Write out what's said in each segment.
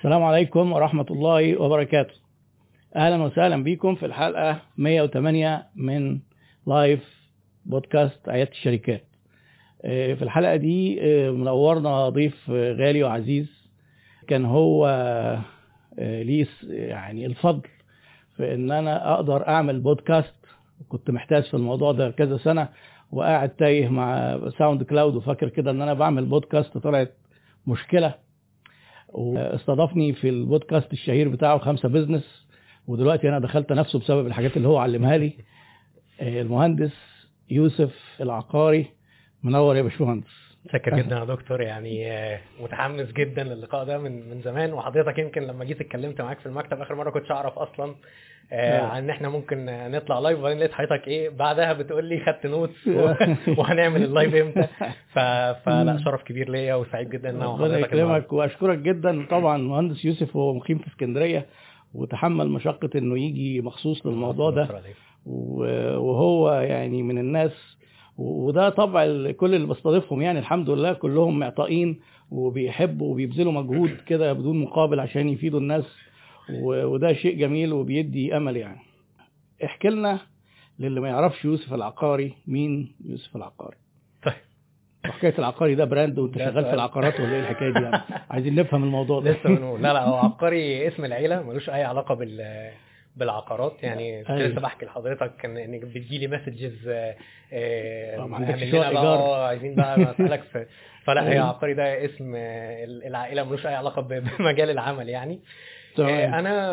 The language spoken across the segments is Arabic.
السلام عليكم ورحمة الله وبركاته. أهلا وسهلا بكم في الحلقة 108 من live podcast عيادة الشركات. آه، في الحلقة دي آه، منورنا ضيف غالي وعزيز. كان هو آه، ليه يعني الفضل في إن أنا أقدر أعمل بودكاست كنت محتاج في الموضوع ده كذا سنة وقاعد تايه مع SoundCloud وفاكر كده إن أنا بعمل بودكاست طلعت مشكلة. واستضافني في البودكاست الشهير بتاعه خمسة business ودلوقتي أنا دخلت نفسه بسبب الحاجات اللي هو علمها لي. آه، المهندس يوسف العقاري منور يا باشمهندس. شكر جدا يا دكتور يعني آه، متحمس جدا للقاء ده من من زمان وحضرتك يمكن لما جيت اتكلمت معاك في المكتب آخر مرة كنتش أعرف أصلا آه، آه. عن إن إحنا ممكن نطلع live وبعدين لقيت حضرتك إيه بعدها بتقول لي خدت notes وهنعمل ال live إمتى. فلا شرف كبير ليا وسعيد جدا إن أنا ربنا. يكرمك وأشكرك جدا طبعا مهندس يوسف هو مقيم في اسكندرية وتحمل مشقة إنه يجي مخصوص للموضوع ده وهو يعني من الناس وده طبع كل اللي بستضيفهم يعني الحمد لله كلهم معطائين وبيحبوا وبيبذلوا مجهود كده بدون مقابل عشان يفيدوا الناس وده شيء جميل وبيدي أمل يعني. احكي لنا للي ما يعرفش يوسف العقاري مين يوسف العقاري؟ طيب. وحكايه العقاري ده brand وانت شغال في سؤال. العقارات ولا إيه الحكاية دي يعني؟ عايزين نفهم الموضوع ده. لسه بنقول. لا لا هو عبقري اسم العيلة ملوش أي علاقة بال بالعقارات يعني كنت أيوة. لسه بحكي لحضرتك ان انك بتجيلي messages آه، اعمل شقق لنا بقى. آه عايزين بقى أسألك فلا هي أيوة. عقاري ده اسم آه، العائلة ملوش أي علاقة بمجال العمل يعني. آه، أنا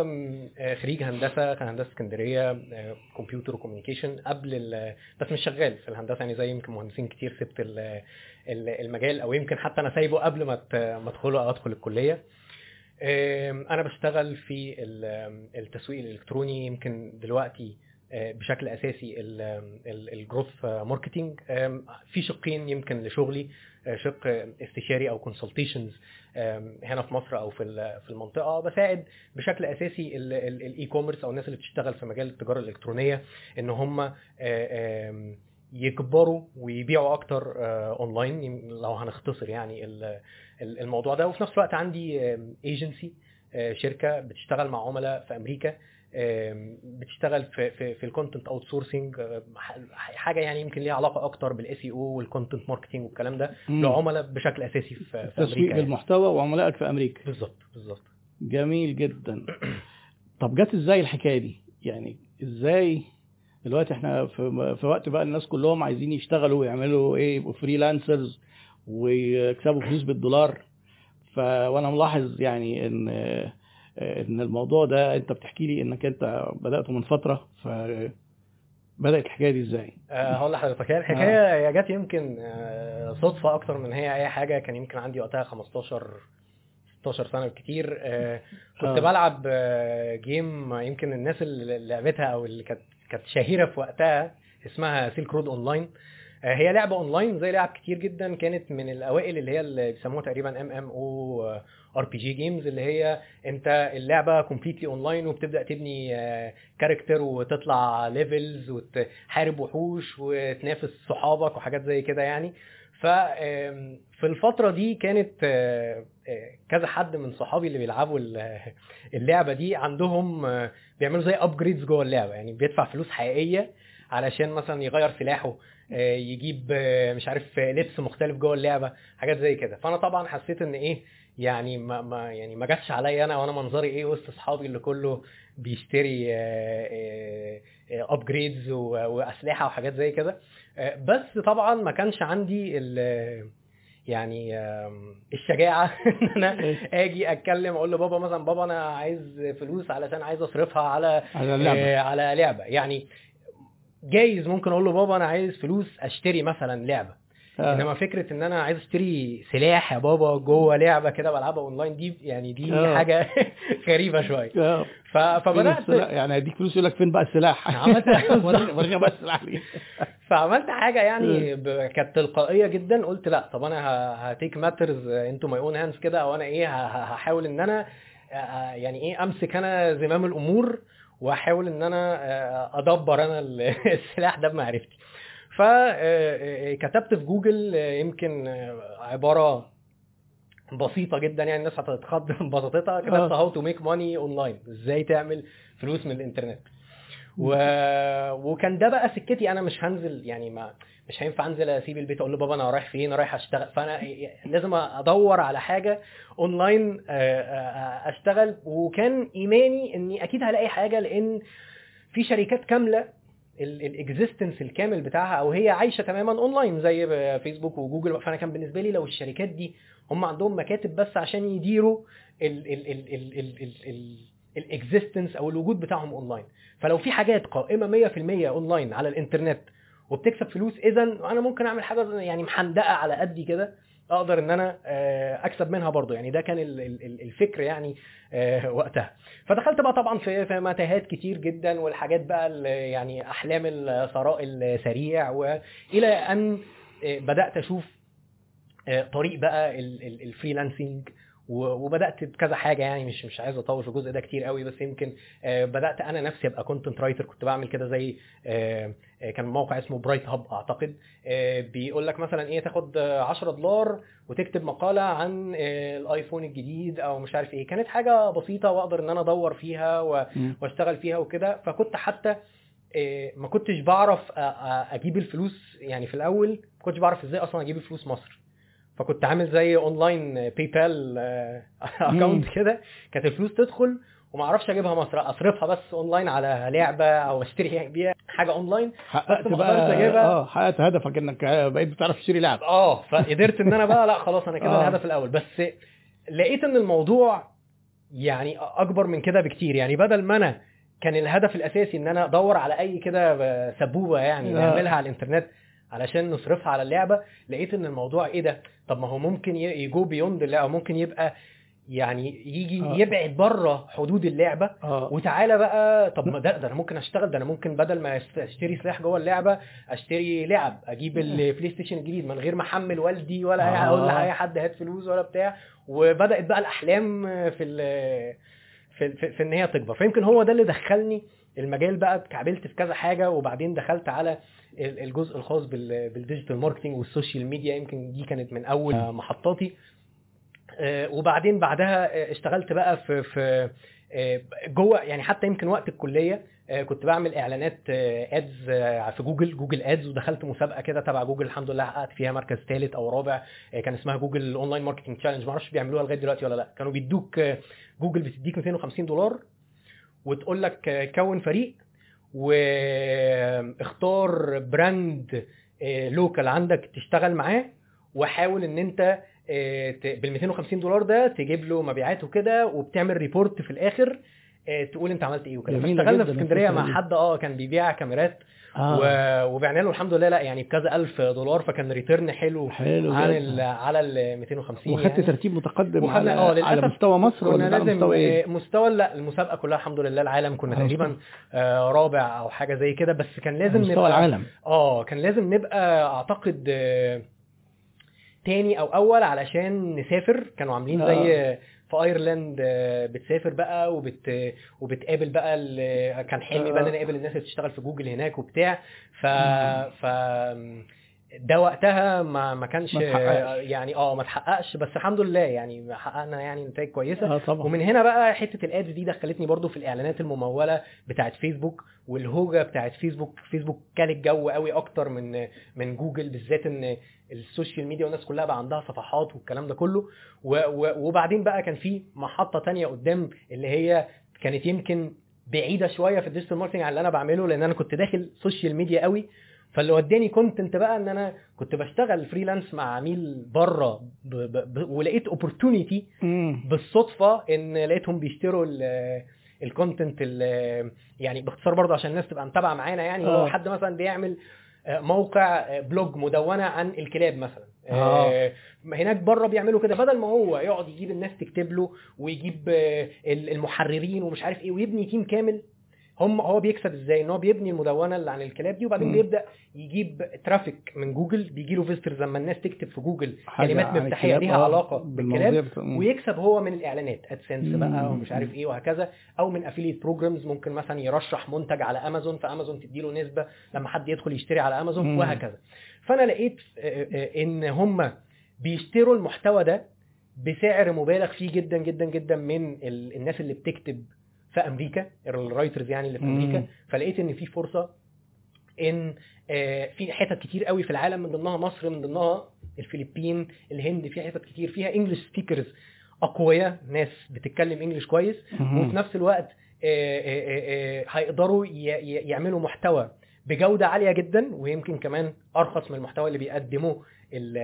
آه، خريج هندسة كان هندسة اسكندرية آه، computer و communication قبل ال- بس مش شغال في الهندسة يعني زي يمكن مهندسين كتير سبت ال- ال- المجال أو يمكن حتى أنا سايبه قبل ما ما أدخله أو أدخل الكلية أنا بشتغل في ال- التسويق الإلكتروني يمكن دلوقتي آه، بشكل أساسي ال growth marketing في شقين يمكن لشغلي آه، شق استشاري أو consultations هنا في مصر أو في في المنطقة. بساعد بشكل أساسي ال e-commerce أو الناس اللي بتشتغل في مجال التجارة الإلكترونية إن هم آه، يكبروا ويبيعوا أكتر اونلاين لو هنختصر يعني الموضوع ده. وفي نفس الوقت عندي ايجنسي شركة بتشتغل مع عملاء في أمريكا بتشتغل في في, في ال content outsourcing حاجة يعني يمكن ليها علاقة أكتر بال SEO وال content marketing والكلام ده. لعملاء بشكل أساسي في, في تسويق أمريكا يعني. بالمحتوى وعملائك في أمريكا. بالظبط بالظبط. جميل جدا. طب جت إزاي الحكاية دي؟ يعني إزاي دلوقتي إحنا في, في وقت بقى الناس كلهم عايزين يشتغلوا ويعملوا إيه يبقوا freelancers ويكسبوا فلوس بالدولار. ف وأنا ملاحظ يعني ان ان الموضوع ده انت بتحكي لي انك انت بدأته من فترة ف بدأت الحكاية دي إزاي؟ أه هقول لحضرتك. هي الحكاية هي جت يمكن آه، صدفة أكتر من هي أي حاجة. كان يمكن عندي وقتها 15 16 سنة بالكتير. آه، كنت آه. بلعب آه، game يمكن الناس اللي لعبتها أو اللي كانت كانت شهيرة في وقتها اسمها Silkroad Online آه، هي لعبة أونلاين زي لعب كتير جدا. كانت من الأوائل اللي هي اللي بيسموها تقريبا ام ام أو ار بي جي جيمز اللي هي أنت اللعبة completely online وبتبدأ تبني character وتطلع levels وتحارب وحوش وتنافس صحابك وحاجات زي كده يعني. ف في الفترة دي كانت آه، آه، كذا حد من صحابي اللي بيلعبوا ال- اللعبة دي عندهم آه، بيعملوا زي upgrades جوه اللعبة. يعني بيدفع فلوس حقيقية علشان مثلا يغير سلاحه. آه، يجيب آه، مش عارف آه، لبس مختلف جوه اللعبة حاجات زي كده. فأنا طبعا حسيت إن إيه يعني ما, ما يعني ما جاتش عليا أنا وأنا منظري إيه وسط أصحابي اللي كله بيشتري upgrades وأسلحة وحاجات زي كده. آه، بس طبعا ما كانش عندي ال يعني الشجاعة إن أنا آجي أتكلم أقول لبابا مثلا بابا أنا عايز فلوس علشان عايز أصرفها على على اللعبة. آه، على لعبة. يعني جايز ممكن أقول له بابا أنا عايز فلوس أشتري مثلا لعبة آه. إنما فكرة إن أنا عايز أشتري سلاح يا بابا جوه لعبة كده بلعبها أونلاين دي يعني دي آه. حاجة غريبة شوية آه. ف- فبدأت؟ يعني هيديك فلوس يقول لك فين بقى السلاح عملت- ورينا بقى السلاح ليه فعملت حاجة يعني ب- كانت تلقائية جدا قلت لا طب أنا ه take matters into my own hands كده أو أنا إيه هحاول إن أنا آه، يعني إيه أمسك أنا زمام الأمور وأحاول إن أنا آه، أدبر أنا ال- السلاح ده بمعرفتي. فكتبت في جوجل آه، يمكن آه، عبارة بسيطة جدا يعني الناس هتتخض من بساطتها كتبت آه. how to make money online إزاي تعمل فلوس من الإنترنت. و... وكان ده بقى سكتي. أنا مش هنزل يعني ما مش هينفع أنزل أسيب البيت أقول لبابا أنا رايح فين؟ رايح أشتغل. فأنا لازم أدور على حاجة أونلاين آه، آه، أشتغل. وكان إيماني إني أكيد هلاقي حاجة لأن في شركات كاملة ال existence الكامل بتاعها أو هي عايشة تماما أونلاين زي فيسبوك وجوجل. فأنا كان بالنسبة لي لو الشركات دي هم عندهم مكاتب بس عشان يديروا ال existence أو الوجود بتاعهم اونلاين. فلو في حاجات قائمة 100% اونلاين على الانترنت وبتكسب فلوس إذا أنا ممكن أعمل حاجة يعني محندقة على قدي كده أقدر إن أنا آه، أكسب منها برضو يعني ده كان ال- ال- ال- الفكر يعني آه، وقتها. فدخلت بقى طبعا في متاهات كتير جدا والحاجات بقى يعني أحلام الثراء السريع وإلى أن آه، بدأت أشوف طريق بقى ال- ال- ال freelancing وبدأت بكذا حاجة يعني مش مش عايز أطول في الجزء ده كتير قوي بس يمكن آه، بدأت أنا نفسي أبقى content writer كنت بعمل كده زي آه، آه، كان موقع اسمه برايت هاب أعتقد. بيقول لك مثلا إيه تاخد آه، 10 دولار وتكتب مقالة عن الآيفون الجديد أو مش عارف إيه. كانت حاجة بسيطة وأقدر إن أنا أدور فيها. وأشتغل فيها وكده. فكنت حتى ما كنتش بعرف أجيب الفلوس يعني في الأول. ما كنتش بعرف إزاي أصلا أجيب الفلوس مصر. فكنت عامل زي اونلاين باي بال account كده كانت الفلوس تدخل وما أعرفش اجيبها مصر اصرفها بس اونلاين على لعبة أو اشتري بيها حاجة اونلاين حققت بقى أجيبها. آه حققت هدفك انك بقيت بتعرف تشتري لعب آه فقدرت إن أنا بقى لأ خلاص أنا كده آه. الهدف الأول بس لقيت إن الموضوع يعني أكبر من كده بكتير يعني بدل ما أنا كان الهدف الأساسي إن أنا أدور على أي كده سبوبة يعني آه. نعملها على الإنترنت علشان نصرفها على اللعبة لقيت إن الموضوع إيه ده طب ما هو ممكن ي go beyond اللعبة ممكن يبقى يعني يجي آه. يبعد بره حدود اللعبة آه وتعالى بقى طب ما ده, ده أنا ممكن أشتغل ده أنا ممكن بدل ما أشتري سلاح جوه اللعبة أشتري لعب أجيب البلاي ستيشن الجديد من غير ما أحمل والدي ولا آه. أقول لاي حد هات فلوس ولا بتاع وبدأت بقى الأحلام في في, في, في إن هي تكبر. فيمكن هو ده اللي دخلني المجال بقى اتكعبلت في كذا حاجة وبعدين دخلت على ال- الجزء الخاص بال- بال digital marketing وال social media. يمكن دي كانت من أول محطاتي. آه، وبعدين بعدها آه، اشتغلت بقى في في آه، جوه يعني حتى يمكن وقت الكلية آه، كنت بعمل إعلانات ads في جوجل جوجل ads ودخلت مسابقة كده تبع جوجل الحمد لله حققت فيها مركز ثالث أو رابع آه، كان اسمها جوجل online marketing challenge ما أعرفش بيعملوها لغاية دلوقتي ولا لأ. كانوا بيدوك آه، جوجل بتديك 250 دولار وتقول لك آه، كون فريق واختار brand local عندك تشتغل معاه وحاول إن أنت بال 250 دولار ده تجيب له مبيعات وكده وبتعمل report في الآخر آه، تقول أنت عملت إيه وكده جميلة فاشتغلنا في اسكندرية مع. حد آه كان بيبيع كاميرات آه. وبعنا له الحمد لله لا يعني بكذا ألف دولار فكان return حلو حلو عن. ال... على ال 250 وخدت يعني. ترتيب متقدم وخدنا- على, آه، على مستوى مصر كنا ولا على لازم مستوى إيه؟ آه، مستوى لا المسابقة كلها الحمد لله العالم كنا تقريبا آه، رابع أو حاجة زي كده بس كان لازم مستوى نبقى العالم آه كان لازم نبقى أعتقد آه، تاني أو أول علشان نسافر. كانوا عاملين زي آه. في ايرلاند آه، بتسافر بقى وبت وبتقابل بقى ال- كان حلمي بقى إن أنا أقابل الناس اللي بتشتغل في جوجل هناك وبتاع. ف ف ده وقتها ما ما كانش ما. يعني آه ما اتحققش بس الحمد لله يعني حققنا يعني نتائج كويسة. آه طبعا. ومن هنا بقى حتة ال ads دي دخلتني برضو في الإعلانات الممولة بتاعت فيسبوك والهوجة بتاعت فيسبوك. فيسبوك كان الجو قوي أكتر من من جوجل بالذات إن ال social media والناس كلها بقى عندها صفحات والكلام ده كله. وبعدين بقى كان في محطة تانية قدام اللي هي كانت يمكن بعيدة شوية في ال digital marketing عن اللي أنا بعمله لأن أنا كنت داخل social media قوي. فاللي وداني content بقى إن أنا كنت بشتغل freelance مع عميل بره ب... ب... ب... ولقيت opportunity. بالصدفة إن لقيتهم بيشتروا ال- ال content ال- يعني باختصار برضه عشان الناس تبقى متابعة معانا يعني هو آه. حد مثلا بيعمل آه، موقع آه، blog مدونة عن الكلاب مثلا آه. هناك بره بيعملوا كده بدل ما هو يقعد يجيب الناس تكتب له ويجيب ال- المحررين ومش عارف إيه ويبني team كامل هم هو بيكسب إزاي إن هو بيبني المدونة اللي عن الكلاب دي وبعدين. بيبدأ يجيب traffic من جوجل بيجي له visitors لما الناس تكتب في جوجل كلمات مفتاحية ليها آه، علاقة بالكلاب. ويكسب هو من الإعلانات AdSense بقى. ومش عارف إيه وهكذا أو من affiliate programs ممكن مثلا يرشح منتج على امازون فامازون تديله نسبة لما حد يدخل يشتري على امازون مم. وهكذا فأنا لقيت آه، آه، إن هم بيشتروا المحتوى ده بسعر مبالغ فيه جدا جدا جدا من ال- الناس اللي بتكتب في أمريكا ال writers يعني اللي في. أمريكا فلقيت إن في فرصة إن آه، في حتت كتير قوي في العالم من ضمنها مصر من ضمنها الفلبين الهند في حتت كتير فيها English speakers أقوياء ناس بتتكلم English كويس وفي نفس الوقت آه، آه، هيقدروا يعملوا محتوى بجودة عالية جدا ويمكن كمان أرخص من المحتوى اللي بيقدمه ال-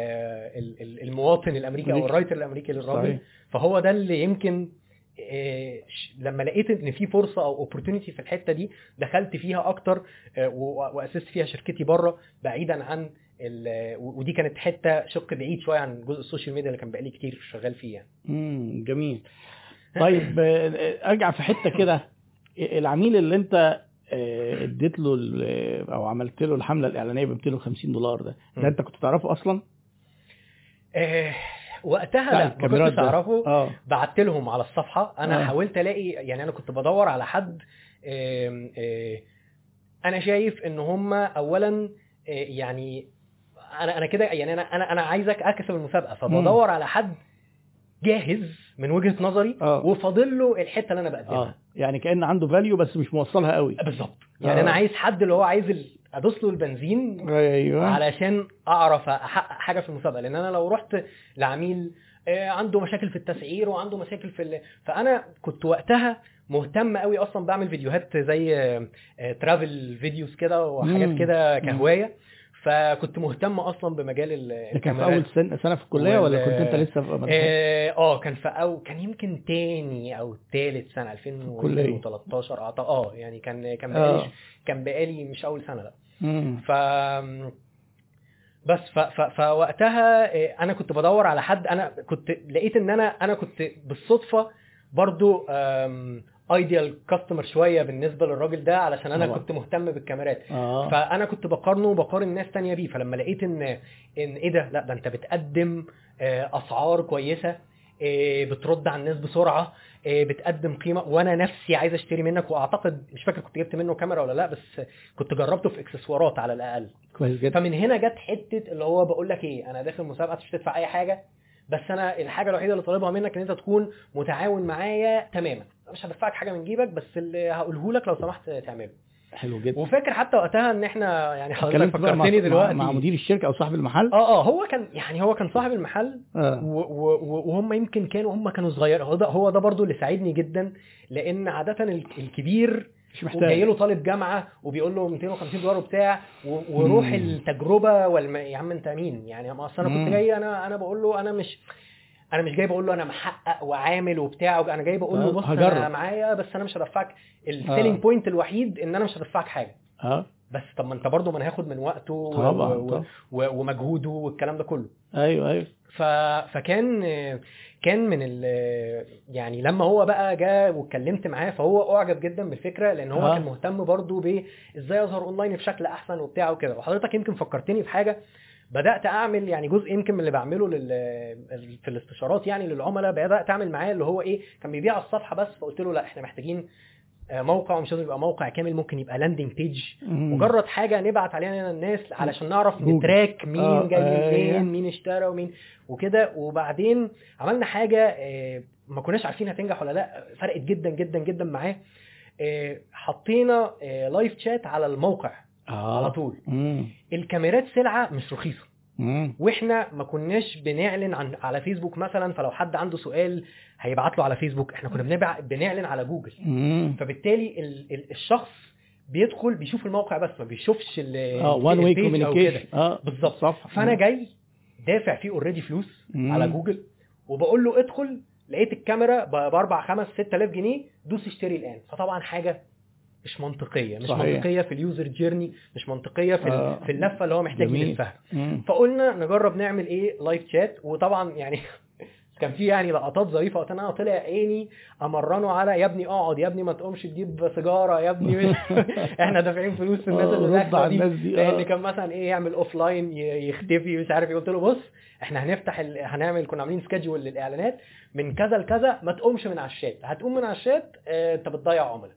ال- ال- المواطن الأمريكي أو أمريكي. ال writer الأمريكي للراجل. فهو ده اللي يمكن لما لقيت إن في فرصة أو opportunity في الحتة دي دخلت فيها أكتر آه، وأسست فيها شركتي بره بعيدا عن ودي كانت حتة شق بعيد شوية عن جزء ال social media اللي كان بقالي كتير شغال فيه يعني امم جميل طيب آه، أرجع في حتة كده العميل اللي أنت آه، اديت له أو عملت له الحملة الإعلانية ب 250 دولار ده. ده أنت كنت تعرفه أصلا؟ آه، وقتها لا ما كنتش. أعرفه. آه. بعت لهم على الصفحة. أنا آه. حاولت ألاقي يعني أنا كنت بدور على حد آه، أنا شايف إن هم اولا آه، يعني أنا أنا كده يعني أنا أنا أنا عايزك أكسب المسابقة. فبدور على حد جاهز من وجهة نظري آه. وفاضل له الحتة اللي أنا بقدمها آه يعني كان عنده value بس مش موصلها قوي بالظبط يعني آه. أنا عايز حد اللي هو عايز أدوس له البنزين أيوه علشان أعرف أحقق حاجة في المسابقة لأن أنا لو رحت لعميل آه، عنده مشاكل في التسعير وعنده مشاكل في ال... فأنا كنت وقتها مهتم قوي أصلا بعمل فيديوهات زي travel videos كده وحاجات. كده. كهواية فكنت مهتم أصلا بمجال ال- كان في أول سنه سنة في الكلية ولا كنت أنت لسه في مدرسة؟ آه آه، كان في أو كان يمكن تاني أو تالت سنة الكلية. 2013 اعتقد آه يعني كان كان آه. بقالي كان بقالي مش أول سنة لأ. ف بس ف... ف... فوقتها آه، أنا كنت بدور على حد أنا كنت لقيت إن أنا أنا كنت بالصدفة برضو ايديال كاستمر شوية بالنسبة للراجل ده علشان أنا طبعا. كنت مهتم بالكاميرات. آه. فأنا كنت بقارنه وبقارن ناس تانية بيه. فلما لقيت ان إن إيه ده؟ لا ده أنت بتقدم آه، أسعار كويسة آه، بترد على الناس بسرعة آه، بتقدم قيمة وأنا نفسي عايز أشتري منك. وأعتقد مش فاكر كنت جبت منه كاميرا ولا لا بس كنت جربته في إكسسوارات على الأقل. كويس جدا. فمن هنا جت حتة اللي هو بقول لك إيه أنا داخل مسابقة مش تدفع أي حاجة. بس أنا الحاجة الوحيدة اللي طالبها منك إن أنت تكون متعاون معايا تماما. مش هدفعك حاجة من جيبك بس اللي هقوله لك لو سمحت تعمله. حلو جدا. وفاكر حتى وقتها إن إحنا يعني حضرتك فكرتني دلوقتي. مع مدير الشركة أو صاحب المحل؟ آه آه هو كان يعني هو كان صاحب المحل و- وهم يمكن كانوا هم كانوا صغيرين هو ده هو ده برضو اللي ساعدني جدا لأن عاده ال- الكبير مش وجاي محتاج له طالب جامعة وبيقول له 250 دولار وبتاع و- وروح مم. التجربة والم... يا عم انت مين؟ يعني ما أصل أنا. كنت جاي أنا أنا بقول له أنا مش أنا مش جاي بقول له أنا محقق وعامل وبتاع أنا جاي بقول له آه، بص هجرب. أنا معايا بس أنا مش هدفعك. ال selling point الوحيد إن أنا مش هدفعك حاجة. آه. بس طب ما أنت برضه ما أنا هاخد من وقته و- طبعا و- طبعا. و- ومجهوده والكلام ده كله. أيوه أيوه. ف... فكان كان من ال... يعني لما هو بقى جه واتكلمت معاه فهو أعجب جدا بالفكرة لأن هو آه. كان مهتم برضه بازاي اظهر اونلاين بشكل أحسن وبتاع وكده وحضرتك يمكن فكرتني بحاجة بدأت أعمل يعني جزء يمكن من اللي بعمله لل... في الاستشارات يعني للعملاء بدأت أعمل معاه اللي هو إيه كان بيبيع الصفحة بس فقلت له لأ إحنا محتاجين موقع ومش لازم يبقى موقع كامل ممكن يبقى landing page. مجرد حاجة نبعت عليها الناس علشان نعرف. ن track مين آه، جاي أيوة. منين مين اشترى ومين وكده وبعدين عملنا حاجة آه، ما كناش عارفين هتنجح ولا لأ فرقت جدا جدا جدا معاه آه، حطينا live chat على الموقع آه على طول مم. الكاميرات سلعة مش رخيصة مم. وإحنا ما كناش بنعلن عن على فيسبوك مثلا فلو حد عنده سؤال هيبعت له على فيسبوك إحنا كنا بنبع... بنعلن على جوجل مم. فبالتالي ال... ال... الشخص بيدخل بيشوف الموقع بس ما بيشوفش ال آه one way. communication آه بالظبط. فأنا جاي دافع فيه already فلوس مم. على جوجل وبقول له ادخل لقيت الكاميرا ب 4 5 6000 جنيه دوس اشتري الآن فطبعا حاجة مش منطقية مش صحيح. منطقية في ال user journey مش منطقية في آه. في اللفة اللي هو محتاج. يلفها. فقلنا نجرب نعمل إيه؟ live chat وطبعا يعني كان في يعني لقطات ظريفة وقت أنا طلع عيني أمرنه على يا ابني اقعد يا ابني ما تقومش تجيب سيجارة يا ابني إحنا دافعين فلوس الناس آه، اللي داخله دي. الناس دي. لأن آه كان مثلا إيه يعمل offline يختفي مش عارف إيه. قلت له بص إحنا هنفتح ال... هنعمل كنا عاملين schedule للإعلانات من كذا لكذا ما تقومش من على الشات. هتقوم من على الشات آه أنت بتضيع عملاء.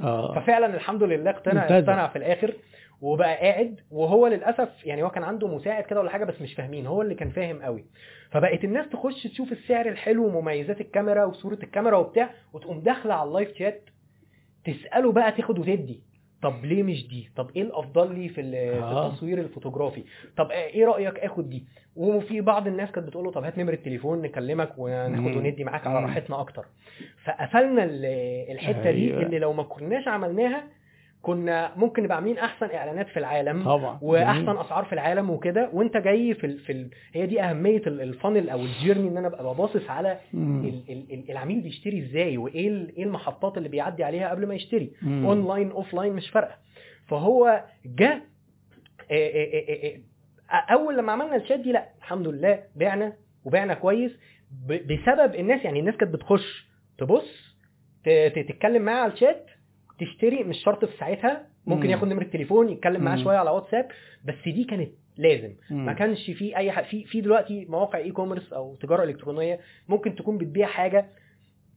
آه. ففعلا الحمد لله اقتنع. اقتنع في الآخر وبقى قاعد وهو للأسف يعني هو كان عنده مساعد كده ولا حاجة بس مش فاهمين هو اللي كان فاهم قوي. فبقت الناس تخش تشوف السعر الحلو ومميزات الكاميرا وصورة الكاميرا وبتاع وتقوم داخلة على ال live chat تسأله بقى تاخد وتدي. طب ليه مش دي طب إيه الأفضل لي في آه. التصوير الفوتوغرافي طب إيه رأيك آخد دي وفي بعض الناس كانت بتقول له طب هات نمرة التليفون نكلمك وناخد. وندي معاك على. راحتنا أكتر فقفلنا ال- الحتة دي أيوة. اللي لو ما كناش عملناها كنا ممكن نبقى عاملين أحسن إعلانات في العالم طبعا وأحسن جميل. أسعار في العالم وكده وأنت جاي في ال... في ال... هي دي أهمية ال- ال funnel أو ال journey إن أنا أبقى باصص على. ال... ال... ال- العميل بيشتري إزاي وإيه. إيه المحطات اللي بيعدي عليها قبل ما يشتري. online offline مش فارقة فهو جه آه، آه، آه، أول لما عملنا الشات دي لا الحمد لله بعنا وبعنا كويس ب- بسبب الناس يعني الناس كانت بتخش تبص تتكلم معاه على الشات تشتري مش شرط في ساعتها ممكن مم. ياخد نمره التليفون يتكلم معاه. شوية على واتساب بس دي كانت لازم مم. ما كانش في أي حاجة في في دلوقتي مواقع e-commerce أو تجارة إلكترونية ممكن تكون بتبيع حاجة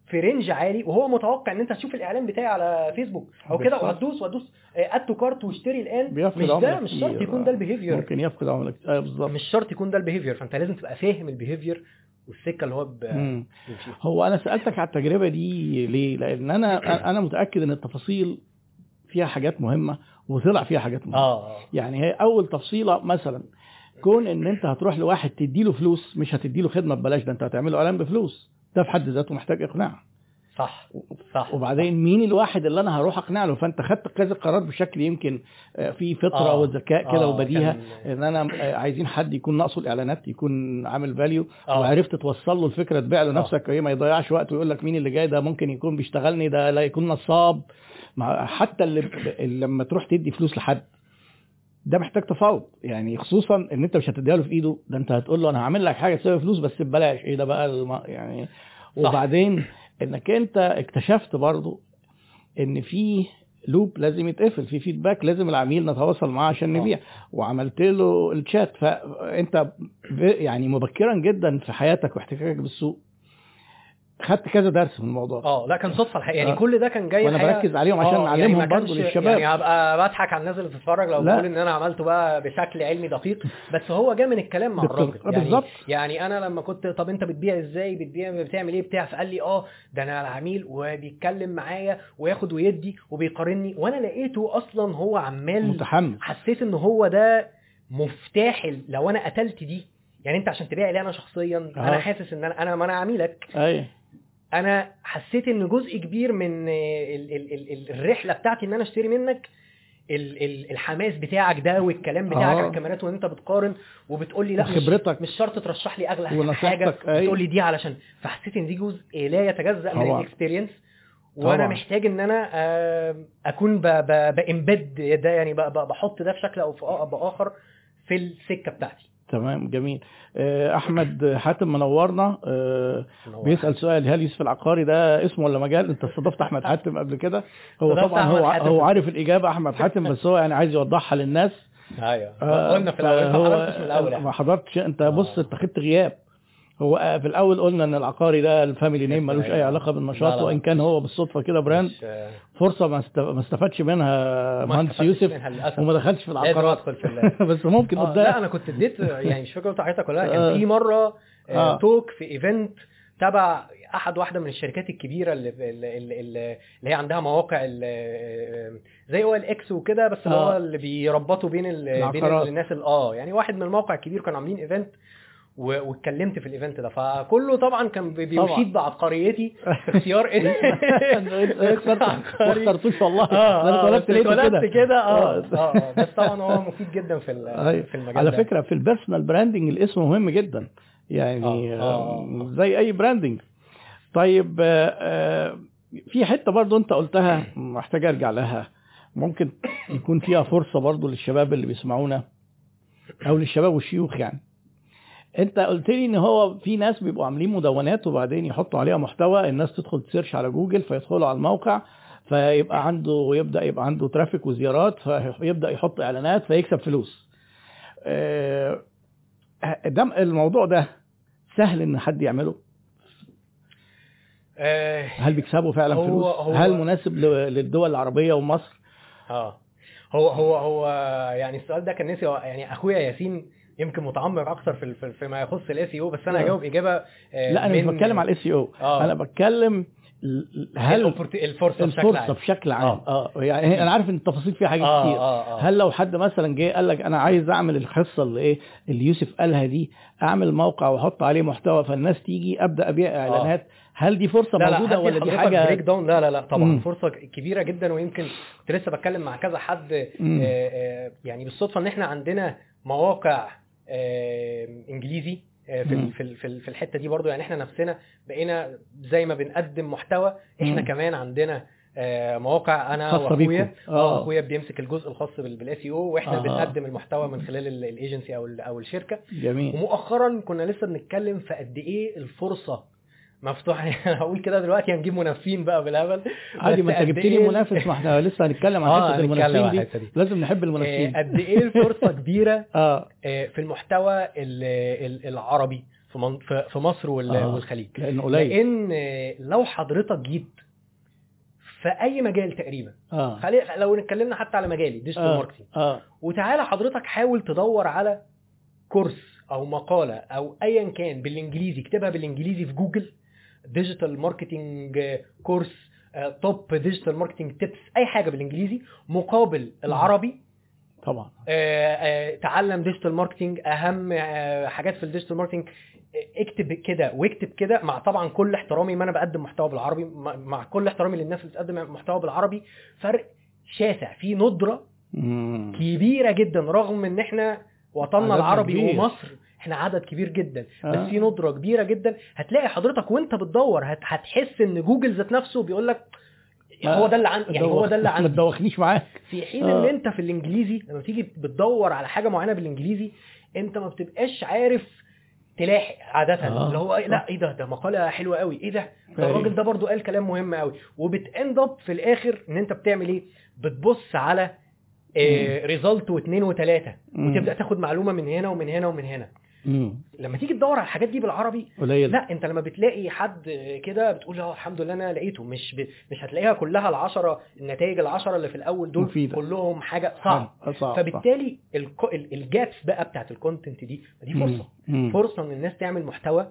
في range عالي وهو متوقع إن أنت هتشوف الإعلان بتاعي على فيسبوك أو كده. وهتدوس وهتدوس add to cart واشتري الآن مش ده مش شرط. يكون ده ال behavior ممكن يفقد كتير. أيوه بالظبط مش شرط يكون ده ال behavior فأنت لازم تبقى فاهم ال behavior والسكة اللي هو ب- هو أنا سألتك على التجربة دي ليه؟ لأن أنا أنا متأكد إن التفاصيل فيها حاجات مهمة وطلع فيها حاجات مهمة. آه. يعني هي أول تفصيلة مثلا كون إن أنت هتروح لواحد تديله فلوس مش هتديله خدمة ببلاش ده أنت هتعمله إعلان بفلوس. ده في حد ذاته محتاج إقناع. صح صح وبعدين مين الواحد اللي أنا هروح أقنع له فأنت خدت كذا قرار بشكل يمكن آه، في فطرة آه. وذكاء كده آه، وبديهة إن أنا آه، عايزين حد يكون ناقصه الإعلانات يكون عامل فاليو آه. وعرفت توصل له الفكرة تبيع له آه. نفسك إيه ما يضيعش وقت ويقول لك مين اللي جاي ده ممكن يكون بيشتغلني ده لا يكون نصاب حتى اللي لما تروح تدي فلوس لحد ده محتاج تفاوض يعني خصوصا إن أنت مش هتديها له في إيده ده أنت هتقول له أنا هعمل لك حاجة تساوي فلوس بس ببلاش إيه ده بقى. يعني. وبعدين إنك أنت اكتشفت برضو إن في لوب لازم يتقفل في فيدباك لازم العميل نتواصل معاه عشان آه. نبيع وعملت له الشات فأنت يعني مبكرا جدا في حياتك واحتكاكك بالسوق خدت كذا درس من الموضوع. آه لا كان صدفة الحقيقة. يعني آه. كل ده كان جاي وأنا بركز عليهم عشان آه، نعلمهم ما برضو كانش- للشباب. يعني هبقى بضحك على الناس اللي بتتفرج لو. بقول إن أنا عملته بقى بشكل علمي دقيق. بس هو جه من الكلام مع الراجل. يعني بالظبط. يعني أنا لما كنت طب أنت بتبيع إزاي؟ بتبيع بتعمل إيه؟ بتاع. فقال لي آه ده أنا العميل وبيتكلم معايا وياخد ويدي وبيقارني. وأنا لقيته أصلا هو عمال متحمس. حسيت إن هو ده مفتاح لو أنا قتلت دي يعني أنت عشان تبيع لي أنا شخصيا أنا آه. حاسس إن أنا أنا ما أنا عميلك. أيوه. أنا حسيت إن جزء كبير من ال ال ال ال الرحلة بتاعتي إن أنا أشتري منك ال ال الحماس بتاعك ده والكلام بتاعك آه. على الكاميرات وإن أنت بتقارن وبتقول لي لأ مش, وخبرتك. مش شرط ترشح لي أغلى حاجة. بتقول لي دي علشان فحسيت إن دي جزء لا يتجزأ من. الاكسبيرينس وأنا طبعا. محتاج إن أنا آه، أكون بامبد ده يعني بحط ده في شكل أو في بآخر في السكة بتاعتي تمام جميل. آه، أحمد حاتم منورنا. آه، بيسأل سؤال هل يوسف العقاري ده اسم ولا مجال؟ انت استضفت أحمد حاتم قبل كده. هو طبعا هو. هو عارف الإجابة أحمد حاتم بس هو يعني عايز يوضحها للناس. أيوه. آه، قلنا في الأول ما حضرتش يعني. ما حضرتش. أنت بص. أنت خدت غياب. هو آه، في الأول قلنا إن العقاري ده ال family name ملوش أي أيوة. علاقة لا، بالنشاط. وإن كان هو بالصدفة كده brand فرصة ما است- ما استفادش منها مهندس يوسف. وما دخلش في العقارات بس ممكن آه، لا أنا كنت اديت يعني مش فاكر حضرتك ولا لا آه. كان في مرة آه. آه. talk في event تبع أحد واحدة من الشركات الكبيرة اللي اللي, اللي, هي عندها مواقع زي OLX وكده بس اللي هو. اللي بيربطوا بين بين. الناس ال- آه يعني واحد من المواقع الكبير كانوا عاملين event واتكلمت في ال event ده فكله طبعا كان. بيشيد بعبقريتي اختيار ما اخترتوش والله آه ده أنا آه اتولدت كده آه آه. آه آه. بس طبعا هو مفيد جدا في أيوة. في المجال على. فكرة في ال personal branding الاسم مهم جدا يعني آه، آه، آه. آه، زي أي branding طيب آه، آه، في حتة برضو أنت قلتها محتاج أرجع لها ممكن يكون فيها فرصة برضو للشباب اللي بيسمعونا أو للشباب والشيوخ يعني انت قلت لي ان هو في ناس بيبقوا عاملين مدونات وبعدين يحطوا عليها محتوى الناس تدخل ت search على جوجل فيدخلوا على الموقع فيبقى عنده ويبدا يبقى عنده traffic وزيارات فيبدأ يحط إعلانات فيكسب فلوس. آه، ده الموضوع ده سهل إن حد يعمله؟ آه، هل بيكسبوا فعلا هو- فلوس؟ هو- هل مناسب للدول العربية ومصر؟ آه هو هو هو يعني السؤال ده كان نسي يعني أخويا ياسين يمكن متعمق أكثر في في- فيما يخص ال SEO بس أنا آه. هجاوب إجابة آه، لا أنا مش بتكلم على ال SEO آه. أنا بتكلم هل الفرصة عام. بشكل عام. آه. يعني أنا عارف إن التفاصيل فيها حاجات كتير. هل لو حد مثلا جه قال لك أنا عايز أعمل الحصة اللي إيه اللي يوسف قالها دي أعمل موقع وأحط عليه محتوى فالناس تيجي أبدأ أبيع إعلانات هل دي فرصة لا لا موجودة هدي ولا دي حاجة break down لا لا لا طبعا مم. فرصة كبيرة جدا ويمكن كنت لسه بتكلم مع كذا حد. آه، آه، يعني بالصدفة إن إحنا عندنا مواقع آه، إنجليزي آه، في في في ال- في الحتة دي برضو يعني إحنا نفسنا بقينا زي ما بنقدم محتوى إحنا. كمان عندنا آه، مواقع أنا وأخويا آه. اخويا بيمسك الجزء الخاص بال SEO وإحنا آه. بنقدم المحتوى من خلال ال- الايجنسي أو أو الشركة جميل ومؤخرا كنا لسه بنتكلم في قد إيه الفرصة مفتوحه يعني هقول كده دلوقتي هنجيب منافسين بقى بالهبل. عادي ما انت جبت لي إيه- منافس ما إحنا لسه هنتكلم عن آه حتة المنافسين دي. دي. لازم نحب آه، المنافسين. قد إيه الفرصة كبيرة آه. آه، في المحتوى ال- ال- العربي في مصر وال- آه. والخليج. لأنه قليل. لأن آه، لو حضرتك جيت في أي مجال تقريبا آه. خلي لو اتكلمنا حتى على مجالي digital آه. marketing آه. وتعالى حضرتك حاول تدور على course أو مقالة أو ايا كان بالإنجليزي اكتبها بالإنجليزي في جوجل digital marketing course top digital marketing tips أي حاجة بالإنجليزي مقابل العربي طبعا آه، آه، تعلم digital marketing أهم آه، حاجات في ال digital marketing اكتب كده واكتب كده مع طبعا كل احترامي ما أنا بقدم محتوى بالعربي مع كل احترامي للناس اللي بتقدم محتوى بالعربي فرق شاسع في ندرة مم. كبيرة جدا رغم إن إحنا وطننا العربي كبير. ومصر إحنا عدد كبير جدا آه. بس في ندرة كبيرة جدا. هتلاقي حضرتك وانت بتدور هت هتحس إن جوجل ذات نفسه بيقول لك ما- هو ده اللي عندي يعني هو ده اللي ما عندي. تدوخنيش معاك. في حين آه. ان أنت في الإنجليزي لما تيجي بتدور على حاجة معينة بالإنجليزي أنت ما بتبقاش عارف تلاحق عادة. آه. اللي هو إيه، لأ إيه ده؟ ده مقالة حلوة قوي إيه ده؟ ده أيوة. الراجل ده برضو قال كلام مهم قوي وبت end up في الآخر إن أنت بتعمل إيه؟ بتبص على result واثنين وثلاثة. وتبدأ تاخد معلومة من هنا ومن هنا ومن هنا. مم. لما تيجي تدور على الحاجات دي بالعربي قليل. لا انت لما بتلاقي حد كده بتقول آه الحمد لله أنا لقيته. مش ب... مش هتلاقيها كلها العشرة النتائج العشرة اللي في الأول دول مفيدة. كلهم حاجة صعب آه، صعب فبالتالي الكو... ال- ال gaps بقى بتاعت ال content دي دي فرصة. مم. فرصة إن الناس تعمل محتوى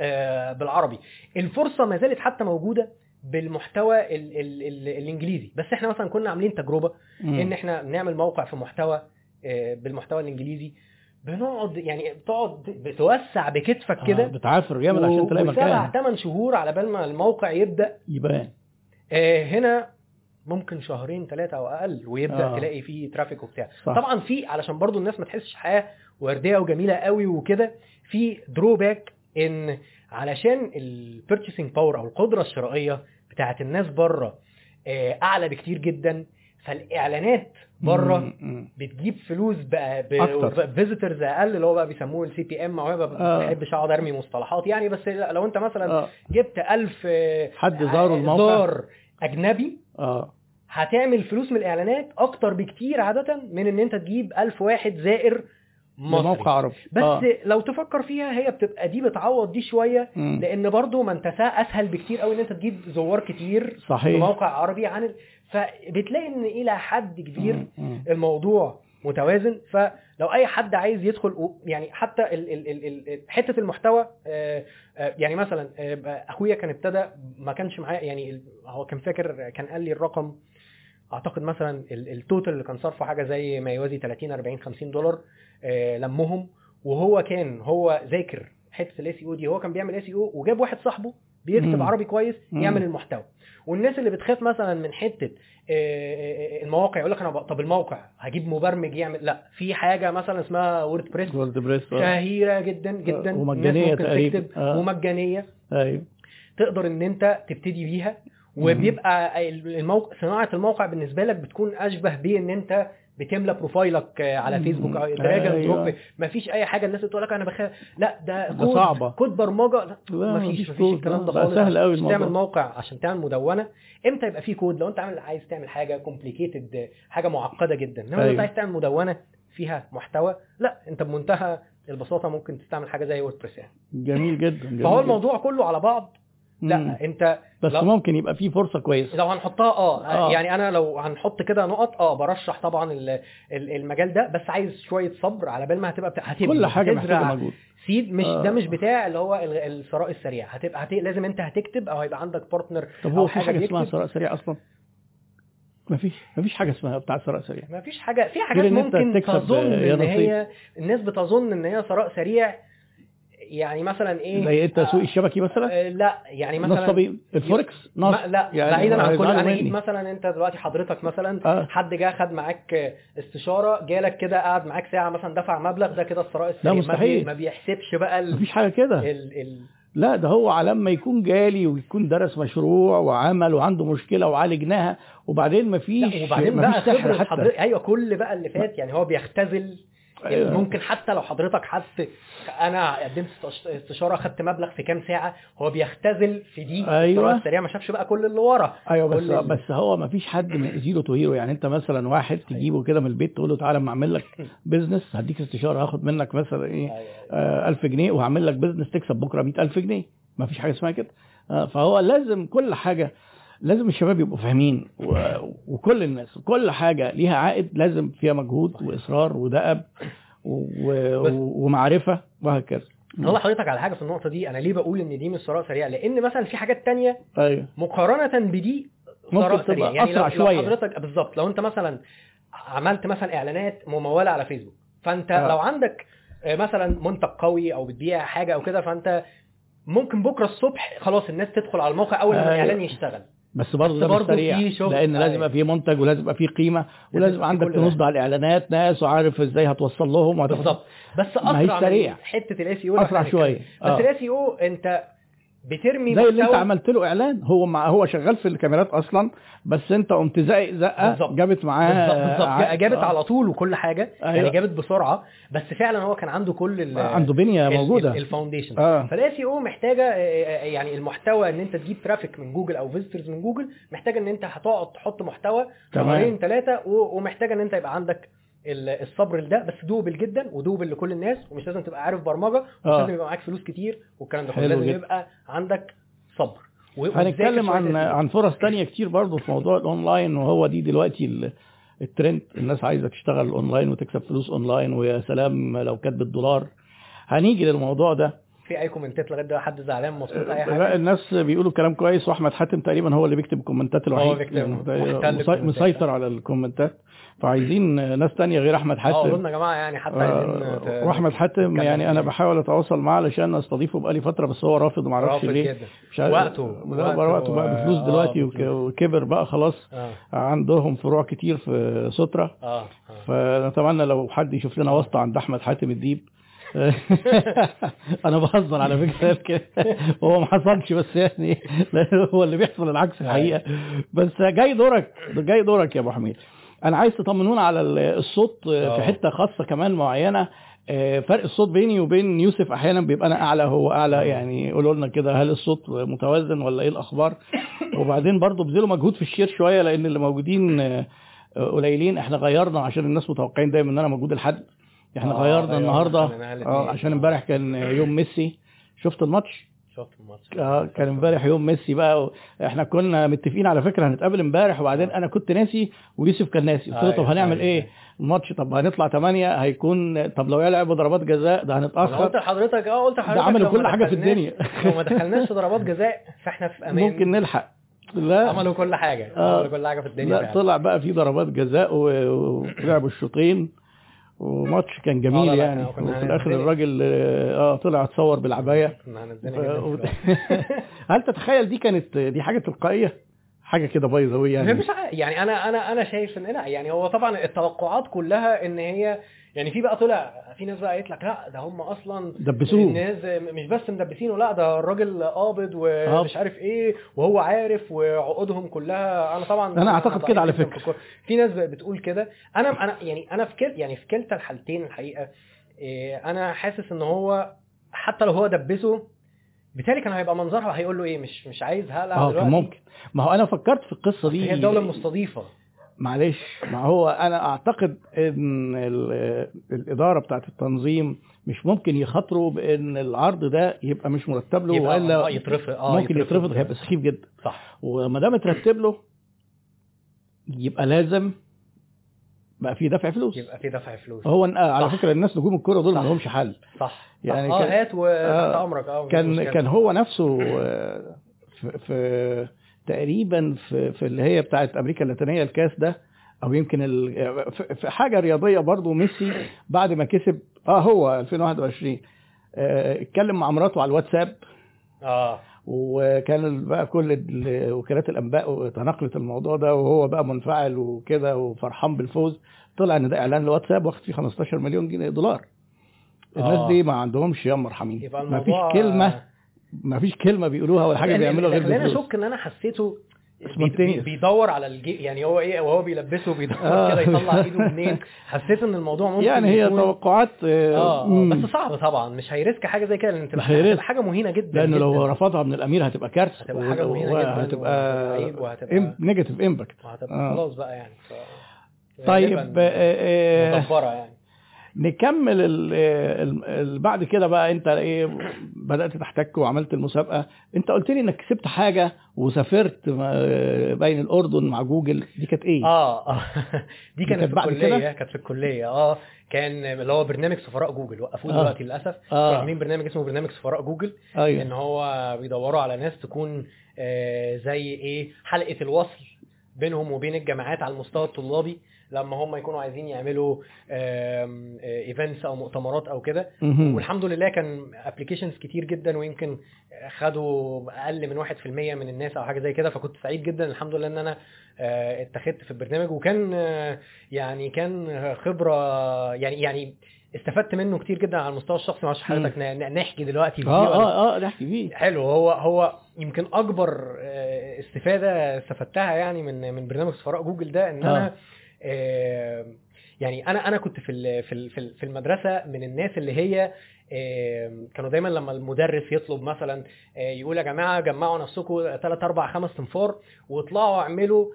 آه بالعربي. الفرصة ما زالت حتى موجودة بالمحتوى ال... ال... ال... الإنجليزي. بس إحنا مثلا كنا عاملين تجربة مم. إن إحنا نعمل موقع في محتوى آه، بالمحتوى الإنجليزي. بنقعد يعني بتقعد بتوسع بكتفك آه، كده بتعافر جامد عشان تلاقي مكان ثمان شهور على بال ما الموقع يبدأ يبان آه، هنا ممكن شهرين ثلاثة أو أقل ويبدأ آه. آه. تلاقي فيه ترافيك وبتاع صح. طبعا في علشان برضو الناس ما تحسش حياة وردية وجميلة قوي وكده في drawback إن علشان ال purchasing power أو القدرة الشرائية بتاعت الناس بره آه، أعلى بكتير جدا فالإعلانات بره. بتجيب فلوس بقى. visitors أقل اللي هو بقى بيسموه ال CPM ما آه. بحبش أقعد أرمي مصطلحات يعني بس لو أنت مثلا آه جبت 1000 آه، حد زاروا الموقع زار أجنبي آه هتعمل فلوس من الإعلانات أكتر بكتير عادة من إن أنت تجيب 1000 واحد زائر موقع عربي بس آه. لو تفكر فيها هي بتبقى دي بتعوض دي شوية مم. لأن برضو ما أنت أسهل بكتير قوي إن أنت تجيب زوار كتير في صحيح موقع عربي عن ال... فبتلاقي إن إلى حد كبير مم. مم. الموضوع متوازن فلو أي حد عايز يدخل يعني حتى ال ال ال ال حتة المحتوى آه، آه، يعني مثلا آه، أخويا كان ابتدى ما كانش معاه يعني هو كان فاكر كان قال لي الرقم أعتقد مثلا ال- ال total اللي كان صرفه حاجة زي ما يوازي 30 40 50 دولار آه، المهم وهو كان هو ذاكر حتة ال SEO دي هو كان بيعمل SEO وجاب واحد صاحبه بيكتب. عربي كويس. يعمل المحتوى والناس اللي بتخاف مثلا من حتة آه، آه، المواقع يقول لك أنا طب الموقع هجيب مبرمج يعمل لا في حاجة مثلا اسمها WordPress WordPress. شهيرة جدا جدا ممكن تقريبا. ومجانية أيوه تقدر إن أنت تبتدي بيها وبيبقى الموقع صناعة الموقع بالنسبة لك بتكون أشبه بان أنت بتملى profile ك على. فيسبوك أو drag and. drop مفيش أي حاجة الناس بتقول لك أنا بخاف لا ده كود صعبة. كود برمجة لا, لا، مفيش مفيش. الكلام ده خالص سهل قوي عشان تعمل. موقع عشان تعمل مدونة إمتى يبقى فيه كود لو أنت عامل عايز تعمل حاجة complicated حاجة معقدة جدا إنما لو أيوة. انت عايز تعمل مدونة فيها محتوى لا أنت بمنتهى البساطة ممكن تستعمل حاجة زي WordPress يعني جميل جدا جميل فهو جداً. الموضوع كله على بعض مم. لا انت بس لا. ممكن يبقى في فرصة كويسة لو هنحطها آه, آه. يعني أنا لو هنحط كده نقط آه برشح طبعا ال- ال- المجال ده بس عايز شوية صبر على بال ما هتبقى. هتبني كل حاجة محتاجة مجهود سيد مش آه. ده مش بتاع اللي هو ال- الثراء السريع هتبقى هت... لازم انت هتكتب أو هيبقى عندك partner طب هو في حاجة حاجة اسمها. ثراء سريع أصلا مفيش مفيش حاجة اسمها بتاع ثراء سريع ما فيش حاجة في حاجات ممكن تكسب تظن إن. هي الناس بتظن إن هي ثراء سريع يعني مثلا إيه زي التسويق آه، الشبكي مثلا؟ آه، لا يعني مثلا نصبي الفوركس؟ ما نصب لا يعني بعيدا عن كل أنا مثلا أنت دلوقتي حضرتك مثلا آه. حد جه خد معاك استشارة جالك كده قعد معاك ساعة مثلا دفع مبلغ ده كده الثراء السريع ما بي- مستحيل. ما بيحسبش بقى ال... مفيش حاجة كده. لا ده هو على لما يكون جالي ويكون درس مشروع وعمل وعنده مشكلة وعالجناها وبعدين مفيش لا وبعدين مفيش بقى سحر حتى. حضرتك أيوه كل بقى اللي فات يعني هو بيختزل أيوة. ممكن حتى لو حضرتك حد أنا قدمت استش- استشارة خدت مبلغ في كام ساعة هو بيختزل في دي أيوة. الثراء السريع ما شافش بقى كل اللي ورا أيوه بس كل ال- بس هو ما فيش حد من zero to hero يعني أنت مثلا واحد تجيبه كده من البيت تقول له تعالى أما أعمل لك business هديك استشارة هاخد منك مثلا إيه أيوة. آه 1000 جنيه وهعمل لك business تكسب بكرة 100000 جنيه ما فيش حاجة اسمها كده آه فهو لازم كل حاجة لازم الشباب يبقوا فاهمين و- وكل الناس كل حاجة ليها عائد لازم فيها مجهود وإصرار ودأب و- بس- و- ومعرفة وهكذا. أقول لحضرتك على حاجة في النقطة دي أنا ليه بقول إن دي مش ثراء سريع؟ لأن مثلا في حاجات تانية أيوه. مقارنة بدي ثراء سريع. يعني أسرع لو, شوية. لو حضرتك بالظبط. لو أنت مثلا عملت مثلا إعلانات ممولة على فيسبوك فأنت آه. لو عندك مثلا منتج قوي أو بتبيع حاجة أو كده فأنت ممكن بكرة الصبح خلاص الناس تدخل على الموقع أول ما أيوة. الإعلان يشتغل. بس برضه ده مش سريع في. لأن لازم أيوة. يبقى فيه منتج ولازم يبقى فيه قيمة ولازم عندك. تنزل الاعلانات ناس وعارف إزاي هتوصل لهم بالظبط بس ما أسرع سريع. حتة ال SEO أسرع شوية بس آه. ال SEO أنت بترمي زي اللي انت عملت له إعلان هو مع هو شغال في الكاميرات أصلا بس انت قمت زق زقة. جابت معاه بالظبط جابت آه. على طول وكل حاجة أيوة. يعني جابت بسرعة بس فعلا هو كان عنده كل ال- عنده بنية موجودة ال- ال foundation آه فال SEO محتاجة آه، آه، يعني المحتوى إن أنت تجيب traffic من جوجل أو visitors من جوجل محتاجة إن أنت هتقعد تحط محتوى. شهرين ثلاثة ومحتاجة إن أنت يبقى عندك الصبر لده بس doable جدا و doable لكل الناس ومش لازم تبقى عارف برمجة ومش آه. لازم يبقى معاك فلوس كتير والكلام ده كله لازم جدا. يبقى عندك صبر هنتكلم عن. عن فرص تانية كتير برضه في موضوع الأونلاين وهو دي دلوقتي ال- الترند الناس عايزة تشتغل أونلاين وتكسب فلوس أونلاين ويا سلام لو كانت بالدولار هنيجي للموضوع ده في أي comment ات لغاية دلوقتي حد زعلان مبسوط أي لا حاجة؟ الناس بيقولوا كلام كويس وأحمد حاتم تقريبا هو اللي بيكتب ال comment ات الوحيد. بيكتب يعني مسي- ال comment ات. مسيطر على ال comment ات. فعايزين ناس تانية غير أحمد آه حاتم. قولوا لنا يا جماعة يعني حتى عايزين آه، ت- واحمد حاتم يعني أنا. بحاول أتواصل معاه علشان أستضيفه بقالي فترة بس هو رافض وما أعرفش ليه. مش عارف وقته. لا، وقته, وقته بقى بفلوس آه، دلوقتي وكبر بقى خلاص. آه. عندهم فروع كتير في سترة آه آه. فنتمنى لو حد يشوف لنا واسطة عند أحمد حاتم الديب. أنا بهزر على فكرة كده هو ما حصلش بس يعني هو اللي بيحصل العكس الحقيقة. بس جاي دورك جاي دورك يا أبو حميد. أنا عايز تطمنونا على ال- الصوت في آه. حتة خاصة كمان معينة. آه، فرق الصوت بيني وبين يوسف أحيانا بيبقى أنا أعلى هو أعلى. يعني قولوا لنا كده هل الصوت متوازن ولا إيه الأخبار؟ وبعدين برضو بذلوا مجهود في الشير شوية لأن اللي موجودين آه، قليلين. إحنا غيرنا عشان الناس متوقعين دايما إن أنا موجود الحد إحنا آه، غيرنا غيرنا النهارده. آه عشان امبارح كان يوم ميسي شفت الماتش شفت الماتش آه كان امبارح يوم ميسي بقى. إحنا كنا متفقين على فكرة هنتقابل امبارح وبعدين أنا كنت ناسي ويوسف كان ناسي قلت له أيوة، طب هنعمل أيوة. إيه الماتش طب هنطلع 8 هيكون طب لو يلعبوا ضربات جزاء ده أنا قلت هنتاخر لحضرتك آه قلت لحضرتك عملوا لو كل ما حاجة في الدنيا. لو ما دخلناش ضربات جزاء فإحنا في أمان ممكن نلحق لا عملوا كل حاجة آه. عملوا كل حاجة في الدنيا لا. طلع بقى في ضربات جزاء ولعبوا الشوطين وماتش كان آه، جميل يعني وفي الآخر. الراجل آه طلع اتصور بالعباية. هل تتخيل دي كانت دي حاجة تلقائية حاجة كده بايظه قوي هي يعني مش يعني أنا أنا أنا شايف إن لا يعني هو طبعا التوقعات كلها إن هي يعني في بقى طلع في ناس بقى قالت لك لا ده هم أصلا دبسوه الناس مش بس مدبسينه لا ده الراجل قابض ومش عارف إيه وهو عارف وعقودهم كلها أنا طبعا أنا أعتقد ضعيف كده على. في الكورة. في ناس بتقول كده أنا أنا يعني أنا في كل يعني في كلتا الحالتين الحقيقة إيه، أنا حاسس إن هو حتى لو هو دبسه بالتالي كان هيبقى منظرها هيقول له إيه مش مش عايز هقلع آه كان ممكن. ما هو أنا فكرت في القصة دي. هي الدولة المستضيفة. معلش ما هو أنا أعتقد إن ال- الإدارة بتاعت التنظيم مش ممكن يخاطروا بإن العرض ده يبقى مش مرتب له يبقى- وإلا آه يترفض. آه ممكن يترفض هيبقى سخيف جدا. صح. وما دام اترتب له يبقى لازم بقى في دفع فلوس. يبقى في دفع فلوس. هو على. فكرة الناس نجوم الكورة دول ما. لهمش حل. صح. يعني آه كان- هات وتحت آه، أمرك. آه كان مشكلة. كان هو نفسه آه، في, في تقريبا في, في اللي هي بتاعت أمريكا اللاتينية الكاس ده أو يمكن في- حاجة رياضية برضو ميسي بعد ما كسب آه هو 2021 آه، اتكلم مع مراته على الواتساب. آه. وكان بقى كل ال- وكالات الأنباء تناقلت الموضوع ده وهو بقى منفعل وكده وفرحان بالفوز. طلع إن ده إعلان الواتساب واخد فيه 15 مليون جنيه دولار. الناس آه. دي ما عندهمش يا مرحمين ما فيش كلمة ما فيش كلمة بيقولوها ولا حاجة بيعملوها غير بالفلوس. أشك إن أنا حسيته بي- بيدور على الجي يعني هو إيه وهو بيلبسه بيدور آه. كده يطلع إيده منين حسيت إن الموضوع ممكن يعني هي يكون- توقعات آه آه مم. بس صعب طبعا مش ه risk حاجة زي كده لأن تبقى. هتبقى حاجة مهينة جدا لأنه لو. رفضها من الأمير هتبقى كارثة هتبقى حاجة مهينة جداً وهتبقى وعيب وهتبقى- negative impact وهتبقى آه. خلاص بقى يعني ف... طيب آه، مدبره يعني نكمل ال ال بعد كده بقى انت إيه بدأت تحتك وعملت المسابقة. انت قلت لي انك كسبت حاجة وسافرت ما- بين الأردن مع جوجل. دي كانت إيه؟ آه آه. دي كانت في بعد الكلية؟ كانت في الكلية. آه كان اللي هو برنامج سفراء جوجل. وقفوه آه. دلوقتي للأسف. آه. عاملين برنامج اسمه برنامج سفراء جوجل إن أيوه هو بيدوروا على ناس تكون آه، زي إيه حلقة الوصل بينهم وبين الجامعات على المستوى الطلابي. لما هم يكونوا عايزين يعملوا events أو مؤتمرات أو كده. والحمد لله كان applications كتير جدا ويمكن خدوا أقل من 1% من الناس أو حاجة زي كده. فكنت سعيد جدا الحمد لله إن أنا آه، اتخذت في البرنامج. وكان آه، يعني كان خبرة يعني يعني استفدت منه كتير جدا على المستوى الشخصي. معرفش حضرتك نحكي دلوقتي فيه آه آه آه نحكي فيه. حلو. هو هو يمكن أكبر آه، استفادة استفدتها يعني من من برنامج سفراء جوجل ده إن أنا آه، يعني أنا أنا كنت في ال- في ال- في ال- في المدرسة من الناس اللي هي آه، كانوا دايما لما المدرس يطلب مثلا آه، يقول يا جماعة جمعوا نفسكم 3 4 5 تنفار واطلعوا اعملوا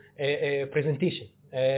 برزنتيشن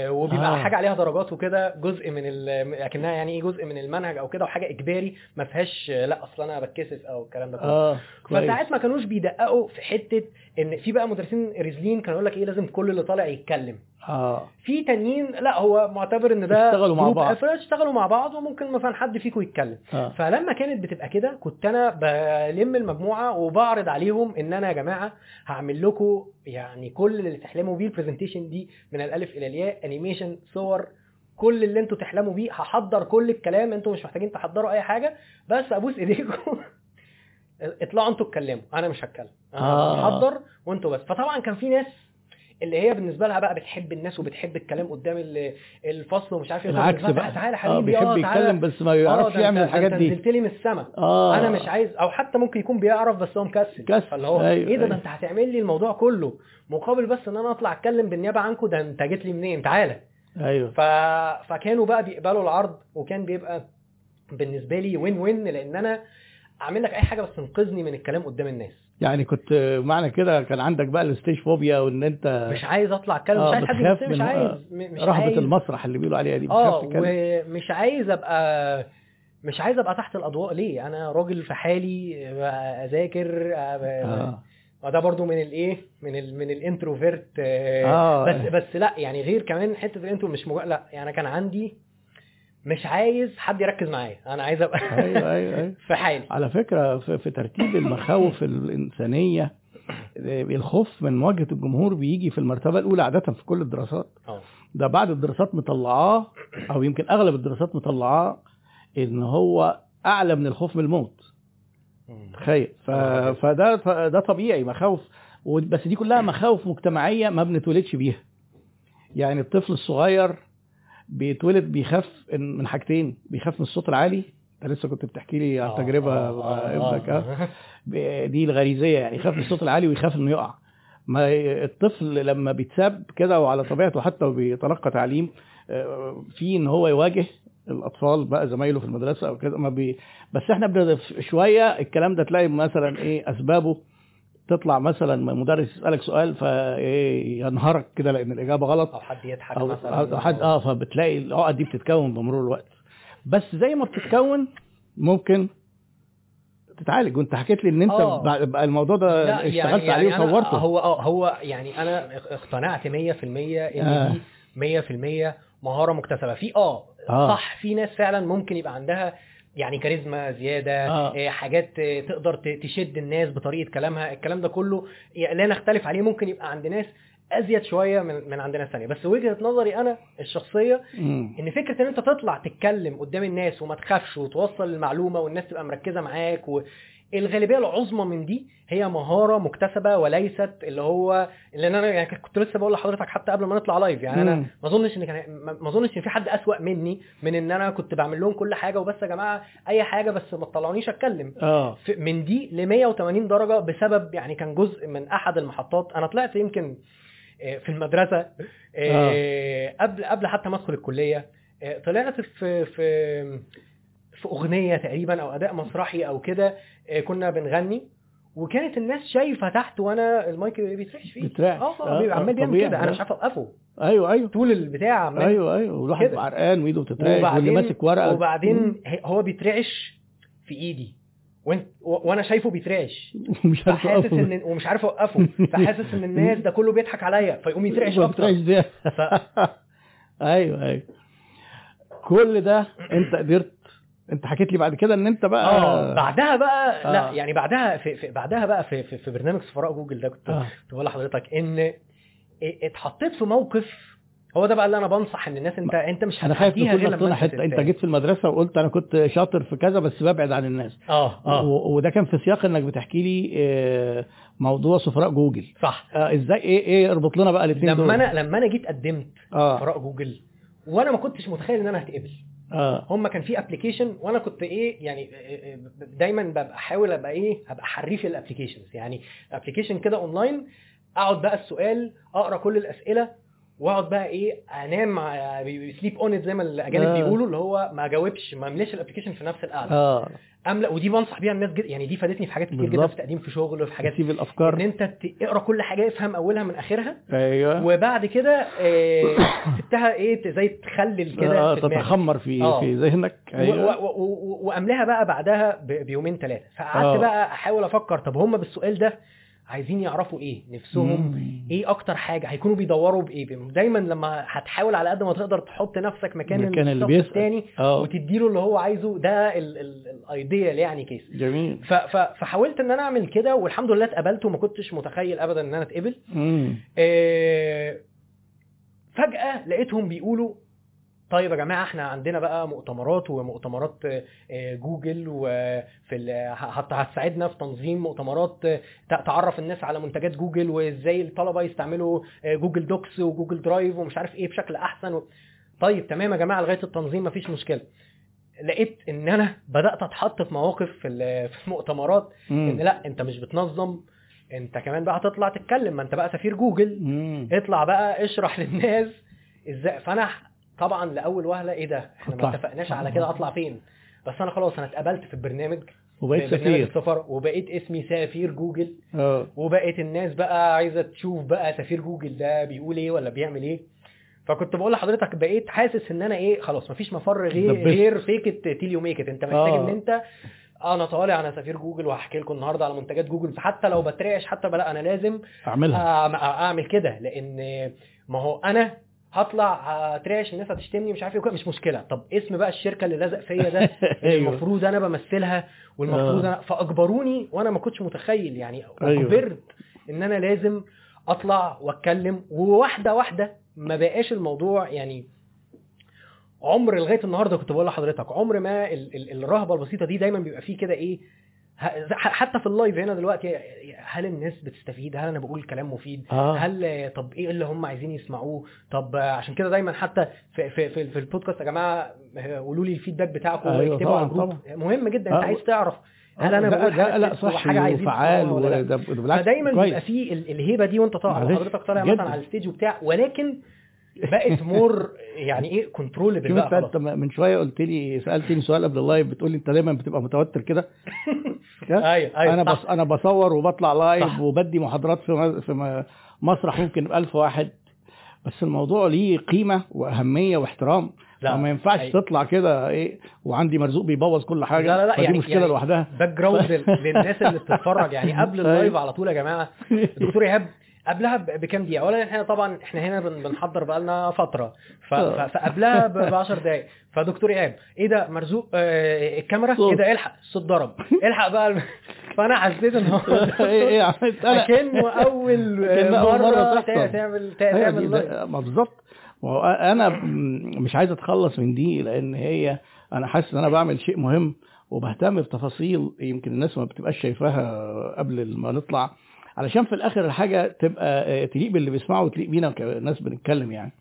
وبيبقى آه. حاجة عليها درجات وكده جزء من ال- اكنها يعني إيه جزء من المنهج أو كده وحاجة إجباري ما فيهاش آه، لا أصل أنا بتكسف أو الكلام ده كله كويس فساعات ما كانوش بيدققوا في حتة إن في بقى مدرسين رزلين كانوا يقول لك إيه لازم كل اللي طالع يتكلم. آه. في تانيين لا هو معتبر إن ده اشتغلوا مع بعض. اشتغلوا مع بعض وممكن مثلا حد فيكم يتكلم. آه. فلما كانت بتبقى كده كنت أنا بلم المجموعة وبعرض عليهم إن أنا يا جماعة هعمل لكم يعني كل اللي تحلموا بيه ال presentation دي من الألف إلى الياء animation صور كل اللي أنتوا تحلموا بيه هحضر كل الكلام أنتوا مش محتاجين تحضروا أي حاجة بس أبوس إيديكم. اطلعوا أنتوا اتكلموا أنا مش هتكلم أنا آه. هحضر وانتوا بس. فطبعا كان في ناس اللي هي بالنسبة لها بقى بتحب الناس وبتحب الكلام قدام ال- الفصل ومش عارف إيه. العكس بقى. تعالى آه حبيبي بيحب آه تعالى. يتكلم بس ما يعرفش ده يعمل الحاجات دي. انت نزلت لي من السما. آه. أنا مش عايز أو حتى ممكن يكون بيعرف بس هو مكسل. مكسل. فاللي هو أيوة، إيه ده؟ أيوة. ده أنت هتعمل لي الموضوع كله مقابل بس إن أنا أطلع أتكلم بالنيابة عنكم؟ ده أنت جيت لي منين؟ تعالى. أيوه. ف... فكانوا بقى بيقبلوا العرض وكان بيبقى بالنسبة لي win win لأن أنا أعمل لك أي حاجة بس تنقذني من الكلام قدام الناس. يعني كنت معنى كده كان عندك بقى ال stage phobia وإن أنت مش عايز أطلع أتكلم آه، مش عايز حد مش عايز آه، مش رهبة عايز. المسرح اللي بيقولوا عليها دي آه. ومش عايز أبقى مش عايز أبقى تحت الأضواء. ليه؟ أنا راجل في حالي آه، أذاكر آه، آه. وده برضو من الإيه؟ من ال من ال introvert آه آه. بس بس لأ يعني غير كمان حتة ال intro مش مجرد لأ يعني كان عندي مش عايز حد يركز معايا. أنا عايز أبقى أيوه أيوه أيوه. في حالي. على فكرة في, ترتيب المخاوف الإنسانية الخوف من مواجهة الجمهور بيجي في المرتبة الأولى عادة في كل الدراسات. أه. ده بعد الدراسات مطلعاه أو يمكن أغلب الدراسات مطلعاه إن هو أعلى من الخوف من الموت. تخيل. ف... فده ده طبيعي مخاوف. بس دي كلها مخاوف مجتمعية ما بنتولدش بيها. يعني الطفل الصغير بيتولد بيخاف من حاجتين بيخاف من الصوت العالي. أنت لسه كنت بتحكي لي عن تجربة مع ابنك آه. دي الغريزية يعني يخاف من الصوت العالي ويخاف إنه يقع. ما الطفل لما بيتساب كده وعلى طبيعته حتى وبيتلقى تعليم آه، في إن هو يواجه الأطفال بقى زمايله في المدرسة أو كده ما بي بس إحنا شوية الكلام ده تلاقي مثلا إيه أسبابه. تطلع مثلا مدرس يسألك سؤال فينهارك كده لأن الإجابة غلط أو حد يضحك أو مثلا أو حد آه فبتلاقي العقد دي بتتكون بمرور الوقت بس زي ما بتتكون ممكن تتعالج وأنت حكيت لي إن أنت آه. بقى الموضوع ده لا اشتغلت يعني عليه يعني وصورته هو آه هو يعني أنا اقتنعت 100% إن آه. دي 100% مهارة مكتسبة في آه آه. صح في ناس فعلا ممكن يبقى عندها يعني كاريزما زيادة آه. آه. حاجات تقدر تشد الناس بطريقة كلامها الكلام ده كله لا نختلف عليه ممكن يبقى عند ناس أزيد شوية من من عند ناس ثانية بس وجهة نظري أنا الشخصية مم. إن فكرة إن أنت تطلع تتكلم قدام الناس وما تخافش وتوصل المعلومة والناس تبقى مركزة معاك و... الغالبية العظمى من دي هي مهارة مكتسبة وليست اللي هو اللي أنا يعني كنت لسه بقول لحضرتك حتى قبل ما نطلع لايف يعني أنا. ما أظنش إن كان ما أظنش إن في حد أسوأ مني من إن أنا كنت بعمل لهم كل حاجة وبس يا جماعة أي حاجة بس ما تطلعونيش أتكلم. في- من دي ل 180 درجة بسبب يعني كان جزء من أحد المحطات. أنا طلعت يمكن آه، في المدرسة آه، قبل قبل حتى ما أدخل الكلية آه، طلعت في في في أغنية تقريبا أو أداء مسرحي أو كده آه، كنا بنغني. وكانت الناس شايفة تحت وأنا المايك بيترعش فيه. بيترعش. آه آه، آه، بيبقى عمال بيعمل. كده. أنا. مش عارف اوقفه أيوه أيوه. طول البتاع عمال أيوه أيوه. والواحد. عرقان وإيده بتترعش واللي ماسك ورقة. وبعدين هو بيترعش في إيدي. وانت وأنا شايفه بيترعش. مش عارف فحاسس. ان ومش عارف أوقفه. فحاسس إن الناس ده كله بيضحك عليا. فيقوم يترعش أكتر. ف... أيوه أيوه. كل ده أنت قدرت انت حكيت لي بعد كده ان انت بقى آه بعدها بقى آه. لا يعني بعدها في, في بعدها بقى في, في, في برنامج سفراء جوجل ده كنت آه. كنت بقول لحضرتك إن اتحطيت في موقف هو ده بقى اللي أنا بنصح إن الناس أنت أنت مش أنا خايف غير لما حتة أنت. جيت في المدرسة وقلت أنا كنت شاطر في كذا بس ببعد عن الناس. آه آه. وده كان في سياق إنك بتحكي لي آه، موضوع سفراء جوجل. صح. آه، إزاي إيه إيه اربط لنا بقى الاثنين دول؟ لما أنا لما أنا جيت قدمت آه. سفراء جوجل وأنا ما كنتش متخيل إن أنا هتقبل. آه. هم كان في application وأنا كنت إيه يعني دايما ببقى أحاول أبقى إيه ابقى حريف ال applications يعني application كده اونلاين أقعد بقى السؤال أقرأ كل الأسئلة واقعد بقى إيه أنام sleep on زي ما الأجانب آه. بيقولوا اللي هو ما اجاوبش ما املاش ال application في نفس القعدة آه املا ودي بنصح بيها الناس جدا يعني دي فادتني في حاجات كتير جدا. في تقديم في شغل وفي حاجات تسيب إن الافكار انت تقرا كل حاجة افهم أولها من آخرها أيوه وبعد كده آه، سبتها إيه زي تخلل كده آه في. تتخمر في آه. في ذهنك أيوه واملاها بقى بعدها بيومين ثلاثة فقعدت آه. بقى أحاول أفكر طب هم بالسؤال ده عايزين يعرفوا إيه نفسهم مم. إيه أكتر حاجة هيكونوا بيدوروا بإيه دايما لما هتحاول على قد ما تقدر تحط نفسك مكان مكان الشخص. التاني آه وتديله اللي هو عايزه ده الايديال يعني كيس جميل فحاولت إن أنا أعمل كده والحمد لله اتقبلت وما كنتش متخيل ابدا إن أنا أتقبل. آه، فجأة لقيتهم بيقولوا طيب يا جماعة إحنا عندنا بقى مؤتمرات ومؤتمرات آه، جوجل وفي هتساعدنا في تنظيم مؤتمرات تعرف الناس على منتجات جوجل وازاي الطلبة يستعملوا آه، جوجل دوكس وجوجل درايف ومش عارف إيه بشكل احسن و... طيب تمام يا جماعة لغاية التنظيم مفيش مشكلة لقيت ان أنا بدأت اتحط في مواقف في ال- في المؤتمرات ان. لا انت مش بتنظم انت كمان بقى هتطلع تتكلم ما انت بقى سفير جوجل مم. اطلع بقى اشرح للناس إزاي فانا طبعا لأول وهلة إيه ده؟ إحنا ما. اتفقناش على كده أطلع فين؟ بس أنا خلاص أنا اتقبلت في البرنامج وبقيت سفير. السفر وبقيت اسمي سفير جوجل آه. وبقت الناس بقى عايزة تشوف بقى سفير جوجل ده بيقول إيه ولا بيعمل إيه. فكنت بقول لحضرتك بقيت حاسس إن أنا إيه خلاص مفيش مفر غير the best. غير fake till you make أنت محتاج آه. إن أنت أنا طالع أنا سفير جوجل وهحكي لكم النهارده على منتجات جوجل. فحتى لو بترعش حتى بلا أنا لازم أعملها. أعمل كده. لأن ما هو أنا هطلع هترعش الناس هتشتمني مش عارف إيه مش مشكلة. طب اسم بقى الشركة اللي لازق فيا ده أيوه. المفروض أنا بمثلها والمفروض آه. أنا فأجبروني وأنا ما كنتش متخيل. يعني أيوة. أجبرت إن أنا لازم أطلع وأتكلم. وواحدة واحدة ما بقاش الموضوع يعني عمر لغاية النهارده كنت بقول لحضرتك عمر ما ال- ال- الرهبة البسيطة دي دايما بيبقى فيه كده إيه حتى في ال live هنا دلوقتي هل الناس بتستفيد؟ هل أنا بقول كلام مفيد؟ آه. هل طب إيه اللي هم عايزين يسمعوه؟ طب عشان كده دايما حتى في في في, في البودكاست يا جماعة قولوا لي ال feedback بتاعكم أيوة واكتبوا على طبعاً، ال group. مهم جدا أنت آه. عايز تعرف هل أنا بقول لا لا صح حاجة عايزين بالعكس فدايما. بيبقى ال- الهيبة دي وأنت طالع حضرتك طالع. مثلا على ال stage وبتاع ولكن بقت more يعني إيه controllable بقى أنت أنت من شوية قلت لي سألتني سؤال قبل ال live بتقول لي أنت دايما بتبقى متوتر كده. ها؟ أيوه أيوه أنا صح. بص أنا بصور وبطلع live صح. وبدي محاضرات في في مسرح ممكن بألف واحد بس الموضوع ليه قيمة وأهمية واحترام لا، ما ينفعش أي. تطلع كده إيه وعندي مرزوق بيبوظ كل حاجة لا، لا، لا، فدي يعني- مشكلة يعني- لوحدها background لل- للناس اللي بتتفرج يعني قبل أيوة. ال live على طول يا جماعة الدكتور إيهاب قبلها بكام دقيقة؟ اولا إحنا طبعا إحنا هنا بن- بنحضر بقالنا فترة. آه. فقبلها ب 10 دقائق فدكتور إيهاب إيه ده؟ مرزوق آه الكاميرا. إيه ده؟ إلحق. الصوت ضرب. إلحق بقى الم- فأنا حسيت إن هو إيه إيه عملت. كأنه أول كأنه أول مرة مرة تعمل تع- أيوة تعمل ده- ما بالظبط أنا مش عايز أتخلص من دي لأن هي أنا حاسس إن أنا بعمل شيء مهم وبهتم بتفاصيل يمكن الناس ما بتبقاش شايفاها قبل ما نطلع. علشان في الآخر الحاجة تبقى آه، تليق باللي بيسمعه وتليق بينا كناس بنتكلم يعني.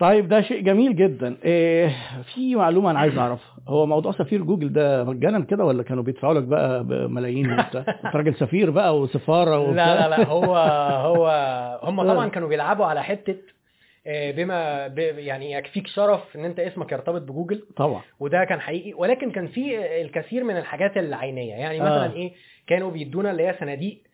طيب ده شيء جميل جدا. إيه في معلومة أنا عايز أعرفها. هو موضوع سفير جوجل ده مجانا كده ولا كانوا بيدفعوا لك بقى بملايين وبتاع؟ انت راجل سفير بقى وسفارة وبتاع؟ لا لا لا هو هو هم طبعا كانوا بيلعبوا على حتة آه، بما يعني يكفيك شرف إن أنت اسمك يرتبط بجوجل. طبعا. وده كان حقيقي. ولكن كان في الكثير من الحاجات العينية. يعني آه. مثلا إيه كانوا بيدونا اللي هي صناديق. آه، آه،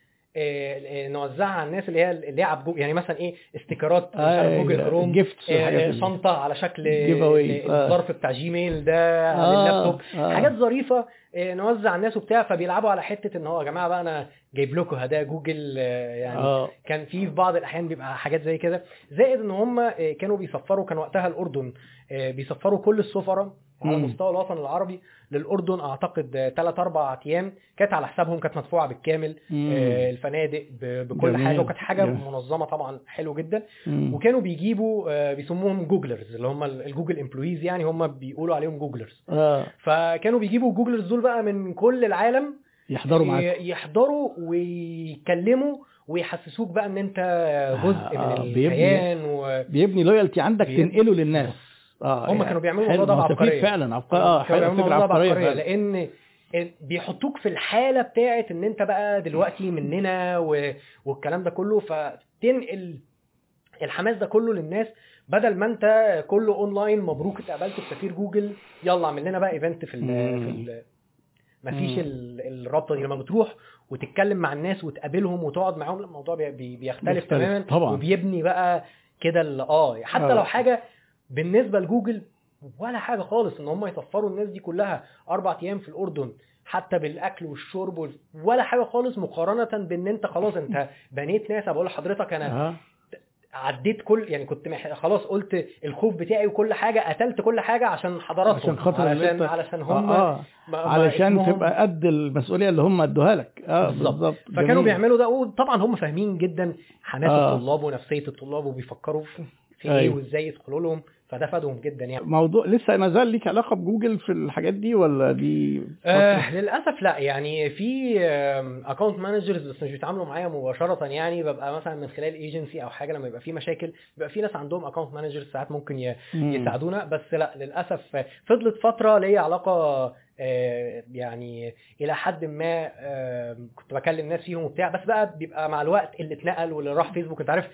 نوزعها على الناس اللي هي اللي هي جوجل يعني مثلا إيه استيكرات أيوة، جوجل كروم آه، والحاجات آه،. شنطه على شكل. آه. الظرف بتاع جيميل ده على آه، اللابتوب آه. حاجات ظريفة آه، نوزع على الناس وبتاع فبيلعبوا على حتة إن هو يا جماعة بقى أنا جايب لكم هدايا جوجل آه، يعني آه كان في في بعض الأحيان بيبقى حاجات زي كده زائد إن هم آه، كانوا بيسفروا كان وقتها الأردن آه، بيسفروا كل السفراء على. مستوى الوطن العربي للأردن أعتقد 3 4 أيام كانت على حسابهم كانت مدفوعة بالكامل مم. آه، الفنادق بكل جميل. حاجة وكانت حاجة جميل. منظمة طبعا حلو جدا مم. وكانوا بيجيبوا آه، بيسموهم Googlers اللي هم ال- ال Google employees يعني هم بيقولوا عليهم Googlers آه فكانوا بيجيبوا Googlers دول بقى من كل العالم يحضروا معاك يحضروا ويتكلموا ويحسسوك بقى إن أنت جزء آه، من بيبني- الكيان و... بيبني loyalty عندك تنقله للناس آه هم كانوا بيعملوا الموضوع ده بعبقرية. فعلا عبقري آه كانوا حلو فكره عبقرية فعلا. لأن بيحطوك في الحالة بتاعت إن أنت بقى دلوقتي مننا و... والكلام ده كله فتنقل الحماس ده كله للناس بدل ما أنت كله أونلاين مبروك اتقابلت بسفير جوجل يلا اعمل لنا بقى event في ال. في ال مفيش الرابطة دي لما بتروح وتتكلم مع الناس وتقابلهم وتقعد معاهم الموضوع بي- بي- بيختلف بيختلف، تماما طبعا. وبيبني بقى كده آه حتى آه. لو حاجة بالنسبة لجوجل ولا حاجة خالص إن هم يسفروا الناس دي كلها أربع أيام في الأردن حتى بالأكل والشرب وال- ولا حاجة خالص مقارنة بإن أنت خلاص أنت بنيت ناس بقول لحضرتك أنا عديت كل يعني كنت مح... خلاص قلت الخوف بتاعي وكل حاجة قتلت كل حاجة عشان حضراتهم عشان خاطر علشان علشان هم آه. آه. ما- علشان تبقى قد المسؤولية اللي هم ادوها لك آه بالظبط. فكانوا جميل. بيعملوا ده وطبعا هم فاهمين جدا حماس آه. الطلاب ونفسية الطلاب وبيفكروا في. إيه وإزاي يدخلوا لهم فده فادهم جدا يعني موضوع لسه ما زال ليك علاقة بجوجل في الحاجات دي ولا دي آه للأسف لا يعني في account managers بس مش بيتعاملوا معايا مباشرة يعني ببقى مثلا من خلال ايجنسي أو حاجة لما يبقى في مشاكل بيبقى في ناس عندهم account managers ساعات ممكن. يساعدونا بس لا للأسف فضلت فترة ليا علاقة آه، يعني إلى حد ما كنت بكلم ناس فيهم وبتاع بس بقى بيبقى مع الوقت اللي اتنقل واللي راح فيسبوك أنت عارف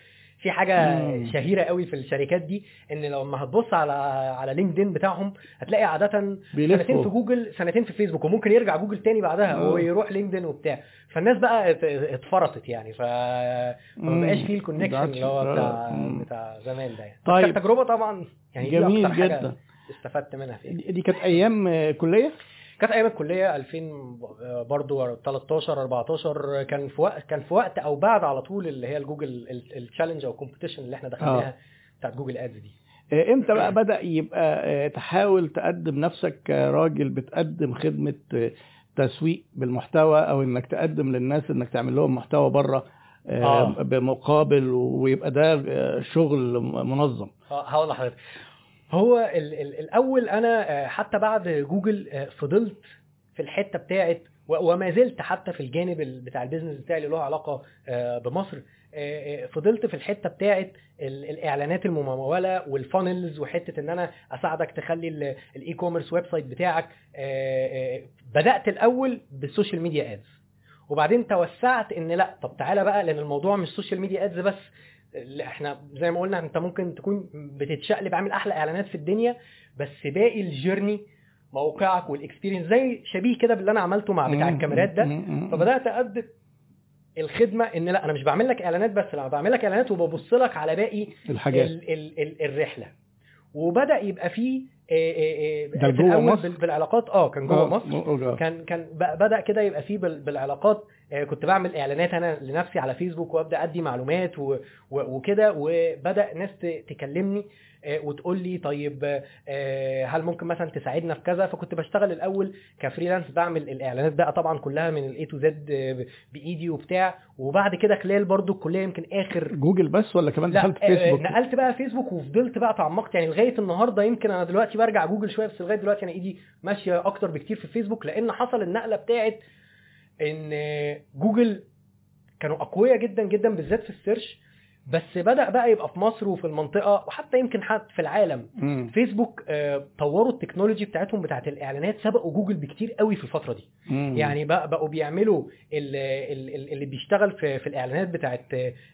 في حاجة مم. شهيرة قوي في الشركات دي إن لما هتبص على على لينكدين بتاعهم هتلاقي عادة سنتين في بيلفوا جوجل سنتين في فيسبوك وممكن يرجع جوجل تاني بعدها آه. ويروح لينكدين وبتاع فالناس بقى ات- اتفرطت يعني ف ما بقاش فيه ال connection اللي هو بتاع مم. بتاع زمان ده يعني طيب. كانت تجربة طبعا يعني دي جميل أكتر حاجة جدا استفدت منها فيها دي دي كانت أيام كلية كانت أيام الكلية 2000 برضو 13 14 كان في وقت كان في وقت أو بعد على طول اللي هي ال Google ال challenge أو ال competition اللي إحنا دخلناها بتاعت Google Ads دي. آه، إمتى بقى بدأ يبقى آه، تحاول تقدم نفسك كراجل بتقدم خدمة آه، تسويق بالمحتوى أو إنك تقدم للناس إنك تعمل لهم محتوى بره آه، آه. بمقابل ويبقى ده آه، شغل منظم؟ آه هقول لحضرتك. هو ال ال الأول أنا آه، حتى بعد جوجل آه، فضلت في الحتة بتاعت و- وما زلت حتى في الجانب ال- بتاع ال business بتاعي اللي له علاقة آه، بمصر فضلت في الحتة بتاعت ال- الإعلانات الممولة وال funnels وحتة إن أنا أساعدك تخلي ال- ال e-commerce website بتاعك بدأت الأول بال social media ads وبعدين توسعت إن لأ طب تعالى بقى لأن الموضوع مش social media ads بس لا، إحنا زي ما قلنا انت ممكن تكون بتتشقلب عامل أحلى اعلانات في الدنيا بس باقي الجيرني موقعك والاكسبيرينس زي شبيه كده باللي أنا عملته مع بتاع. الكاميرات ده. فبدأت أقدم الخدمة إن لا أنا مش بعمل لك إعلانات بس لا بعمل لك إعلانات وببص لك على باقي الحاجات ال ال ال الرحلة وبدأ يبقى فيه آه، آه، ده في جوه مصر؟ بال- بالعلاقات آه كان جوه آه، مصر. كان كان بدأ كده يبقى فيه بال- بالعلاقات. آه، كنت بعمل إعلانات أنا لنفسي على فيسبوك وأبدأ أدي معلومات وكده وبدأ ناس تكلمني آه، وتقول لي طيب هل ممكن مثلا تساعدنا في كذا؟ فكنت بشتغل الأول ك freelance بعمل الإعلانات بقى طبعا كلها من ال A to Z بإيدي وبتاع. وبعد كده خلال برضو الكلية يمكن آخر جوجل بس ولا كمان دخلت فيسبوك؟ نقلت بقى فيسبوك وفضلت بقى تعمقت. يعني لغاية النهارده يمكن أنا دلوقتي برجع جوجل شوية بس لغاية دلوقتي أنا إيدي ماشية أكتر بكتير في فيسبوك لأن حصل النقلة بتاعت إن آه، جوجل كانوا أقوياء جدا جدا بالذات في ال search بس بدأ بقى يبقى في مصر وفي المنطقة وحتى يمكن حتى في العالم مم. فيسبوك آه، طوروا ال technology بتاعتهم بتاعت الإعلانات سبقوا جوجل بكتير قوي في الفترة دي مم. يعني بقى بقوا بيعملوا ال- ال- ال- اللي بيشتغل في في الإعلانات بتاعت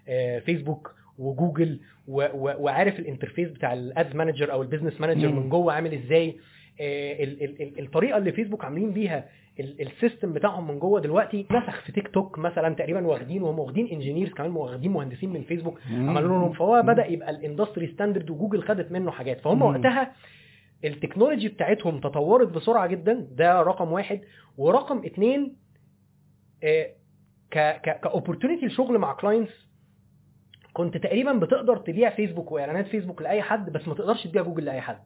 آه، فيسبوك وجوجل وعارف ال interface بتاع ال Ads Manager أو ال Business Manager. من جوه عامل إزاي آه، ال- ال- ال- الطريقة اللي فيسبوك عاملين بيها ال- ال system بتاعهم من جوه دلوقتي نسخ في تيك توك مثلا تقريبا واخدين وهم واخدين engineers كمان واخدين مهندسين من فيسبوك. عملوا لهم فهو بدأ يبقى ال industry standard وجوجل خدت منه حاجات فهم. وقتها ال technology بتاعتهم تطورت بسرعة جدا ده رقم واحد ورقم اتنين آه، ك ك ك opportunity الشغل مع clients كنت تقريبا بتقدر تبيع فيسبوك وإعلانات فيسبوك لأي حد بس ما تقدرش تبيع جوجل لأي حد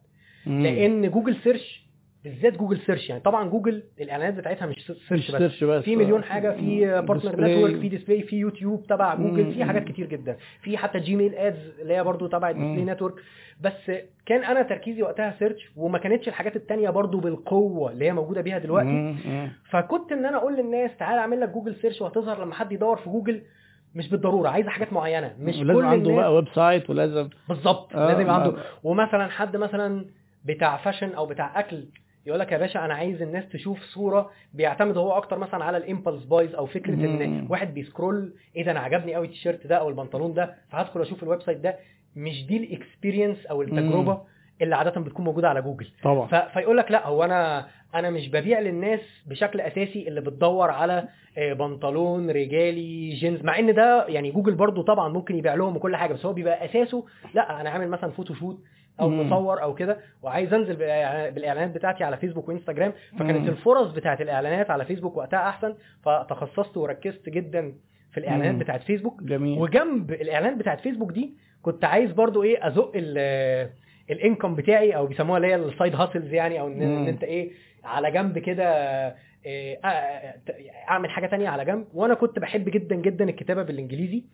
مم. لأن جوجل search بالذات جوجل search يعني طبعا جوجل الإعلانات بتاعتها مش search بس search بس في مليون حاجة في. partner. network في display في يوتيوب تبع جوجل في. حاجات كتير جدا في حتى جيميل ads اللي هي برضو تبع ال display. network بس كان أنا تركيزي وقتها search وما كانتش الحاجات التانية برضو بالقوة اللي هي موجودة بيها دلوقتي. فكنت إن أنا أقول للناس تعالى أعمل لك جوجل search وهتظهر لما حد يدور في جوجل مش بالضرورة عايزة حاجات معينة. مش ولازم كل عنده بقى website ولازم بالظبط آه، لازم يبقى عنده ومثلا حد مثلا بتاع fashion أو بتاع أكل يقول لك يا باشا أنا عايز الناس تشوف صورة بيعتمد هو أكتر مثلا على ال impulse buys أو فكرة إن مم. واحد بي scroll إيه ده أنا عجبني قوي التيشيرت ده أو البنطلون ده فهدخل أشوف ال website ده. مش دي ال experience أو التجربة اللي عادة بتكون موجودة على جوجل. طبعا. فيقول لك لا هو أنا أنا مش ببيع للناس بشكل أساسي اللي بتدور على آه، بنطلون رجالي جينز مع إن ده يعني جوجل برضو طبعا ممكن يبيع لهم وكل حاجة بس هو بيبقى أساسه لا أنا عامل مثلا photoshoot أو مم. مصور أو كده وعايز أنزل بالإعلانات بتاعتي على فيسبوك وإنستجرام فكانت مم. الفرص بتاعت الإعلانات على فيسبوك وقتها أحسن فتخصصت وركزت جدا في الإعلانات. بتاعت فيسبوك جميل وجنب الإعلانات بتاعت فيسبوك دي كنت عايز برضو إيه أزق ال income بتاعي أو بيسموها اللي هي ال side hustles يعني أو إن, أنت إيه على جنب كده إيه، آه، آه، أعمل حاجة تانية على جنب وأنا كنت بحب جدا جدا الكتابة بالإنجليزي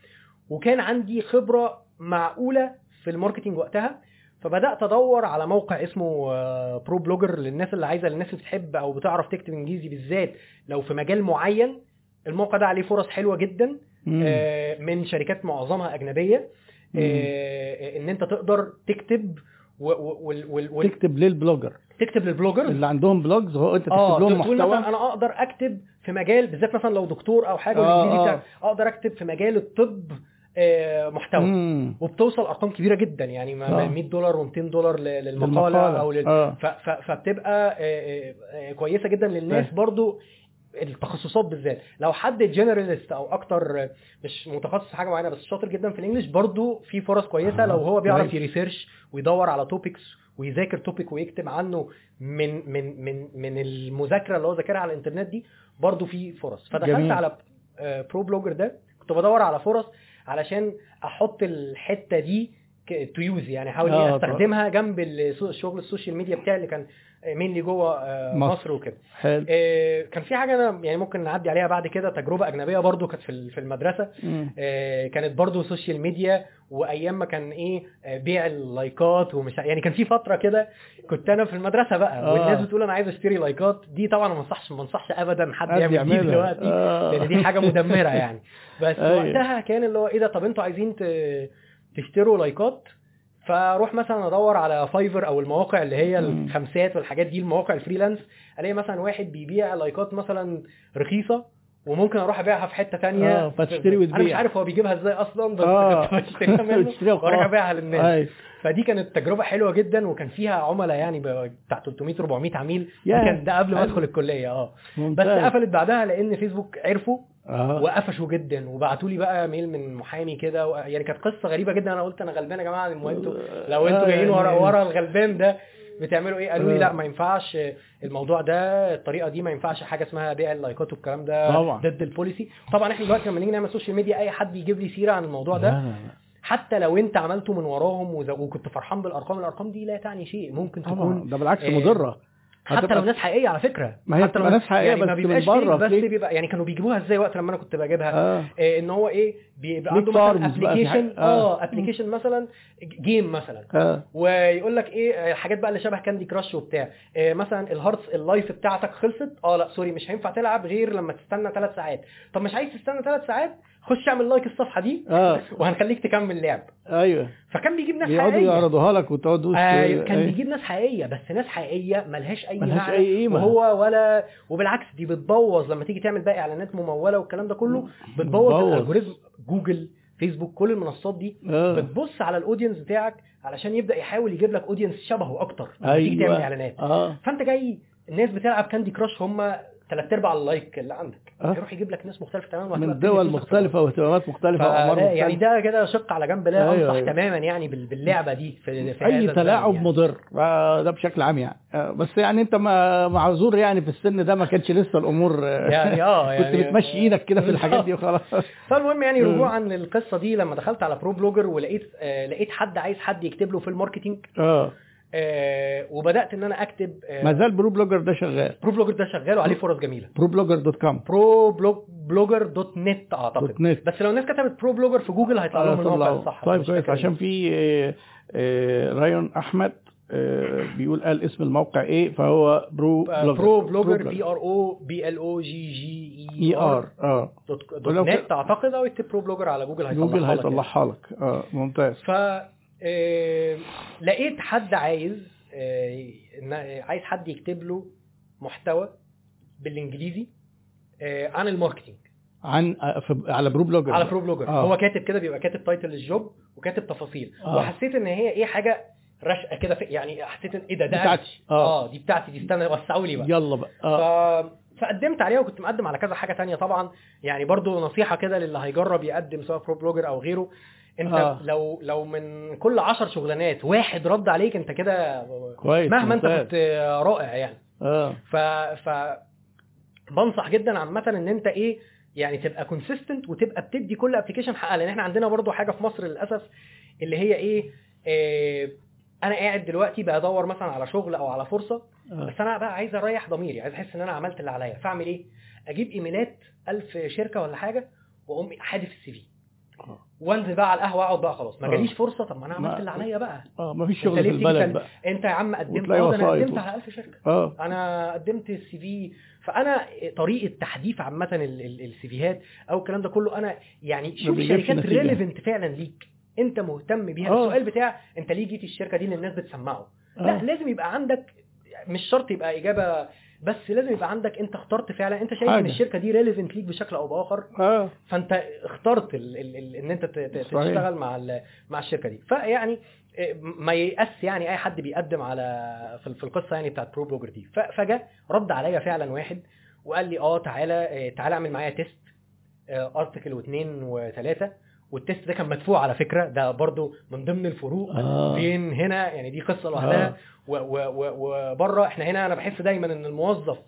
وكان عندي خبرة معقولة في ال marketing وقتها فبدأت أدور على موقع اسمه آه، برو بلوجر للناس اللي عايزة للناس اللي بتحب أو بتعرف تكتب إنجليزي بالذات لو في مجال معين الموقع ده عليه فرص حلوة جدا. آه، من شركات معظمها أجنبية. آه، إن أنت تقدر تكتب و- و- وال- وال- تكتب لل blogger تكتب لل bloggers اللي عندهم blogs هو انت تكتب لهم تقول محتوى مثلا أنا أقدر أكتب في مجال بالذات مثلا لو دكتور أو حاجة آه، آه. أقدر أكتب في مجال الطب آه، محتوى مم. وبتوصل أرقام كبيرة جدا يعني ما- آه. 100 دولار و200 دولار للمقالة للمقالة. أو لل... آه. ف... ف... فبتبقى آه، آه، آه، كويسة جدا للناس فاهم. برضو التخصصات بالذات لو حد generalist أو أكتر آه، مش متخصص في حاجة معينة بس شاطر جدا في ال English برضو في فرص كويسة آه، لو هو بيعرف. ي research ويدور على topics ويذاكر topic ويكتب عنه من من من من المذاكرة اللي هو ذاكرها على الإنترنت دي برضو في فرص فدخلت جميل. على برو بلوجر ده كنت بدور على فرص علشان أحط الحتة دي to use يعني أحاول آه، إيه أستخدمها جنب الشغل ال social media بتاعي اللي كان mainly جوه آه، مصر. مصر وكده حلو آه، كان في حاجة أنا يعني ممكن نعدي عليها بعد كده تجربة أجنبية برضو كانت في ال- في المدرسة. آه، كانت برضو social media وأيام ما كان إيه بيع ال like ات ومش يعني كان في فترة كده كنت أنا في المدرسة بقى آه. والناس بتقول أنا عايز أشتري like ات دي طبعا ما انصحش ما انصحش ابدا حد يعمل دي. دلوقتي آه. لأن دي حاجة مدمرة يعني بس أيوة. وقتها كان اللي هو إيه ده طب أنتوا عايزين ت- تشتروا like ات فاروح مثلا أدور على فايفر أو المواقع اللي هي. الخمسات والحاجات دي المواقع ال freelance ألاقي مثلا واحد بيبيع like ات مثلا رخيصة وممكن أروح أبيعها في حتة تانية آه، فتشتري أنا مش وتبيع. عارف هو بيجيبها إزاي أصلا بس آه. بشتريها منه وأروح. أبيعها للناس أيوة. فدي كانت تجربة حلوة جدا وكان فيها عملاء يعني بتاع 300 400 عميل. كان ده قبل ما. أدخل الكلية آه بس. قفلت بعدها لأن فيسبوك عرفوا آه. وقفشوا جدا وبعتوا لي بقى mail من محامي كده و... يعني كانت قصة غريبة جدا أنا قلت أنا غلبان يا جماعة المهم أنتوا لو أنتوا آه، جايين ورا يعني- ورا الغلبان ده بتعملوا إيه قالوا لي آه. لا ما ينفعش الموضوع ده الطريقة دي ما ينفعش حاجة اسمها بيع ال like ات والكلام ده طبعا. ضد ال policy طبعا إحنا دلوقتي لما نيجي نعمل social media أي حد يجيب لي سيرة عن الموضوع ده. حتى لو أنت عملته من وراهم وكنت فرحان بالأرقام الأرقام دي لا تعني شيء ممكن تكون ده بالعكس آه، مضرة حتى لو ناس حقيقية على فكرة. ما هي حتى لو ناس حقيقية يعني ما بس من بيبقاش بره، fake بس. بيبقى يعني كانوا بيجيبوها إزاي وقت لما أنا كنت بجيبها؟ آه، إن هو إيه بيبقى عنده مثلا application. آه. آه application مثلا game مثلا. آه. ويقول لك إيه آه، حاجات بقى اللي شبه كاندي كراش وبتاع. آه، مثلا ال hearts ال life بتاعتك خلصت. آه لا sorry مش هينفع تلعب غير لما تستنى ثلاث ساعات. طب مش عايز تستنى ثلاث ساعات؟ خش اعمل like الصفحة دي آه. وهنخليك تكمل لعب. أيوه. فكان بيجيب ناس حقيقية. يعرضوها لك وتقعد أيوه كان أيوة. بيجيب ناس حقيقية بس ناس حقيقية ملهاش أي ملهاش معنى. أي قيمة. وهو ولا وبالعكس دي بتبوظ لما تيجي تعمل بقى إعلانات ممولة والكلام ده كله بتبوظ. ال algorithm جوجل فيسبوك كل المنصات دي. آه. بتبص على ال audience بتاعك علشان يبدأ يحاول يجيب لك audience شبهه أكتر لما تيجي أيوة. تعمل إعلانات. آه. فأنت جاي الناس بتلعب كاندي كراش هم ثلاث أرباع ال like اللي عندك. آه. هيروح يجيب لك ناس مختلفة تماما من دول مختلفة واهتمامات مختلفة وأعمار فده يعني مختلفة. ده كده شق على جنب لا أيوة، أنصح أيوة. تماما يعني بال- باللعبة دي في, في الزمن تلاعب يعني. مضر. آه، ده بشكل عام يعني. آه، بس يعني ما- معذور يعني في السن ده ما كانش لسه الأمور آه، يعني آه كنت يعني بتمشي إيدك كده في الحاجات دي وخلاص. فالمهم يعني. رجوعا للقصة دي لما دخلت على برو بلوجر ولقيت آه لقيت حد عايز حد يكتب له في ال marketing. آه. آه وبدأت إن أنا أكتب آه ما زال برو بلوجر ده شغال. برو بلوجر ده شغال وعليه فرص جميلة. برو بلوجر dot com Pro Blog بلوجر dot net أعتقد. dot net. بس لو الناس كتبت برو بلوجر في جوجل هيطلع لهم الموقع الصح. طيب كويس. عشان. في آه، آه، رايون أحمد آه، بيقول قال اسم الموقع إيه فهو برو آه، بلوجر. برو بلوجر P R أو B L O G G E R آه. dot net أعتقد أو اكتب برو بلوجر على جوجل هيطلعها جوجل لك يعني. هيطلعها لك. آه ممتاز. ف آه، لقيت حد عايز آه، عايز حد يكتب له محتوى بالإنجليزي آه، عن ال marketing. عن آه، على برو بلوجر. على برو بلوجر. آه. هو كاتب كده بيبقى كاتب title ال job وكاتب تفاصيل. آه. وحسيت إن هي إيه حاجة رشقت كده يعني حسيت إن إيه ده ده بتاعتي. آه. آه دي بتاعتي دي استنى وسعوا لي بقى. يلا بقى. ف... فقدمت عليها وكنت مقدم على كذا حاجة تانية طبعا. يعني برضو نصيحة كده للي هيجرب يقدم سواء برو بلوجر أو غيره. انت آه. لو لو من كل عشر شغلانات واحد رد عليك انت كده كويس مهما انت. كنت رائع يعني آه ف ف بنصح جدا عامة ان انت إيه يعني تبقى consistent وتبقى بتدي كل application حقها لأن إحنا عندنا برضو حاجة في مصر للأسف اللي هي إيه, إيه أنا قاعد دلوقتي بدور مثلا على شغل أو على فرصة آه. بس أنا بقى عايز أريح ضميري عايز أحس إن أنا عملت اللي عليا فأعمل إيه أجيب إيميلات ألف شركة ولا حاجة وأقوم حادف ال CV. وانزل بقى على القهوة أقعد بقى خلاص. ما آه. جاليش فرصة. طب ما أنا عملت ما- اللي عليا بقى. آه مفيش أنت شغل في البلد بقى. أنت يا عم قدمت آه أنا قدمت على 1000 شركه آه. أنا قدمت ال CV. فأنا طريقة تحديث عامة ال CV هات أو الكلام ده كله أنا يعني شوف شركات. relevant فعلا ليك. أنت مهتم بيها. آه. السؤال بتاع أنت ليه جيت الشركة دي اللي الناس بتسمعه؟ لا آه. لازم يبقى عندك مش شرط يبقى إجابة بس لازم يبقى عندك انت اخترت فعلا انت شايف. إن الشركة دي relevant ليك بشكل أو بآخر آه فأنت اخترت ال ال ال إن أنت. تشتغل مع مع الشركة دي فيعني إيه، ما ييأس يعني أي حد بيقدم على في في القصة يعني بتاعت برو بلوجر دي ف- فجاء رد عليا فعلا واحد وقال لي آه تعالى إيه، تعالى اعمل معايا test article واثنين وثلاثة وال test ده كان مدفوع على فكرة ده برضو من ضمن الفروق آه بين هنا يعني دي قصة لوحدها آه. وبره إحنا هنا أنا بحس دايما إن الموظف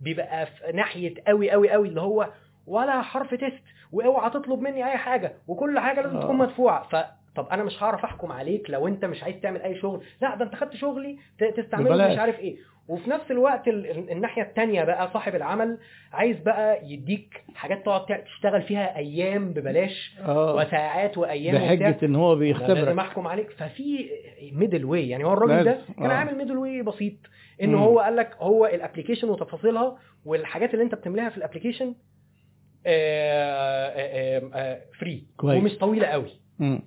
بيبقى في ناحية قوي قوي قوي اللي هو ولا حرف تيست وأوعى تطلب مني أي حاجة وكل حاجة لازم آه. تكون مدفوعة ف طب أنا مش هعرف أحكم عليك لو أنت مش عايز تعمل أي شغل لا ده أنت خدت شغلي تستعمله. مش عارف إيه وفي نفس الوقت ال- ال- الناحية التانية بقى صاحب العمل عايز بقى يديك حاجات تقعد تشتغل فيها أيام ببلاش آه وساعات وبتاع. بحجة إن هو أنا لازم بيختبرك أحكم عليك ففي middle way يعني هو الراجل ده. كان آه. عامل middle way بسيط مم. هو قال لك هو ال application وتفاصيلها والحاجات اللي أنت بتملاها في ال application free كويس. ومش طويلة قوي مم.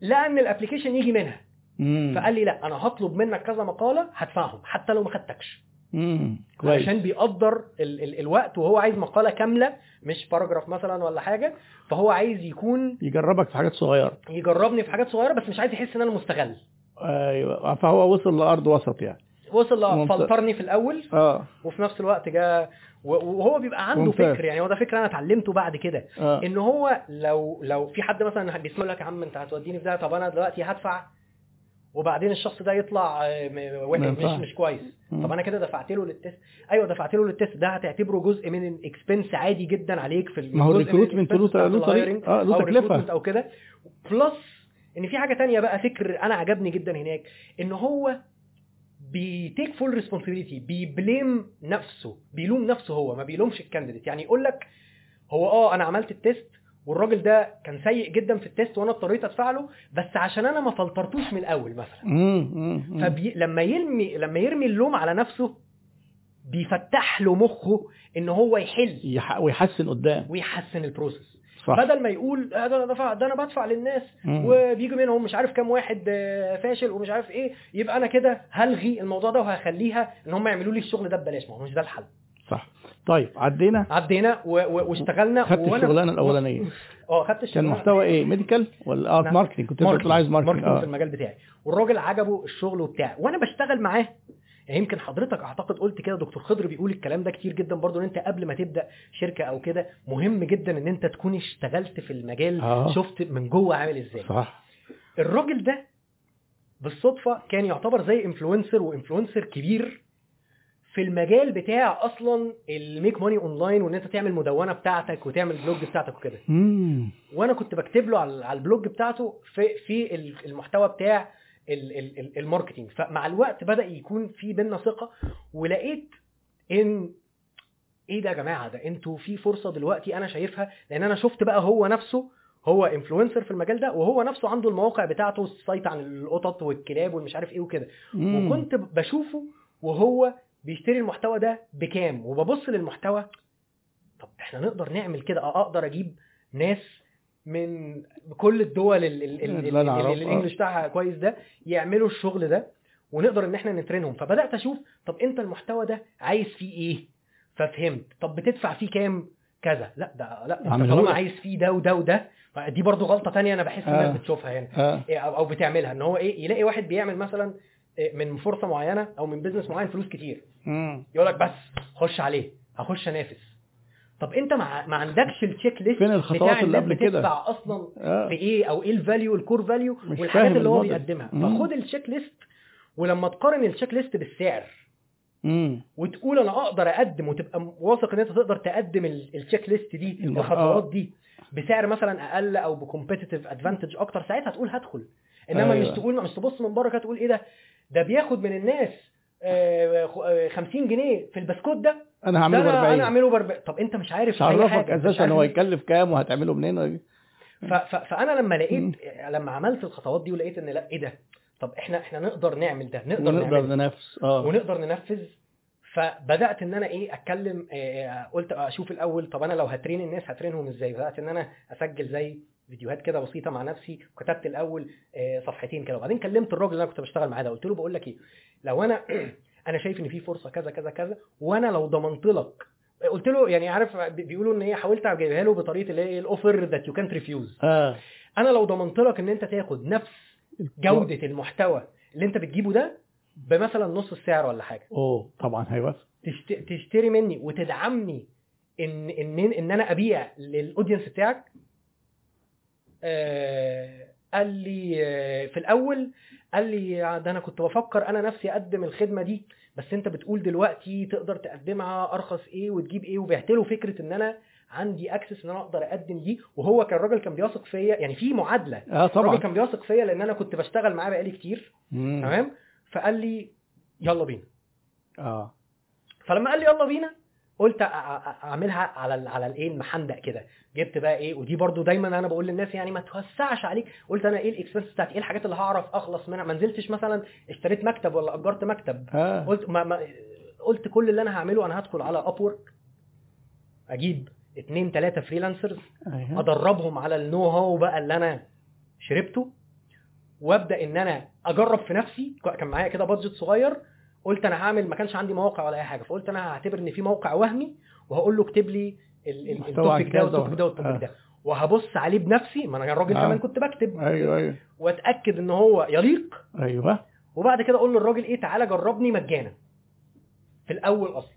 لأن ال application يجي منها مم. فقال لي لا أنا هطلب منك كذا مقالة هدفعهم حتى لو ما خدتكش. كويس. علشان بيقدر ال ال الوقت وهو عايز مقالة كاملة مش paragraph مثلا ولا حاجة فهو عايز يكون يجربك في حاجات صغيرة. يجربني في حاجات صغيرة بس مش عايز يحس إن أنا مستغل. أيوه. فهو وصل لأرض وسط يعني. وصل. فلترني في الأول آه. وفي نفس الوقت جه وهو بيبقى عنده ممتاز. فكر يعني هو ده فكر أنا اتعلمته بعد كده. آه. إن هو لو لو في حد مثلا بيسمع لك يا عم أنت هتوديني في ده طب أنا دلوقتي هدفع وبعدين الشخص ده يطلع آه، وحش مش. مش كويس. طب أنا كده دفعت له لل test أيوه دفعت له لل test ده هتعتبره جزء من ال expense عادي جدا عليك في ما هو ال expense له- طريق- آه، له. ال recruitment أو كده plus إن في حاجة تانية بقى فكر أنا عجبني جدا هناك إن هو بي take full responsibility بي blame نفسه بيلوم نفسه هو ما بيلومش ال candidate يعني يقول لك هو آه أنا عملت ال test والراجل ده كان سيء جدا في ال test وأنا اضطريت أدفع له بس عشان أنا ما فلترتوش من الأول مثلا. فبي... لما يرمي لما يرمي اللوم على نفسه بيفتح له مخه إن هو يحل. يح... ويحسن قدام. ويحسن ال process صح. بدل ما يقول آه ده أنا دفع ده أنا بدفع للناس مم. وبيجي منهم مش عارف كام واحد آه، فاشل ومش عارف إيه يبقى أنا كده هلغي الموضوع ده وهخليها إن هم يعملوا لي الشغل ده ببلاش. ما هو مش ده الحل. صح. طيب عدينا. عدينا. واشتغلنا خدت الشغلانة الأولانية. آه خدت كان الشغلانة. محتوى إيه؟ medical ولا؟ آه نعم. marketing كنت بتقول عايز marketing marketing في آه المجال بتاعي. والراجل عجبه الشغل وبتاع. وأنا بشتغل معاه. يعني يمكن حضرتك أعتقد قلت كده دكتور خضر بيقول الكلام ده كتير جدا برضو إن أنت قبل ما تبدأ شركة أو كده مهم جدا إن أنت تكون اشتغلت في المجال آه. شفت من جوه عامل إزاي. صح. الراجل ده بالصدفة كان يعتبر زي influencer و influencer كبير. في المجال بتاع أصلا ال make money online وإن أنت تعمل مدونة بتاعتك وتعمل blog بتاعتك وكده. وأنا كنت بكتب له على ال blog بتاعته في في ال- المحتوى بتاع ال- ال- ال- ال marketing. فمع الوقت بدأ يكون في بينا ثقة ولقيت إن إيه ده يا جماعة؟ ده أنتوا في فرصة دلوقتي أنا شايفها لأن أنا شفت بقى هو نفسه هو influencer في المجال ده وهو نفسه عنده المواقع بتاعته ال site عن القطط والكلاب والمش عارف إيه وكده. وكنت بشوفه وهو بيشتري المحتوى ده بكام؟ وببص للمحتوى طب إحنا نقدر نعمل كده؟ أه أقدر أجيب ناس من كل الدول ال- ال- ال- اللي أنا ال- ال- أعرفها. ال English بتاعها كويس ده يعملوا الشغل ده ونقدر إن إحنا ن train هم. فبدأت أشوف طب أنت المحتوى ده عايز فيه إيه؟ ففهمت. طب بتدفع فيه كام؟ كذا. لا ده لا أنت طالما. عايز فيه ده وده وده دي برضو غلطة تانية أنا بحس الناس آه. بتشوفها هنا آه. إيه أو بتعملها. إن هو إيه؟ يلاقي واحد بيعمل مثلا من فرصة معينة أو من business معين فلوس كتير يقول لك بس خش عليه هخش أنافس طب أنت ما, ما عندكش ال checklist فين الخطوات اللي قبل كده؟ بتدفع أصلا آه في إيه أو إيه ال value ال core value والحاجات اللي هو. بيقدمها مم. فخد ال checklist ولما تقارن ال checklist بالسعر امم وتقول أنا أقدر أقدم وتبقى واثق إن أنت تقدر تقدم ال- ال checklist دي المح- الخطوات آه. دي بسعر مثلا أقل أو ب competitive advantage أكتر ساعتها تقول هدخل إنما أيوة. مش تقول مش تبص من بره كده تقول إيه ده ده بياخد من الناس آه، خ- آه، 50 جنيه في البسكوت ده. أنا هعمله ب أنا 40 أنا اعمله ب 40 طب أنت مش عارف عرفك أساسا هو عارف- يكلف كام وهتعمله منين. ف... فأنا لما. لقيت لما عملت الخطوات دي ولقيت إن لأ إيه ده؟ طب إحنا إحنا نقدر نعمل ده نقدر ونقدر نعمل ننافس آه. ونقدر ننفذ. فبدأت إن أنا إيه أتكلم آه، قلت أشوف الأول طب أنا لو ه train الناس ه train هم إزاي؟ بدأت إن أنا أسجل زي فيديوهات كده بسيطة مع نفسي وكتبت الأول آه، صفحتين كده. وبعدين كلمت الراجل اللي أنا كنت بشتغل معاه ده. قلت له بقول لك إيه لو أنا أنا شايف إن في فرصة كذا كذا كذا وأنا لو ضمنت لك قلت له يعني عارف بي- بيقولوا إن هي حاولت اجيبها له بطريقة اللي هي الاوفر ذات يو كانت ريفيوز أنا لو ضمنت لك إن أنت تاخد نفس جودة المحتوى اللي أنت بتجيبه ده بمثلا نص السعر ولا حاجة. أوه طبعا هيوافق تشت... تشتري مني وتدعمني إن إن إن أنا أبيع للاودينس بتاعك قال لي آه في الأول قال لي ده أنا كنت بفكر أنا نفسي أقدم الخدمة دي بس أنت بتقول دلوقتي تقدر تقدمها أرخص إيه وتجيب إيه. وبعت له فكرة إن أنا عندي access إن أنا أقدر أقدم دي وهو كان راجل كان بيثق فيا يعني في معادلة. آه الراجل طبعا كان بيثق فيا لأن أنا كنت بشتغل معاه بقالي كتير. تمام؟ فقال لي يلا بينا. آه. فلما قال لي يلا بينا قلت أعملها على على الإيه؟ المحندق كده. جبت بقى إيه؟ ودي برضو دايما أنا بقول للناس يعني ما توسعش عليك. قلت أنا إيه ال expense بتاعتي؟ إيه الحاجات اللي هعرف أخلص منها؟ ما نزلتش مثلا اشتريت مكتب ولا أجرت مكتب. آه. قلت ما, ما قلت كل اللي أنا هعمله أنا هدخل على Upwork أجيب اتنين تلاتة freelancers أيوه. أدربهم على ال know-how بقى اللي أنا شربته. وأبدأ إن أنا أجرب في نفسي. كان معايا كده budget صغير. قلت أنا هعمل ما كانش عندي مواقع ولا أي حاجة فقلت أنا هعتبر إن في موقع وهمي وهقول له اكتب لي ال topic ده وال topic ده. وال topic ده. وهبص عليه بنفسي ما أنا الراجل آه. كمان كنت بكتب. أيوه أيوه. وأتأكد إن هو يليق. أيوه. وبعد كده أقول للراجل إيه تعالى جربني مجانا. في الأول أصلا.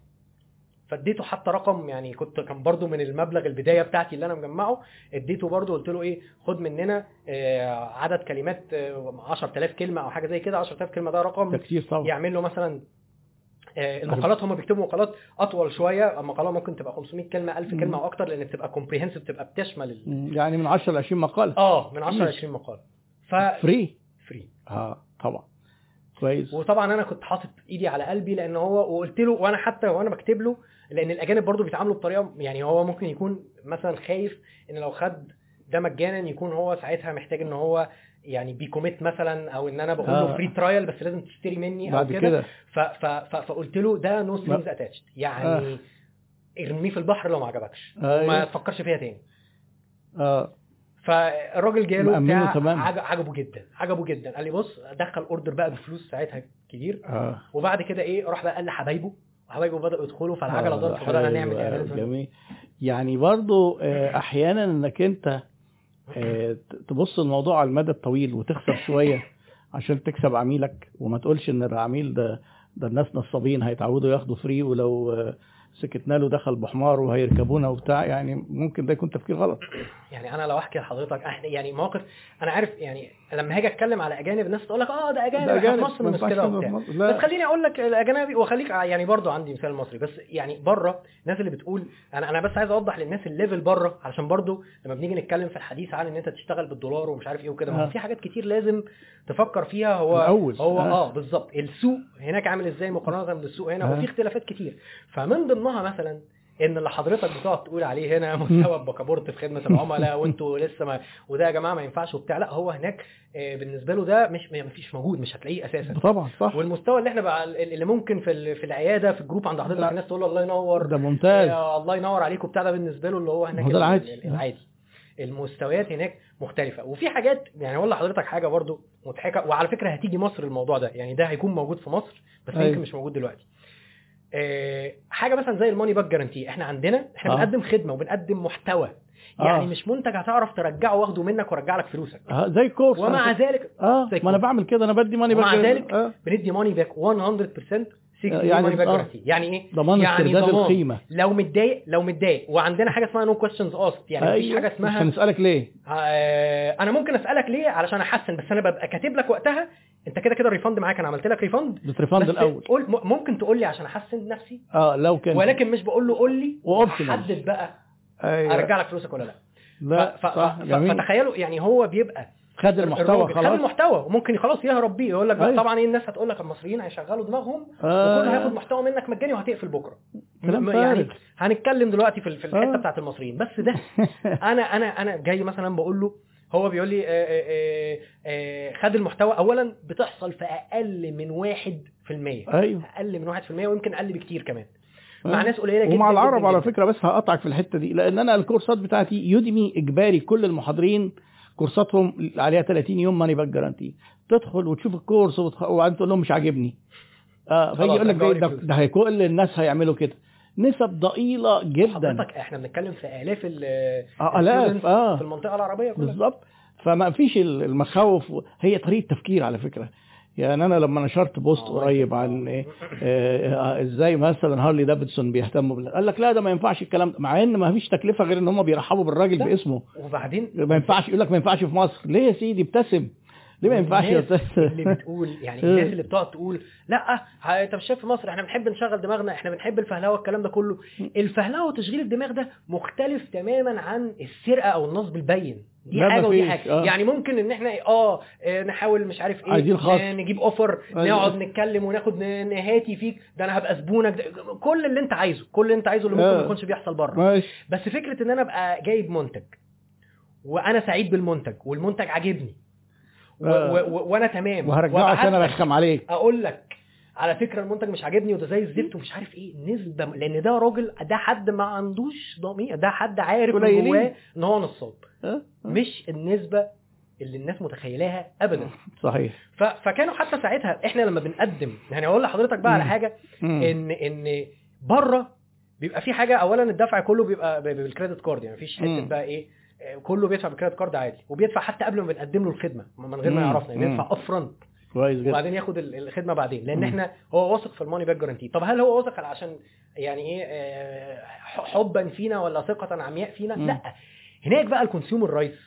فاديته حتى رقم يعني كنت كان برضو من المبلغ البداية بتاعتي اللي أنا مجمعه اديته برضو قلت له إيه خد مننا آه، عدد كلمات آه، 10000 كلمة أو حاجة زي كده 10000 كلمة ده رقم كتير طبعا. يعمل له مثلا آه، المقالات هم بيكتبوا مقالات أطول شوية المقالة ممكن تبقى 500 كلمة 1000 مم. كلمه أو أكتر لأن بتبقى كومبريهنسيف بتبقى بتشمل. يعني من 10 ل 20 مقاله آه من 10 ل ماشي. 20 مقاله ف free free آه طبعا. كويس. وطبعا أنا كنت حاطط إيدي على قلبي لأن هو وقلت له وأنا حتى وأنا بكتب له لأن الأجانب برضو بيتعاملوا بطريقة يعني هو ممكن يكون مثلا خايف إن لو خد ده مجانا يكون هو ساعتها محتاج إن هو يعني بي commit مثلا أو إن أنا بقول له آه. فري ترايل بس لازم تشتري مني أو بعد كده. فقلت له ده no strings attached يعني ارميه في البحر لو ما عجبكش. أيوة. ما تفكرش فيها تاني. آه. فالراجل جاله بتاع عجبه جدا عجبه جدا. قال لي بص دخل order بقى بفلوس ساعتها كبير آه. وبعد كده إيه راح بقى قال لحبايبه وحبايبه بدأوا يدخلوا فالعجله ضربت فبدانا حلو، نعمل اعلانات جميل. يعني برضو آه، أحيانا إنك أنت آه، تبص الموضوع على المدى الطويل وتخسر شوية عشان تكسب عميلك وما تقولش إن العميل ده ده الناس نصابين هيتعودوا ياخدوا free ولو آه، سكتنا له دخل بحمار وهيركبونا وبتاع يعني ممكن ده يكون تفكير غلط. يعني أنا لو أحكي لحضرتك يعني مواقف أنا عارف يعني لما هاجي أتكلم على أجانب الناس تقول لك آه ده أجانب ده إحنا في أجانب، مصر مش كده وبتاع. بس خليني أقول لك الأجنبي وخليك يعني برضو عندي مثال مصري بس يعني بره الناس اللي بتقول أنا أنا بس عايز أوضح للناس الليفل بره علشان برضو لما بنيجي نتكلم في الحديث عن إن أنت تشتغل بالدولار ومش عارف إيه وكده آه. في حاجات كتير لازم تفكر فيها هو الأول. هو آه. آه بالظبط السوق هناك عامل إزاي مقارنة بالسوق هنا آه. وفي اختلافات كتير فمن ضمنها مثلا إن اللي حضرتك بتقعد تقول عليه هنا مستوى البكابورت في خدمة العملاء وانتوا لسه ما وده يا جماعة ما ينفعش وبتاع لا هو هناك آه، بالنسبة له ده مش ما فيش موجود مش هتلاقيه أساسا طبعا صح والمستوى اللي إحنا بقى اللي ممكن في في العيادة في الجروب عند حضرتك. الناس تقول له الله ينور ده ممتاز الله ينور عليك وبتاع ده بالنسبة له اللي هو هناك العادي. ال- العادي المستويات هناك مختلفة وفي حاجات يعني أقول لحضرتك حاجة برضو مضحكة وعلى فكرة هتيجي مصر الموضوع ده يعني ده هيكون موجود في مصر بس أيوة. يمكن مش موجود دلوقتي حاجة مثلا زي ال money back guarantee إحنا عندنا إحنا آه. بنقدم خدمة وبنقدم محتوى يعني آه. مش منتج هتعرف ترجعه واخده منك وارجع لك فلوسك آه زي كورس ومع. ذلك آه ما أنا. بعمل كده أنا بدي money ومع back ذلك آه. بندي money back 100% 60 يعني- يعني آه. يعني إيه؟ ضمان يعني استرداد ضمان. القيمة. لو متضايق لو متضايق. وعندنا حاجة اسمها no questions asked يعني مفيش أيوة. حاجة مش اسمها هنسألك ليه. آه أنا ممكن أسألك ليه علشان أحسن بس أنا ببقى كاتب لك وقتها. أنت كده كده الريفند معاك. أنا عملت لك ريفند بس الأول. قول ممكن تقول لي عشان أحسن نفسي؟ آه لو كان ولكن مش بقول له قول لي. حدد بقى. أيوة. أرجع لك فلوسك ولا لا. لا ف... ف... فتخيلوا يعني هو بيبقى خد المحتوى الراجل خد خلاص المحتوى وممكن خلاص يهرب بيه يقول لك أيوة. طبعا إيه الناس هتقول لك المصريين هيشغلوا دماغهم آه. وكله هياخد محتوى منك مجاني وهتقفل بكرة م- يعني. هنتكلم دلوقتي في ال- في الحتة آه. بتاعت المصريين بس ده أنا أنا أنا جاي مثلا بقول له هو بيقول لي آه، آه، آه، خد المحتوى اولا بتحصل في أقل من 1% أيوه أقل من 1% ويمكن أقل بكتير كمان. مع ناس قليلة جدا ومع جداً العرب على جداً. فكرة بس هقطعك في الحتة دي لأن أنا الكورسات بتاعتي Udemy إجباري كل المحاضرين كورساتهم عليها 30 يوم money back guarantee. تدخل وتشوف الكورس. وبعدين تقول لهم مش عاجبني. آه فيجي يقول لك ده, ده, كل الناس هيعملوا كده. نسب ضئيلة جدا. حضرتك إحنا بنتكلم في آلاف ال آه، students آه. في المنطقة العربية كلها. بالظبط. فما فيش المخاوف. هي طريقة تفكير على فكرة. يعني أنا لما نشرت بوست قريب عن آه، إزاي مثلا هارلي دافيدسون بيهتموا بال... قال لك لا ده ما ينفعش الكلام ده مع إن ما فيش تكلفة غير إن هم بيرحبوا بالراجل. باسمه. وبعدين ما ينفعش يقول لك ما ينفعش في مصر. ليه يا سيدي؟ ابتسم. ليه ما ينفعش اللي بتقول يعني الناس اللي بتقعد تقول لا انت مش شايف في مصر إحنا بنحب نشغل دماغنا إحنا بنحب الفهلوة الكلام ده كله. الفهلوة وتشغيل الدماغ ده مختلف تماما عن السرقة أو النصب البين. دي حاجة ودي حاجة آه. يعني ممكن إن إحنا آه آه، نحاول مش عارف إيه عايزين خاص. نجيب اوفر. نقعد نتكلم وناخد نهاتي فيك ده أنا هبقى زبونك ده كل اللي أنت عايزه كل اللي أنت عايزه اللي ممكن آه. ما يكونش بيحصل بره ماشي بس فكرة إن أنا أبقى جايب منتج وأنا سعيد بالمنتج والمنتج عاجبني آه. وأنا تمام وهرجعه عشان أرخم عليك أقول لك على فكرة المنتج مش عاجبني وده زي الزفت ومش عارف إيه نسبة لأن ده راجل ده حد ما عندوش ضمير ده حد عارف. جواه إن هو نصاب؟ مش النسبة اللي الناس متخيلاها ابدا صحيح ف... فكانوا حتى ساعتها إحنا لما بنقدم يعني أقول لحضرتك بقى على. حاجة. ان إن بره بيبقى في حاجة اولا الدفع كله بيبقى بالكريدت كارد يعني مفيش حتة. بقى إيه كله بيدفع بال credit card عادي وبيدفع حتى قبل ما بنقدم له الخدمة من غير ما. يعرفنا يعني مم. بيدفع up كويس جدا وبعدين ياخد ال- الخدمة بعدين لأن. إحنا هو واثق في ال money back guarantee طب هل هو واثق عشان يعني إيه آه، حبا فينا ولا ثقة عمياء فينا. لأ هناك بقى ال consumer rights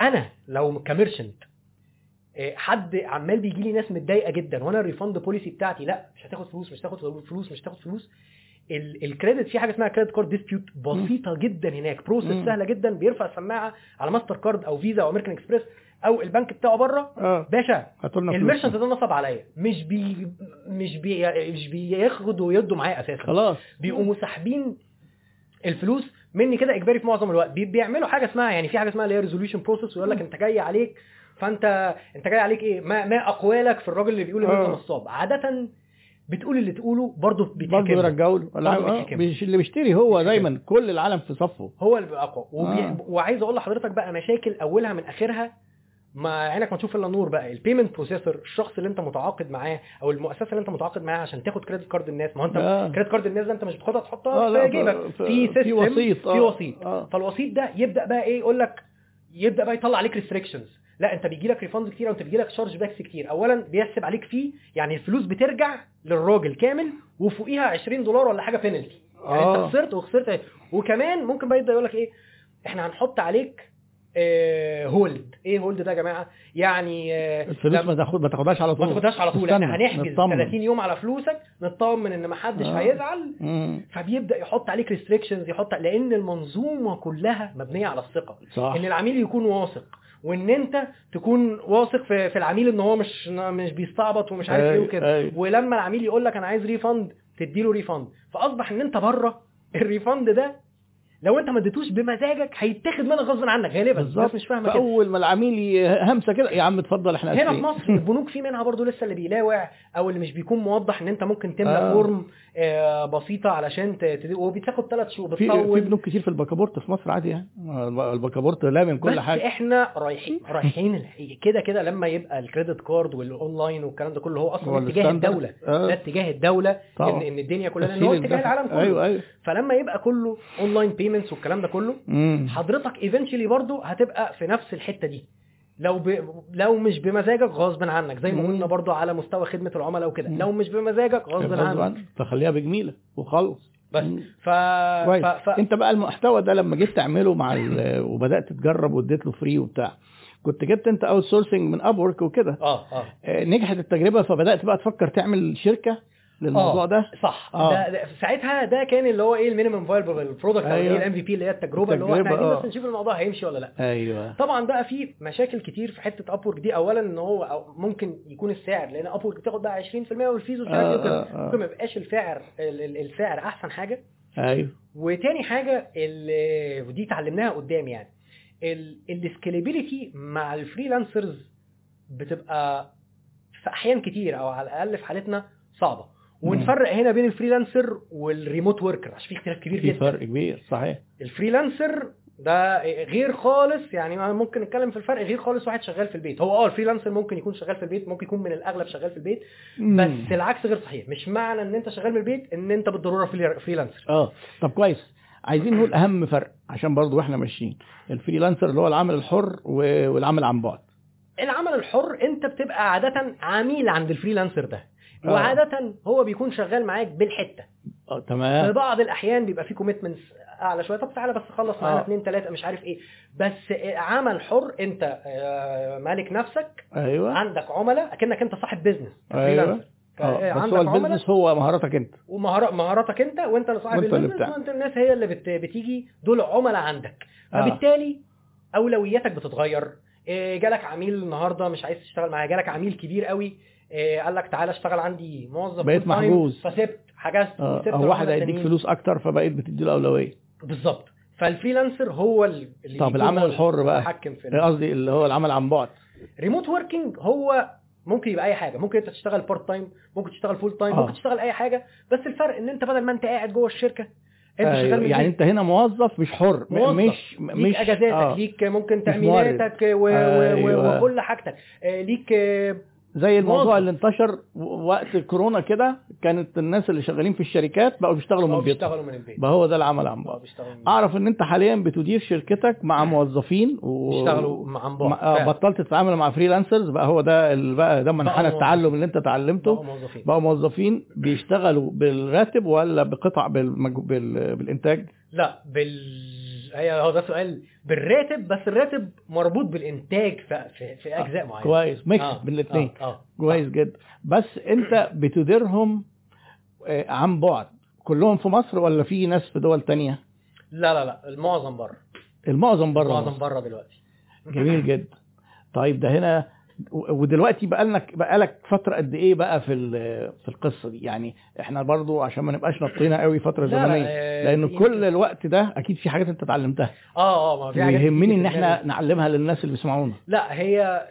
أنا لو ك merchant آه، حد عمال بيجي لي ناس متضايقة جدا وأنا ال refund policy بتاعتي لأ مش هتاخد فلوس مش هتاخد فلوس مش هتاخد فلوس. ال- ال credit في حاجة اسمها credit card dispute بسيطة جدا هناك. process مم. سهلة جدا بيرفع السماعة على ماستر كارد أو فيزا أو American Express أو البنك بتاعه بره. آه. باشا. ال merchant ده نصب عليا. مش بي مش بي مش بياخدوا ويدوا معايا أساسا. خلاص. بيقوموا ساحبين الفلوس مني كده إجباري في معظم الوقت بي- بيعملوا حاجة اسمها يعني في حاجة اسمها اللي هي resolution process ويقول لك أنت جاي عليك فانت أنت جاي عليك إيه ما, ما أقوالك في الراجل اللي بيقول إن انت آه. نصاب عادة بتقول اللي تقوله برضه برضه بيتحكم يرجعوا له ولا برضه آه،. مش اللي بيشتري هو بيتحكم. دايما كل العالم في صفه هو اللي بيبقى أقوى وبي... آه. وعايز أقول لحضرتك بقى مشاكل أولها من آخرها ما عينك ما تشوف إلا النور بقى. ال payment processor الشخص اللي أنت متعاقد معاه أو المؤسسة اللي أنت متعاقد معاها عشان تاخد credit card الناس. ما هو أنت آه. credit card الناس ده أنت مش بتاخدها آه، تحطها لا، في جيبك في في system وسيط، في آه. وسيط. آه. فالوسيط ده يبدأ بقى إيه؟ يقول لك يبدأ بقى يطلع عليك restrictions لا أنت بيجي لك refunds كتير وانت بيجي لك chargebacks كتير. اولا بيحسب عليك فيه يعني الفلوس بترجع للراجل كامل وفوقيها 20 دولار ولا حاجة بينالتي يعني آه. انت خسرت وخسرت. وكمان ممكن بقى يبدأ يقول لك إيه؟ إحنا هنحط عليك hold إيه hold ده يا جماعة؟ يعني آه، الفلوس ما تاخد ما تاخدهاش على طول. ما تاخدهاش على طول. إحنا هنحجز نطمن. 30 يوم على فلوسك نطمن إن ما حدش آه. هيزعل. مم. فبيبدأ يحط عليك restrictions يحط لأن المنظومة كلها مبنية على الثقة. صح. إن العميل يكون واثق وإن أنت تكون واثق في, في العميل إن هو مش مش بيستعبط ومش عارف إيه أيوة، وكده. أيوة. ولما العميل يقول لك أنا عايز refund تديله refund فأصبح إن أنت بره ال refund ده لو انت ما اديتوش بمزاجك هيتاخد منك غصب عنك غالبا بالظبط مش فاهمة كده فاول ما العميل همسة كده يا عم اتفضل إحنا هنا في. مصر البنوك في منها برضو لسه اللي بيلاوع أو اللي مش بيكون موضح إن أنت ممكن تملى آه. form بسيطة علشان وبتاخد ثلاث شهور في في بتطول بنوك كتير في الباكابورت في مصر عادي يعني آه، الباكابورت لامم كل بس حاجة إحنا رايحين رايحين كده كده لما يبقى ال credit card وال online والكلام ده كله هو هو أصلا اتجاه. الدولة آه. ده اتجاه الدولة طبعا. ان إن الدنيا كلها هو اتجاه. العالم كله أيوه أيوه فلما يبقى كله online payments والكلام ده كله مم. حضرتك eventually برضو هتبقى في نفس الحتة دي لو ب... لو مش بمزاجك غصب عنك زي ما. قلنا برضو على مستوى خدمة العملاء وكده. لو مش بمزاجك غصب غصب عنك. تخليها بجميلة وخلص بس. ف... ف... ف... انت بقى المحتوى ده لما جيت تعمله مع ال- وبدأت تجرب واديت له free وبتاع كنت جبت انت outsourcing من Upwork وكده. آه آه. آه، نجحت التجربة فبدأت بقى تفكر تعمل شركة للموضوع آه، ده صح آه. ده, ساعتها ده كان اللي هو إيه ال minimum viable product أو. ال MVP اللي هي التجربة اللي هو إحنا التجربة، عايزين آه. بس نشوف الموضوع هيمشي ولا لأ أيوه طبعا بقى في مشاكل كتير في حتة Upwork دي اولا إن هو أو ممكن يكون السعر لأن Upwork بتاخد بقى 20% وال fees آه، آه، آه. ممكن ما يبقاش السعر ال- ال- السعر أحسن حاجة أيوه وتاني حاجة اللي ودي اتعلمناها قدام يعني ال scalability مع ال freelancers بتبقى في أحيان كتير أو على الأقل في حالتنا صعبة ونفرق هنا بين ال freelancer وال remote worker عشان في اختلاف كبير في جدا. فرق كبير صحيح. ال freelancer ده غير خالص يعني ممكن نتكلم في الفرق غير خالص واحد شغال في البيت. هو آه ال freelancer ممكن يكون شغال في البيت ممكن يكون من الأغلب شغال في البيت بس مم. العكس غير صحيح. مش معنى إن أنت شغال من البيت إن أنت بالضرورة free- freelancer. آه طب كويس. عايزين نقول أهم فرق عشان برضو وإحنا ماشيين. ال freelancer اللي هو العمل الحر والعمل عن بعد. العمل الحر أنت بتبقى عادة عميل عند ال freelancer ده. آه. وعادة هو بيكون شغال معاك بالحتة. آه في تمام بعض الأحيان بيبقى في commitments أعلى شوية. طب تعالى بس خلص معانا آه. اثنين ثلاثة مش عارف إيه. بس عمل حر أنت آه، مالك نفسك. أيوه. عندك عملاء أكنك أنت صاحب business أيوه. آه بس هو ال business هو مهاراتك أنت. ومهاراتك أنت وأنت اللي صاحب البيزنس. وأنت الناس هي اللي بت... بتيجي دول عملاء عندك. آه. فبالتالي أولوياتك بتتغير. إيه، جالك عميل النهارده مش عايز تشتغل معاه جالك عميل كبير قوي إيه، قال لك تعالى اشتغل عندي موظف بقيت محجوز. فسبت حجزت وسبت أو واحد هيديك. فلوس أكتر فبقيت بتدي له أولوية بالظبط فال freelancer هو ال- اللي طب العمل الحر بقى في قصدي اللي هو العمل عن بعد remote working هو ممكن يبقى أي حاجة ممكن أنت تشتغل part time ممكن تشتغل full time آه. ممكن تشتغل أي حاجة بس الفرق إن أنت بدل ما أنت قاعد جوه الشركة أنت أيوة، شغال يعني. أنت هنا موظف مش حر موظف. مش ليك مش أجازاتك آه. ليك ممكن. تأميناتك و... و... و... أيوة. وكل حاجتك آه، ليك آه، زي الموضوع. اللي انتشر وقت كورونا كده كانت الناس اللي شغالين في الشركات بقوا بيشتغلوا من بيتهم. بيشتغلوا من البيت بقى هو ده العمل عن بعد. البيت. أعرف إن أنت حاليا بتدير شركتك مع موظفين و... بيشتغلوا مع عن بعد آه،. بطلت تتعامل مع freelancers بقى هو ده بقى ده منحنى. التعلم اللي أنت اتعلمته بقوا موظفين. بقوا موظفين بيشتغلوا بالراتب ولا بقطع بالمج... بال... بالإنتاج. لا بال هي هو ده سؤال بالراتب بس الراتب مربوط بالإنتاج في في, في أجزاء معينة. كويس. mix آه، بين الاثنين آه آه. كويس جدا. بس أنت بتديرهم آه، عن بعد. كلهم في مصر ولا في ناس في دول تانية؟ لا لا لا. المعظم بره. المعظم بره المعظم. بره دلوقتي. جميل جدا. طيب ده هنا ودلوقتي بقى لك بقى لك فترة قد إيه بقى في في القصة دي؟ يعني إحنا برضو عشان ما نبقاش نطينا قوي فترة زمنية. آه، لأن كل الوقت ده أكيد في حاجات أنت اتعلمتها. آه آه ما في حاجات كتير ويهمني إن إحنا. نعلمها للناس اللي بيسمعونا. لا هي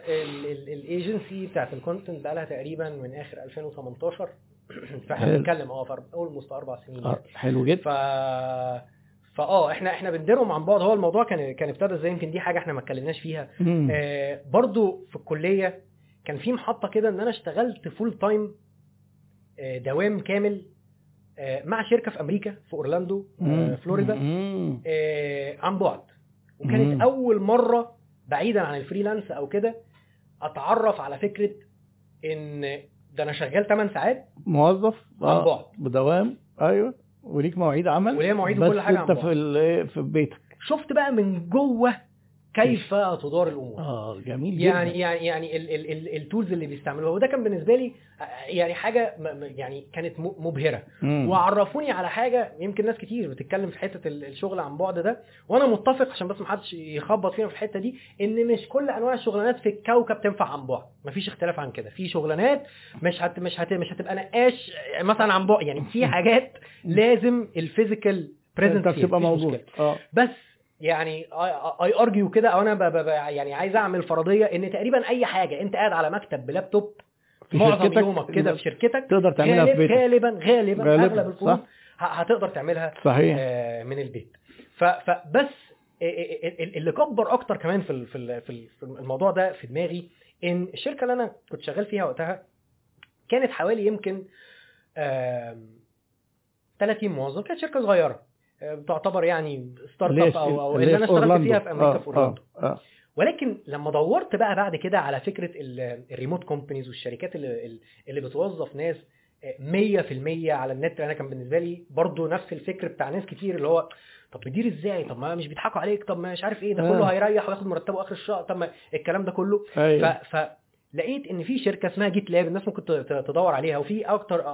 الإيجنسي بتاعت الكونتنت بقى لها تقريبا من آخر 2018 فإحنا. بنتكلم آه في almost أربع سنين. آه، حلو جدا. ف فآه إحنا إحنا بنديرهم عن بعد هو الموضوع كان كان ابتدى إزاي يمكن دي حاجة إحنا ما اتكلمناش فيها. آه برضو في الكلية كان في محطة كده إن أنا اشتغلت full time آه دوام كامل آه مع شركة في أمريكا في أورلاندو آه. فلوريدا. آه عن بعد مم. وكانت أول مرة بعيدا عن ال freelance أو كده أتعرف على فكرة إن ده أنا شغال 8 ساعات موظف عن بعد. بدوام أيوه وليك مواعيد عمل وليا مواعيد بس وكل حاجة انت عن في في بيتك. شفت بقى من جوه كيف تدار الأمور؟ آه جميل جدا. يعني يعني يعني ال- ال- ال- التولز اللي بيستعملوها. وده كان بالنسبة لي يعني حاجة يعني كانت مبهرة. مم. وعرفوني على حاجة يمكن ناس كتير بتتكلم في حتة ال- الشغل عن بعد ده. وأنا متفق عشان بس ما حدش يخبط فينا في الحتة دي إن مش كل أنواع الشغلانات في الكوكب تنفع عن بعد. مفيش اختلاف عن كده. في شغلانات مش هت مش هت مش هتبقى نقاش مثلا عن بعد. يعني في حاجات لازم ال physical present أنت بتبقى موجود. آه. بس يعني I argue كده أو أنا ب ب ب يعني عايز أعمل فرضية إن تقريبا أي حاجة أنت قاعد على مكتب بلابتوب في معظم شركتك يومك كده في شركتك تقدر تعملها في غالب- بيتك. غالبا غالبا, غالباً، أغلب. ه- هتقدر تعملها صحيح. آه، من البيت. فبس ال- ال- اللي كبر أكتر كمان في في ال- في ال- في الموضوع ده في دماغي إن الشركة اللي أنا كنت شغال فيها وقتها كانت حوالي يمكن آم، 30 موظف كانت شركة صغيرة. تعتبر يعني startup أو أو اللي أنا اشتغلت. فيها في أمريكا آه، في أورلاندو آه، آه. ولكن لما دورت بقى بعد كده على فكرة ال- ال remote companies والشركات اللي اللي بتوظف ناس 100% على النت أنا كان بالنسبة لي برضو نفس الفكر بتاع ناس كتير اللي هو طب بتدير إزاي طب ما مش بيضحكوا عليك طب ما مش عارف إيه ده كله آه. هيريح وياخد مرتبه آخر الشهر طب ما الكلام ده كله ف... أيوه فلقيت إن في شركة اسمها GitLab الناس ممكن تدور عليها وفي أكتر.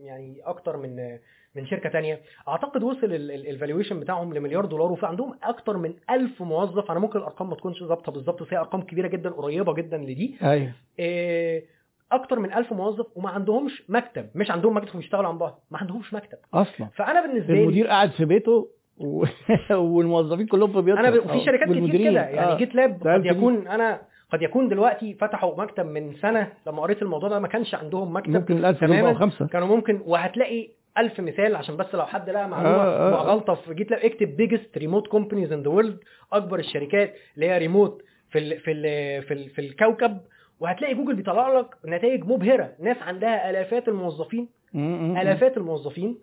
يعني أكتر من من شركة تانية. أعتقد وصل ال valuation بتاعهم لمليار دولار وفي عندهم أكتر من ألف موظف. أنا ممكن الأرقام ما تكونش ظابطة بالظبط بس هي أرقام كبيرة جدا قريبة جدا لده. أيوه. إيه، أكتر من ألف موظف وما عندهمش مكتب. مش عندهم مكتب بيشتغلوا عن بعد. ما عندهمش مكتب. أصلا. فأنا بالنسبة لي المدير قاعد في بيته و... والموظفين كلهم في بيوتهم أنا. وفي آه، شركات كتير. كده. يعني آه. جيت لاب قد دي؟ يكون أنا قد يكون دلوقتي فتحوا مكتب من سنة لما قريت الموضوع ده ما كانش عندهم مكتب. ممكن الألف تماماً. خمسة. كانوا ممكن وهتلاقي ألف مثال عشان بس لو حد لقى معلومة آه، آه. مع غلطة في جيت اكتب biggest remote companies in the world أكبر الشركات اللي هي ريموت في ال في ال في ال في الكوكب وهتلاقي جوجل بيطلع لك نتائج مبهرة ناس عندها آلافات الموظفين. آلافات الموظفين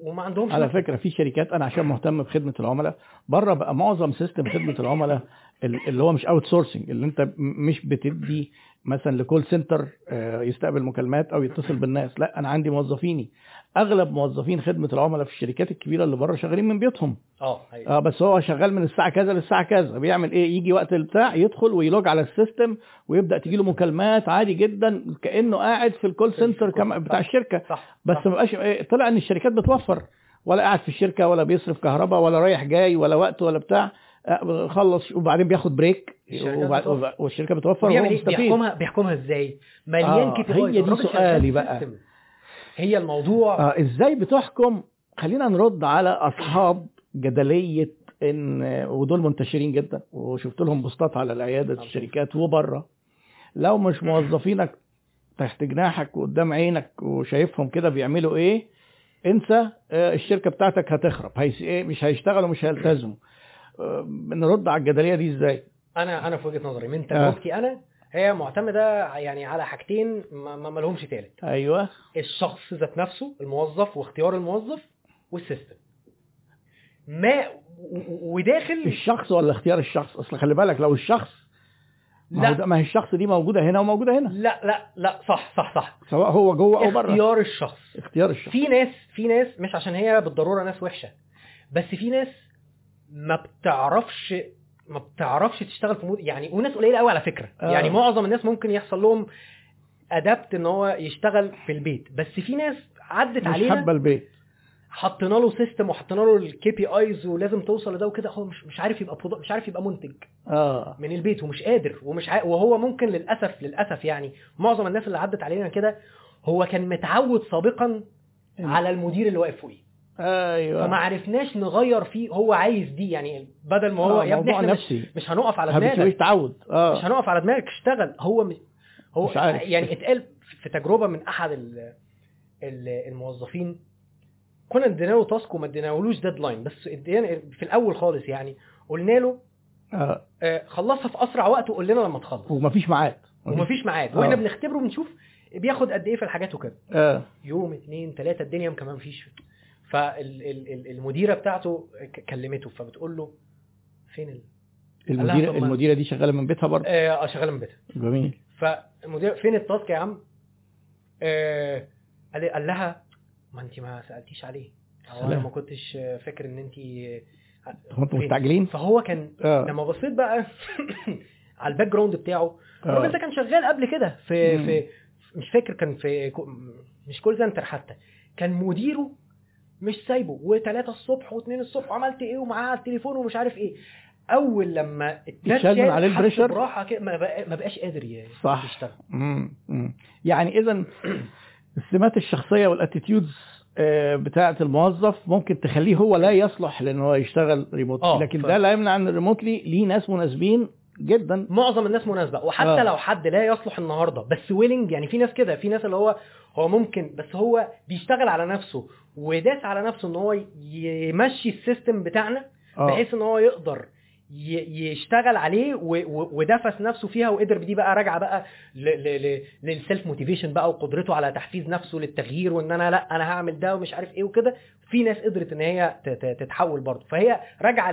وما عندهمش على. فكرة في شركات أنا عشان مهتم بخدمة العملاء بره بقى معظم system خدمة العملاء ال- اللي هو مش outsourcing اللي انت مش بتدي مثلا ل call center آه، يستقبل مكالمات أو يتصل بالناس. لا أنا عندي موظفيني. أغلب موظفين خدمة العملاء في الشركات الكبيرة اللي بره شغالين من بيوتهم آه أيوة. آه بس هو شغال من الساعة كذا للساعة كذا. بيعمل إيه؟ يجي وقت البتاع يدخل وي log على ال system ويبدأ تجي له مكالمات عادي جدا كأنه قاعد في ال call center. كما بتاع. الشركة. صح. بس. ما بقاش إيه، طلع إن الشركات بتوفر. ولا قاعد في الشركة ولا بيصرف كهرباء ولا رايح جاي ولا وقت ولا بتاع. خلص وبعدين بياخد break. والشركة بتوفر وهو بيعمل إيه بيحكمها بيحكمها إزاي؟ مليان آه، كتير هي دي سؤالي بقى. هي الموضوع. آه إزاي بتحكم؟ خلينا نرد على أصحاب جدلية إن ودول منتشرين جدا وشفت لهم بوستات على العيادة الشركات وبره. لو مش موظفينك تحت جناحك وقدام عينك وشايفهم كده بيعملوا إيه؟ انسى آه، الشركة بتاعتك هتخرب. هيس... إيه، مش هيشتغلوا مش هيلتزموا. نرد على الجدلية دي إزاي؟ أنا أنا في وجهة نظري. من آه. تجربتي أنا هي معتمدة يعني على حاجتين ما ما- ما لهمش تالت. أيوه. الشخص ذات نفسه الموظف واختيار الموظف والسيستم. ما وداخل الشخص ولا اختيار الشخص؟ أصل خلي بالك لو الشخص لا. ما هي الشخص دي موجودة هنا وموجودة هنا. لا لا لا صح صح صح. سواء هو جوه أو بره. اختيار الشخص. اختيار الشخص. في ناس في ناس مش عشان هي بالضرورة ناس وحشة بس في ناس ما بتعرفش ما بتعرفش تشتغل في mode يعني وناس قليلة قوي على فكرة. آه. يعني معظم الناس ممكن يحصل لهم adapt إن هو يشتغل في البيت. بس في ناس عدت مش علينا حابة البيت. حطينا له system وحطينا له ال KPIs ولازم توصل لده وكده. هو مش مش عارف يبقى مش عارف يبقى منتج آه. من البيت ومش قادر ومش ع... وهو ممكن للاسف للأسف يعني معظم الناس اللي عدت علينا كده هو كان متعود سابقا على المدير اللي واقف فوقيه. أيوه. فما عرفناش نغير فيه هو عايز دي يعني بدل ما هو آه، يا ابني إحنا مش, نفسي. مش هنقف على دماغك. تعود. آه. مش هنقف على دماغك اشتغل. هو م... هو مش عارف. يعني اتقال في تجربة من أحد ال... ال- الموظفين كنا ادينا له تاسك وما اديناهولوش ديدلاين بس ادينا في الأول خالص يعني قلنا له آه. آه، خلصها في أسرع وقت وقول لنا لما تخلص. ومفيش ميعاد. ومفيش ميعاد. آه. وإحنا بنختبره بنشوف بياخد قد إيه في الحاجات وكده. آه. يوم اتنين تلاتة الدنيا كمان مفيش. فالمديرة بتاعته كلمته فبتقول له فين ال... المدير طب ما- المديرة دي شغالة من بيتها برضه؟ آه شغالة من بيتها. جميل. فالمدير فين التاسك يا عم؟ آه قال لها ما انت ما سألتيش عليه. هو أنا. ما كنتش فاكر إن انت هو أنتوا مستعجلين؟ فهو كان آه. لما بصيت بقى على ال background بتاعه الراجل ده آه كان شغال قبل كده في مم. في مش فاكر كان في مش call center حتى كان مديره مش سايبه و3 الصبح و2 الصبح وعملت إيه ومعاه على التليفون ومش عارف إيه أول لما اتشال من عليه ال pressure. براحة كده ما بقاش قادر. يشتغل. يعني اذا السمات الشخصية وال attitudes بتاعة الموظف ممكن تخليه هو لا يصلح لأن هو يشتغل remotely آه، لكن ف- ده لا يمنع إن ال remotely ليه ناس مناسبين جدا. معظم الناس مناسبة. وحتى آه. لو حد لا يصلح النهارده بس willing يعني في ناس كده في ناس اللي هو هو ممكن بس هو بيشتغل على نفسه وداس على نفسه إن هو يمشي ال system بتاعنا آه. بحيث إن هو يقدر يشتغل عليه ودفس نفسه فيها وقدر ودي بقى راجعة بقى لل self motivation بقى وقدرته على تحفيز نفسه للتغيير وإن أنا لأ أنا هعمل ده ومش عارف إيه وكده. في ناس قدرت إن هي تتحول برضه. فهي راجعة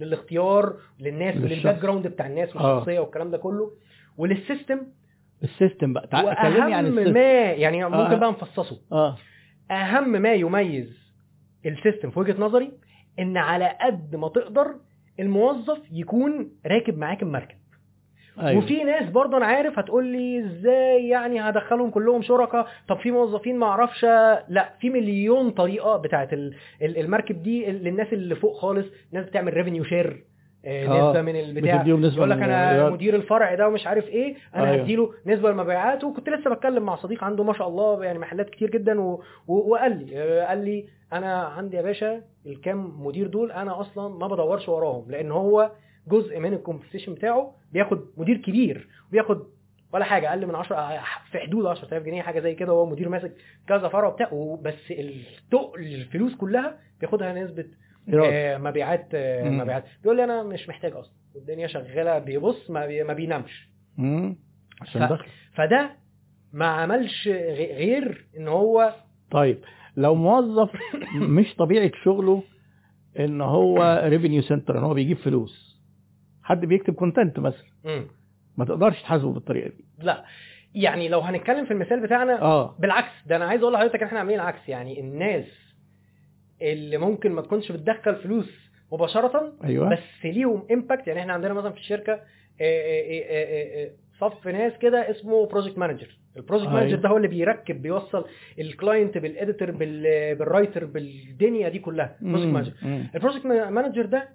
للاختيار للناس. ولل background بتاع الناس آه. والشخصية والكلام ده كله. وللسيستم السيستم بقى. تعال كلمني عن ال system ما يعني ممكن آه. بقى نفصصه. آه. أهم ما يميز ال system في وجهة نظري إن على قد ما تقدر الموظف يكون راكب معاك المركب. أيوه وفي ناس برضه أنا عارف هتقول لي إزاي يعني هدخلهم كلهم شركاء طب في موظفين ما أعرفش لا في مليون طريقة ال- المركب دي للناس اللي فوق خالص ناس بتعمل revenue share آه، نسبة من البتاع يقول لك أنا. مدير الفرع ده ومش عارف إيه أنا أيوه. هديله نسبة للمبيعات وكنت لسه بتكلم مع صديق عنده ما شاء الله يعني محلات كتير جدا و... و... وقال لي آه، قال لي أنا عندي يا باشا الكام مدير دول أنا أصلا ما بدورش وراهم لأن هو جزء من ال compensation بتاعه بياخد مدير كبير بياخد ولا حاجة أقل من 10 في حدود 10000 جنيه حاجة زي كده وهو مدير ماسك كذا فرع وبتاع بس التقل الفلوس كلها بياخدها نسبة. آه، مبيعات آه،. مبيعات بيقول لي أنا مش محتاج أصلا والدنيا شغالة بيبص ما, بي... ما بينامش. عشان ف- فده ما عملش غير إن هو طيب لو موظف مش طبيعة شغله إن هو revenue center إن هو بيجيب فلوس حد بيكتب content مثلا. ما تقدرش تحاسبه بالطريقة دي. لا. يعني لو هنتكلم في المثال بتاعنا آه. بالعكس ده أنا عايز أقول لحضرتك إن إحنا عاملين العكس. يعني الناس اللي ممكن ما تكونش بتدخل فلوس مباشرة أيوه. بس ليهم impact يعني إحنا عندنا مثلا في الشركة آه، آه، آه، آه، صف ناس كده اسمه project manager ال project أيوة. manager ده هو اللي بيركب بيوصل ال client بال editor بال- بال writer بالدنيا دي كلها. project. manager. ال project manager ده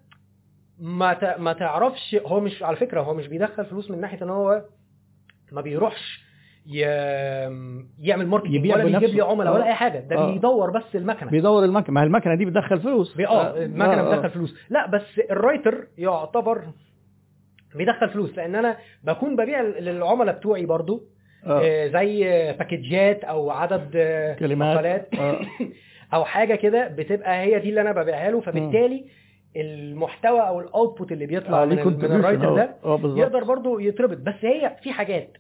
ما ما تعرفش هو مش على فكرة هو مش بيدخل فلوس من ناحية إن هو ما بيروحش. يعمل marketing يبيع ولا بيجيب بنفسه. لي عملاء آه. ولا أي حاجة ده آه. بيدور بس المكنة بيدور المكنة ما هي المكنة دي بتدخل فلوس بي- آه المكنة آه، آه. بتدخل فلوس لا بس ال writer يعتبر بيدخل فلوس لأن أنا بكون ببيع للعملاء بتوعي برضو آه. آه، زي باكيجات أو عدد آه، كلمات. مقالات آه. أو حاجة كده بتبقى هي دي اللي أنا ببيعها له فبالتالي المحتوى أو ال output اللي بيطلع آه، من, من. ال writer ده بالظبط. يقدر برضو يتربط. بس هي في حاجات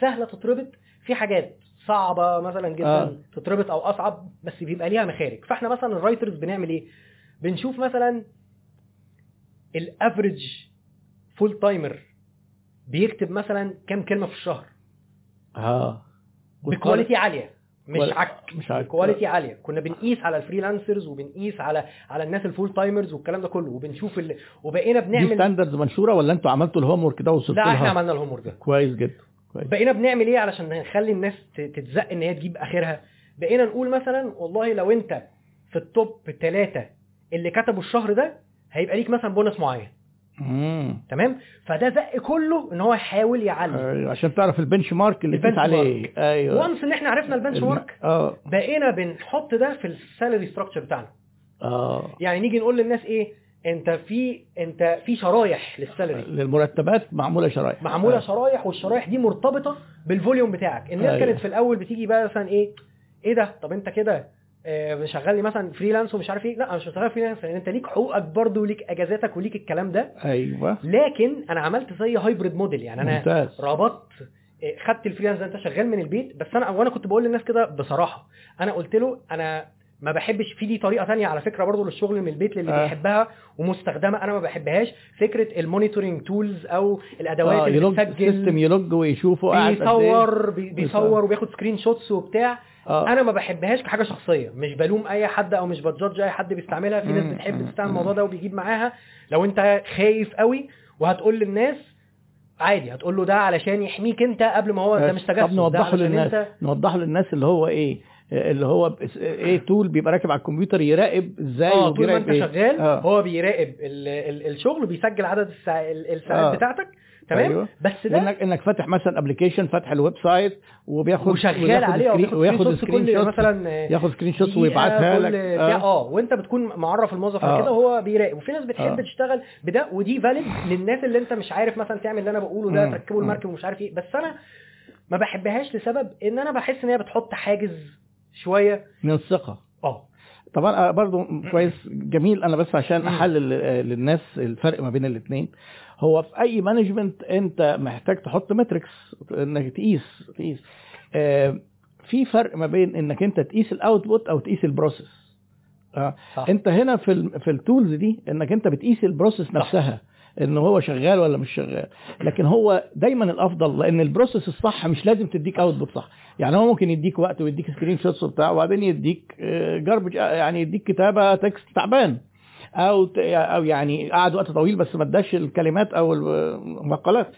سهلة تتربط في حاجات صعبة مثلا جدا آه. آه. تتربط أو أصعب بس بيبقى ليها مخارج. فإحنا مثلا ال writers بنعمل إيه؟ بنشوف مثلا ال average full timer بيكتب مثلا كام كلمة في الشهر. آه. ب quality عالية. مش عك مش عك. ب quality عالية. كنا بنقيس على ال freelancers وبنقيس على على الناس ال full timers والكلام ده كله وبنشوف ال... وبقينا دي بنعمل standards منشورة ولا أنتوا عملتوا ال homework ده وصلتوا لا إحنا عملنا ال home ده. كويس جدا كويس. بقينا بنعمل إيه علشان نخلي الناس تتزق ان هي تجيب آخرها؟ بقينا نقول مثلا والله لو انت في ال top ثلاثة اللي كتبوا الشهر ده هيبقى ليك مثلا بونص معين. تمام؟ فده زق كله إن هو يحاول يعلي أيوة، عشان تعرف ال benchmark اللي ال bench عليه أيوه. و once إن إحنا عرفنا ال benchmark آه. بقينا بنحط ده في ال salary structure بتاعنا. آه. يعني نيجي نقول للناس إيه؟ أنت في أنت في شرايح لل salary للمرتبات معمولة شرايح. معمولة آه. شرايح والشرايح دي مرتبطة بال volume بتاعك. الناس أيوة. كانت في الأول بتيجي بقى مثلا إيه؟ إيه ده؟ طب أنت كده آه، مشغلني مثلا freelance ومش عارف إيه. لا أنا مش هشتغل freelance لأن أنت ليك حقوقك برضه وليك إجازاتك وليك الكلام ده. أيوه. لكن أنا عملت زي hybrid model يعني أنا ممتاز. ربطت آه، خدت ال freelance ده أنت شغال من البيت. بس أنا وأنا كنت بقول للناس كده بصراحة أنا قلت له أنا ما بحبش في دي طريقة تانية على فكرة برضو للشغل من البيت للي آه. بيحبها ومستخدمة أنا ما بحبهاش. فكرة ال monitoring tools أو الأدوات آه اللي بتسجل. ال system ي log ويشوفه قاعد إيه. بيصور بي- بيصور وبياخد screenshots وبتاع. آه. أنا ما بحبهاش كحاجة شخصية. مش بلوم أي حد أو مش بت judge أي حد بيستعملها. في ناس. بتحب تستعمل. الموضوع ده وبيجيب معاها. لو أنت خايف قوي وهتقول للناس عادي. هتقول له ده علشان يحميك أنت قبل ما هو ده مش تجسس. طب نوضحه للناس. أنت نوضحه للناس اللي هو إيه اللي هو إيه tool بيبقى راكب على الكمبيوتر يراقب إزاي آه طول ما أنت إيه. شغال آه. هو بيراقب ال ال الشغل وبيسجل عدد الساع ال- الساعات آه. بتاعتك تمام أيوه. بس ده انك إنك فاتح مثلا application فاتح ال website وبياخد وشغال عليه وياخد screenshot مثلا ياخد screenshot ويبعتها لك آه. آه وأنت بتكون معرف الموظف آه. كده وهو بيراقب وفي ناس بتحب آه. تشتغل بده ودي valid للناس اللي أنت مش عارف مثلا تعمل اللي أنا بقوله ده. تركبه. المركب ومش عارف إيه بس أنا ما بحبهاش لسبب إن أنا بحس إن هي بتحط حاجز شوية من الثقة آه طبعا أنا برضو كويس جميل أنا بس عشان. أحلل آه، للناس الفرق ما بين الاثنين هو في أي management أنت محتاج تحط metrics إنك تقيس تقيس. آه، في فرق ما بين إنك أنت تقيس ال output أو تقيس ال process آه، صح. أنت هنا في ال في ال tools دي إنك أنت بتقيس ال process. نفسها إن هو شغال ولا مش شغال. لكن هو دايما الأفضل لأن ال process الصح مش لازم تديك output صح. يعني هو ممكن يديك وقت ويديك screenshots وبتاع وبعدين يديك garbage يعني يديك كتابة text تعبان. أو أو يعني قعد وقت طويل بس ما اداش الكلمات أو المقالات.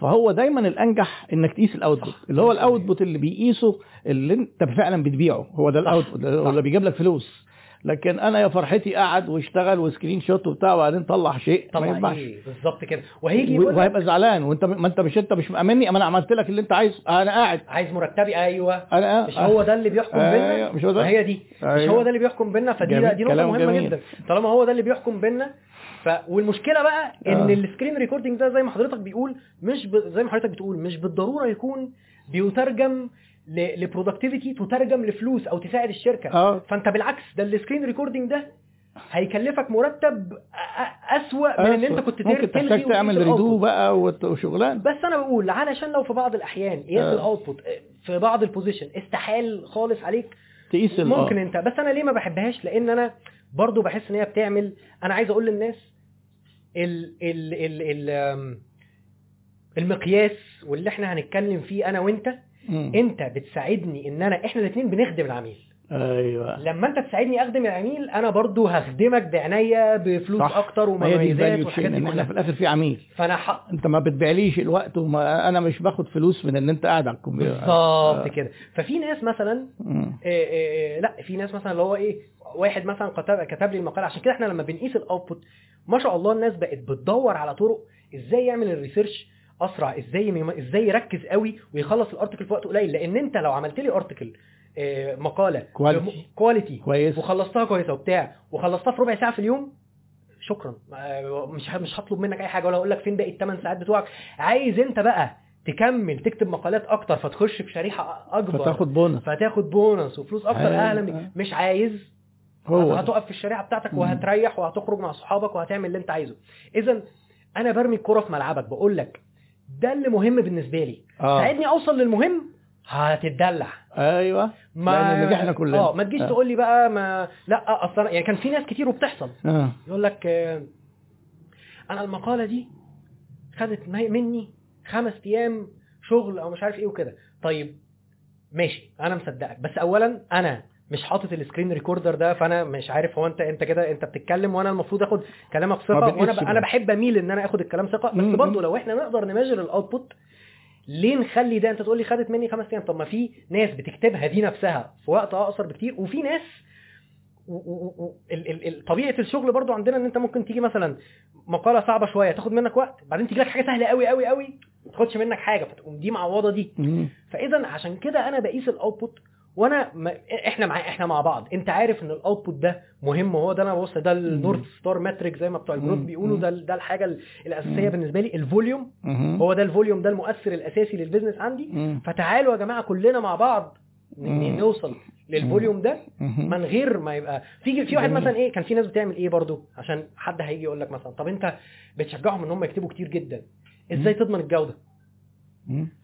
فهو دايما الأنجح إنك تقيس ال output اللي هو ال output اللي بيقيسه اللي أنت فعلا بتبيعه. هو ده. ال output. اللي بيجيب لك فلوس. لكن أنا يا فرحتي قعد واشتغل و screenshot وبتاع وبعدين طلع شيء ما طبعا ينفعش إيه؟ بالظبط كده. وهيجي وهيبقى زعلان. وانت ما انت مش انت مش مأمني اما أنا عملت لك اللي انت عايزه. أنا قاعد. عايز مرتبي؟ أيوه. أنا مش هو ده اللي بيحكم بينا؟ أيوه مش هو ده. ما هي دي. مش أيوة. هو ده اللي بيحكم بينا؟ فدي. دي نقطة مهمة جميل. جدا. طالما هو ده اللي بيحكم بينا ف والمشكلة بقى إن آه. ال screen recording ده زي ما حضرتك بيقول مش ب... زي ما حضرتك بتقول مش بالضرورة يكون بيترجم. ل productivity تترجم لفلوس أو تساعد الشركة آه فأنت بالعكس ده ال screen recording ده هيكلفك مرتب أسوأ من إن أنت كنت ممكن تحتاج تعمل redo. بقى وشغلان بس أنا بقول علشان لو في بعض الأحيان قياس آه. ال output في بعض ال position استحال خالص عليك تقيس ممكن آه. أنت بس أنا ليه ما بحبهاش لأن أنا برضو بحس إن هي بتعمل أنا عايز أقول للناس ال ال ال ال المقياس واللي إحنا هنتكلم فيه أنا وأنت مم. انت بتساعدني ان انا إحنا الاثنين بنخدم العميل أيوه لما انت تساعدني اخدم العميل أنا برضو هخدمك بعناية بفلوس صح. أكتر ومميزات والحاجات دي إحنا في الآخر في عميل فأنا ح... أنت ما بتبيعليش الوقت وما أنا مش باخد فلوس من إن أنت قاعد على الكمبيوتر بالظبط آه. كده ففي ناس مثلا. إيه إيه لا في ناس مثلا اللي هو إيه واحد مثلا كتب كتب لي المقال عشان كده إحنا لما بنقيس ال output ما شاء الله الناس بقت بتدور على طرق إزاي يعمل ال research أسرع إزاي يم- إزاي يركز قوي ويخلص ال article في وقت قليل؟ لأن أنت لو عملت لي article مقالة quality. quality كويس. وخلصتها كويسة وبتاع وخلصتها في ربع ساعة في اليوم شكرا. آه، مش مش هطلب منك أي حاجة ولا أقول لك فين باقي الثمان ساعات بتوعك. عايز أنت بقى تكمل تكتب مقالات أكتر فتخش بشريحه أكبر. فتاخد بونص فتاخد بونص وفلوس أكتر أيوة. أهلا مش عايز. هو. هتقف في الشريعه بتاعتك مم. وهتريح وهتخرج مع صحابك وهتعمل اللي أنت عايزه. اذا أنا برمي الكرة في ملعبك بقول لك ده اللي مهم بالنسبة لي. آه. ساعدني أوصل للمهم هتتدلع. أيوه. لأن نجحنا كلنا. آه ما تجيش آه. تقول لي بقى ما لا أصلا يعني كان في ناس كتير وبتحصل. آه. يقول لك آه، أنا المقالة دي خدت مني خمس أيام شغل أو مش عارف إيه وكده. طيب ماشي أنا مصدقك. بس اولا أنا مش حاطط ال screen recorder ده فأنا مش عارف هو انت أنت كده أنت بتتكلم وأنا المفروض آخد كلامك ثقة وأنا ب... أنا. بحب أميل إن أنا آخد الكلام ثقة. بس برضه لو إحنا نقدر ن measure ال output ليه نخلي ده أنت تقول لي خدت مني خمس أيام طب ما في ناس بتكتبها دي نفسها في وقت أقصر بكتير وفي ناس طبيعة الشغل برضو عندنا إن أنت ممكن تيجي مثلا مقالة صعبة شوية تاخد منك وقت بعدين تيجي لك حاجة سهلة قوي قوي قوي ما تاخدش منك حاجة فتقوم دي معوضة دي. فاذا عشان كده أنا بقيس ال output وأنا ما إحنا مع إحنا مع بعض انت عارف ان ال output ده مهم وهو ده أنا بص ده ال north star metric زي ما بتوع ال growth مم. بيقولوا. ده ده الحاجة ال- الأساسية. بالنسبة لي ال volume. هو ده ال volume ده المؤثر الأساسي لل business عندي. فتعالوا يا جماعة كلنا مع بعض. نوصل لل volume ده. من غير ما يبقى في في واحد. مثلا إيه كان في ناس بتعمل إيه برضو عشان حد هيجي يقول لك مثلا طب أنت بتشجعهم إن هم يكتبوا كتير جدا إزاي. تضمن الجودة.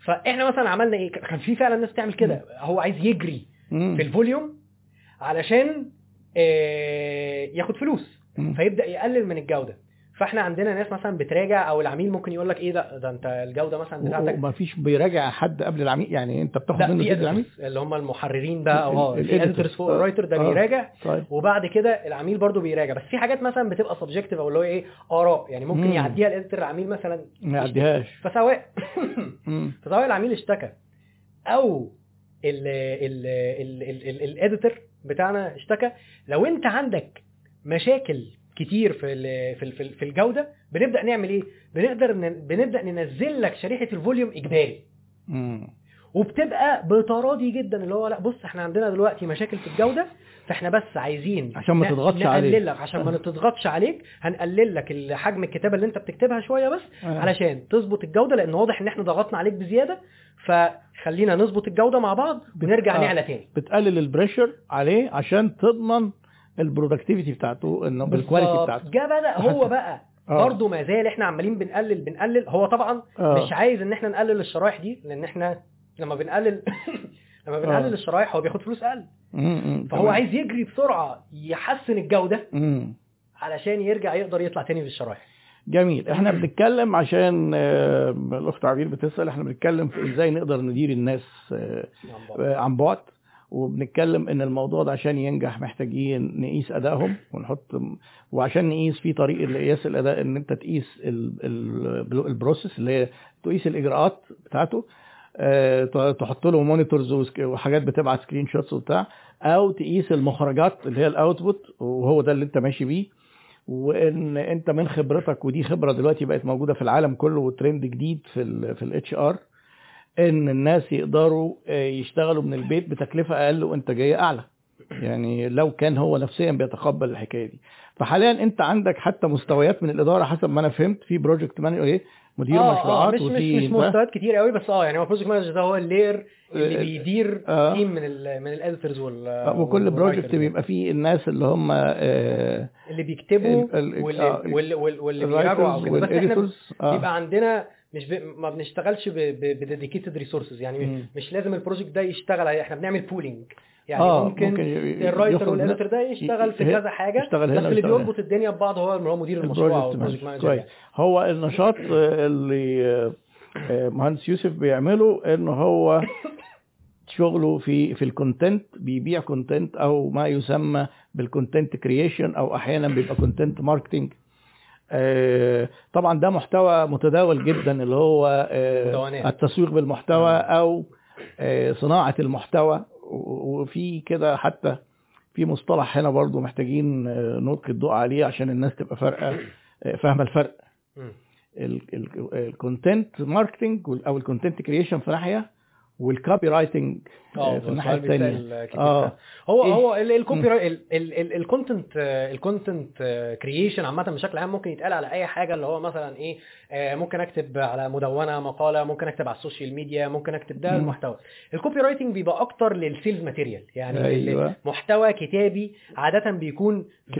فاحنا مثلا عملنا إيه؟ كان في فعلا ناس تعمل كده. هو عايز يجري. في ال volume علشان آه، ياخد فلوس. فيبدأ يقلل من الجودة. فاحنا عندنا ناس مثلا بتراجع أو العميل ممكن يقول لك إيه ده ده أنت الجودة مثلا بتاعتك وما فيش بيراجع حد قبل العميل يعني أنت بتاخد منه سيد العميل اللي هم المحررين بقى آه ال- في editors. Editors فوق. ال writer ده آه. بيراجع طيب وبعد كده العميل برضو بيراجع بس في حاجات مثلا بتبقى subjective أو اللي هو إيه آراء يعني ممكن مم. يعديها ال editor العميل مثلا ما يعديهاش فسواء. فسواء العميل اشتكى أو ال ال ال ال ال ال editor بتاعنا اشتكى لو أنت عندك مشاكل كتير في في في ال- في الجودة بنبدأ نعمل إيه بنقدر بنبدأ ننزل لك شريحة ال volume إجباري مم. وبتبقى بتراضي جدا اللي هو لأ بص إحنا عندنا دلوقتي مشاكل في الجودة فإحنا بس عايزين عشان ما تضغطش نقلل عليك. لك عشان ما تضغطش عليك هنقلل لك حجم الكتابة اللي أنت بتكتبها شوية بس آه. علشان تظبط الجودة لأن واضح إن إحنا ضغطنا عليك بزيادة فخلينا نظبط الجودة مع بعض ونرجع آه. نعلى تاني بتقلل ال pressure عليه عشان تضمن ال productivity بتاعته إنه بال quality. بتاعته جه بدا هو بقى آه. برضه ما زال إحنا عمالين بنقلل بنقلل هو طبعا آه. مش عايز إن إحنا نقلل الشرايح دي لأن إحنا لما بنقلل لما بنقلل آه. الشرايح هو بياخد فلوس أقل. فهو. عايز يجري بسرعة يحسن الجودة مم. علشان يرجع يقدر يطلع تاني بالشرايح جميل إحنا بنتكلم عشان آه، الأخت عبير بتسأل إحنا بنتكلم في إزاي نقدر ندير الناس آه، عن بعد وبنتكلم إن الموضوع ده عشان ينجح محتاجين نقيس أدائهم ونحط وعشان نقيس في طريق لقياس الأداء إن أنت تقيس ال- ال- process اللي هي تقيس الإجراءات بتاعته آه، تحط له monitors وحاجات بتبعت screenshots وبتاع أو تقيس المخرجات اللي هي ال output وهو ده اللي أنت ماشي بيه وإن أنت من خبرتك ودي خبرة دلوقتي بقت موجودة في العالم كله وترند جديد في ال في ال HR إن الناس يقدروا آه، يشتغلوا من البيت بتكلفة أقل وإنتاجية أعلى يعني لو كان هو نفسيا بيتقبل الحكاية دي فحاليا أنت عندك حتى مستويات من الإدارة حسب ما أنا فهمت في project manager إيه مدير آه، مشروعات آه مش مش وفي مش مستويات كتير قوي بس آه يعني هو project manager ده هو ال layer اللي آه، بيدير آه. team من ال من ال editors وال آه، وكل project. بيبقى فيه الناس اللي هم آه، اللي بيكتبوا ال- ال- واللي آه، واللي, بيراجعوا بس إحنا آه. بيبقى عندنا مش ب... ما بنشتغلش ب dedicated resources. يعني مم. مش لازم ال project ده يشتغل عليه. إحنا بنعمل pooling يعني آه، ممكن, ممكن ال writer وال editor ده يشتغل في كذا حاجة يشتغل هنا بس اللي بيربط الدنيا ببعض هو هو مدير المشروع أو ال project manager. هو النشاط اللي آه، آه، مهندس يوسف بيعمله ان هو شغله في في ال content بيبيع content أو ما يسمى بال content creation أو أحيانا بيبقى content marketing طبعا ده محتوى متداول جدا اللي هو آه،. التسويق بالمحتوى أو آه، صناعة المحتوى وفي كده حتى في مصطلح هنا برضو محتاجين آه، نلقي الضوء عليه عشان الناس تبقى فارقة آه، فاهمة الفرق. ال content marketing أو ال content creation في ناحية وال copywriting آه في الناحية الثانية آه. هو إيه؟ هو ال copy ال content ال content creation عامة بشكل عام ممكن يتقال على أي حاجة اللي هو مثلا إيه آه، ممكن أكتب على مدونة مقالة ممكن أكتب على ال social media ممكن أكتب ده. المحتوى ال copywriting بيبقى أكتر لل sales material يعني أيوة. محتوى كتابي عادة بيكون direct-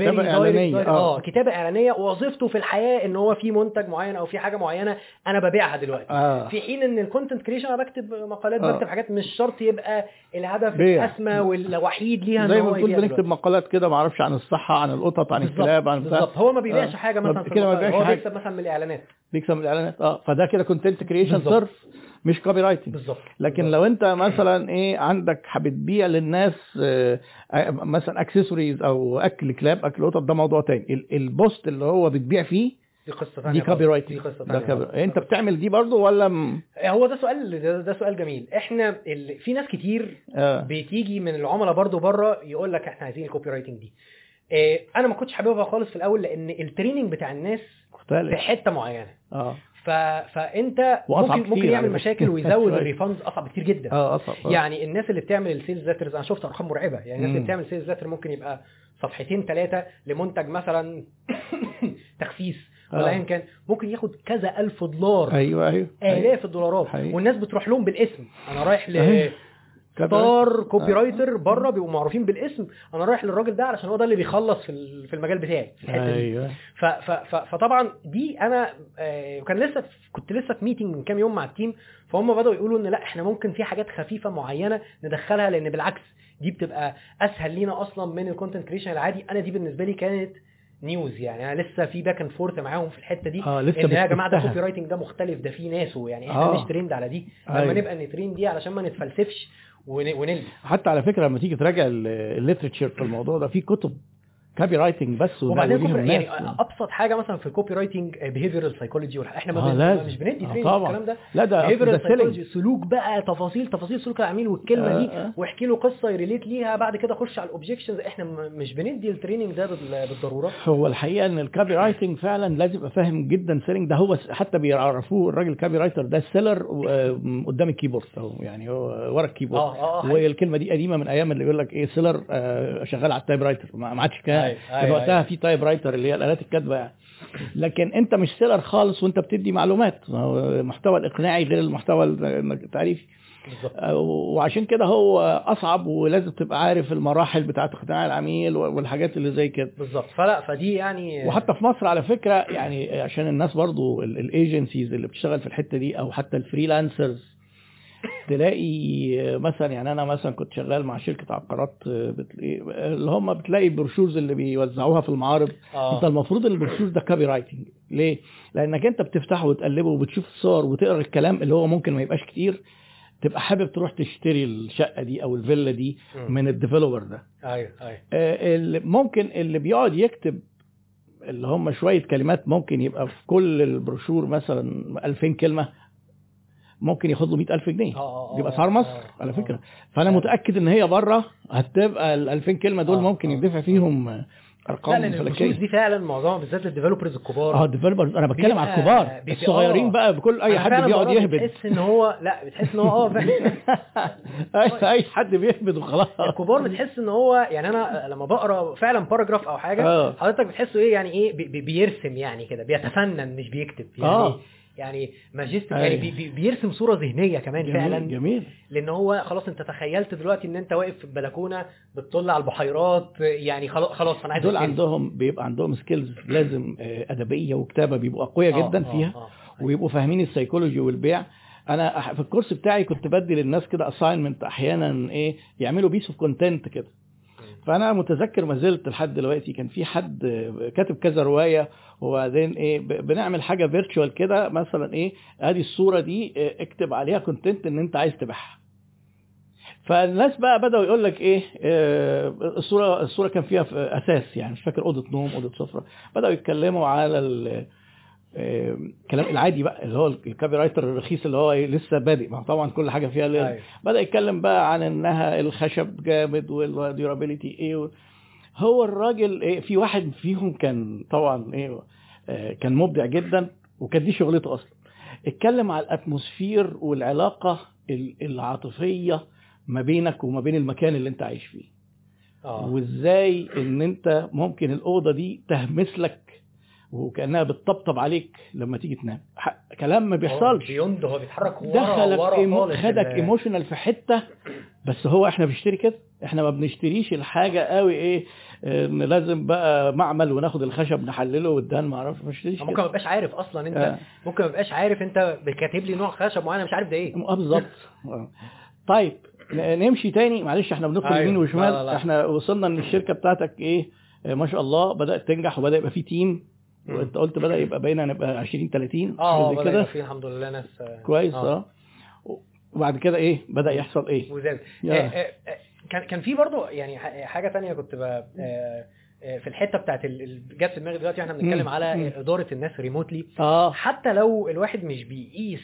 آه. آه كتابة إعلانية ووظيفته في الحياة إن هو في منتج معين أو في حاجة معينة أنا ببيعها دلوقتي آه في حين إن ال content creation أنا بكتب مقالات آه. بكتب حاجات مش شرط يبقى الهدف. الأسمى والوحيد ليها زي ما هو بتقول يبيع بنكتب. مقالات كده ما أعرفش عن الصحة عن القطط عن الكلاب عن بالظبط هو ما بيبيعش آه. حاجة مثلا كده ما بيبيعش هو حاجة. بيكسب مثلا من الإعلانات بيكسب من الإعلانات آه فده كده content creation. صرف مش copywriting بالظبط لكن لو أنت مثلا إيه عندك بتبيع للناس آه، مثلا اكسسوارز أو أكل كلاب أكل قطط ده موضوع تاني ال- post اللي هو بتبيع فيه دي قصة ثانية دي copy دي writing قصه ثانية copy انت بتعمل دي برضو ولا م... هو ده سؤال ده, ده سؤال جميل. إحنا ال... في ناس كتير آه. بتيجي من العملاء برضو بره يقول لك إحنا عايزين ال copywriting دي. إيه أنا ما كنتش حاببها خالص في الأول لأن ال training بتاع الناس في حتة معينة. آه. ف... فانت ممكن ممكن يعمل فكرة. مشاكل ويزود. ال refunds أصعب كتير جدا. آه أصعب. آه. يعني الناس اللي بتعمل ال sales letters أنا شفت أرقام مرعبة. يعني الناس اللي. بتعمل sales letter ممكن يبقى صفحتين ثلاثة لمنتج مثلا تخسيس ولا آه. ايا كان ممكن ياخد كذا ألف دولار أيوه أيوه آلاف الدولارات حقيقي. والناس بتروح لهم بالاسم أنا رايح ل أيوة. star copy آه. writer بره بيبقوا معروفين بالاسم أنا رايح للراجل ده علشان هو ده اللي بيخلص في في المجال بتاعي في الحتة دي أيوه ف ف ف فطبعا دي أنا آه، كان لسه كنت لسه في meeting من كام يوم مع ال team فهم بدأوا يقولوا إن لا إحنا ممكن في حاجات خفيفة معينة ندخلها لأن بالعكس دي بتبقى أسهل لينا أصلا من ال content creation العادي أنا دي بالنسبة لي كانت news يعني أنا لسه في back and forth معاهم في الحتة دي آه لسه إن يا جماعة ده. copywriting ده مختلف ده فيه ناسه يعني إحنا آه. مش trained على دي لما أيوة. نبقى ن train دي علشان ما نتفلسفش ون- ونلبس حتى على فكرة لما تيجي تراجع ال literature في الموضوع ده في كتب copywriting بس وبعدين copy يعني ناس. أبسط حاجة مثلا في ال copywriting behavioral psychology إحنا ما آه،. مش بندي آه، training طبعاً. الكلام ده. لا ده psychology selling سلوك بقى تفاصيل تفاصيل سلوك العميل والكلمة دي آه، آه. واحكي له قصة ي relate ليها بعد كده خش على ال objections إحنا مش بندي ال training ده بال- بالضرورة. هو الحقيقة إن ال copywriting فعلا لازم يبقى فاهم جدا selling ده هو حتى بيعرفوه الراجل ال copywriter ده ال seller قدام ال keyboard أو يعني هو ورا ال keyboard. آه آه وهي الكلمة دي قديمة من أيام اللي يقول لك إيه seller آه شغال على ال typewriter ما ما عادش كان أيوة، كان أيوة، وقتها أيوة. في typewriter اللي هي الآلات الكاتبة يعني. لكن أنت مش seller خالص وأنت بتدي معلومات. المحتوى الإقناعي غير المحتوى التعريفي. آه، وعشان كده هو أصعب ولازم تبقى عارف المراحل بتاعة اقناع العميل والحاجات اللي زي كده. بالظبط. فلا فدي يعني وحتى في مصر على فكرة يعني عشان الناس برضو ال agencies اللي بتشتغل في الحتة دي أو حتى ال freelancers تلاقي مثلا يعني أنا مثلا كنت شغال مع شركة عقارات اللي هم بتلاقي ال brochures اللي بيوزعوها في المعارض. آه. أنت المفروض البروشور ده copywriting ليه؟ لأنك أنت بتفتحه وتقلبه وبتشوف الصور وتقرأ الكلام اللي هو ممكن ما يبقاش كتير تبقى حابب تروح تشتري الشقة دي أو الفيلا دي مم. من ال developer ده. أيوه أيوه. آه، ممكن اللي بيقعد يكتب اللي هم شوية كلمات ممكن يبقى في كل البروشور مثلا 2000 كلمة. ممكن ياخد له 100000 جنيه. آه دي آه، باسعار مصر آه، على آه. فكره فأنا آه. متأكد إن هي برة هتبقى ال 2000 كلمة دول آه، ممكن آه. يدفع فيهم أرقام فلكيه دي فعلا معظمها بالذات لل developers الكبار. آه ال developers أنا بتكلم على الكبار. الصغيرين آه. بقى بكل أي حد بيقعد يهبد. بتحس إن هو لا بتحس إن هو آه فعلا. اي حد بيهبد وخلاص. الكبار بتحس إن هو يعني أنا لما بقرأ فعلا paragraph أو حاجة آه. حضرتك بتحسه إيه؟ يعني إيه؟ بي- بي- بيرسم يعني كده بيتفنن مش بيكتب. يعني آه. يعني majestic أيوة. يعني بي بي بيرسم صورة ذهنية كمان جميل فعلا جميل لأن هو خلاص أنت تخيلت دلوقتي إن أنت واقف في البلكونة بتطل على البحيرات يعني خلاص أنا عايز دول. عندهم بيبقى عندهم skills لازم آه، أدبية وكتابة بيبقوا أقوياء آه، جدا آه، فيها آه. ويبقوا فاهمين السيكولوجي والبيع أنا في ال course بتاعي كنت بدي للناس كده assignment أحيانا إيه يعملوا piece of content كده فأنا متذكر ما زلت لحد دلوقتي كان في حد كاتب كذا رواية وبعدين إيه بنعمل حاجة virtual كده مثلا إيه ادي الصورة دي آه، اكتب عليها content إن أنت عايز تبيعها. فالناس بقى بدأوا يقول لك إيه آه، الصورة الصورة كان فيها في أساس يعني مش فاكر أوضة نوم أوضة سفرة. بدأوا يتكلموا على الكلام العادي بقى اللي هو ال copywriter الرخيص اللي هو إيه لسه بادئ ما طبعا كل حاجة فيها. أيوة. بدأ يتكلم بقى عن إنها الخشب جامد وال durability إيه هو الراجل إيه في واحد فيهم كان طبعا إيه آه، كان مبدع جدا وكانت دي شغلته أصلا اتكلم على ال atmosphere والعلاقة ال- العاطفية ما بينك وما بين المكان اللي أنت عايش فيه آه وإزاي إن أنت ممكن الأوضة دي تهمس لك وكأنها بتطبطب عليك لما تيجي تنام كلام ما بيحصلش beyond هو بيتحرك ورا دخلك ورا emo... خدك ال- ايموشنال في حتة بس هو إحنا بنشتري كده إحنا ما بنشتريش الحاجة قوي إيه ان لازم بقى معمل وناخد الخشب نحلله والدهان ما أعرفش ما بنشتريش ممكن ما كده تبقاش عارف أصلا أنت آه. ممكن ما تبقاش عارف أنت كاتب لي نوع خشب معين أنا مش عارف ده إيه آه بالظبط آه. طيب نمشي تاني معلش إحنا بندخل أيوة. يمين وشمال لا، لا، لا. إحنا وصلنا إن الشركة بتاعتك إيه آه، ما شاء الله بدأت تنجح وبدأ يبقى في تيم. وانت قلت بدأ يبقى باينه نبقى 20 30 آه كده فيه الحمد لله ناس آه، كويس آه. آه وبعد كده إيه بدأ يحصل إيه وزاد. آه، آه، آه، كان كان في برضه يعني حاجة تانية كنت ب آه، آه، في الحتة بتاعت جت في دماغي دلوقتي وإحنا بنتكلم. على. إدارة الناس ريموتلي آه حتى لو الواحد مش بيقيس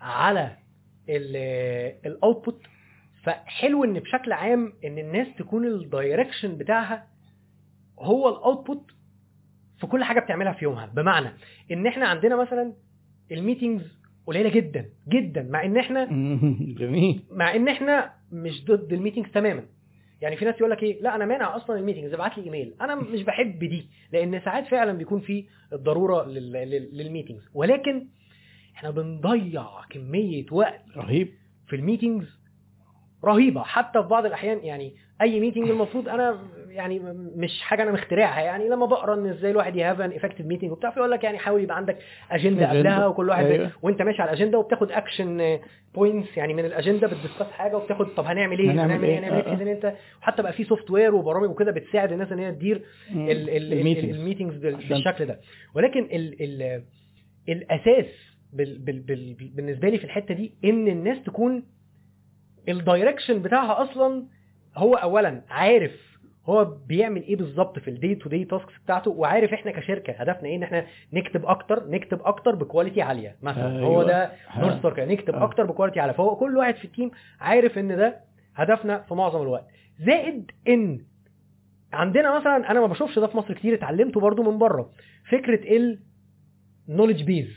على ال output فحلو إن بشكل عام إن الناس تكون ال direction بتاعها هو ال output في كل حاجة بتعملها في يومها. بمعنى إن إحنا عندنا مثلا ال meetings قليلة جدا جدا مع إن إحنا جميل. مع إن إحنا مش ضد ال meetings تماما. يعني في ناس يقول لك إيه؟ لا أنا مانع أصلا ال meetings ابعت لي إيميل. أنا مش بحب دي لأن ساعات فعلا بيكون في الضرورة لل- لل- لل meetings. ولكن إحنا بنضيع كمية وقت رهيب. في ال meetings رهيبة حتى في بعض الأحيان يعني أي meeting المفروض أنا يعني مش حاجة أنا مخترعها يعني لما بقرأ إن إزاي الواحد ي have an effective meeting وبتاع فيقول لك يعني حاول يبقى عندك اجنده. قبلها وكل واحد أيوة. وأنت ماشي على الاجنده وبتاخد action points يعني من الاجنده بت discuss حاجة وبتاخد طب هنعمل إيه هنعمل إيه؟ إيه هنعمل إيه آه، آه. ان أنت وحتى بقى في software وبرامج وكده بتساعد الناس إن هي تدير. ال meetings بالشكل ده ولكن ال ال الأساس بال بال بال بالنسبة لي في الحتة دي إن الناس تكون ال direction بتاعها أصلا هو اولا عارف هو بيعمل إيه بالظبط في ال day to day tasks بتاعته وعارف إحنا كشركة هدفنا إيه إن إحنا نكتب أكتر نكتب أكتر ب quality عالية مثلا أيوة. هو ده. north star كده، نكتب آه. أكتر ب quality عالية فهو كل واحد في ال team عارف إن ده هدفنا في معظم الوقت زائد إن عندنا مثلا أنا ما بشوفش ده في مصر كتير اتعلمته برضو من بره فكرة ال knowledge base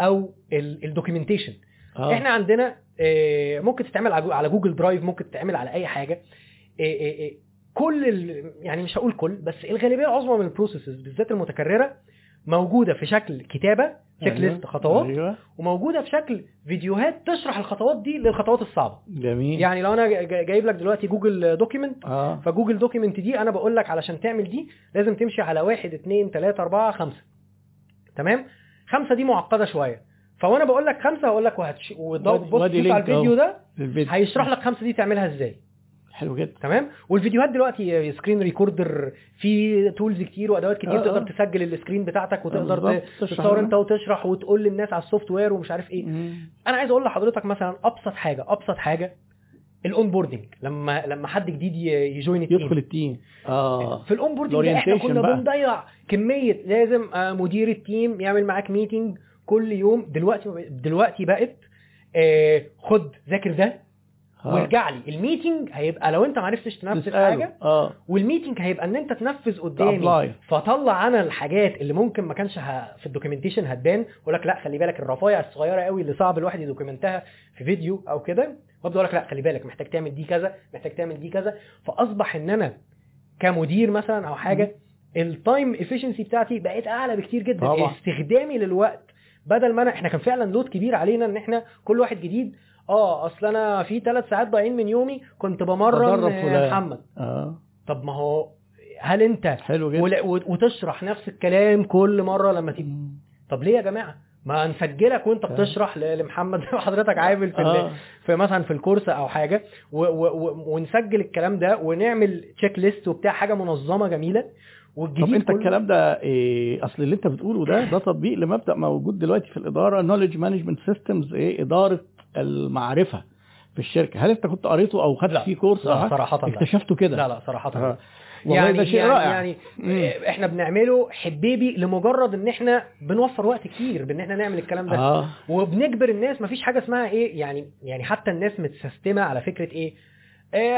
أو ال documentation آه. إحنا عندنا آه، ممكن تتعمل على جو- على Google Drive ممكن تتعمل على أي حاجة. آه، آه، آه، كل ال- يعني مش هقول كل بس الغالبية العظمى من ال processes بالذات المتكررة موجودة في شكل كتابة check أيوة. list خطوات أيوه. وموجودة في شكل فيديوهات تشرح الخطوات دي للخطوات الصعبة. جميل. يعني لو أنا جا- جا- جايب لك دلوقتي Google document آه. ف Google document دي أنا بقول لك علشان تعمل دي لازم تمشي على واحد اتنين تلاتة أربعة خمسة. تمام؟ خمسة دي معقدة شوية. فوانا بقول لك خمسة هقول لك وهتش... وبص على الفيديو. ده هيشرح لك خمسة دي تعملها إزاي. حلو جدا. تمام؟ والفيديوهات دلوقتي screen recorder في tools كتير وأدوات كتير آه، آه. تقدر تسجل ال screen بتاعتك وتقدر تصور. أنت وتشرح وتقول للناس على ال software ومش عارف إيه. مم. أنا عايز أقول لحضرتك مثلا أبسط حاجة أبسط حاجة ال onboarding لما لما حد جديد ي join ال team يدخل ال team آه. في ال onboarding إحنا كنا. بنضيع كمية لازم آه، مدير ال team يعمل معاك meeting كل يوم دلوقتي دلوقتي بقت آه، خد ذاكر ده آه. وارجع لي ال meeting هيبقى لو انت ما عرفتش تنفذ. حاجة آه وال meeting هيبقى ان انت تنفذ قدامي. فطلع أنا الحاجات اللي ممكن ما كانش ه... في ال documentation هتبان أقول لك لا خلي بالك الرفايع الصغيرة قوي اللي صعب الواحد ي document ها في فيديو أو كده وابدأ أقول لك لا خلي بالك محتاج تعمل دي كذا محتاج تعمل دي كذا فأصبح إن أنا كمدير مثلا أو حاجة ال time efficiency بتاعتي بقت أعلى بكتير جدا طبعا. استخدامي للوقت بدل ما انا إحنا كان فعلا load كبير علينا إن إحنا كل واحد جديد. آه أصل أنا في ثلاث ساعات ضايعين من يومي كنت بمرن آه،. محمد. آه. طب ما هو هل أنت حلو جدا. وتشرح نفس الكلام كل مرة لما تيجي. طب ليه يا جماعة؟ ما نسجلك وأنت آه. بتشرح لمحمد حضرتك عامل في آه. في مثلا في ال course أو حاجة. و و و ونسجل الكلام ده ونعمل checklist وبتاع حاجة منظمة جميلة. والجديد طب انت كله- الكلام ده إيه اصل اللي انت بتقوله ده ده تطبيق لمبدأ موجود دلوقتي في الإدارة knowledge management systems إيه إدارة المعرفة في الشركة هل انت كنت قريته أو خدت. فيه course لا، لا. اكتشفته كده لا لا صراحة آه. لا. والله ده شيء يعني رائع يعني مم. إحنا بنعمله حبيبي لمجرد إن إحنا بنوفر وقت كتير بإن إحنا نعمل الكلام ده آه وبنجبر الناس مفيش حاجة اسمها إيه يعني يعني حتى الناس متسيستمة على فكرة إيه آه،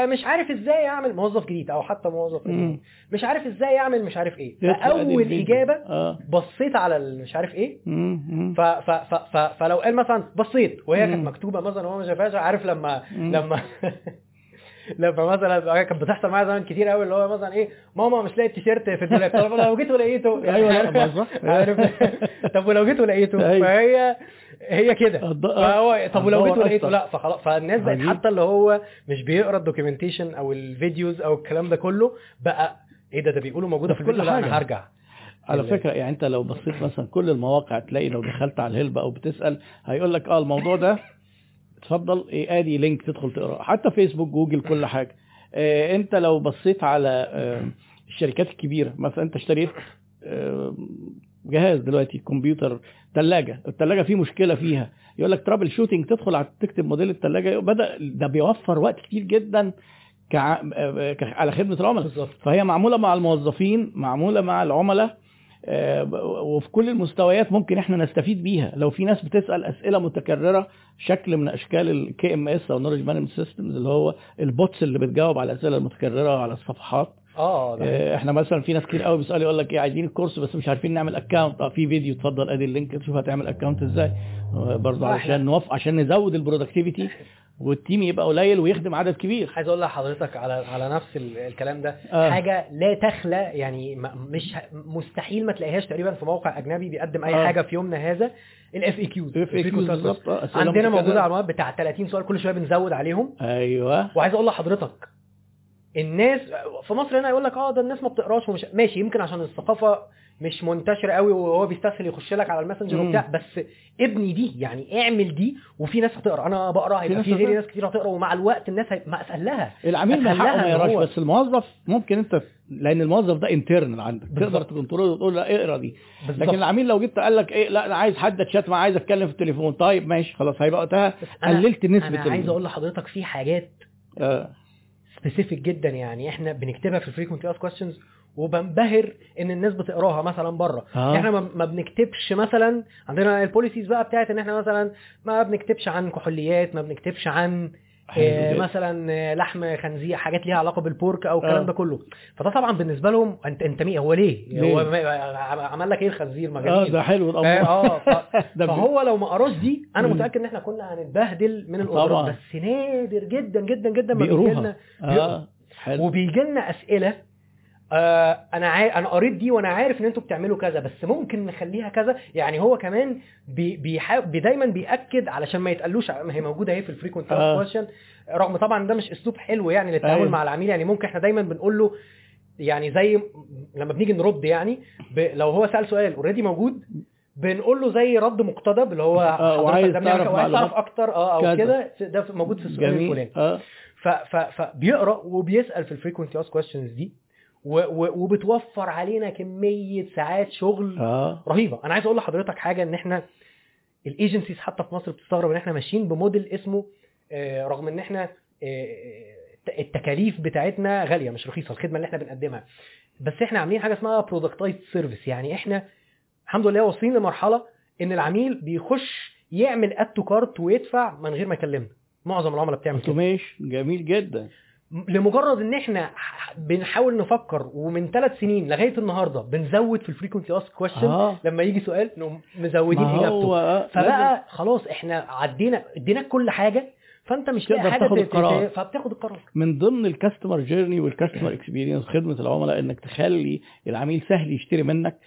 مش عارف إزاي اعمل موظف جديد أو حتى موظف مم. مش عارف إزاي اعمل مش عارف إيه فأول. إجابة آه بصيت على مش عارف إيه مم. ف ف ف ف فلو قال مثلا بصيت وهي كانت. مكتوبة مثلا وهو ما شافهاش عارف لما مم. لما لما مثلا كانت بتحصل معايا زمان كتير قوي اللي هو مثلا إيه ماما مش لاقي التيشيرت في الدولاب طب لو جيت ولقيته صح. عارف طب ولو جيت ولقيته أيوة. فهي هي كده. فهو طب ولو جيت ولقيته. لا فخلاص. فالناس بقت. حتى اللي هو مش بيقرأ ال documentation أو ال videos أو الكلام ده كله بقى إيه ده؟ ده بيقولوا موجودة في كل حاجة. أنا هرجع. على فكرة يعني أنت لو بصيت مثلا كل المواقع تلاقي لو دخلت على ال help أو بتسأل هيقول لك آه الموضوع ده اتفضل إيه آدي link تدخل تقرأه. حتى فيسبوك جوجل كل حاجة. آه أنت لو بصيت على آه الشركات الكبيرة مثلا أنت اشتريت آه جهاز دلوقتي كمبيوتر ثلاجه الثلاجه فيه مشكلة فيها. يقول لك troubleshooting تدخل على تكتب موديل الثلاجه بدأ ده بيوفر وقت كتير جدا كع... آه، على خدمة العملاء. فهي معمولة مع الموظفين معمولة مع العملاء آه، وفي كل المستويات ممكن إحنا نستفيد بيها. لو في ناس بتسأل أسئلة متكررة شكل من أشكال ال KMS أو knowledge management systems اللي هو ال bots اللي بتجاوب على الأسئلة المتكررة على الصفحات. آه ده. آه، إحنا مثلا في ناس كتير قوي بيسألوا يقول لك إيه عايزين ال course بس مش عارفين نعمل account آه في فيديو اتفضل أدي ال link تشوف هتعمل account إزاي. آه، برضه آه، علشان نوفق عشان نزود ال productivity وال team يبقى قليل ويخدم عدد كبير. عايز أقول لحضرتك على على نفس ال- الكلام ده. آه. حاجة لا تخلى يعني مش مستحيل ما تلاقيهاش تقريبا في موقع أجنبي بيقدم أي آه. حاجة في يومنا هذا ال FAQs بالظبط. آه، أسئلة عندنا موجودة. على المواد بتاع 30 سؤال كل شوية بنزود عليهم. أيوه. وعايز أقول لحضرتك الناس في مصر هنا يقول لك آه ده الناس ما بتقراش ومش ماشي يمكن عشان الثقافة مش منتشرة قوي وهو بيستسهل يخش لك على ال Messenger. وبتاع بس ابني دي يعني اعمل دي وفي ناس هتقرأ أنا بقرأ هيبقى في غيري. ناس كتير هتقرأ ومع الوقت الناس. ما لها العميل ما حقه ما يقراش بس الموظف ممكن أنت لأن الموظف ده internal عندك تقدر. ت control وتقول لا اقرأ دي بالظبط. لكن العميل لو جيت قال لك إيه لا أنا عايز حد اتشات معاه عايز أتكلم في التليفون طيب ماشي خلاص هيبقى وقتها قللت نسبه أنا عايز أقول لحضرتك في حاجات آه. specific جدا يعني إحنا بنكتبها في ال frequently asked questions وبنبهر إن الناس بتقراها مثلا بره آه. إحنا ما بنكتبش مثلا عندنا ال policies بقى بتاعت إن إحنا مثلا ما بنكتبش عن كحوليات ما بنكتبش عن. مثلا آه، لحم خنزير حاجات ليها علاقة بال pork أو الكلام آه. ده كله. فده طبعا بالنسبة لهم أنت أنت مين هو ليه, ليه؟ هو عمل لك إيه الخنزير؟ ما آه ده حلو الامر آه فهو لو ما قراش دي أنا. متأكد إن إحنا كنا هنتبهدل من. ال order ات بس نادر جدا جدا جدا ما بيجي بيقروها. لنا. آه وبيجي لنا أسئلة آه أنا عا... أنا قريت دي وأنا عارف إن أنتوا بتعملوا كذا بس ممكن نخليها كذا. يعني هو كمان بي... بيحا... بي دايما بيأكد علشان ما يتقالوش ما هي موجودة أهي في ال frequent آه. question رغم طبعا ده مش أسلوب حلو يعني للتعامل أيوة. مع العميل. يعني ممكن إحنا دايما بنقول له يعني زي لما بنيجي نرد يعني ب... لو هو سأل سؤال already موجود بنقول له زي رد مقتضب اللي هو آه، وعايز بنعمل تعرف وعايز تعرف أكتر آه أو كذا. كده ده موجود في السؤال الفلاني. ف فبيقرأ وبيسأل في ال frequently asked questions دي. وبتوفر علينا كمية ساعات شغل آه. رهيبة. أنا عايز أقول لحضرتك حاجة إن إحنا ال agencies حتى في مصر بتستغرب إن إحنا ماشيين بموديل اسمه آه، رغم إن إحنا آه، آه، التكاليف بتاعتنا غالية مش رخيصة الخدمة اللي إحنا بنقدمها. بس إحنا عاملين حاجة اسمها productized service يعني إحنا الحمد لله واصلين لمرحلة إن العميل بيخش يعمل add to cart ويدفع من غير ما يكلمنا. معظم العملاء بتعمل كده. automation جميل جدا. لمجرد إن إحنا بنحاول نفكر ومن ثلاث سنين لغاية النهارده بنزود في ال frequently asked question آه. لما يجي سؤال نقوم مزودين إجابته. آه، فبقى خلاص إحنا عدينا اديناك كل حاجة فأنت مش لاقي تقدر حاجة تاخد القرار. فبتاخد القرار. من ضمن ال customer journey وال customer experience خدمة العملاء إنك تخلي العميل سهل يشتري منك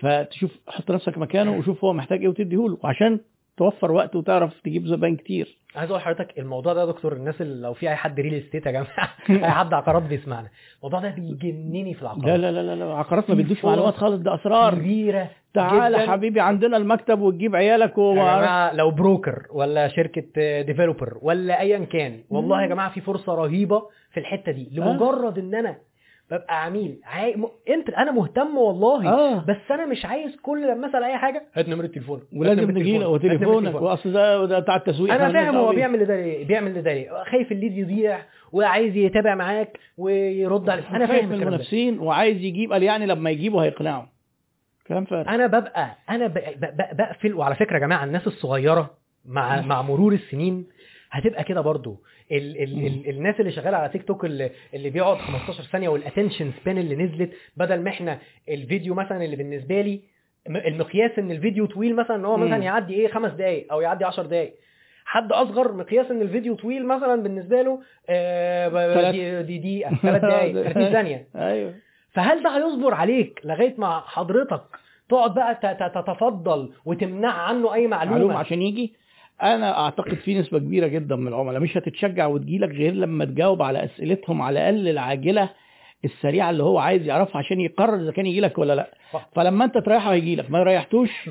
فتشوف حط نفسك مكانه وشوف هو محتاج إيه وتديه له عشان توفر وقت وتعرف تجيب زباين كتير. عايز أقول لحضرتك الموضوع ده يا دكتور الناس اللي لو في أي حد real estate يا جماعة أي حد عقارات بيسمعنا. الموضوع ده بيجنني في العقارات. لا لا لا لا, لا عقارات ما بيدوش معلومات خالص ده أسرار. كبيرة تعالى جداً. حبيبي عندنا المكتب وتجيب عيالك يا وما جماعة لو broker ولا شركة developer ولا ايا كان والله يا. جماعة في فرصة رهيبة في الحتة دي. لمجرد إن أنا ببقى عميل. عاي... م... انت أنا مهتم والله آه. بس أنا مش عايز كل لما اسأل اي حاجة هات نمرة تليفونك. ولازم نجي له وتليفونك. تليفونك. وأصل ده ده بتاع التسويق أنا فاهم هو بيعمل ده ليه بيعمل ده ليه خايف ال lead يضيع وعايز يتابع معاك ويرد عليك. أنا خايف فاهم المنافسين وعايز يجيب قال يعني لما يجيبه هيقنعه. كلام فارغ. أنا ببقى أنا ب- ب- ب- بقفل. وعلى فكرة يا جماعة الناس الصغيرة مع مع مرور السنين هتبقى كده برضو. ال ال ال الناس اللي شغالة على تيك توك اللي, اللي بيقعد 15 ثانية وال attention span اللي نزلت بدل ما إحنا الفيديو مثلا اللي بالنسبة لي المقياس إن الفيديو طويل مثلا إن هو. مثلا يعدي إيه خمس دقائق أو يعدي 10 دقائق حد أصغر مقياس إن الفيديو طويل مثلا بالنسبة له آه دي, دي دقيقه ثلاث دقائق 30 ثانية. أيوه. فهل ده هيصبر عليك لغاية ما حضرتك تقعد بقى تتفضل وتمنع عنه أي معلومة, معلومة عشان يجي؟ أنا أعتقد في نسبة كبيرة جدا من العملاء. مش هتتشجع وتجيلك غير لما تجاوب على أسئلتهم على الأقل العاجلة السريعة اللي هو عايز يعرفها عشان يقرر إذا كان يجيلك ولا لأ. صح. فلما أنت تريحه هيجيلك ما ريحتوش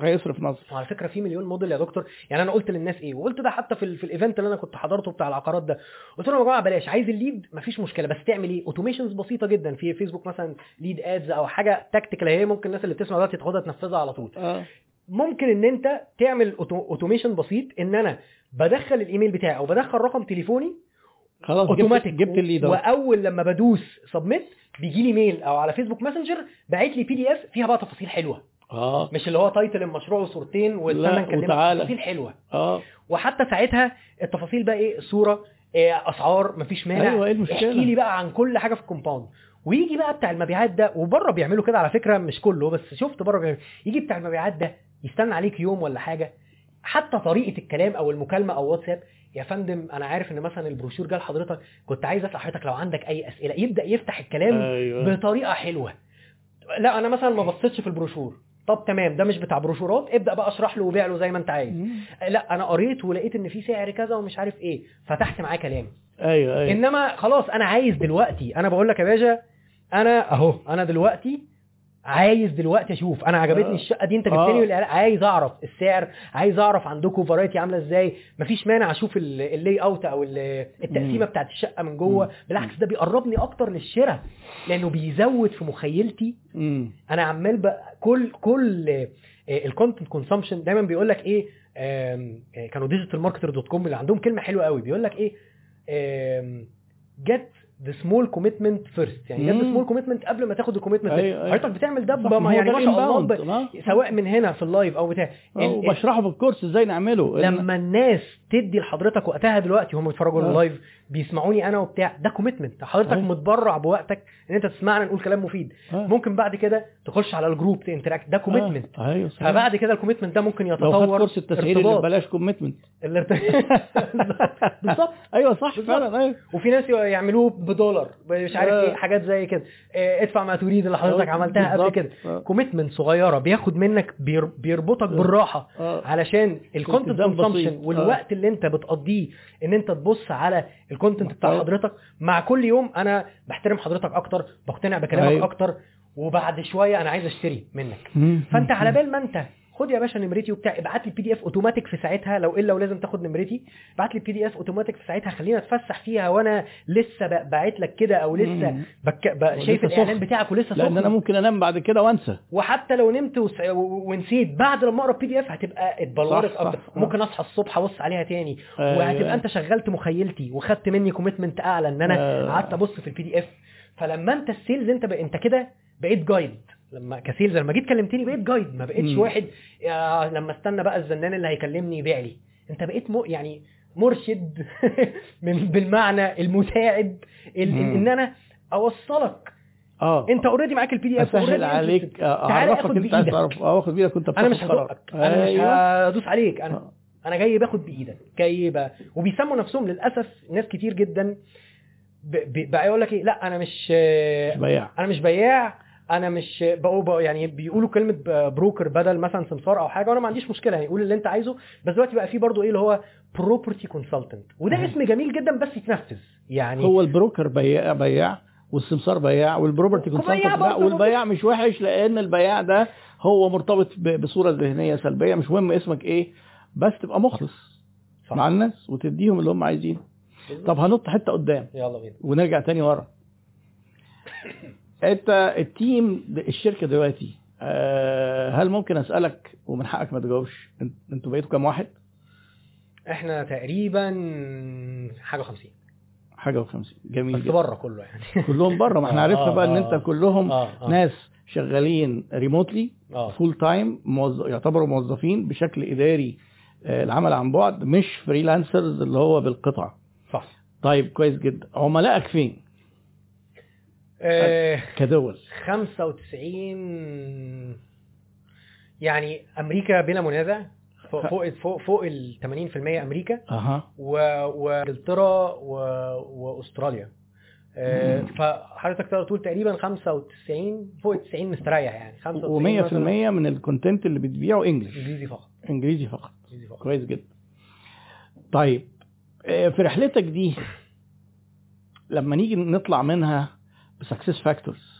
هيصرف نظر. وعلى فكرة في مليون موديل يا دكتور. يعني أنا قلت للناس إيه؟ وقلت ده حتى في, ال- في الإيفنت اللي أنا كنت حضرته بتاع العقارات ده. قلت لهم يا جماعة بلاش عايز ال lead؟ مفيش مشكلة. بس تعمل إيه؟ automations بسيطة جدا. في فيسبوك مثلا lead ads أو حاجة tactical هي ممكن الناس اللي بتسمع دلوقتي تاخدها تنفذها على طول. آه. ممكن إن أنت تعمل automation بسيط إن أنا بدخل الإيميل بتاعي أو بدخل رقم تليفوني خلاص جبت, اوتوماتيك جبت ال lead وأول لما بدوس submit بيجي لي mail أو على فيسبوك ماسنجر باعت لي PDF فيها بقى تفاصيل حلوة. آه. مش اللي هو title المشروع وصورتين واستنى نكلمك وتعالى. تفاصيل حلوة. آه. وحتى ساعتها التفاصيل بقى إيه؟ صورة إيه أسعار مفيش مانع. أيوه إيه المشكلة؟ احكي لي بقى عن كل حاجة في ال compound ويجي بقى بتاع المبيعات ده وبره بيعملوا كده على فكرة مش كله بس شفت بره بيعملوا يجي بتاع المبيعات ده يستنى عليك يوم ولا حاجة. حتى طريقة الكلام أو المكالمة أو واتساب يا فندم أنا عارف إن مثلا البروشور جه لحضرتك كنت عايز أسأل حضرتك لو عندك أي أسئلة. يبدأ يفتح الكلام أيوه. بطريقة حلوة. لا أنا مثلا ما بصيتش في البروشور. طب تمام ده مش بتاع بروشورات ابدأ بقى اشرح له وبيع له زي ما أنت عايز. لا أنا قريت ولقيت إن في سعر كذا ومش عارف إيه فتحت معاه كلام. أيوه أيوه. إنما خلاص أنا عايز دلوقتي أنا بقول لك يا باشا أنا أهو أنا دلوقتي عايز دلوقتي أشوف أنا عجبتني آه. الشقة دي أنت آه. جبتني بالإعلان، عايز أعرف السعر عايز أعرف عندكم variety عاملة إزاي مفيش مانع أشوف ال- ال layout أو ال- التقسيمة. بتاعت الشقة من جوه. بالعكس ده بيقربني أكتر للشراء لأنه بيزود في مخيلتي مم. أنا عمال بقى كل كل ال content consumption دايما بيقول لك إيه آه، كانوا DigitalMarketer dot com اللي عندهم كلمة حلوة قوي بيقول لك إيه get the small commitment first يعني مم. small commitment قبل ما تاخد ال commitment أيوة، أيوة. حضرتك بتعمل ده بما يعني ما شاء الله آه. سواء من هنا في ال live أو بتاع وبشرحه في ال course إزاي نعمله لما الناس تدي لحضرتك وقتها دلوقتي هم بيتفرجوا آه. ال live بيسمعوني أنا وبتاع ده commitment حضرتك أيوة. متبرع بوقتك إن أنت تسمعنا نقول كلام مفيد آه. ممكن بعد كده تخش على ال group ت interact ده commitment آه. أيوه صحيح. فبعد كده ال commitment ده ممكن لو يتطور course التسعير اللي. ببلاش commitment بالظبط أيوه صح. فعلا أيوه وفي ناس يعملوه بدولار مش عارف آه. إيه حاجات زي كده ادفع ما تريد اللي حضرتك عملتها قبل. كده. commitment صغيرة بياخد منك بير- بيربطك. بالراحة. علشان ال content بسيط. والوقت اللي انت بتقضيه ان انت تبص على ال content بتاع محتوى. حضرتك مع كل يوم أنا بحترم حضرتك أكتر بقتنع بكلامك أيوة. أكتر وبعد شوية أنا عايز اشتري منك. فانت على بال ما انت خد يا باشا نمرتي وبتاع ابعت لي ال PDF automatic في ساعتها لو إلا ولازم تاخد نمرتي ابعت لي ال PDF automatic في ساعتها خلينا اتفسح فيها وأنا لسه باعت لك كده أو لسه. بك... ب... شايف الإعلان. بتاعك ولسه لأن سخن أنا ممكن أنام بعد كده وأنسى وحتى لو نمت وس... ونسيت بعد لما أقرأ ال PDF هتبقى اتبلورت صح، أكتر صح. ممكن أصحى الصبح أبص عليها تاني أيوة. وهتبقى أنت شغلت مخيلتي وخدت مني commitment أعلى إن أنا آه. قعدت أبص في ال PDF فلما أنت ال sales أنت ب... أنت كده بقيت guide لما ك sales لما جيت كلمتني بقيت guide ما بقيتش مم. واحد لما استنى بقى الزنان اللي هيكلمني يبيع لي. انت بقيت م... يعني مرشد من بالمعنى المساعد ال... ان أنا اوصلك. آه. انت already معاك ال PDF اسهل عليك آه، أعرفك آخد أنت عايز. تعرف آه واخد بإيدك وأنت أنا مش. هزقك أنا مش أيوة. هدوس عليك. أنا آه. أنا جاي باخد بإيدك. جاي ب... وبيسموا نفسهم للأسف ناس كتير جدا ب... ب... بقى يقول لك إيه؟ لأ أنا مش مش بياع. أنا مش بياع. أنا مش بقوا يعني بيقولوا كلمة broker بدل مثلا سمسار أو حاجة وأنا ما عنديش مشكلة يعني قول اللي أنت عايزه. بس دلوقتي بقى في برضه إيه اللي هو property consultant وده. اسم جميل جدا بس يتنفذ يعني هو ال broker بياع بياع والسمسار بياع وال property consultant بياع والبياع مش وحش لأن البياع ده هو مرتبط بصورة ذهنية سلبية. مش مهم اسمك إيه بس تبقى مخلص صح. مع الناس وتديهم اللي هم عايزينه. طب هنط حتة قدام يلا بينا. ونرجع تاني ورا. انت التيم الشركة دلوقتي آه، هل ممكن أسألك ومن حقك ما تجاوبش انت- أنتوا بقيتوا كام واحد؟ إحنا تقريبا حاجة 50 حاجة و50 جميل بس. بره كله يعني. كلهم بره. ما إحنا آه، عرفنا بقى إن آه. انت كلهم ناس شغالين ريموتلي full time موظ... يعتبروا موظفين بشكل إداري العمل عن بعد مش freelancers اللي هو بالقطع. صح. طيب كويس جدا. عملائك فين؟ آه كدول. 95 يعني أمريكا بلا منازع فوق فوق فوق, فوق ال 80% أمريكا أها. وإنجلترا و- وأستراليا. آه،. فحضرتك تقدر تقول تقريبا 95 فوق ال 90 مستريح يعني. 95 و100% مثلاً. من ال content اللي بتبيعه English إنجليزي فقط. إنجليزي فقط. إنجليزي فقط. كويس جدا. طيب آه، في رحلتك دي لما نيجي نطلع منها ب success factors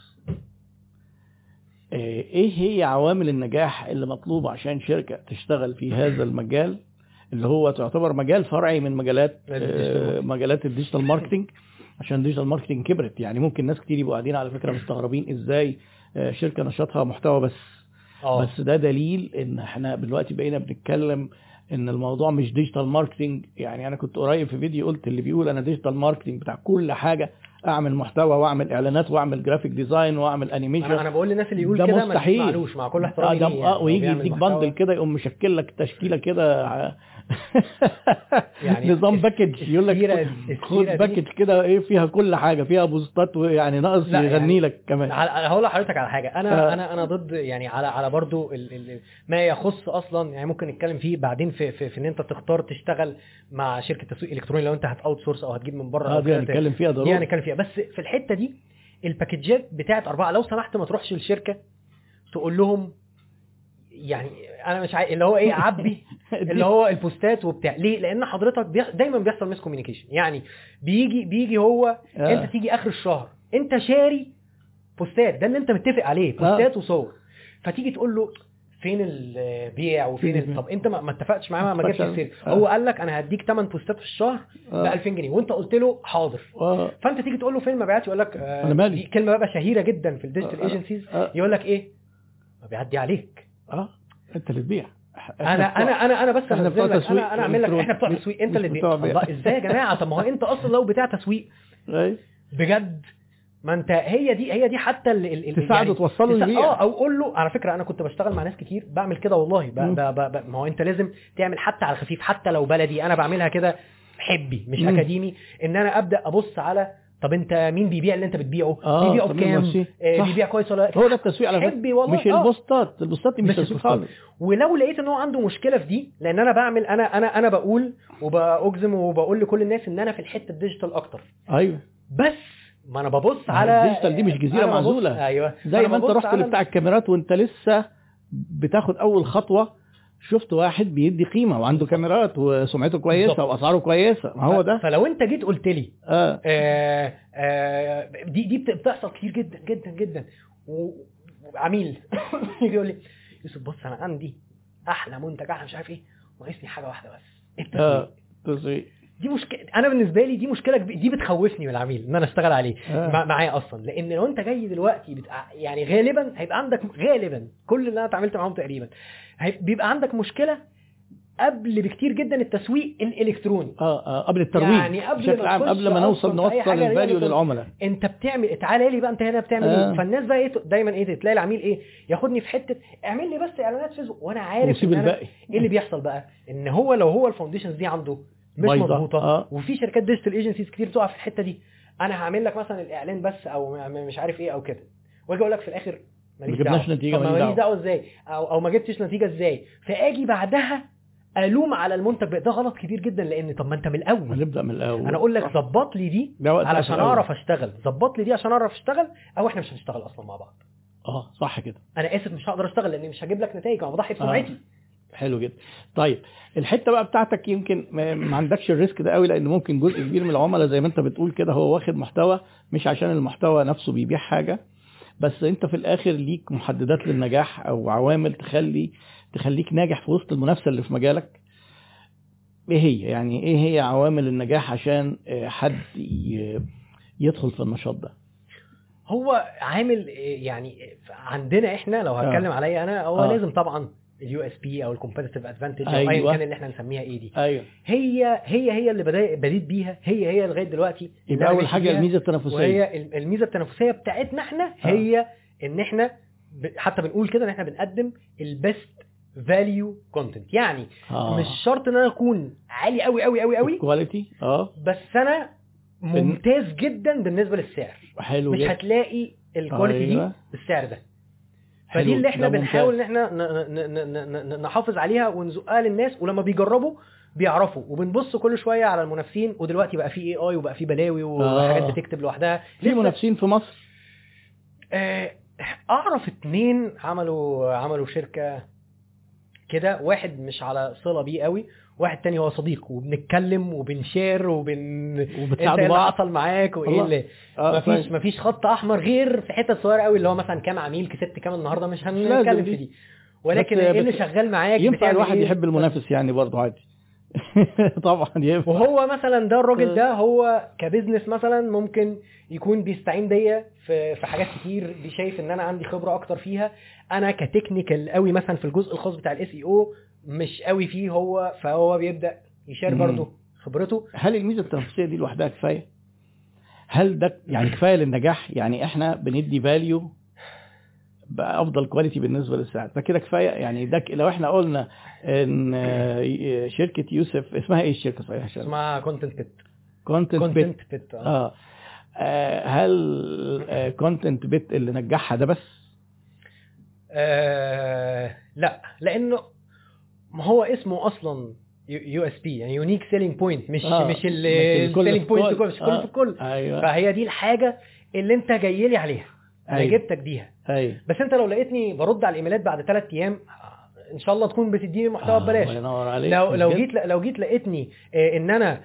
إيه هي عوامل النجاح اللي مطلوبة عشان شركة تشتغل في هذا المجال؟ اللي هو تعتبر مجال فرعي من مجالات آه، مجالات ال digital marketing عشان ال digital marketing كبرت يعني ممكن ناس كتير يبقوا قاعدين على فكرة مستغربين إزاي آه، شركة نشاطها محتوى بس. آه. بس ده دليل إن إحنا دلوقتي بقينا بنتكلم إن الموضوع مش digital marketing يعني أنا كنت قريب في فيديو قلت اللي بيقول أنا digital marketing بتاع كل حاجة أعمل محتوى وأعمل إعلانات وأعمل graphic design وأعمل animation أنا بقول للناس اللي يقول ده كده ما. تسمعلوش مع كل احترامي ليه يعني هو ويجي يديك. bundle كده يقوم مشكل لك تشكيلة كده يعني نظام package يقول لك خد دي- package كده إيه فيها كل حاجة فيها post ات ويعني ناقص لا، يغني يعني لك كمان أنا هقول لحضرتك على حاجة أنا آه. أنا أنا ضد يعني على على برضو ال ال ما يخص أصلا يعني ممكن نتكلم فيه بعدين في, في في إن أنت تختار تشتغل مع شركة تسويق إلكتروني لو أنت هت outsource أو هتجيب من بره آه أو دي. هنتكلم فيها دي ضروري هنتكلم فيها بس في الحتة دي ال package ات بتاعت أربعة لو سمحت ما تروحش الشركة تقول لهم يعني أنا مش عايز اللي هو إيه عبي اللي هو ال post ات وبتاع ليه لأن حضرتك بيح... دايما بيحصل miscommunication يعني بيجي بيجي هو آه. أنت تيجي آخر الشهر أنت شاري post ات ده اللي أنت متفق عليه post ات وصور فتيجي تقول له فين البيع وفين فين ال... طب أنت ما اتفقتش معاه ما اتفقش. السير آه. هو قال لك أنا هديك 8 post ات في الشهر ب آه. 2000 جنيه وأنت قلت له حاضر آه. فأنت تيجي تقول له فين المبيعات يقول لك آه أنا مالي. كلمة بقى شهيرة جدا في ال digital آه. agencies آه. يقول لك إيه ما بيعدي عليك آه أنت اللي تبيع أنا أنا أنا أنا بس أنا بتوع لك تسويق أنا أنا أعمل لك. إحنا بتوع تسويق أنت اللي بتوع بتبيع بيع. الله إزاي يا جماعة طب ما هو أنت أصلا لو بتاع تسويق. بجد ما انت هي دي هي دي حتى ال ال تساعده توصله تسا- للبيع. آه أو قول له على فكرة أنا كنت بشتغل مع ناس كتير بعمل كده والله ب. ب ب ب ما هو أنت لازم تعمل حتى على الخفيف حتى لو بلدي أنا بعملها كده حبي مش مم. أكاديمي إن أنا أبدأ أبص على طب انت مين بيبيع اللي انت بتبيعه آه، بيبيعه بكام؟ آه،. بيبيع كويس ولا لا هو ده التسويق على حبي والله مش آه. البوستات البوستات دي مش مش تسويق. خالص ولو لقيت ان هو عنده مشكلة في دي لأن أنا بعمل أنا أنا أنا بقول وبأجزم وبقول لكل الناس ان أنا في الحتة ال digital أكتر أيوه بس ما أنا ببص على ال digital دي مش أنا ببص- معزولة. أيوه زي ما انت رحت على بتاع الكاميرات وانت لسه بتاخد أول خطوة شفت واحد بيدي قيمة وعنده كاميرات وسمعته كويسة بالظبط. وأسعاره كويسة. ما هو ده. فلو انت جيت قلت لي آه. آه آه دي دي بت- بتحصل كتير جدا جدا جدا. وعميل يجي يقول لي يوسف بص أنا عندي أحلى منتج أحلى مش عارف إيه. ناقصني حاجة واحدة بس. التسويق تسويق دي مشكله أنا بالنسبة لي دي مشكلة كبيرة. دي بتخوفني من العميل إن أنا أشتغل عليه آه. مع- معايا أصلا. لأن لو أنت جاي دلوقتي بتاع يعني غالبا هيبقى عندك غالبا كل اللي أنا اتعاملت معاهم تقريبا هي- بيبقى عندك مشكلة قبل بكتير جدا التسويق الإلكتروني. آه آه قبل الترويج. يعني قبل بشكل عام قبل ما نوصل نوصل ال value للعملاء. أنت بتعمل تعالى لي بقى أنت هنا بتعمل آه. إيه فالناس بقى إيه دايما إيه تلاقي العميل إيه ياخدني في حتة اعمل لي بس إعلانات فيسبوك وأنا عارف الباقي. إيه اللي بيحصل بقى؟ إن هو لو هو ال foundations دي عنده مش. مظبوطه آه. وفي شركات digital agencies كتير بتقع في الحتة دي. أنا هعمل لك مثلا الإعلان بس أو مش عارف إيه أو كده. وأجي أقول لك في الآخر ماليش ما جبناش ما ماليش دعوة. إزاي؟ أو أو ما جبتش نتيجة إزاي؟ فآجي بعدها ألوم على المنتج. ده غلط كبير جدا لأن طب ما أنت من الأول. هنبدأ من الأول. أنا أقول لك ظبط لي دي علشان. أعرف أشتغل. ظبط لي دي عشان أعرف أشتغل أو إحنا مش هنشتغل أصلا مع بعض. آه صح كده. أنا آسف مش هقدر أشتغل لأني مش هجيب لك نتائج. أنا بضحي آه. حلو جدا طيب الحتة بقى بتاعتك يمكن ما عندكش الريسك ده قوي لأن ممكن جزء كبير من العملاء زي ما أنت بتقول كده هو واخد محتوى مش عشان المحتوى نفسه بيبيع حاجة بس أنت في الآخر ليك محددات للنجاح أو عوامل تخلي تخليك ناجح في وسط المنافسة اللي في مجالك إيه هي يعني إيه هي عوامل النجاح عشان آه، حد يدخل في النشاط ده هو عامل إيه يعني عندنا إحنا لو آه. هتكلم عليا أنا هو آه. لازم طبعا ال USP أو ال competitive advantage أو أيوة. ايا كان اللي إحنا نسميها إيه دي. أيوه. هي هي هي اللي بديت بيها. هي هي لغاية دلوقتي يبقى أول حاجة. الميزة التنافسية. وهي ال- الميزة التنافسية بتاعتنا إحنا هي إن إحنا حتى بنقول كده إن إحنا بنقدم ال best value content يعني آه. مش شرط إن أنا أكون عالي قوي قوي قوي قوي quality آه. بس أنا ممتاز جدا بالنسبة للسعر. حلو مش هتلاقي ال quality دي أيوة. بالسعر ده. فدي اللي إحنا بنحاول إن. إحنا نحافظ عليها ونزقها للناس ولما بيجربوا بيعرفوا وبنبص كل شوية على المنافسين ودلوقتي بقى في AI وبقى في بلاوي وحاجات آه. بتكتب لوحدها في منافسين في مصر آه، أعرف اتنين عملوا عملوا شركة كده واحد مش على صلة بيه قوي واحد تاني هو صديق وبنتكلم وبنشير وبن انت وبتساعدوا إيه اللي بعض حصل معاك وإيه. اللي آه مفيش فاهم. مفيش خط أحمر غير في حتة صغيرة قوي اللي هو مثلا كام عميل كسبت كام النهارده مش هنتكلم. في دي ولكن إيه اللي شغال معاك ينفع الواحد إيه؟ يحب المنافس يعني برضه عادي طبعا ينفع وهو مثلا ده الراجل آه. ده هو كبزنس مثلا ممكن يكون بيستعين بيا في في حاجات كتير شايف إن أنا عندي خبرة أكتر فيها أنا ك technical قوي مثلا في الجزء الخاص بتاع ال SEO مش قوي فيه هو فهو بيبدأ يشير مم. برضه خبرته. هل الميزة التنافسية دي لوحدها كفاية؟ هل ده يعني كفاية للنجاح؟ يعني إحنا بندي value بأفضل quality بالنسبة للسعر ده كده كفاية؟ يعني ده لو إحنا قلنا إن آه، شركة يوسف اسمها إيه الشركة صحيح اسمها كونتنت بيت كونتنت بيت آه. آه، هل content بيت اللي نجحها ده بس؟ آه لا. لأنه ما هو اسمه أصلا USP يعني unique selling point مش آه، مش ال selling point كل. مش كل آه. في الكل أيوه فهي دي الحاجة اللي انت جاي لي عليها أنا أيوة. جبتك بيها أيوه بس انت لو لقيتني برد على الإيميلات بعد ثلاث أيام إن شاء الله تكون بتديني محتوى آه، ببلاش لو لو؟ جيت لو جيت لقيتني آه، إن أنا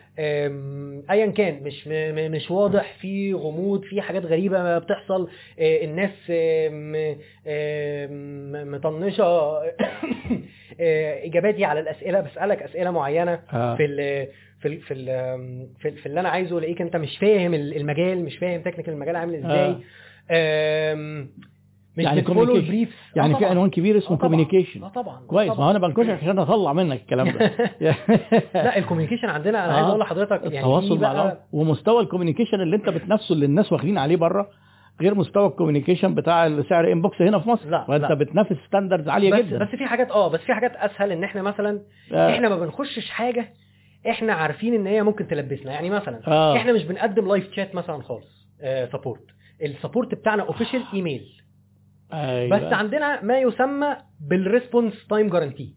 ايا كان مش مش واضح في غموض في حاجات غريبة بتحصل آه، الناس مطنشة آه، إجاباتي على الأسئلة بسألك أسئلة معينة آه. في ال في ال في ال في, ال- في اللي أنا عايزه الاقيك أنت مش فاهم المجال مش فاهم technical المجال عامل إزاي آم، مش يعني. ال brief. يعني في عنوان كبير اسمه communication آه طبعا. كويس. ما أنا بنكشك عشان أطلع منك الكلام ده. لا ال communication عندنا أنا آه. عايز أقول لحضرتك يعني التواصل مع بقى ومستوى ال communication اللي أنت بتنافسه اللي الناس واخدين عليه بره غير مستوى ال communication بتاع سعر inbox هنا في مصر. لا، وانت لا. بتنافس standards عالية بس جدا. بس في حاجات آه بس في حاجات أسهل إن إحنا مثلا آه. إحنا ما بنخشش حاجة إحنا عارفين إن هي ممكن تلبسنا. يعني مثلا آه. إحنا مش بنقدم live chat مثلا خالص support ال support بتاعنا official email أيوه. بس عندنا ما يسمى بال response time guarantee.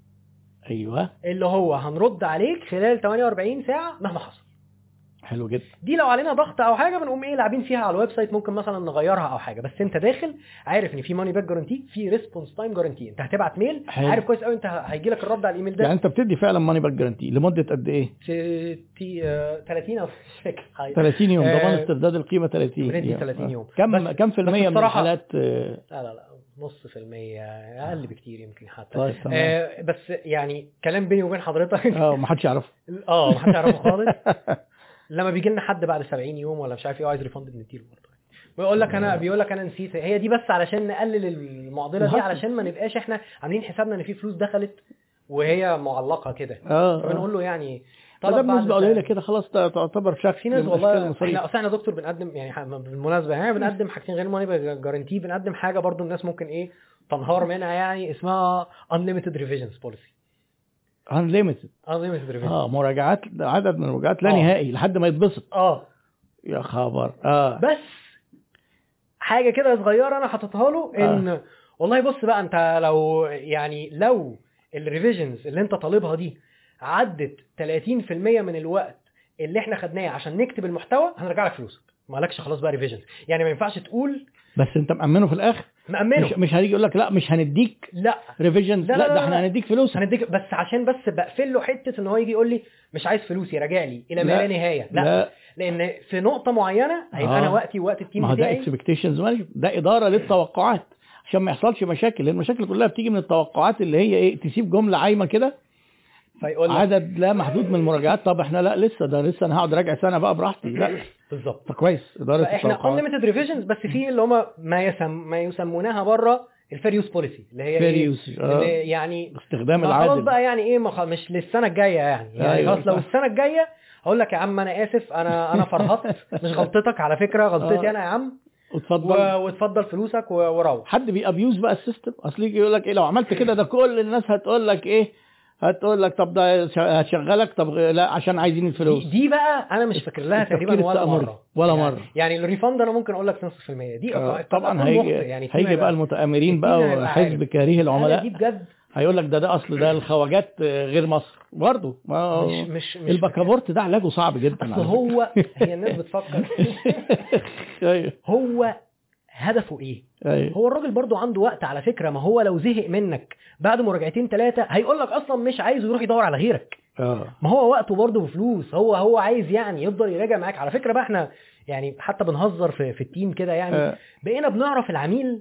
أيوه. اللي هو هنرد عليك خلال 48 ساعة مهما حصل. حلو جدا. دي لو علينا ضغط أو حاجة بنقوم إيه لاعبين فيها على ال website ممكن مثلا نغيرها أو حاجة. بس أنت داخل عارف إن في money back guarantee في response time guarantee أنت هتبعت mail حلو. عارف كويس قوي أنت هيجي لك الرد على الإيميل ده. يعني أنت بتدي فعلا money back guarantee لمدة قد إيه؟ في تي آه، 30 أو مش فاكر. حاجة. 30 يوم. ضمان آه، استرداد القيمة 30 بندي يوم. 30 آه. يوم. كم كم في بس المية من الحالات؟ آه، لا لا لا نص في المية أقل بكتير يمكن حتى. طيب آه بس يعني كلام بيني وبين حضرتك. آه ما حدش يعرفه. آه محدش يعرفه خالص. لما بيجي لنا حد بعد 70 يوم ولا مش عارف إيه وعايز ريفند بنديله برضه ويقول لك أنا بيقول لك أنا نسيت هي دي بس علشان نقلل المعضلة دي. علشان ما نبقاش إحنا عاملين حسابنا إن في فلوس دخلت وهي معلقة كده آه فبنقول له يعني طب طلب بعد بنسبه قليلة. كده خلاص تعتبر شكل في ناس والله. إحنا أصل إحنا دكتور بنقدم يعني بالمناسبه يعني بنقدم حاجتين غير money guarantee بنقدم حاجة برضو الناس ممكن إيه تنهار منها يعني اسمها unlimited revisions policy unlimited. Unlimited revisions آه مراجعات عدد من المراجعات لا آه. نهائي لحد ما يتبسط. آه. يا خبر. آه. بس حاجة كده صغيرة أنا حاططها له إن والله بص بقى أنت لو يعني لو ال revisions اللي أنت طالبها دي عدت 30% من الوقت اللي إحنا خدناه عشان نكتب المحتوى هنرجع لك فلوسك. مالكش خلاص بقى revisions يعني ما ينفعش تقول بس انت مأمنه في الآخر. مأمنه. مش, مش هيجي يقول لك لا مش هنديك لا. revisions لا، لا, لا، ده لا، إحنا لا. هنديك فلوس. هنديك بس عشان بس بقفل له حتة إن هو يجي يقول لي مش عايز فلوسي راجع لي. إلى ما لا. نهاية. لا, لا. لأن في نقطة معينة هيبقى آه. أنا وقتي ووقت ال team ما هو ده expectations ده إدارة للتوقعات. عشان ما يحصلش مشاكل. لأن المشاكل كلها بتيجي من التوقعات اللي هي إيه؟ تسيب جملة عايمة كده فيقول لك عدد لا محدود من المراجعات. طب إحنا لا لسه ده لسه أنا هقعد راجع سنة بقى براحتي. لا. بالظبط. فكويس إدارة التوقعات. unlimited revisions بس في اللي هم ما يسم ما يسمونها بره ال fair use policy اللي هي Fair إيه؟ اللي آه. يعني استخدام ما خلاص العادل بقى يعني إيه ما خ- مش للسنة الجاية يعني. يعني أيوة، خلاص لو. السنة الجاية هقول لك يا عم أنا آسف أنا أنا فرهطت. مش غلطتك على فكرة غلطتي آه. أنا يا عم. وتفضل وتفضل فلوسك وروح. حد بي abuse بقى ال system؟ أصل يجي يقول لك إيه لو عملت كده ده كل الناس هتقول لك إيه هتقول لك طب ده هتشغلك طب لا عشان عايزين الفلوس. دي, دي بقى أنا مش فاكر لها تقريبا ولا. مرة. ولا يعني مرة. يعني الريفند أنا ممكن أقول لك نص في المية. دي قد طبعا هيجي يعني هيجي بقى المتآمرين بقى وحزب هل العملاء. دي بجد. هيقول لك ده ده أصل ده الخواجات غير مصر. برضه. ما مش مش مش البكابورت ده علاجه صعب جدا أصل. هو هي الناس بتفكر. أيوه. هو هدفه إيه؟ أيوه هو الراجل برضو عنده وقت على فكرة ما هو لو زهق منك بعد مراجعتين ثلاثة هيقول لك أصلا مش عايز يروح يدور على غيرك. آه. ما هو وقته برضه بفلوس هو هو عايز يعني يفضل يراجع معاك. على فكرة بقى إحنا يعني حتى بنهزر في, في ال team كده يعني. آه. بقينا بنعرف العميل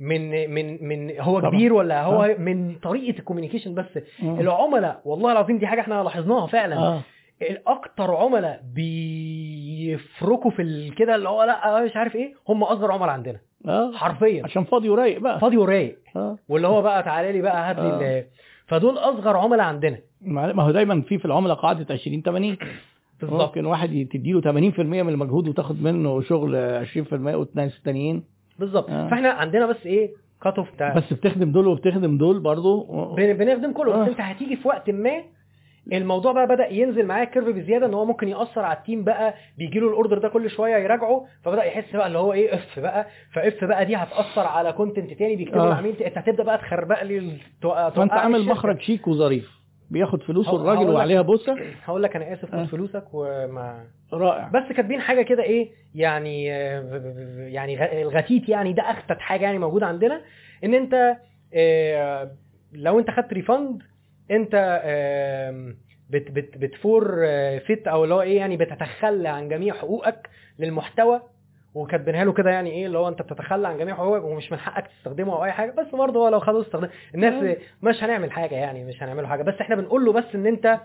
من من من هو طبعا. كبير ولا هو من طريقة ال communication بس. آه. العملاء والله العظيم دي حاجة إحنا لاحظناها فعلا. آه. الأكتر عملاء بيفركوا في كده اللي هو لا مش عارف إيه هم أصغر عملاء عندنا. آه. حرفيا. عشان فاضي ورايق بقى. فاضي ورايق. آه. واللي هو بقى تعالى لي بقى هات لي آه. فدول أصغر عملاء عندنا. ما هو دايما في في العملاء قاعدة 20 80 بالظبط. ممكن واحد تديله 80% من المجهود وتاخد منه شغل 20% والناس التانيين بالظبط. آه. فإحنا عندنا بس إيه cut off بس بتخدم دول وبتخدم دول برضه بن- بنخدم كله. بس آه. أنت هتيجي في وقت ما الموضوع بقى بدأ ينزل معاه curve بزيادة إن هو ممكن يأثر على ال team بقى بيجي له ال order ده كل شوية يراجعه فبدأ يحس بقى اللي هو إيه ييأف بقى فإف بقى دي هتأثر على كونتنت تاني بيكتبه آه. العميل أنت هتبدأ بقى تخربق لي توقع- فأنت عامل. مخرج شيك وظريف بياخد فلوسه الراجل وعليها بوسة هقول لك أنا آسف آه. خد فلوسك وما رائع بس كاتبين حاجة كده إيه يعني آه، يعني الغتيت يعني ده اخطت حاجة يعني موجودة عندنا إن أنت آه، لو أنت خدت ريفند انت بت بت بتفور آه، فيت أو اللي هو إيه يعني بتتخلى عن جميع حقوقك للمحتوى وكاتبينها له كده يعني إيه اللي هو انت بتتخلى عن جميع حقوقك ومش من حقك تستخدمه أو اي حاجة بس برضه هو لو خدوه استخدم الناس مش هنعمل حاجة يعني مش هنعمله حاجة بس إحنا بنقول له بس ان انت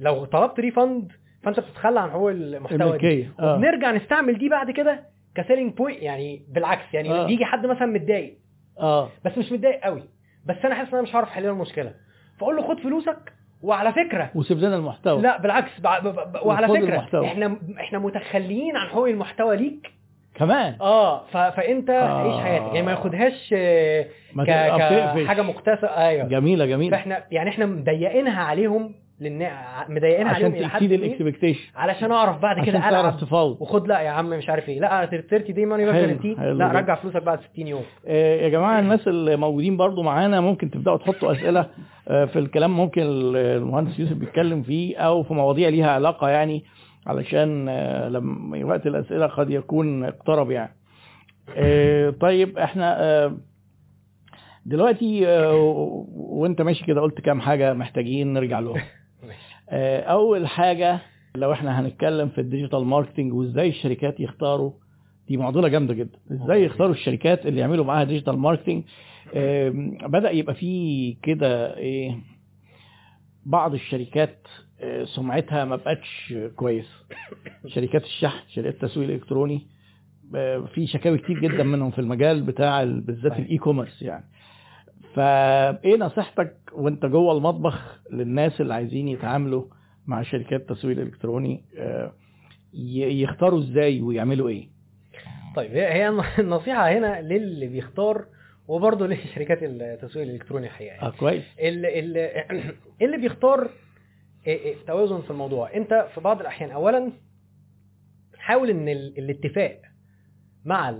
لو طلبت refund فانت بتتخلى عن حقوق المحتوى دي. وبنرجع نستعمل دي بعد كده ك selling point يعني بالعكس يعني آه. بيجي حد مثلا متضايق. آه. بس مش متضايق قوي. بس أنا حاسس ان أنا مش هعرف احل له المشكلة. فاقول له خد فلوسك وعلى فكرة. وسيب لنا المحتوى. لا بالعكس بع- ب- ب- وعلى فكرة. المحتوى. إحنا إحنا متخليين عن حقوق المحتوى ليك. كمان؟ آه ف... فأنت آه. عيش حياتك. يعني ما ياخدهاش ك... بتقفش. كحاجه مكتسبة. أيوه. جميلة جميلة. فاحنا يعني إحنا مضيقينها عليهم مضيقينها عليهم عشان ما الاكسبكتيشن علشان أعرف بعد كده. العب تفاوض. وخد لا يا عم مش عارف إيه. لا 30 دي ماني حلو لا. رجع فلوسك بعد 60 يوم. آه، يا جماعة الناس اللي موجودين برضو معانا ممكن تبدأوا تحطوا أسئلة آه، في الكلام ممكن المهندس يوسف بيتكلم فيه أو في مواضيع ليها علاقة يعني علشان آه، لما وقت الأسئلة قد يكون اقترب يعني. آه، طيب إحنا آه، دلوقتي آه، وأنت ماشي كده قلت كام حاجة محتاجين نرجع لهم. أول حاجة لو إحنا هنتكلم في ال digital marketing وإزاي الشركات يختاروا دي معضلة جامدة جدا. إزاي يختاروا الشركات اللي يعملوا معاها digital marketing آم، بدأ يبقى في كده إيه بعض الشركات آه، سمعتها ما بقتش كويس. شركات الشحن شركات التسويق الالكتروني آه، في شكاوي كتير جدا منهم في المجال بتاع ال- بالذات. ال e-commerce يعني. فايه نصيحتك وانت جوه المطبخ للناس اللي عايزين يتعاملوا مع شركات التسويق الالكتروني آه، يختاروا إزاي ويعملوا إيه؟ طيب هي النصيحة هنا للي بيختار وبرضه لشركات التسويق الإلكتروني الحقيقة. آه كويس. اللي, اللي, بيختار إيه إيه توازن في الموضوع. انت في بعض الأحيان اولا حاول إن ال- الاتفاق مع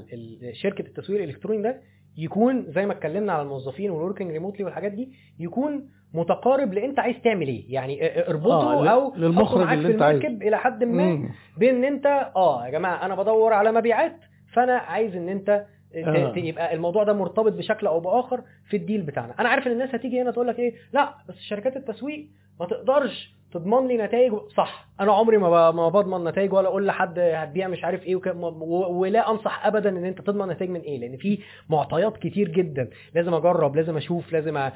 شركة التسويق الإلكتروني ده يكون زي ما اتكلمنا على الموظفين والوركينج ريموتلي والحاجات دي يكون متقارب لأنت عايز تعمل إيه يعني اه- آه اربطه آه، أو للمخرج اللي أنت عايزه. المركب إلى حد ما مم. بين إن أنت آه يا جماعة أنا بدور على مبيعات فأنا عايز إن أنت آه. ت- يبقى الموضوع ده مرتبط بشكل أو بآخر في الديل بتاعنا أنا عارف إن الناس هتيجي هنا تقول لك إيه لأ بس شركات التسويق ما تقدرش تضمن لي نتائج؟ صح. أنا عمري ما ما بضمن نتائج ولا أقول لحد هتبيع مش عارف إيه وك... و... ولا أنصح ابدا إن أنت تضمن نتائج من إيه لأن في معطيات كتير جدا. لازم أجرب لازم أشوف لازم أ...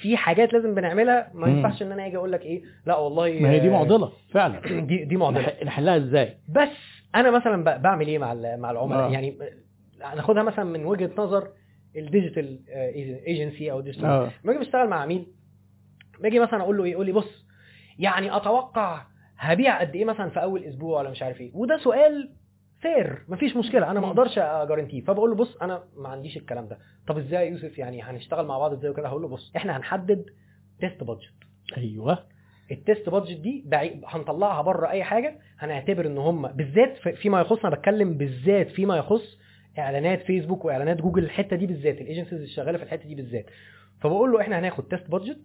في حاجات لازم بنعملها. ما. ينفعش إن أنا أجي أقول لك إيه لا والله ما هي دي آه، معضلة فعلا. دي دي معضلة. نح- نحلها إزاي؟ بس أنا مثلا بعمل إيه مع مع العملاء؟ آه. يعني ناخدها مثلا من وجهة نظر ال digital agency أو digital آه. لما أجي بشتغل مع عميل باجي مثلا أقول له إيه يقول لي بص يعني أتوقع هبيع قد إيه مثلا في أول أسبوع ولا مش عارف إيه؟ وده سؤال fair مفيش مشكلة أنا ما. أقدرش أ guarantee ه. فبقول له بص أنا ما عنديش الكلام ده. طب إزاي يا يوسف؟ يعني هنشتغل مع بعض إزاي وكده؟ هقول له بص إحنا هنحدد test budget أيوه. ال test budget دي. هنطلعها بره أي حاجة هنعتبر إن هم بالذات في- فيما يخص أنا بتكلم بالذات فيما يخص إعلانات فيسبوك وإعلانات جوجل الحتة دي بالذات ال agencies اللي شغالة في الحتة دي بالذات. فبقول له إحنا هناخد test budget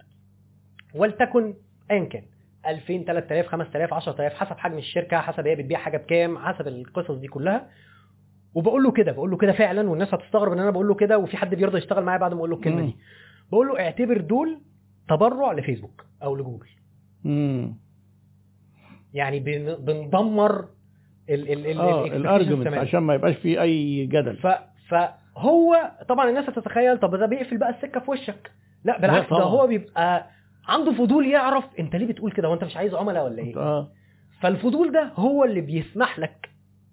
ولتكن ايا كان. 2000 3000 5000 10000 حسب حجم الشركة حسب هي بتبيع حاجة بكام حسب القصص دي كلها وبقول له كده بقول له كده فعلا والناس هتستغرب إن أنا بقول له كده وفي حد بيرضى يشتغل معايا بعد ما أقول له الكلمة. دي بقول له اعتبر دول تبرع لفيسبوك أو لجوجل امم يعني بن- بندمر ال ال ال آه ال- ال argument. عشان ما يبقاش في أي جدل ف فهو طبعا الناس هتتخيل طب ده بيقفل بقى السكة في وشك لا بالعكس ده. هو بيبقى عنده فضول يعرف انت ليه بتقول كده وانت مش عايز عملاء ولا إيه؟ آه. فالفضول ده هو اللي بيسمح لك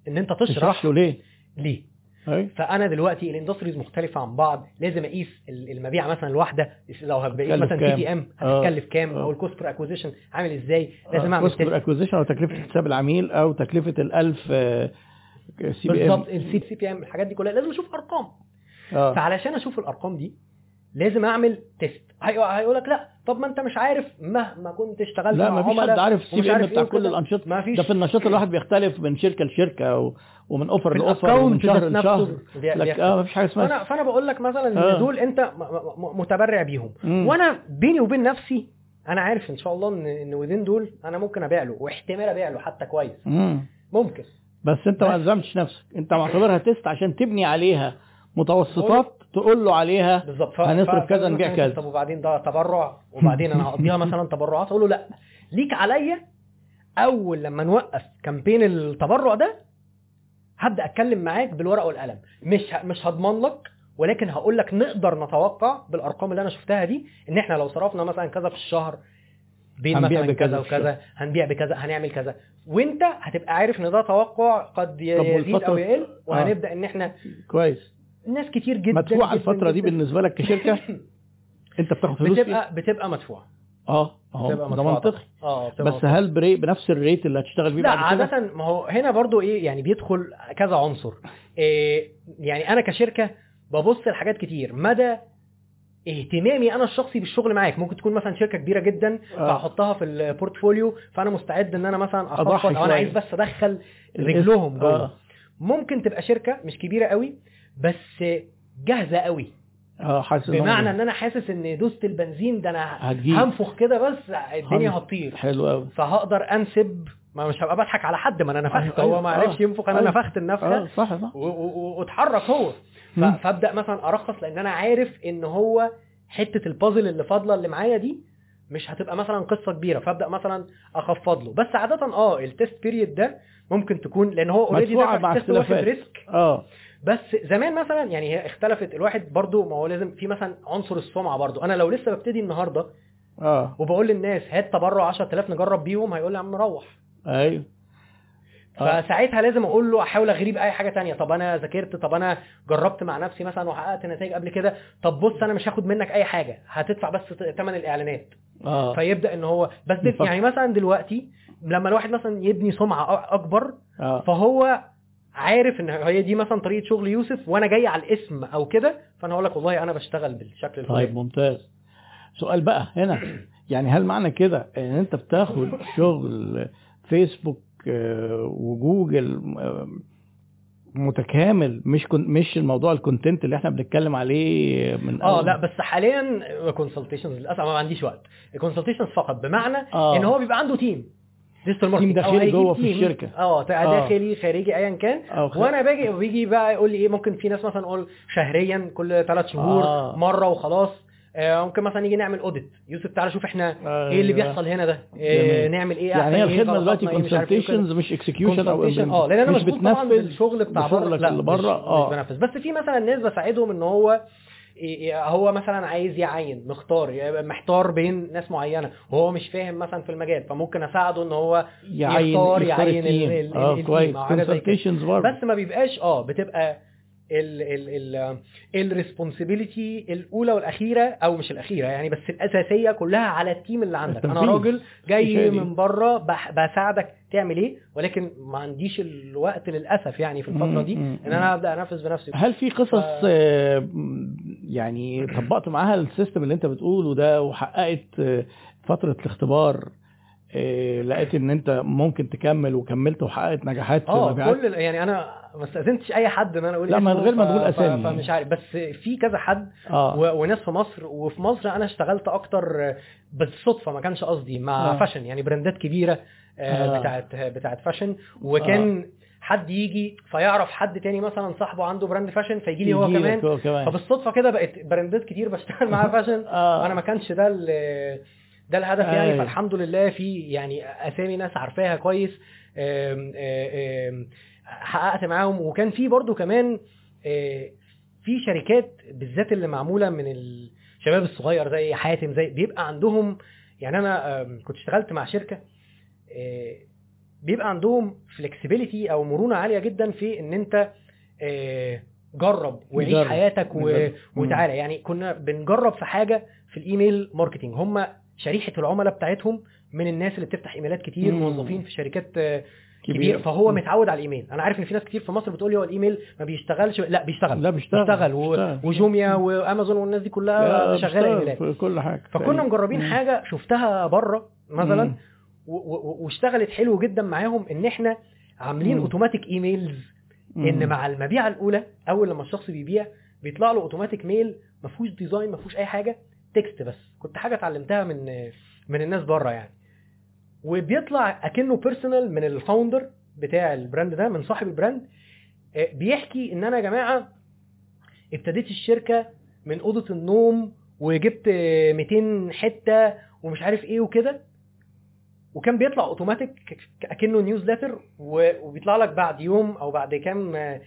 إن أنت تشرح تشرح له ليه؟ ليه. آه فأنا دلوقتي ال industries مختلفة عن بعض لازم أقيس ال- المبيعه مثلا الواحده لو هبقيس مثلا؟ TTM آه. هتتكلف كام؟ آه. أو ال cost per acquisition عامل إزاي؟ لازم أعمل cost per test acquisition أو تكلفة حساب العميل أو تكلفة ال1000 CP بالظبط ام السي سي بي ام الحاجات دي كلها. لازم أشوف أرقام. آه. فعلشان أشوف الأرقام دي لازم أعمل test هيقول لك لا طب ما أنت مش عارف مهما كنت اشتغلت لا مع ما فيش حد عارف ال CPM بتاع كل. الأنشطة ما فيش ده في النشاط الواحد بيختلف من شركة لشركة و... ومن offer ل offer ومن شهر لشهر لك. آه ما فيش حاجة اسمها فانا فأنا بقول لك مثلا إن آه. دول أنت متبرع بيهم مم. وأنا بيني وبين نفسي أنا عارف إن شاء الله ان إن ودين دول أنا ممكن أبيع له واحتمال أبيع له حتى كويس مم. ممكن بس أنت ما. ألزمتش نفسك أنت معتبرها test عشان تبني عليها متوسطات تقول له عليها بالظبط. هنصرف كذا نبيع كذا. طب وبعدين ده تبرع؟ وبعدين أنا هقضيها مثلا تبرعات؟ أقول له لا. ليك عليا. أول لما نوقف كامبين التبرع ده هبدأ أتكلم معاك بالورقة والقلم. مش مش هضمن لك ولكن هقول لك نقدر نتوقع بالأرقام اللي أنا شفتها دي إن إحنا لو صرفنا مثلا كذا في الشهر بين هنبيع مثلا بكذا كذا. وكذا هنبيع بكذا هنعمل كذا. وأنت هتبقى عارف إن ده توقع قد يزيد أو يقل وهنبدأ إن إحنا كويس. ناس كتير جدا مدفوعه جداً الفترة دي بالنسبة لك كشركة انت بتاخد فلوس؟ بتبقى بتبقى مدفوعه آه بتبقى ده منطقي. آه بس مدفوعة. هل بري بنفس الريت اللي هتشتغل بيه لا بعد كده؟ عادة ما هو هنا برضو إيه يعني بيدخل كذا عنصر إيه يعني أنا كشركة ببص لحاجات كتير مدى اهتمامي أنا الشخصي بالشغل معاك ممكن تكون مثلا شركة كبيرة جدا آه. فأحطها في ال portfolio فأنا مستعد إن أنا مثلا اخفض أو أنا. عايز بس أدخل رجلهم جوه آه ممكن تبقى شركة مش كبيرة قوي بس جاهزة قوي آه حاسس بمعنى إن أنا حاسس إن دوست البنزين ده أنا هتجيب. هنفخ كده بس الدنيا هتطير حلو قوي فهقدر أنسب ما مش هبقى بضحك على حد ما أنا نفخت أيوة، هو ما أيوة. عرفش ينفخ أنا أيوة. نفخت النفخة آه صح صح واتحرك هو. فأبدأ مثلا أرخص لأن أنا عارف إن هو حتة البازل اللي فاضلة اللي معايا دي مش هتبقى مثلا قصة كبيرة فأبدأ مثلا اخفض له بس عاده آه التست بيريد ده ممكن تكون لأن هو already مع اختلافات. risk آه بس زمان مثلا يعني هي اختلفت الواحد برضو ما هو لازم في مثلا عنصر السمعة برضو. أنا لو لسه ببتدي النهارده آه. وبقول للناس هات تبرع 10000 نجرب بيهم هيقول لي يا عم روح. أيوه. آه. فساعتها لازم أقول له أحاول اغريه باي حاجة تانية. طب أنا ذاكرت طب أنا جربت مع نفسي مثلا وحققت نتائج قبل كده. طب بص أنا مش هاخد منك أي حاجة. هتدفع بس ثمن الإعلانات. آه. فيبدأ إن هو بس. يعني مثلا دلوقتي لما الواحد مثلا يبني سمعة أكبر آه. فهو عارف إن هي دي مثلا طريقة شغل يوسف وأنا جاي على الاسم أو كده فأنا هقول لك والله أنا بشتغل بالشكل طيب الفلاني ممتاز. سؤال بقى هنا. يعني هل معنى كده إن أنت بتاخد شغل فيسبوك آه، وجوجل آه، متكامل مش كن مش الموضوع الكونتنت اللي إحنا بنتكلم عليه من آه لا بس حاليا consultations للأسف ما عنديش وقت. ال consultations فقط بمعنى آه. إن هو بيبقى عنده team digital marketing داخلي جوه في الشركة. أه تا- آه. داخلي خارجي ايا كان. أو خ- وأنا باجي بيجي بقى يقول لي إيه ممكن في ناس مثلا نقول شهريا كل ثلاث شهور آه. مرة وخلاص. آه، ممكن مثلا نيجي نعمل audit يوسف تعالى شوف إحنا أيوة. إيه اللي بيحصل هنا ده. إيه جميل. نعمل إيه؟ يعني هي إيه، الخدمة دلوقتي إيه، إيه. كونسلتيشنز مش اكسكيوشن أو consultation آه لأن أنا مش بتنفذ بالشغل بتاع بره. لا اللي بره آه. بس في مثلا ناس بساعدهم إن هو هو مثلا عايز يعين مختار محتار بين ناس معينة وهو مش فاهم مثلا في المجال فممكن أساعده إن هو يعين يختار يعين ال- ال team. ال- ال team كويس أو حاجة زي كده. بس ما بيبقاش آه بتبقى ال responsibility الأولى والأخيرة أو مش الأخيرة يعني بس الأساسية كلها على ال team اللي عندك أنا. راجل جاي. من بره بساعدك تعمل إيه ولكن ما عنديش الوقت للأسف يعني في الفترة دي إن أنا أبدأ أنفذ بنفسي هل في قصص ف- آه، يعني طبقت معاها ال system اللي أنت بتقوله ده وحققت آه، فترة الاختبار لقيت إن أنت ممكن تكمل وكملت وحققت نجاحات آه؟ كل يعني أنا ما استأذنتش أي حد إن أنا أقول لا، من غير ما تقول أسامي. فمش عارف بس في كذا حد و- وناس في مصر وفي مصر أنا اشتغلت أكتر بالصدفة ما كانش قصدي مع آه. fashion يعني brand ات كبيرة آه، آه. بتاعت بتاعت fashion وكان حد يجي فيعرف حد تاني مثلا صاحبه عنده brand fashion فيجي لي هو كمان كمان فبالصدفة كده بقت brand ات كتير بشتغل معاها fashion آه أنا ما كانش ده ده الهدف يعني. فالحمد لله في يعني أسامي ناس عارفاها كويس آم، آم، حققت معاهم. وكان في برضو كمان آه، في شركات بالذات اللي معمولة من الشباب الصغير زي حاتم زي بيبقى عندهم يعني أنا كنت اشتغلت مع شركة آه، بيبقى عندهم flexibility أو مرونة عالية جدا في إن أنت آه، جرب وعيش جرب. حياتك و... وتعالى. يعني كنا بنجرب في حاجة في ال email marketing هم شريحة العملاء بتاعتهم من الناس اللي بتفتح إيميلات كتير. موظفين في شركات آه، كبير كبير فهو متعود على الإيميل. أنا عارف إن في ناس كتير في مصر بتقول لي هو الإيميل ما بيشتغلش لا بيشتغل. لا بيشتغل. بيشتغل. و... وجوميا وأمازون والناس دي كلها شغالة إيميلات. كل حاجة. فكنا مجربين مم. حاجة شفتها بره مثلا واشتغلت حلو جدا معاهم إن إحنا عاملين. automatic emails. إن مع المبيعة الأولى أول لما الشخص بيبيع بيطلع له automatic mail ما فيهوش design ما فيهوش أي حاجة. text بس. كنت حاجة اتعلمتها من من الناس بره يعني. وبيطلع أكنه personal من ال founder بتاع ال brand ده من صاحب البراند آه، بيحكي إن أنا يا جماعة ابتديت الشركة من أوضة النوم وجبت آه، 200 حتة ومش عارف إيه وكده. وكان بيطلع اوتوماتيك أكنه newsletter وبيطلع لك بعد يوم أو بعد كام آه،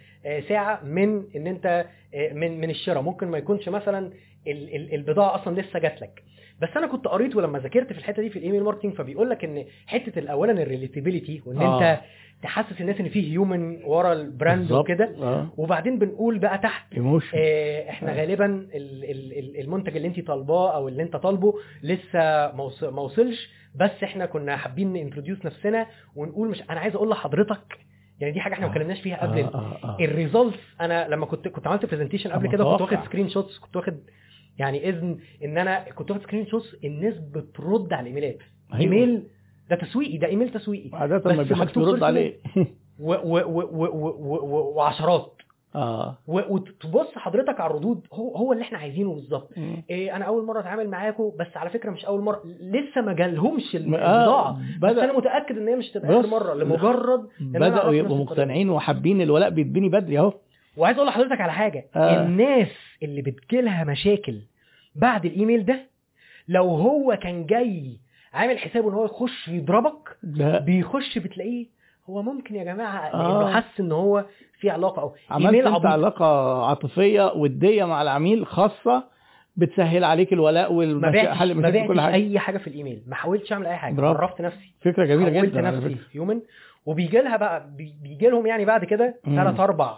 ساعة من إن أنت آه، من من الشراء. ممكن ما يكونش مثلا البضاعة أصلا لسه جات لك بس أنا كنت قريت ولما ذاكرت في الحتة دي في ال email marketing فبيقول لك إن حتة الاولا ال relatability وإن آه. انت تحسس الناس إن في human ورا ال brand. وكده آه وبعدين بنقول بقى تحت آه، إحنا آه. غالبا ال- ال- ال- المنتج اللي انت طالباه أو اللي أنت طالبه لسه ما وص- ما وصلش بس إحنا كنا حابين ن introduce نفسنا ونقول مش أنا عايز أقول لحضرتك يعني دي حاجة إحنا ما آه. اتكلمناش فيها قبل ال- آه آه. ال results أنا لما كنت كنت عملت presentation قبل كده كنت. واخد screenshots كنت واخد يعني إذن إن أنا كنت واخد screenshots الناس بترد على الإيميلات. أيوة. إيميل ده تسويقي ده إيميل تسويقي. عادة بس ما بيحدش personal. عليه. وعشرات. آه. وتبص حضرتك على الردود هو هو اللي إحنا عايزينه بالظبط. إيه أنا أول مرة أتعامل معاكم بس على فكرة مش أول مرة لسه ما جالهمش آه، البضاعه بس أنا متأكد إن هي مش تبقى بص، اخر مرة لمجرد أعرف يبقوا. مقتنعين وحابين الولاء بيتبني بدري أهو. وعايز أقول لحضرتك على حاجة آه. الناس اللي بتجيلها مشاكل بعد الإيميل ده لو هو كان جاي عامل حسابه إن هو يخش يضربك لا بيخش بتلاقيه هو ممكن يا جماعة آه. لأنه حس إن هو في علاقة أو عملت أنت عبيط علاقة عاطفية ودية مع العميل خاصة بتسهل عليك الولاء والمشاكل ما بعتش كل حاجة أي حاجة في الإيميل ما حاولتش أعمل أي حاجة برافو. عرفت نفسي فكرة جميلة حولت جدا على نفسي. هيومن وبيجي لها بقى بي- بيجي لهم يعني بعد كده. ثلاث أربع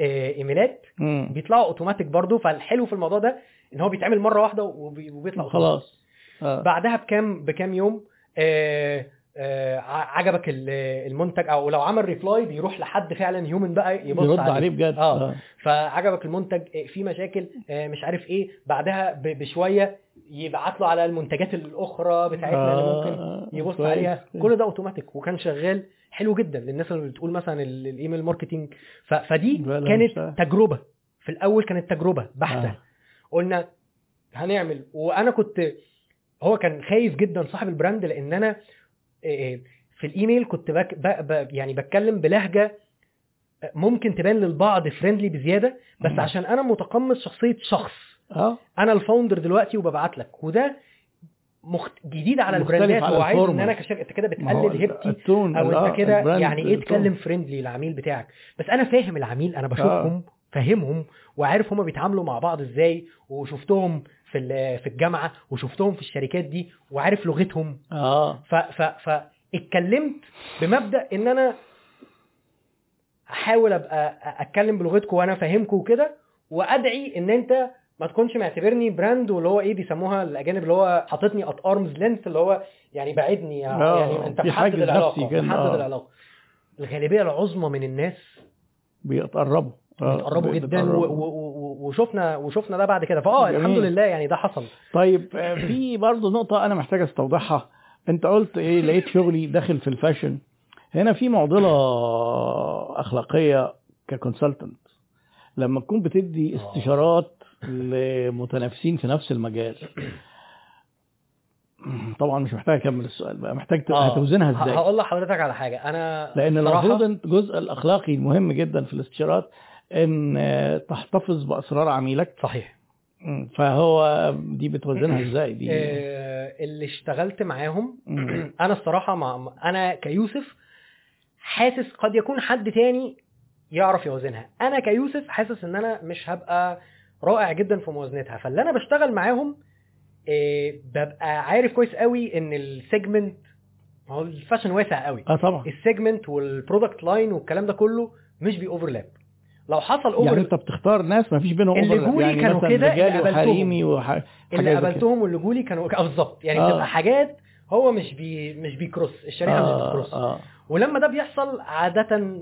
إيميلات. مم. بيطلعوا أوتوماتيك برضو فالحلو في الموضوع ده إن هو بيتعمل مرة واحدة وبي- وبيطلع. خلاص آه. بعدها بكام بكام يوم آه، آه، عجبك ال- المنتج؟ أو لو عمل reply بيروح لحد فعلا human بقى يبص يرد عليه. بجد. آه. فعجبك المنتج آه، في مشاكل آه، مش عارف إيه. بعدها بشوية يبعت له على المنتجات الأخرى بتاعتنا اللي ممكن آه، يبص كويس. عليها. كل ده أوتوماتيك وكان شغال. حلو جدا للناس اللي بتقول مثلا ال- ال email marketing. فدي كانت. تجربة. في الأول كانت تجربة بحتة. آه. قلنا هنعمل. وأنا كنت هو كان خايف جدا صاحب ال brand لأن أنا إيه، في الإيميل كنت بك ب ب يعني بتكلم بلهجة ممكن تبان للبعض friendly بزيادة بس. عشان أنا متقمص شخصية شخص. آه. أنا ال founder دلوقتي وببعت لك. وده مخت... جديد على ال brandات. هو عايز إن. أنا كشركه أنت كده بتقلل هيبتي أو آه، انت كده ال brand يعني إيه. تكلم friendly العميل بتاعك. بس أنا فاهم العميل أنا بشوفهم فاهمهم وعارف هما بيتعاملوا مع بعض إزاي وشفتهم في في الجامعة وشفتهم في الشركات دي وعارف لغتهم. آه. ف ف فاتكلمت بمبدأ إن أنا أحاول أبقى أتكلم بلغتكم وأنا فاهمكم وكده وأدعي إن أنت ما تكونش معتبرني brand واللي هو إيه بيسموها الأجانب اللي هو حاططني at arm's length اللي هو يعني بعدني آه، يعني أنت حاجز العلاقة محدد آه. العلاقة. الغالبية العظمى من الناس بيتقربوا. آه، بيتقربوا جدا وشفنا وشفنا ده بعد كده. فآه. الحمد لله يعني ده حصل. طيب في برضه نقطة أنا محتاج أستوضحها. أنت قلت إيه لقيت شغلي داخل في الفاشن. هنا في معضلة أخلاقية ككونسلتنت لما تكون بتدي. استشارات لمتنافسين في نفس المجال طبعا مش محتاج أكمل السؤال بقى محتاج آه. هتوزنها إزاي هقول لحضرتك على حاجة أنا بصراحة- المفروض الجزء الأخلاقي المهم جدا في الاستشارات آه، تحتفظ بأسرار عميلك صحيح. فهو دي بتوزنها إزاي دي آه، اللي اشتغلت معاهم. أنا الصراحة مع أنا كيوسف حاسس قد يكون حد تاني يعرف يوازنها أنا كيوسف حاسس إن أنا مش هبقى رائع جدا في موازنتها فاللي أنا بشتغل معاهم آه، ببقى عارف كويس قوي إن ال segment هو ال fashion واسع قوي آه طبعا ال segment وال product line والكلام ده كله مش بي overlap لو حصل over يعني أنت بتختار ناس ما فيش بينهم اللي overlap. جولي يعني كانوا كده، اللي قابلتهم. وح... اللي. قابلتهم واللي جولي كانوا آه، بالظبط يعني آه. بتبقى حاجات هو مش بي مش بي cross الشريحة مش آه بت cross آه. ولما ده بيحصل عاده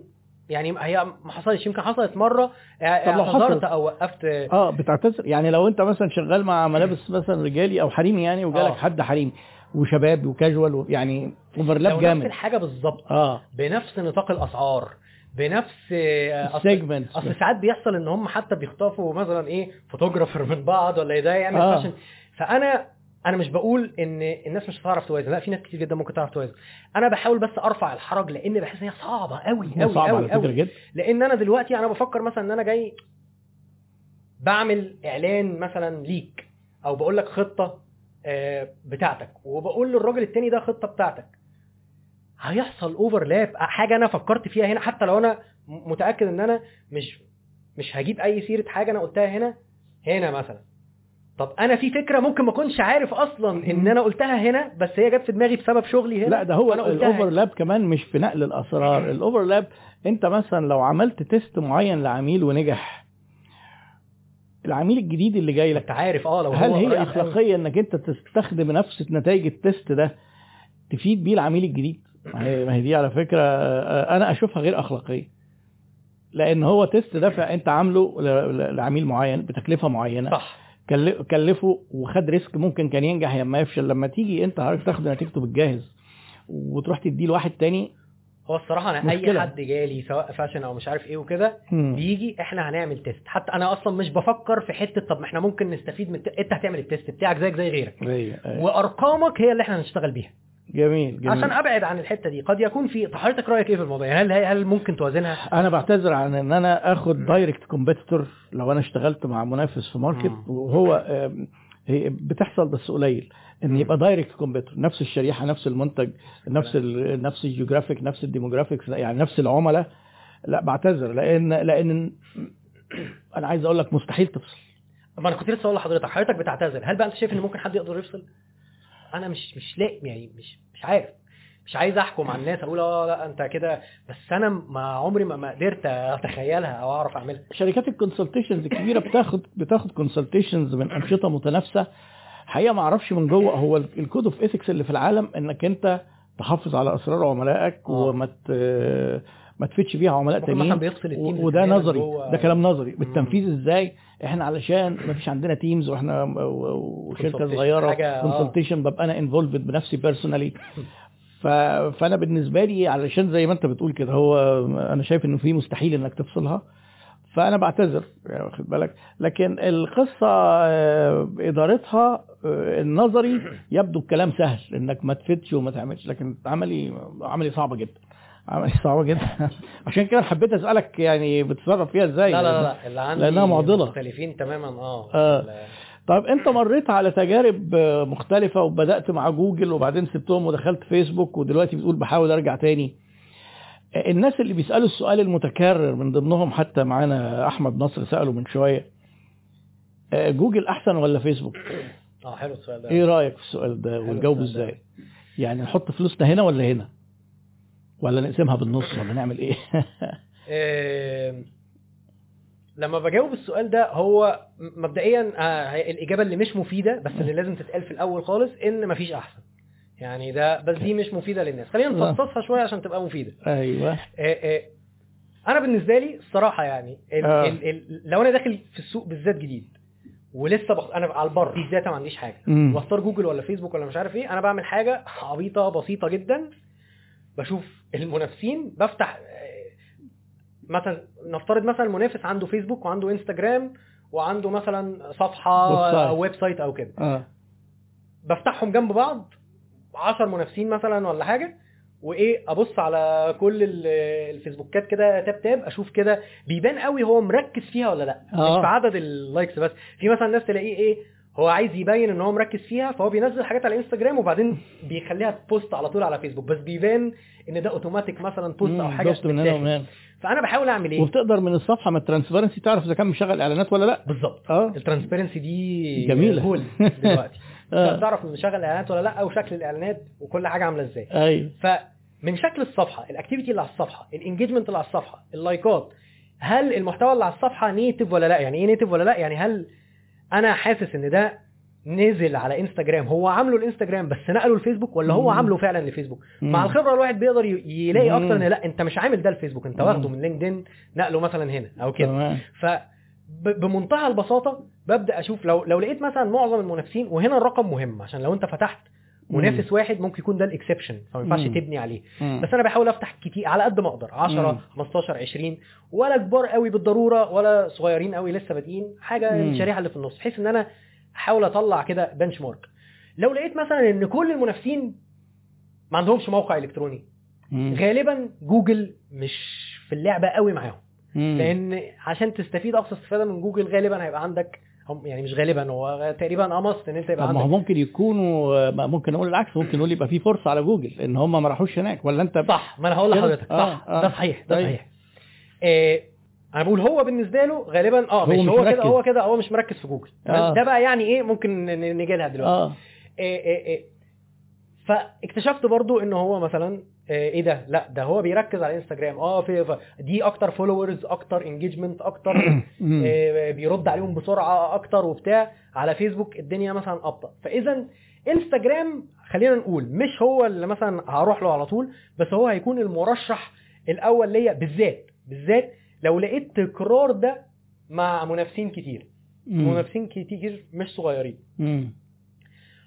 يعني هي ما حصلش يمكن حصلت مرة اعتذرت حصلت؟ أو وقفت. آه بتعتذر. يعني لو أنت مثلا شغال مع ملابس مثلا رجالي أو حريمي يعني وجالك آه. حد حريمي وشباب وكاجوال يعني overlap لو نفس جامد. الحاجة بالظبط. آه. بنفس نطاق الأسعار بنفس آه، ال segment أصل ساعات بيحصل إن هم حتى بيخطفوا مثلا إيه photographer من بعض ولا ده يعمل آه. fashion فأنا أنا مش بقول إن الناس مش هتعرف توازن لا في ناس كتير جدا ممكن تعرف توازن. أنا بحاول بس أرفع الحرج لأن بحس إن هي صعبة قوي قوي قوي قوي جدا. لأن أنا دلوقتي أنا بفكر مثلا إن أنا جاي بعمل إعلان مثلا ليك أو بقول لك خطة آه، بتاعتك وبقول للراجل التاني ده خطة بتاعتك. هيحصل اوفرلاب حاجة أنا فكرت فيها هنا حتى لو أنا متأكد إن أنا مش مش هجيب أي سيرة حاجة أنا قلتها هنا هنا مثلا. طب أنا في فكرة ممكن ما أكونش عارف أصلا إن أنا قلتها هنا بس هي جت في دماغي بسبب شغلي هنا؟ لا ده هو هنا. الأوفرلاب كمان مش في نقل الأسرار. ال overlap أنت مثلا لو عملت test معين لعميل ونجح العميل الجديد اللي جاي لك أنت عارف آه لو هل هو هي. إخلاقية إنك أنت تستخدم نفس نتائج ال test ده تفيد بيه العميل الجديد؟ ما هي دي على فكرة آه، أنا أشوفها غير أخلاقية. لأن هو test ده فانت عامله لعميل معين بتكلفة معينة. صح. كلفه وخد risk ممكن كان ينجح لما يفشل لما تيجي انت عارف تاخد نتيجته بالجاهز وتروح تديه لواحد تاني هو الصراحة أنا أي مشكلة. حد جالي سواء fashion أو مش عارف إيه وكده. بيجي إحنا هنعمل test حتى أنا أصلا مش بفكر في حتة طب ما إحنا ممكن نستفيد من الت... أنت هتعمل ال test بتاعك زيك زي غيرك أيوة. وأرقامك هي اللي إحنا هنشتغل بيها جميل جميل. عشان أبعد عن الحتة دي قد يكون في حضرتك رأيك إيه في الموضوع؟ يعني هل هل ممكن توازنها؟ أنا بعتذر عن إن أنا آخد direct competitor لو أنا اشتغلت مع منافس في market. وهو بتحصل بس قليل. إن يبقى direct competitor نفس الشريحة نفس المنتج نفس ال نفس ال geographic نفس ال demographics يعني نفس العملاء. لا بعتذر لأن لأن أنا عايز أقول لك مستحيل تفصل. ما أنا كنت لسه أقول لحضرتك حضرتك بتعتذر. هل بقى أنت شايف إن ممكن حد يقدر يفصل؟ أنا مش مش لاقي يعني مش مش عارف. مش عايز أحكم على الناس أقول آه لأ أنت كده. بس أنا ما عمري ما ما قدرت أتخيلها أو أعرف أعملها. شركات ال consultations الكبيرة بتاخد بتاخد consultations من أنشطة متنافسة. حقيقة ما أعرفش من جوه هو ال code of ethics اللي في العالم إنك أنت تحافظ على أسرار عملائك آه. وما ما تفيدش بيها عملاء تانيين. وده نظري. ده كلام نظري. بالتنفيذ إزاي؟ إحنا علشان ما فيش عندنا teams وإحنا وشركة صغيرة حاجة، آه. consultation ببقى أنا involved بنفسي personally. فأنا بالنسبة لي علشان زي ما أنت بتقول كده هو أنا شايف إنه في مستحيل إنك تفصلها. فأنا بعتذر يعني واخد بالك. لكن القصة آه، إدارتها آه، النظري يبدو الكلام سهل إنك ما تفيدش وما تعملش. لكن عملي عملي صعبه جدا. صعبة جدا. عشان كده حبيت أسألك يعني بتتصرف فيها إزاي؟ لا لا لا. اللي عندي لأنها معضلة. مختلفين تماما آه. آه. طيب أنت مريت على تجارب مختلفة وبدأت مع جوجل وبعدين سبتهم ودخلت فيسبوك ودلوقتي بتقول بحاول أرجع تاني؟ الناس اللي بيسألوا السؤال المتكرر من ضمنهم حتى معانا أحمد نصر سأله من شوية. آه، جوجل أحسن ولا فيسبوك؟ آه حلو السؤال ده. إيه رأيك في السؤال ده ده. إزاي؟ يعني نحط فلوسنا هنا ولا هنا؟ ولا نقسمها بالنص ولا نعمل إيه؟ لما بجاوب السؤال ده هو مبدئيا آه، الإجابة اللي مش مفيدة بس اللي لازم تتقال في الأول خالص إن مفيش أحسن. يعني ده بس دي مش مفيدة للناس. خلينا آه. نفصصها شوية عشان تبقى مفيدة. أيوه. آه، أنا بالنسبة لي الصراحه يعني ال آه. ال ال لو أنا داخل في السوق بالذات جديد ولسه بخ... أنا على البر data ما عنديش حاجة. واختار جوجل ولا فيسبوك ولا مش عارف إيه أنا بعمل حاجة عبيطة بسيطة جدا. بشوف المنافسين بفتح آه، مثلا نفترض مثلا المنافس عنده فيسبوك وعنده انستجرام وعنده مثلا صفحة website. أو كده آه بفتحهم جنب بعض 10 منافسين مثلا ولا حاجة وإيه أبص على كل ال- الفيسبوكات كده tab tab أشوف كده بيبان قوي هو مركز فيها ولا لأ آه. مش في عدد ال likes بس في مثلا ناس تلاقيه إيه هو عايز يبين إن هو مركز فيها فهو بينزل حاجات على انستجرام وبعدين بيخليها post على طول على فيسبوك بس بيبان إن ده اوتوماتيك مثلا post أو حاجة من هنا فأنا بحاول أعمل إيه؟ وبتقدر من الصفحة من ال transparency تعرف إذا كان مشغل إعلانات ولا لأ. بالظبط. آه. ال transparency دي جميلة. هول دلوقتي. آه. تعرف مشغل إعلانات ولا لأ وشكل الإعلانات وكل حاجة عاملة إزاي. أيوه. فمن شكل الصفحة ال activity اللي على الصفحة ال engagement اللي على الصفحة اللايكات هل المحتوى اللي على الصفحة native ولا لأ؟ يعني إيه native ولا لأ؟ يعني هل أنا حاسس إن ده نزل على إنستجرام هو عامله الإنستجرام بس نقله لفيسبوك ولا هو. عامله فعلا لفيسبوك. مع الخبرة الواحد بيقدر يلاقي. أكتر إن لا أنت مش عامل ده الفيسبوك أنت. واخده من لينكدين نقله مثلا هنا أو كده ف بمنتهى البساطة ببدأ أشوف لو لو لقيت مثلا معظم المنافسين وهنا الرقم مهم عشان لو أنت فتحت منافس واحد ممكن يكون ده ال exception فما ينفعش. تبني عليه مم. بس أنا بحاول أفتح كتير على قد ما أقدر 10 مم. 15 20 ولا كبار قوي بالضرورة ولا صغيرين قوي لسه بادئين حاجة مم. الشريحة اللي في النص بحيث إن أنا أحاول أطلع كده benchmark لو لقيت مثلا إن كل المنافسين ما عندهمش موقع إلكتروني مم. غالبا جوجل مش في اللعبة قوي معاهم. لأن عشان تستفيد أقصى استفادة من جوجل غالبا هيبقى عندك هم يعني مش غالبا هو تقريبا a must إن أنت يبقى عندك ممكن يكونوا ما ممكن نقول العكس ممكن نقول يبقى في فرصة على جوجل إن هم ما راحوش هناك ولا أنت صح ما أنا هقول؟ لحضرتك صح آه، آه. ده صحيح ده طيب. صحيح إيه أنا بقول هو بالنسبة له غالبا آه مش هو كده. هو كده هو مش مركز في جوجل آه. ده بقى يعني إيه ممكن ن- نيجي لها دلوقتي آه إيه إيه إيه. فاكتشفت برضو إن هو مثلا إيه ده؟ لا ده هو بيركز على انستجرام آه في دي أكتر followers أكتر engagement أكتر. إيه، بيرد عليهم بسرعة أكتر وبتاع. على فيسبوك الدنيا مثلا أبطأ. فاذا انستجرام خلينا نقول مش هو اللي مثلا هروح له على طول بس هو هيكون المرشح الأول ليا بالذات. بالذات لو لقيت تكرار ده مع منافسين كتير. منافسين كتير مش صغيرين.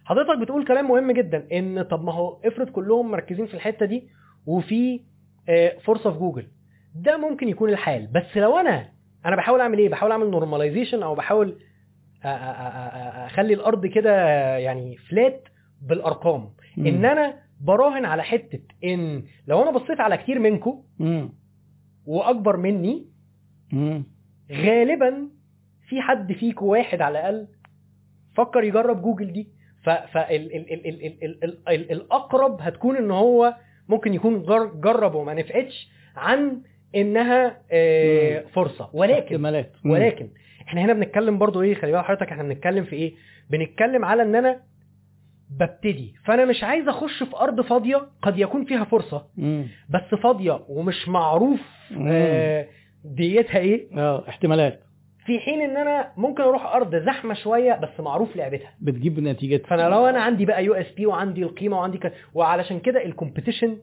حضرتك بتقول كلام مهم جدا إن طب ما هو افرض كلهم مركزين في الحتة دي وفي آه، فرصه في جوجل ده ممكن يكون الحال بس لو أنا أنا بحاول أعمل إيه بحاول أعمل normalization أو بحاول أ- أ- أ- أخلي الأرض كده يعني flat بالأرقام مم. إن أنا براهن على حتة إن لو أنا بصيت على كتير منكم. وأكبر مني مم. غالبا في حد فيكم واحد على الأقل فكر يجرب جوجل دي فالاقرب هتكون إن هو ممكن يكون جر- جرب وما نفعتش عن إنها آه،. فرصة ولكن. ولكن إحنا هنا بنتكلم برضو إيه خلي بالك حضرتك إحنا بنتكلم في إيه بنتكلم على إن أنا ببتدي فأنا مش عايز أخش في أرض فاضية قد يكون فيها فرصة مم. بس فاضية ومش معروف. آه، ديتها إيه آه احتمالات في حين إن أنا ممكن أروح أرض زحمة شوية بس معروف لعبتها. بتجيب نتيجة. فأنا لو أنا عندي بقى USP وعندي القيمة وعندي ك... وعلشان كده ال competition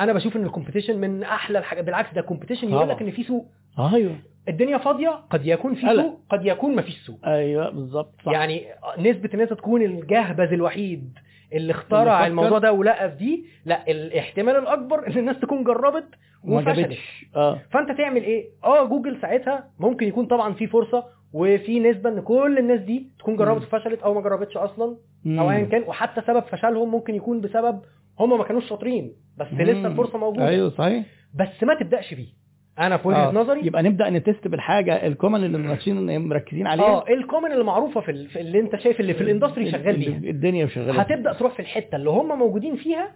أنا بشوف إن ال competition من أحلى الحاجات بالعكس ده competition يقول لك. إن في سوق. أيوه. الدنيا فاضية قد يكون في. سوق قد يكون ما فيش سوق. أيوه بالظبط يعني نسبة إن أنت تكون الجهبذ الوحيد اللي اخترع. الموضوع ده ولقى في دي لا الاحتمال الأكبر إن الناس تكون جربت وفشلت آه فأنت تعمل إيه آه جوجل ساعتها ممكن يكون طبعا في فرصة وفي نسبة إن كل الناس دي تكون جربت. وفشلت أو ما جربتش أصلا. أو ايا كان وحتى سبب فشلهم ممكن يكون بسبب هم ما كانوش شاطرين بس مم. لسه الفرصة موجودة أيوه صحيح بس ما تبدأش فيه أنا في وجهة آه. نظري يبقى نبدأ ن test بالحاجة ال common اللي المنافسين مركزين عليها. آه ال common اللي معروفه في, ال- في اللي أنت شايف اللي في ال industry شغال بيها. الدنيا شغالة. هتبدأ تروح في الحتة اللي هم موجودين فيها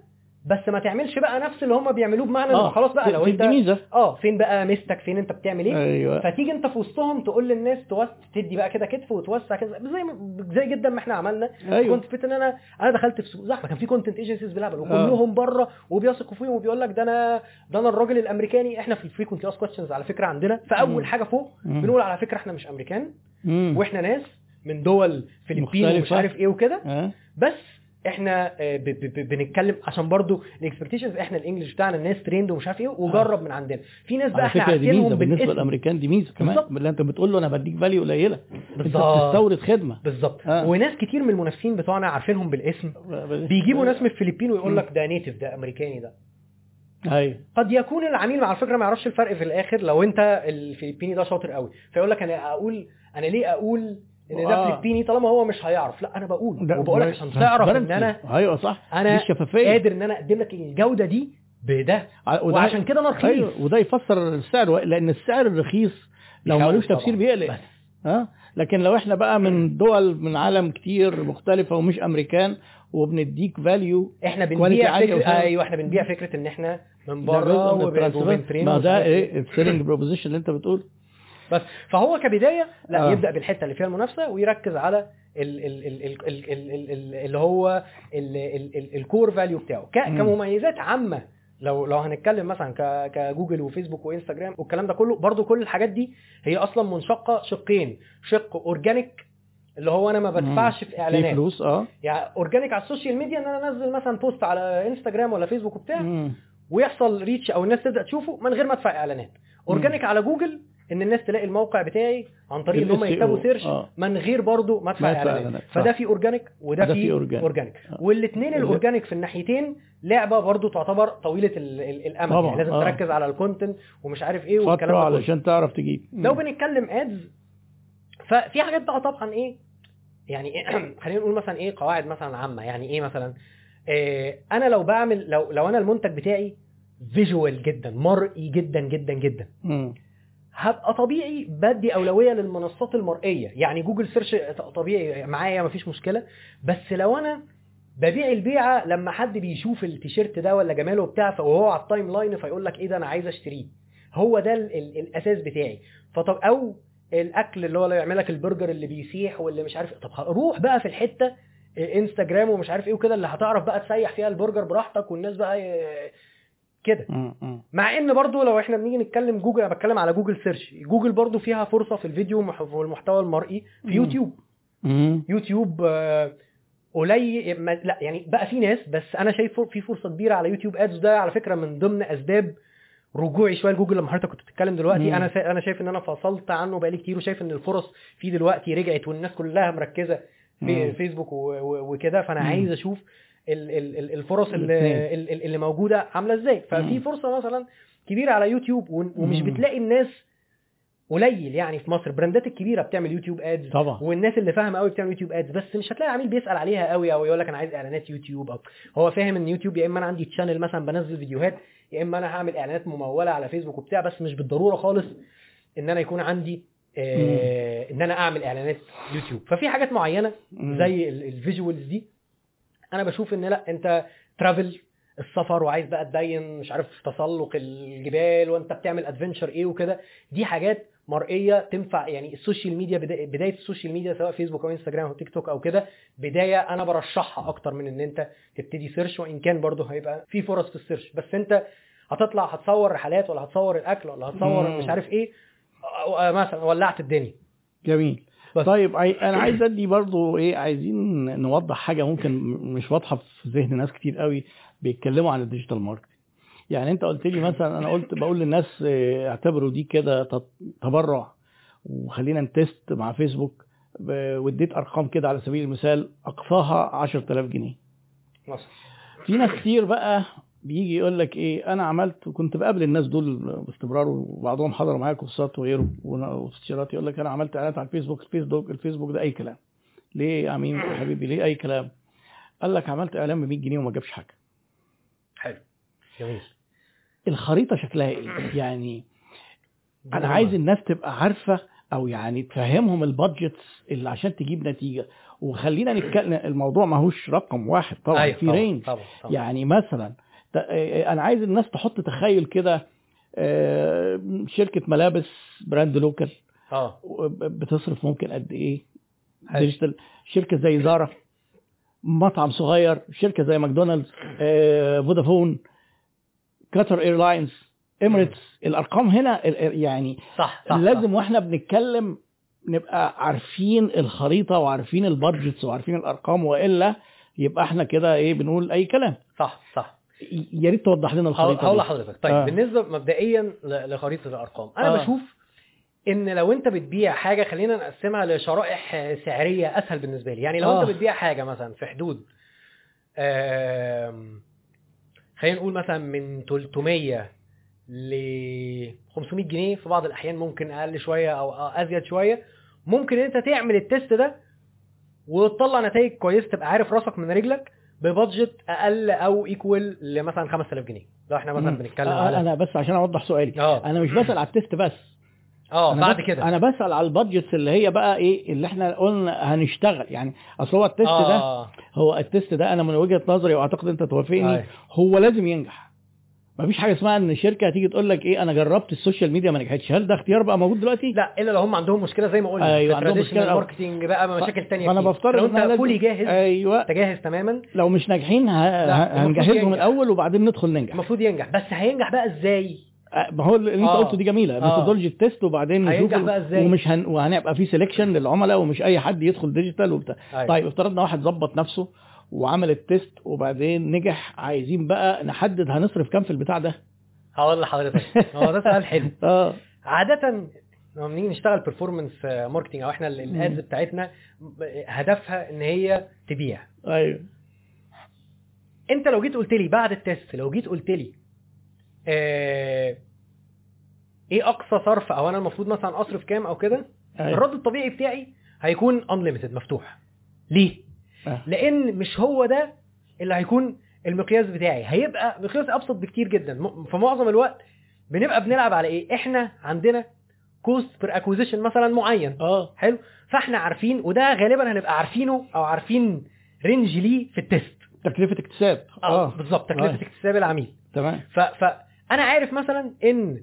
بس ما تعملش بقى نفس اللي هم بيعملوه بمعنى إنه خلاص بقى لو أنت ميزه آه فين بقى ميزتك؟ فين أنت بتعمل إيه؟ أيوه. فتيجي أنت في وسطهم تقول للناس توس تدي بقى كده كتف وتوسع كده زي زي جدا ما إحنا عملنا. أيوه. كنت فكرة إن أنا أنا دخلت في سوق زحمه كان في content agencies بالهبل وكلهم بره وبيثقوا فيهم وبيقول لك ده أنا ده أنا الراجل الأمريكاني. إحنا في ال frequently asked questions على فكرة عندنا. فأول حاجة فوق مم. بنقول على فكرة إحنا مش أمريكان. مم. وإحنا ناس من دول فلبين ومش. عارف إيه وكده. آه. بس إحنا آه، بنتكلم عشان برضو ال expectations إحنا ال English بتاعنا الناس trained ومش عارف إيه وجرب من عندنا. في ناس بقى إحنا عارفينهم بالنسبة للأمريكان دي ميزة كمان. اللي انت بتقول له أنا بديك value قليلة. بالظبط. بتستورد خدمة. بالظبط. آه. وناس كتير من المنافسين بتوعنا عارفينهم بالاسم. بيجيبوا ناس من الفلبين ويقول. لك ده native ده أمريكاني ده. أيوه. قد يكون العميل على فكره ما يعرفش الفرق في الآخر لو انت الفلبيني ده شاطر قوي. فيقول لك أنا أقول أنا ليه أقول ان ده آه. فلبيني طالما هو مش هيعرف لا أنا بقول ده- وبقول لك ده- عشان تعرف إن. أنا أيوه صح الشفافيه قادر إن أنا أقدم لك الجودة دي بده وده- وعشان كده أنا رخيص أيوه وده يفسر السعر لأن السعر الرخيص لو ملوش. تفسير بيقلق. ها لكن لو إحنا بقى من دول من عالم كتير مختلفة ومش أمريكان وبنديك value إحنا بنبيع وسعر. أيوه إحنا بنبيع فكرة إن إحنا من ده بره. وبنtrain ما ده إيه ال selling proposition اللي أنت بتقول بس فهو كبدايه لا آه. آه. يبدا بالحته اللي فيها المنافسه ويركز على ال ال ال ال ال ال ال ال اللي هو ال- ال- ال- ال core value بتاعه. كمميزات عامه لو لو هنتكلم مثلا كجوجل وفيسبوك وانستجرام والكلام ده كله برضو كل الحاجات دي هي أصلا منشقه شقين شق organic اللي هو أنا ما بدفعش في اعلانات فلوس آه يعني organic على ال social media ان أنا انزل مثلا post على انستجرام ولا فيسبوك وبتاع. ويحصل reach أو الناس تبدا تشوفه من غير ما ادفع اعلانات organic على جوجل إن الناس تلاقي الموقع بتاعي عن طريق إن هم. يكتبوا search آه. من غير برضو ما أدفع ما أدفع إعلانات. فده في organic وده ده في في organic. organic آه. والاثنين ال- ال organic في الناحيتين لعبة برضو تعتبر طويلة ال- ال- الأمد طبعاً، يعني لازم آه. تركز على ال content ومش عارف إيه والكلام ده علشان تعرف تجيب لو بنتكلم ads ففي حاجات بقى طبعا إيه يعني إيه خلينا نقول مثلا إيه قواعد مثلا عامة يعني إيه مثلا إيه أنا لو بعمل لو لو أنا المنتج بتاعي visual جدا مرئي جدا جدا جدا مم. هبقى طبيعي بدي أولوية للمنصات المرئية. يعني جوجل search طبيعي معايا مفيش مشكلة. بس لو أنا ببيع البيعة لما حد بيشوف التيشيرت ده ولا جماله بتاع وهو على ال timeline فيقول لك إيه ده أنا عايز أشتريه. هو ده ال ال الأساس بتاعي. فطب أو الأكل اللي هو اللي يعمل لك البرجر اللي بيسيح واللي مش عارف طب روح بقى في الحتة إنستجرام ومش عارف إيه وكده اللي هتعرف بقى تسيح فيها البرجر براحتك والناس بقى كده. مع إن برضو لو إحنا بنيجي نتكلم جوجل أنا بتكلم على جوجل search جوجل برضو فيها فرصة في الفيديو والمحتوى المرئي في. يوتيوب. يوتيوب آه، قليل ما- لا يعني بقى في ناس بس أنا شايف في فرصة كبيرة على يوتيوب ads ده على فكرة من ضمن أسباب رجوعي شوية لجوجل لما حضرتك كنت بتتكلم دلوقتي مم. أنا سا- أنا شايف إن أنا فصلت عنه بقالي كتير وشايف إن الفرص فيه دلوقتي رجعت والناس كلها مركزة في مم. فيسبوك و- و- وكده فأنا مم. عايز أشوف الفرص اللي, اللي موجودة عاملة إزاي. ففي. فرصة مثلا كبيرة على يوتيوب ومش. بتلاقي الناس قليل يعني في مصر. brandات الكبيرة بتعمل يوتيوب ads طبعا. والناس اللي فاهمة قوي بتعمل يوتيوب ads بس مش هتلاقي عميل بيسأل عليها قوي أو يقول لك أنا عايز إعلانات يوتيوب أو هو فاهم إن يوتيوب يا إما أنا عندي channel مثلا بنزل فيديوهات يا إما أنا هعمل إعلانات ممولة على فيسبوك وبتاع. بس مش بالضرورة خالص إن أنا يكون عندي آه إن أنا أعمل إعلانات يوتيوب. ففي حاجات معينة. زي ال visuals دي أنا بشوف ان لا انت travel السفر وعايز بقى تبين مش عارف تسلق الجبال وانت بتعمل adventure إيه وكده. دي حاجات مرئية تنفع يعني ال social media بدا- بداية ال social media سواء فيسبوك أو إنستجرام أو تيك توك أو كده بداية أنا برشحها أكتر من إن أنت تبتدي search وإن كان برضه هيبقى في فرص في ال search بس أنت هتطلع هتصور رحلات ولا هتصور الأكل ولا هتصور مم. مش عارف إيه مثلا ولعت الدنيا. جميل. بس. طيب. أنا عايز أدي برضو إيه عايزين نوضح حاجة ممكن مش واضحة في ذهن ناس كتير قوي بيتكلموا عن ال digital marketing يعني أنت قلت لي مثلا أنا قلت بقول للناس آه، اعتبروا دي كده تبرع وخلينا نtest مع فيسبوك واديت أرقام كده على سبيل المثال أقصاها 10000 جنيه مثلا في ناس كتير بقى بيجي يقول لك إيه أنا عملت وكنت بقابل الناس دول باستمرار وبعضهم حضروا معايا كورسات وغيره واستشارات يقول لك أنا عملت إعلانات على الفيسبوك الفيسبوك الفيسبوك ده أي كلام. ليه يا عميم يا حبيبي؟ ليه أي كلام؟ قال لك عملت إعلان ب 100 جنيه وما جابش حاجة. حلو. جميل. الخريطة شكلها إيه؟ يعني أنا. عايز الناس تبقى عارفة أو يعني تفهمهم البادجتس اللي عشان تجيب نتيجة. وخلينا نتكلم الموضوع ماهوش رقم واحد طبعا أيوة، في range يعني مثلا أنا عايز الناس تحط تخيل كده آه، شركة ملابس brand local. آه. بتصرف ممكن قد إيه. digital. شركة زي زارا. مطعم صغير. شركة زي ماكدونالدز. آه، فودافون. قطر ايرلاينز. إميريتس. الأرقام هنا يعني صح صح. لازم وإحنا بنتكلم نبقى عارفين الخريطة وعارفين البادجتس وعارفين الأرقام وإلا يبقى إحنا كده إيه بنقول أي كلام. صح صح. يا ريت توضح لنا الخريطة هقول. لحضرتك طيب آه. بالنسبة مبدئيا لخريطة الأرقام أنا آه. بشوف إن لو أنت بتبيع حاجة خلينا نقسمها لشرائح سعرية أسهل بالنسبة لي يعني لو آه. انت بتبيع حاجة مثلا في حدود خلينا نقول مثلا من 300 ل 500 جنيه في بعض الأحيان ممكن أقل شوية أو أزيد شوية ممكن أنت تعمل ال test ده وتطلع نتائج كويسة تبقى عارف راسك من رجلك ب budget أقل أو equal لمثلا 5000 جنيه. لو إحنا مثلا. بنتكلم آه، على أنا بس عشان أوضح سؤالي. آه. أنا مش بسأل على ال test بس. آه بعد كده. أنا بسأل على ال budgets اللي هي بقى إيه اللي إحنا قلنا هنشتغل. يعني أصل هو ال test ده آه. هو ال test ده أنا من وجهة نظري وأعتقد أنت توافقني. هو لازم ينجح. مفيش حاجة اسمها إن شركة هتيجي تقول لك إيه أنا جربت ال social media ما نجحتش هل ده اختيار بقى موجود دلوقتي لا إلا لو هم عندهم مشكلة زي ما قلنا أيوة، في عندهم أو- marketing بقى مشاكل تانية فأنا. بفترض لو أنت fully جاهز أيوه انت جاهز تماما لو مش ناجحين هنجهزهم. الأول وبعدين ندخل ننجح المفروض ينجح بس هينجح بقى إزاي آه، ما هو اللي أنت آه. قلته دي جميلة آه. methodology ال test وبعدين نشوف بقى إزاي؟ ومش هن... وهنبقى في selection للعملاء ومش أي حد يدخل digital وبتاع أيوة. طيب افترضنا واحد ظبط نفسه وعمل ال test وبعدين نجح. عايزين بقى نحدد هنصرف كام في البتاع ده. هقول لحضرتك. هو ده سؤال حلو. آه. عادة لما بنيجي نشتغل performance marketing أو إحنا. ال ads بتاعتنا هدفها إن هي تبيع. أيوه. أنت لو جيت قلت لي بعد ال test لو جيت قلت لي آه إيه أقصى صرف أو أنا المفروض مثلا أصرف كام أو كده أيوة. الرد الطبيعي بتاعي هيكون unlimited مفتوح. ليه؟ آه. لأن مش هو ده اللي هيكون المقياس بتاعي. هيبقى مقياس أبسط بكتير جدا. في معظم الوقت بنبقى بنلعب على إيه؟ إحنا عندنا cost per acquisition مثلا معين. آه. حلو؟ فإحنا عارفين وده غالبا هنبقى عارفينه أو عارفين range ليه في ال test تكلفة اكتساب. آه بالظبط تكلفة آه. اكتساب العميل. تمام. ف... فانا عارف مثلا إن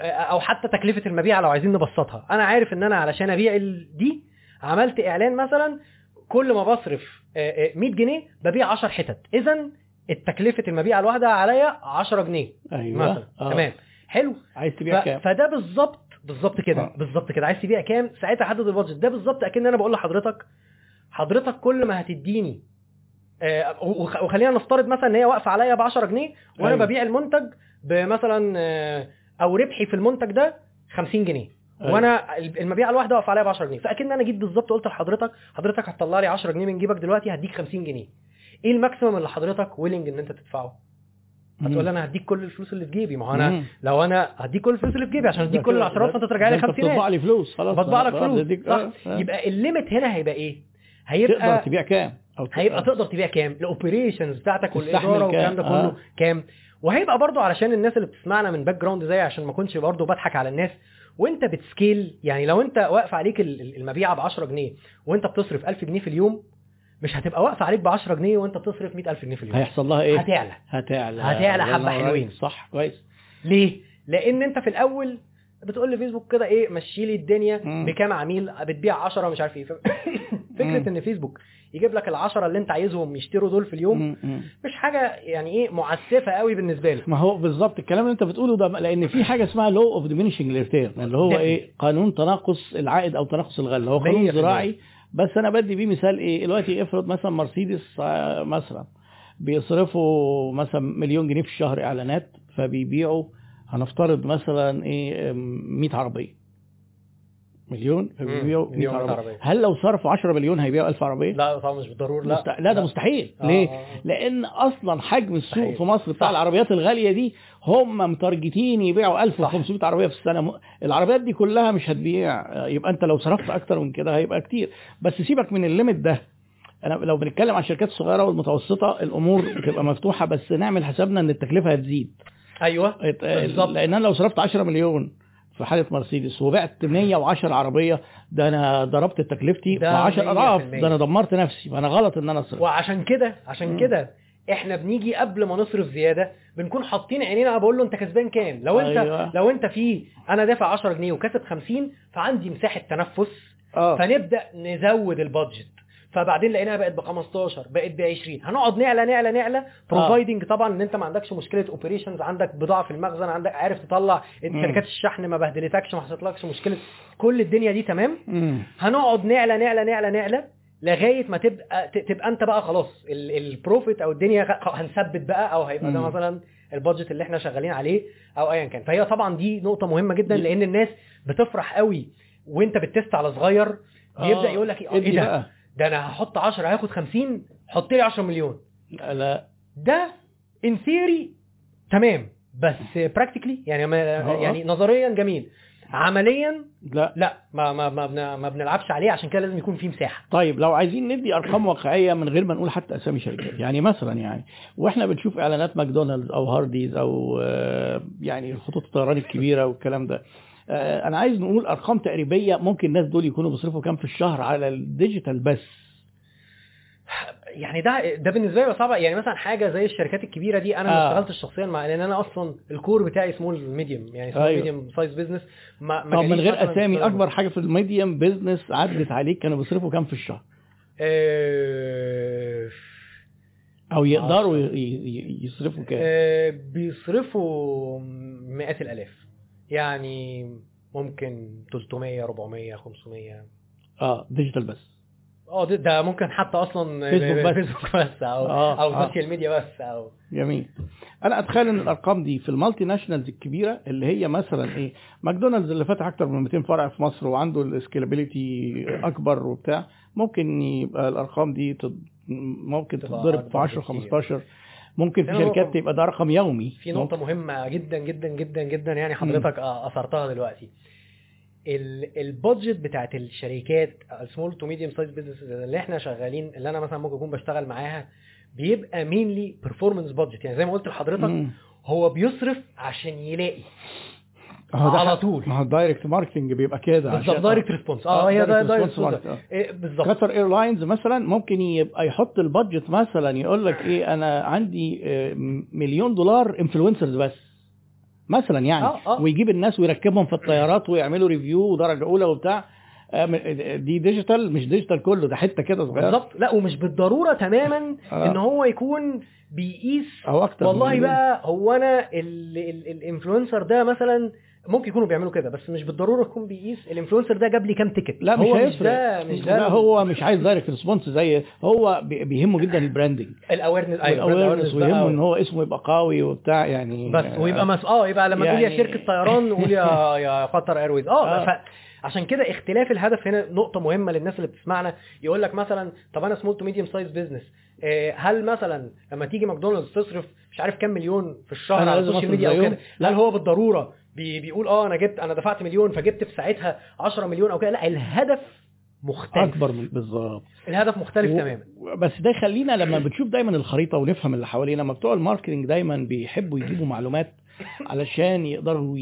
أو حتى تكلفة المبيع لو عايزين نبسطها. أنا عارف إن أنا علشان أبيع دي عملت إعلان مثلا كل ما بصرف آه، آه، 100 جنيه ببيع 10 حتت. اذا التكلفة المبيع الواحدة عليا 10 جنيه أيوه. مثلا. آه. تمام. حلو. عايز تبيع ف... كام؟ فده بالظبط بالظبط كده آه. بالظبط كده. عايز تبيع كام؟ ساعتها حدد البادجت. ده بالظبط أكن أنا بقول لحضرتك. حضرتك كل ما هتديني آه، وخ- وخلينا نفترض مثلا إن هي واقفة عليا ب 10 جنيه وأنا أيوة. ببيع المنتج بمثلا آه، أو ربحي في المنتج ده 50 جنيه. أيوة. وأنا المبيعة الواحدة واقفة عليا ب 10 جنيه. فأكن أنا جيت بالظبط قلت لحضرتك حضرتك هتطلع لي 10 جنيه من جيبك دلوقتي هديك 50 جنيه. إيه ال maximum اللي حضرتك willing إن أنت تدفعه؟ هتقول أنا هديك كل الفلوس اللي في جيبي. ما هو أنا مم. لو أنا هديك كل الفلوس اللي في جيبي عشان اديك كل العشرات فأنت ترجع لي ده أنت 50 بتطبع لي فلوس خلاص. بطبع لك فلوس. بديك- صح. آه، آه. يبقى ال limit هنا هيبقى إيه؟ تقدر هيبقى تبيع كام؟ أو هيبقى تقدر تبيع كام؟ ال operations بتاعتك والاداره والكلام؟ ده كله آه. كام؟ وهيبقى برضو علشان الناس اللي بتسمعنا من background زي عشان ما اكونش برضو بضحك على الناس وانت بت scale يعني لو انت واقف عليك ال- ال- المبيعة ب 10 جنيه وانت بتصرف 1000 جنيه في اليوم مش هتبقى واقفه عليك ب 10 جنيه وانت بتصرف 100000 جنيه في اليوم هيحصل لها إيه هتعلى هتعلى هتعلى عليك. حلوين. صح كويس ليه؟ لأن انت في الأول بتقول لفيسبوك كده إيه مشي لي الدنيا. بكام عميل بتبيع 10 مش عارف إيه فكرة مم. إن فيسبوك يجيب لك ال10 اللي أنت عايزهم يشتروا دول في اليوم مم،. مش حاجة يعني إيه معسفه قوي بالنسبة له ما هو بالظبط الكلام اللي أنت بتقوله ده لأن في حاجة اسمها law of diminishing return اللي هو ده. إيه قانون تناقص العائد أو تناقص الغله هو قانون 100%. زراعي بس أنا بدي بيه مثال إيه دلوقتي افرض مثلا مرسيدس آه، مثلا بيصرفوا مثلا مليون جنيه في الشهر إعلانات فبيبيعوا هنفترض مثلا إيه ام، 100 عربية مليون فبيبيعوا 100 مليون عربية. عربية. هل لو صرفوا 10 مليون هيبيعوا 1000 عربية؟ لا طبعا مش بالضرورة لا. مست... لا ده مستحيل. آه، ليه؟ آه،. لأن أصلا حجم السوق مستحيل. في مصر بتاع صح. العربيات الغالية دي هم متارجتين يبيعوا 1500 عربية في السنة. م- العربيات دي كلها مش هتبيع. آه، يبقى أنت لو صرفت أكتر من كده هيبقى كتير. بس سيبك من الليميت ده. أنا لو بنتكلم عن الشركات الصغيرة والمتوسطة الأمور بتبقى مفتوحة بس نعمل حسابنا إن التكلفة هتزيد. أيوه. بالظبط. لأن أنا لو صرفت 10 مليون في حالة مرسيدس. وبعت 110 عربية. ده أنا ضربت تكلفتي في ده 10 أضعاف. 100%. ده أنا دمرت نفسي. فانا غلط إن أنا اصرف وعشان كده عشان. كده إحنا بنيجي قبل ما نصرف زيادة بنكون حاطين عينينا. بقول له أنت كسبان كام؟ لو أنت أيوة. لو أنت في أنا دافع 10 جنيه وكسب 50 فعندي مساحة تنفس. آه. فنبدأ نزود ال budget. فبعدين لقيناها بقت ب 15 بقت ب 20 هنقعد نعلى نعلى نعلى providing طبعا إن أنت ما عندكش مشكلة operations عندك بضاعة في المخزن عندك عارف تطلع. شركات الشحن ما بهدلتكش ما حصلتلكش مشكلة. كل الدنيا دي تمام. هنقعد نعلى نعلى نعلى نعلى لغاية ما تبقى تبقى أنت بقى خلاص ال- profit أو الدنيا هنثبت بقى أو هيبقى ده. مثلا ال budget اللي إحنا شغالين عليه أو ايا كان. فهي طبعا دي نقطة مهمة جدا لأن الناس بتفرح قوي وأنت بت test على صغير بيبدأ آه، يقول لك إيه؟ ادي إيه ده؟ ده أنا هحط 10 هاخد 50 حط لي 10 مليون. لا ده in theory تمام بس practically يعني ما. يعني نظريا جميل. عمليا لا. لا ما ما ما, بن- ما بنلعبش عليه عشان كده لازم يكون في مساحة. طيب لو عايزين ندي أرقام واقعية من غير ما نقول حتى أسامي شركات يعني مثلا يعني وإحنا بنشوف إعلانات ماكدونالدز أو هارديز أو آه، يعني خطوط الطيران الكبيرة والكلام ده. أنا عايز نقول أرقام تقريبية ممكن الناس دول يكونوا بيصرفوا كام في الشهر على ال digital بس يعني ده ده بالنسبة لي صعب يعني مثلا حاجة زي الشركات الكبيرة دي أنا آه. ما اشتغلتش شخصيا مع لأن أنا أصلا ال core بتاعي small medium يعني سمول أيوة. medium size business ما طب من غير أسامي. أكبر حاجة في ال medium business عدت عليك كانوا بيصرفوا كام في الشهر آه، أو يقدروا ي- يصرفوا كام آه، بيصرفوا مئات الألاف يعني ممكن 300 400 500 آه digital بس آه ده, ده ممكن حتى أصلا فيسبوك بس. فيسبوك بس أو آه، أو آه. social media بس أو جميل أنا أتخيل إن الأرقام دي في ال multinationals الكبيرة اللي هي مثلا إيه ماكدونالدز اللي فاتح أكتر من 200 فرع في مصر وعنده ال scalability أكبر وبتاع ممكن يبقى الأرقام دي تض... ممكن تتضرب في أكبر 10 بكتير. 15 ممكن في شركات تبقى ده رقم يومي. في نقطة مهمة جدا جدا جدا جدا يعني حضرتك أثرتها دلوقتي. ال- budget بتاعت الشركات ال small to medium size business اللي إحنا شغالين اللي أنا مثلا ممكن أكون بشتغل معاها بيبقى mainly performance budget يعني زي ما قلت لحضرتك. هو بيصرف عشان يلاقي. على طول. ما هو ال direct marketing بيبقى كده بالظبط direct response آه هي direct response. بالظبط قطر ايرلاينز مثلا ممكن يبقى يحط ال budget مثلا يقول لك إيه أنا عندي آه، مليون دولار influencers بس مثلا يعني آه، آه. ويجيب الناس ويركبهم في الطيارات ويعملوا review ودرجة أولى وبتاع آه، دي digital مش digital كله ده حتة كده صغيرة بالظبط لا ومش بالضرورة تماما آه. إن هو يكون بيقيس أو أكتر من والله. بقى هو أنا ال- ال- influencer ده مثلا ممكن يكونوا بيعملوا كده بس مش بالضرورة يكون بيقيس ال influencer ده جاب لي كام ticket لا مش هيفرق مش ده مش ده لا هو مش عايز direct response زي هو بي- بيهمه جدا ال branding ال awareness أيوه ال awareness ويهمه. إن هو اسمه يبقى قوي وبتاع يعني بس ويبقى مس... آه يبقى لما تقول يا يعني- شركة طيران نقول يا يا قطر ايرويز آه, آه. ف... عشان كده اختلاف الهدف هنا نقطة مهمة للناس اللي بتسمعنا. يقول لك مثلا طب أنا small to medium size business هل مثلا لما تيجي ماكدونالدز تصرف مش عارف كام مليون في الشهر على ال social media أو؟ كده؟ هل هو بالضرورة بي... بيقول آه أنا جبت أنا دفعت مليون فجبت في ساعتها 10 مليون أو كده. لا الهدف مختلف. أكبر من بالظبط. الهدف مختلف و- تماما. بس ده يخلينا لما بنشوف دايما الخريطة ونفهم اللي حوالينا لما بتوع ال marketing دايما بيحبوا يجيبوا معلومات علشان يقدروا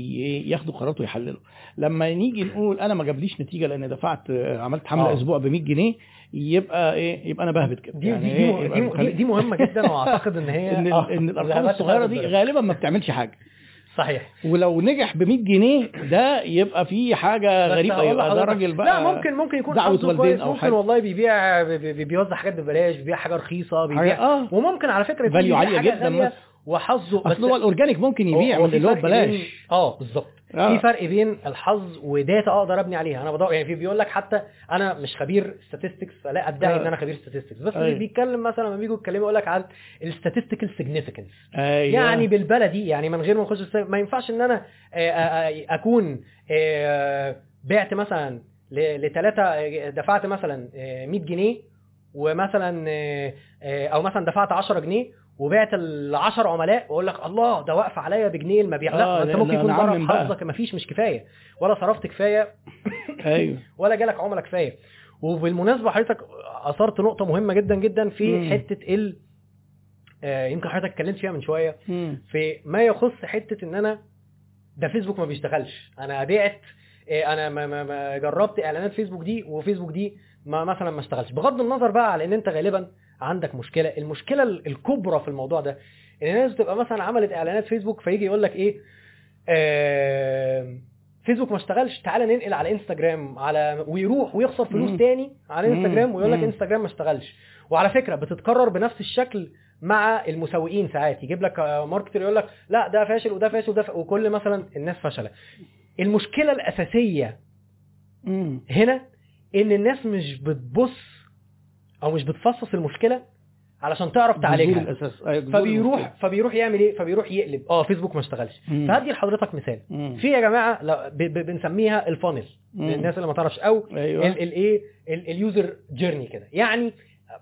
ياخدوا قرارات ويحللوا. لما نيجي نقول أنا ما جابليش نتيجة لأن دفعت عملت حمله آه. أسبوع ب 100 جنيه يبقى إيه؟ يبقى أنا بهبد كده. دي دي إيه؟ دي, دي, دي, دي مهمة جدا وأعتقد إن هي إن, آه، إن الأرقام الصغيرة دي غالبا ما بتعملش حاجة. صحيح. ولو نجح ب 100 جنيه ده يبقى في حاجة بس غريبة يبقى ده راجل بقى لا ممكن ممكن يكون دعوة حظه والدين كويس أو ممكن. والله بيبيع بي- بي- بيوزع حاجات ببلاش بيبيع حاجة رخيصة بيبيع آه. وممكن على فكرة value عالية جدا بس وحظه أصل هو ال organic ممكن يبيع اللي هو ببلاش. آه بالظبط. آه. في فرق بين الحظ و data أقدر ابني عليها أنا بدور يعني في بيقول لك حتى أنا مش خبير statistics فلا ادعي آه. ان أنا خبير statistics بس. اللي بيتكلم مثلا لما بييجوا يتكلموا يقول لك عن ال statistical significance أيوه يعني بالبلدي يعني من غير ما نخش ما ينفعش ان أنا آه، آه، اكون آه، بعت مثلا لثلاثه دفعت مثلا آه، 100 جنيه ومثلا أو مثلا دفعت 10 جنيه وبعت ال 10 عملاء وأقول لك الله ده واقف عليا بجنيه المبيع لا آه، أنت ممكن يكون ضرب. حظك ما فيش مش كفاية. ولا صرفت كفاية. أيوه. ولا جالك عملاء كفاية. وبالمناسبة حضرتك أثرت نقطة مهمة جدا جدا في مم. حتة ال آه، يمكن حضرتك اتكلمت فيها من شوية. مم. في ما يخص حتة إن أنا ده فيسبوك ما بيشتغلش. أنا بعت إيه، أنا ما, ما, ما جربت إعلانات فيسبوك دي وفيسبوك دي ما مثلا ما اشتغلش. بغض النظر بقى على إن أنت غالبا عندك مشكلة المشكلة ال- الكبرى في الموضوع ده إن الناس بتبقى مثلا عملت إعلانات فيسبوك فيجي يقول لك إيه آه فيسبوك ما اشتغلش تعالى ننقل على إنستجرام على ويروح ويخسر فلوس. تاني على. إنستجرام ويقول لك. إنستجرام ما اشتغلش وعلى فكرة بتتكرر بنفس الشكل مع المسوقين ساعات يجيب لك ماركتر يقول لك لا ده فاشل وده فاشل وده. وكل مثلا الناس فشله المشكلة الأساسية. هنا إن الناس مش بتبص أو مش بتفصص المشكلة علشان تعرف تعالجها. الأساس. أيوة، فبيروح المشكلة. فبيروح يعمل إيه؟ فبيروح يقلب. آه فيسبوك ما اشتغلش. فهدي لحضرتك مثال. مم. في يا جماعة بنسميها ال funnel. مم. للناس اللي ما تعرفش أو الايه ال user journey كده. يعني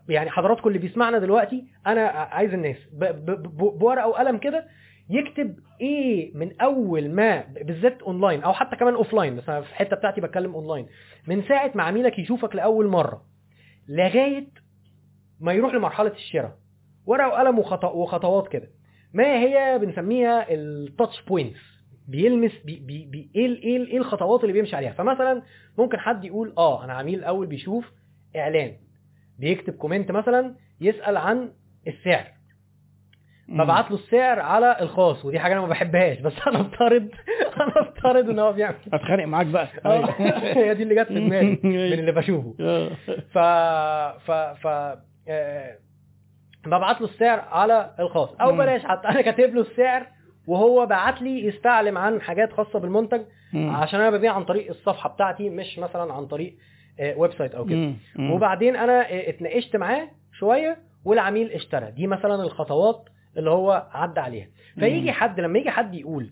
يعني حضراتكم اللي بيسمعنا دلوقتي أنا عايز الناس ب- ب- ب- بورقة وقلم كده يكتب إيه من أول ما بالذات اونلاين أو حتى كمان offline بس أنا في الحتة بتاعتي بتكلم اونلاين من ساعة ما عميلك يشوفك لأول مرة. لغاية ما يروح لمرحلة الشراء. ورقة وقلم وخطو وخطوات كده. ما هي بنسميها ال touch points بيلمس بي بي بي إيه إيه إيه الخطوات اللي بيمشي عليها؟ فمثلا ممكن حد يقول آه أنا عميل الأول بيشوف إعلان. بيكتب comment مثلا يسأل عن السعر. مم. ببعت له السعر على الخاص ودي حاجة أنا ما بحبهاش بس أنا افترض أنا افترض إن هو بيعمل اتخانق معاك بقى آه، هي دي اللي جت في دماغي من اللي بشوفه آه. ف ف ف آه، ببعت له السعر على الخاص أو. بلاش حتى أنا كاتب له السعر وهو بعت لي يستعلم عن حاجات خاصة بالمنتج. عشان أنا ببيع عن طريق الصفحة بتاعتي مش مثلا عن طريق website أو كده. وبعدين أنا اتناقشت معاه شوية والعميل اشترى دي مثلا الخطوات اللي هو عدى عليها فيجي. حد لما يجي حد يقول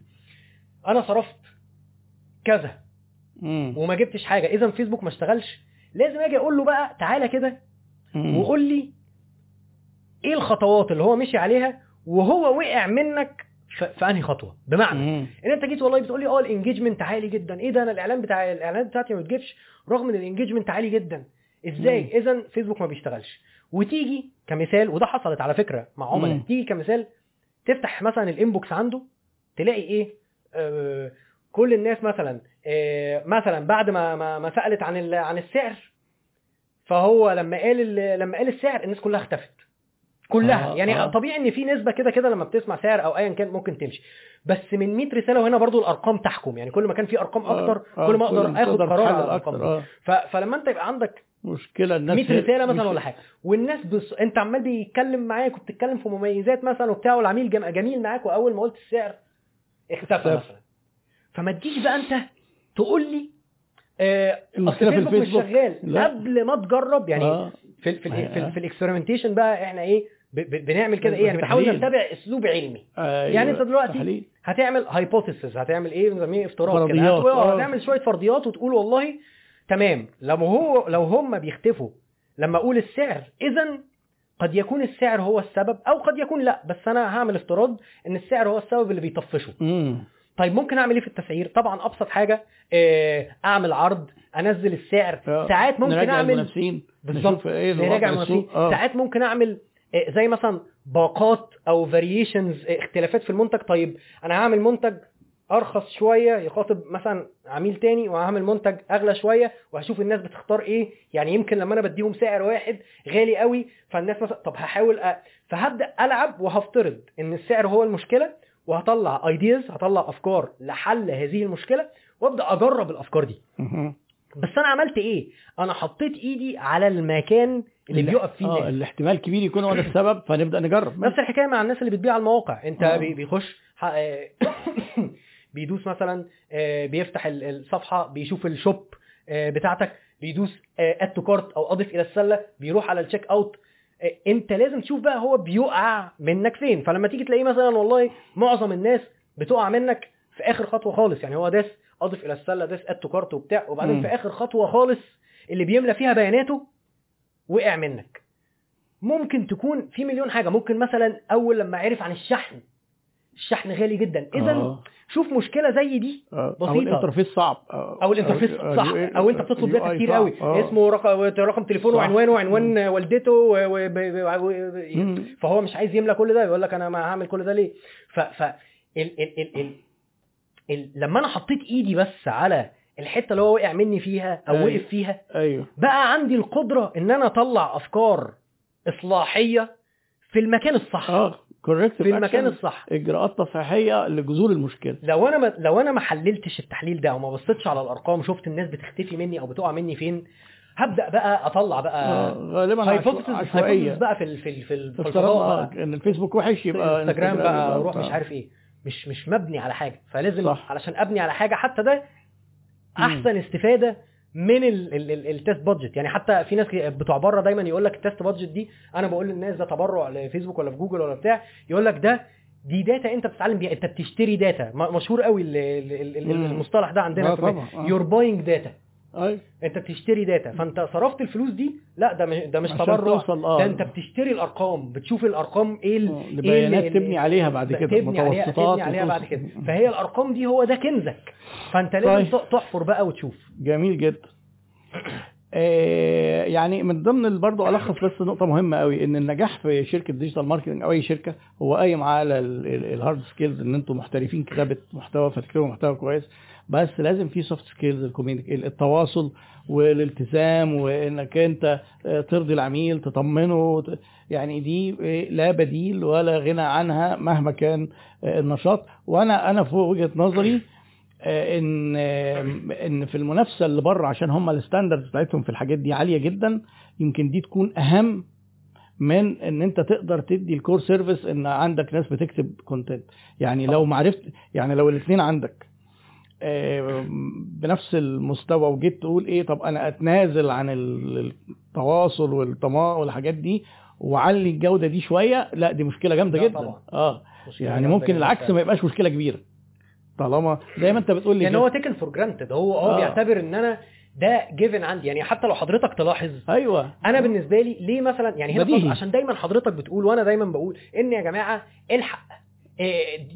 أنا صرفت كذا. وما جبتش حاجة إذا فيسبوك ما اشتغلش لازم أجي أقول له بقى تعالى كده. وقول لي إيه الخطوات اللي هو مشي عليها وهو وقع منك في أنهي خطوة بمعنى. إن أنت جيت والله بتقول لي آه ال engagement عالي جدا إيه ده أنا الإعلان بتاع الاعلانات بتاعتي ما بتجيبش رغم إن ال engagement عالي جدا إزاي إذا فيسبوك ما بيشتغلش وتيجي كمثال وده حصلت على فكرة مع عملاء. تيجي كمثال تفتح مثلا ال inbox عنده تلاقي إيه؟ آه كل الناس مثلا آه مثلا بعد ما ما, ما سألت عن عن السعر فهو لما قال ال- لما قال السعر الناس كلها اختفت. كلها. آه، يعني آه. طبيعي إن في نسبة كده كده لما بتسمع سعر أو ايا كان ممكن تمشي. بس من 100 رسالة وهنا برضو الأرقام تحكم. يعني كل ما كان في أرقام أكتر آه، كل ما أقدر آخد قرار على الأرقام ف... فلما أنت يبقى عندك مشكلة الناس 100 رساله مثلا ولا حاجة والناس بص... انت عمال بيتكلم معاك وبتتكلم في مميزات مثلا وبتاع والعميل جم... جميل معاك وأول ما قلت السعر اختفى. مثلا فما تجيش بقى انت تقول لي آه المشكلة أصل في فيسبوك الفيسبوك. مش شغال لا. قبل ما تجرب يعني آه. في ال في ال في, آه. ال في ال experimentation بقى إحنا إيه ب... ب... بنعمل كده إيه يعني بنحاول. نتبع أسلوب علمي أيوة. يعني أنت دلوقتي تحليل. هتعمل hypothesis هتعمل إيه بنسميه افتراض كده آه. هتعمل شوية فرضيات وتقول والله تمام لو هو لو هم بيختفوا لما أقول السعر اذا قد يكون السعر هو السبب أو قد يكون لأ بس أنا هعمل افتراض إن السعر هو السبب اللي بيطفشه مم. طيب ممكن أعمل إيه في التسعير طبعا أبسط حاجة آه، أعمل عرض أنزل السعر آه. ساعات ممكن اعمل بالظبط اللي نراجع المنافسين. آه. ساعات ممكن أعمل آه، زي مثلا باقات أو فاريشنز اختلافات في المنتج طيب أنا هعمل منتج أرخص شوية يخاطب مثلا عميل تاني وهعمل منتج أغلى شوية وهشوف الناس بتختار إيه. يعني يمكن لما أنا بديهم سعر واحد غالي قوي فالناس مثلا طب هحاول أ... فهبدأ ألعب وهفترض إن السعر هو المشكلة وهطلع ايدياز هطلع أفكار لحل هذه المشكلة وأبدأ أجرب الأفكار دي. بس أنا عملت إيه؟ أنا حطيت إيدي على المكان اللي بيقف فيه آه الاحتمال كبير يكون هو ده السبب فنبدأ نجرب. نفس الحكاية مع الناس اللي بتبيع على المواقع. أنت آه. بي- بيخش بيدوس مثلا آه، بيفتح ال- الصفحة بيشوف ال shop آه، بتاعتك بيدوس add to cart أو اضف إلى السلة بيروح على ال checkout آه، أنت لازم تشوف بقى هو بيقع منك فين. فلما تيجي تلاقيه مثلا والله معظم الناس بتقع منك في آخر خطوة خالص. يعني هو داس اضف إلى السلة داس add to cart وبتاع وبعدين. في آخر خطوة خالص اللي بيملى فيها بياناته وقع منك. ممكن تكون في مليون حاجة. ممكن مثلا أول لما عرف عن الشحن الشحن غالي جدا اذا آه. شوف مشكلة زي دي آه. بسيطة. أو ال interface صعب آه. أو ال interface آه، صح أو أنت بتطلب data UI كتير. قوي آه. اسمه رقم رقم تليفونه. وعنوانه وعنوان والدته و... فهو مش عايز يملى كل ده يقول لك أنا ما هعمل كل ده ليه ف ف ال... ال... ال... ال... ال... لما أنا حطيت إيدي بس على الحتة اللي هو وقع مني فيها أو أيوة. وقف فيها أيوه بقى عندي القدرة إن أنا أطلع أفكار إصلاحية في المكان الصح correct في المكان الصح. إجراءات تصحيحية لجذور المشكلة. لو أنا ما لو أنا ما حللتش التحليل ده وما بصيتش على الأرقام شفت الناس بتختفي مني أو بتقع مني فين هبدأ بقى أطلع آه بقى غالبا عشو- hypothesis بقى في ال في ال في ال- في افتراض الفضاء آه، بقى. إن الفيسبوك وحش يبقى إنستجرام بقى روح مش آه. عارف إيه. مش مش مبني على حاجة. فلازم صح. علشان أبني على حاجة حتى ده. أحسن استفادة من ال- ال- ال- ال test budget يعني حتى في ناس بتوع بره دايما يقول لك ال test budget دي أنا بقول للناس ده تبرع لفيسبوك ولا في جوجل ولا بتاع يقول لك ده دي data أنت بتتعلم بيها أنت بتشتري data مشهور قوي. المصطلح ده عندنا. you're buying data أيوه أنت بتشتري data فأنت صرفت الفلوس دي لا ده مش ده مش تبرع. آه. ده أنت بتشتري الأرقام. بتشوف الأرقام إيه ال- آه، ال- تبني عليها بعد كده تبني عليها تبني عليها بعد. كده. فهي الأرقام دي هو ده كنزك. فأنت لازم طيب. تحفر بقى وتشوف. جميل جدا. آه، يعني من ضمن برضه ألخص بس نقطة مهمة قوي إن النجاح في شركة digital marketing أو أي شركة هو قايم على ال hard skills إن أنتم محترفين كتابة محتوى فتكتبوا محتوى كويس. بس لازم في soft skills التواصل والالتزام وإنك أنت آه، ترضي العميل تطمنه يعني دي آه، لا بديل ولا غنى عنها مهما كان آه، النشاط. وأنا أنا في وجهة نظري إن إن في المنافسة اللي بره عشان هم ال standards بتاعتهم في الحاجات دي عالية جدا يمكن دي تكون أهم من إن أنت تقدر تدي ال core service إن عندك ناس بتكتب content يعني لو معرفت يعني لو الاثنين عندك بنفس المستوى وجيت تقول إيه طب أنا أتنازل عن ال- التواصل والاستماع والحاجات دي وعلي الجودة دي شوية لا دي مشكلة جامدة جدا طبعا. آه يعني ممكن العكس. ما يبقاش مشكلة كبيرة طالما زي ما أنت بتقول لي يعني. هو taken for granted هو هو آه. بيعتبر إن أنا ده given عندي يعني حتى لو حضرتك تلاحظ أيوه أنا بالنسبة لي ليه مثلا يعني هنا عشان دايما حضرتك بتقول وأنا دايما بقول إن يا جماعة الحاجة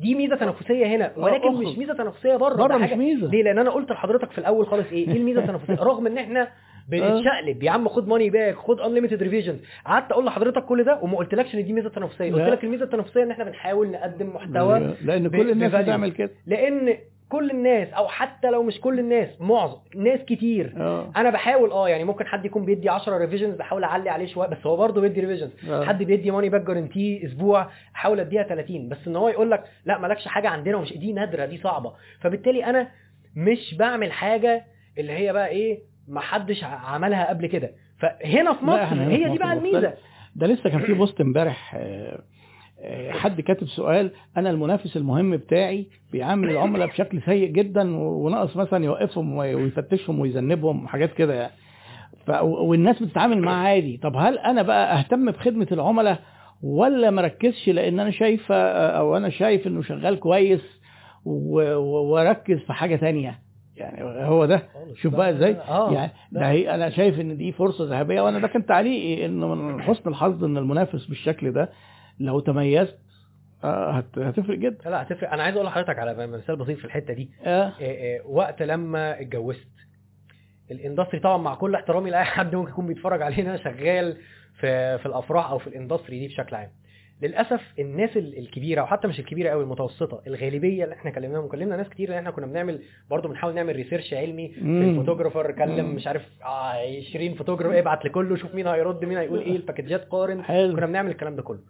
دي ميزة تنافسية هنا ولكن بره. مش ميزة تنافسية بره بره مش ميزة. ليه؟ لأن أنا قلت لحضرتك في الأول خالص إيه؟ إيه الميزة التنافسية؟ رغم إن إحنا بنتشقلب يا عم خد money back خد unlimited revisions قعدت أقول لحضرتك كل ده وما قلتلكش إن دي ميزة تنافسية. قلت. لك الميزة التنافسية إن إحنا بنحاول نقدم محتوى لأن كل الناس. بتعمل كده. لأن كل الناس أو حتى لو مش كل الناس معظم ناس كتير. آه. أنا بحاول آه يعني ممكن حد يكون بيدي 10 revisions بحاول أعلي عليه شوية بس هو برضه بيدي revisions آه. حد بيدي money back guarantee أسبوع أحاول أديها 30 بس إن هو يقول لك لا مالكش حاجة عندنا ومش دي نادرة دي صعبة. فبالتالي أنا مش بعمل حاجة اللي هي بقى إيه ما حدش عملها قبل كده. فهنا في مصر هي دي بقى. الميزة. ده لسه كان في بوست امبارح آه، حد كاتب سؤال أنا المنافس المهم بتاعي بيعامل العملاء بشكل سيء جدا وناقص مثلا يوقفهم وي- ويفتشهم ويذنبهم وحاجات كده يعني. ف... والناس بتتعامل معاه عادي. طب هل أنا بقى أهتم بخدمة العملاء ولا مركزش لأن أنا شايفه أو أنا شايف إنه شغال كويس و- و- وأركز في حاجة تانية؟ يعني هو ده. شوف بقى إزاي. آه يعني ده هي أنا شايف إن دي فرصة ذهبية وأنا ده كان تعليقي إنه من حسن الحظ إن المنافس بالشكل ده لو تميزت آه، هت- هتفرق جدا. لا هتفرق. أنا عايز أقول لحضرتك على مثال بسيط في الحتة دي. آه، إيه إيه وقت لما اتجوزت الإندستري طبعا مع كل احترامي لأي حد ممكن يكون بيتفرج علينا شغال في في الأفراح أو في ال industry دي بشكل عام. للأسف الناس ال- الكبيرة وحتى مش الكبيرة قوي المتوسطة الغالبية اللي إحنا كلمناهم وكلمنا ناس كتير ان إحنا كنا بنعمل برضه بنحاول نعمل research علمي في. ال photographer كلم. مش عارف آه 20 photographer ابعت لكله وشوف مين هيرد مين هيقول إيه الباكدجات قارن. حلو. كنا بنعمل الكلام ده كله.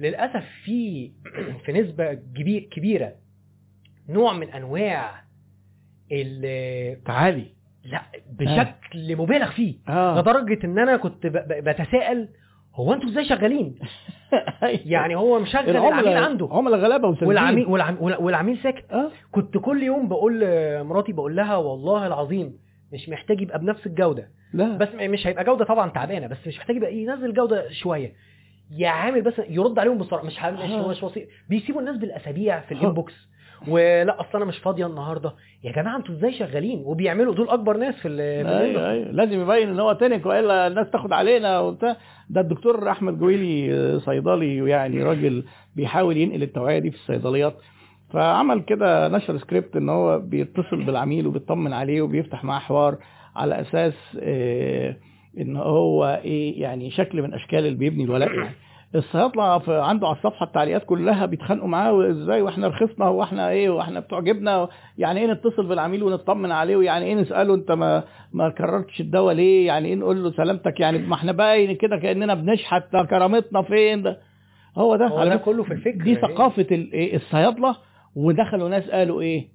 للأسف في في نسبة كبي- كبيرة نوع من أنواع التعالي. لا بشكل مبالغ فيه. آه. لدرجة إن أنا كنت بتساءل هو أنتوا إزاي شغالين؟ يعني هو مشغل العميل عنده. عملاء غلابة والعميل والعميل, والعميل ساكت. آه. كنت كل يوم بقول لمراتي بقول لها والله العظيم مش محتاج يبقى بنفس الجودة. لا. بس مش هيبقى جودة طبعا تعبانة بس مش محتاج يبقى ينزل جودة شوية. يا عامل بس يرد عليهم بسرعة مش ه- مش آه. مش وسيط بيسيبوا الناس بالأسابيع في آه. الإنبوكس ولا أصل أنا مش فاضية النهارده يا جماعة أنتوا إزاي شغالين وبيعملوا دول أكبر ناس في أيوه ال industry. أيوه لازم يبين إن هو تنك والا الناس تاخد علينا وبتاع ده الدكتور أحمد جويلي آه، صيدلي ويعني راجل بيحاول ينقل التوعية دي في الصيدليات فعمل كده نشر سكريبت إن هو بيتصل بالعميل وبيطمن عليه وبيفتح معاه حوار على أساس آه، إن هو إيه يعني شكل من أشكال اللي بيبني الولاء يعني الصيادله عنده على الصفحة التعليقات كلها بيتخانقوا معاه وإزاي وإحنا رخصنا وإحنا إيه وإحنا بتوع جبنة يعني إيه نتصل بالعميل ونطمن عليه ويعني إيه نسأله أنت ما ما كررتش الدواء ليه؟ يعني إيه نقول له سلامتك؟ يعني ما إحنا باين كده كأننا بنشحت كرامتنا فين؟ ده هو ده هو ده كله في الفكر دي يعني. ثقافة إيه الصيادلة ودخلوا ناس قالوا إيه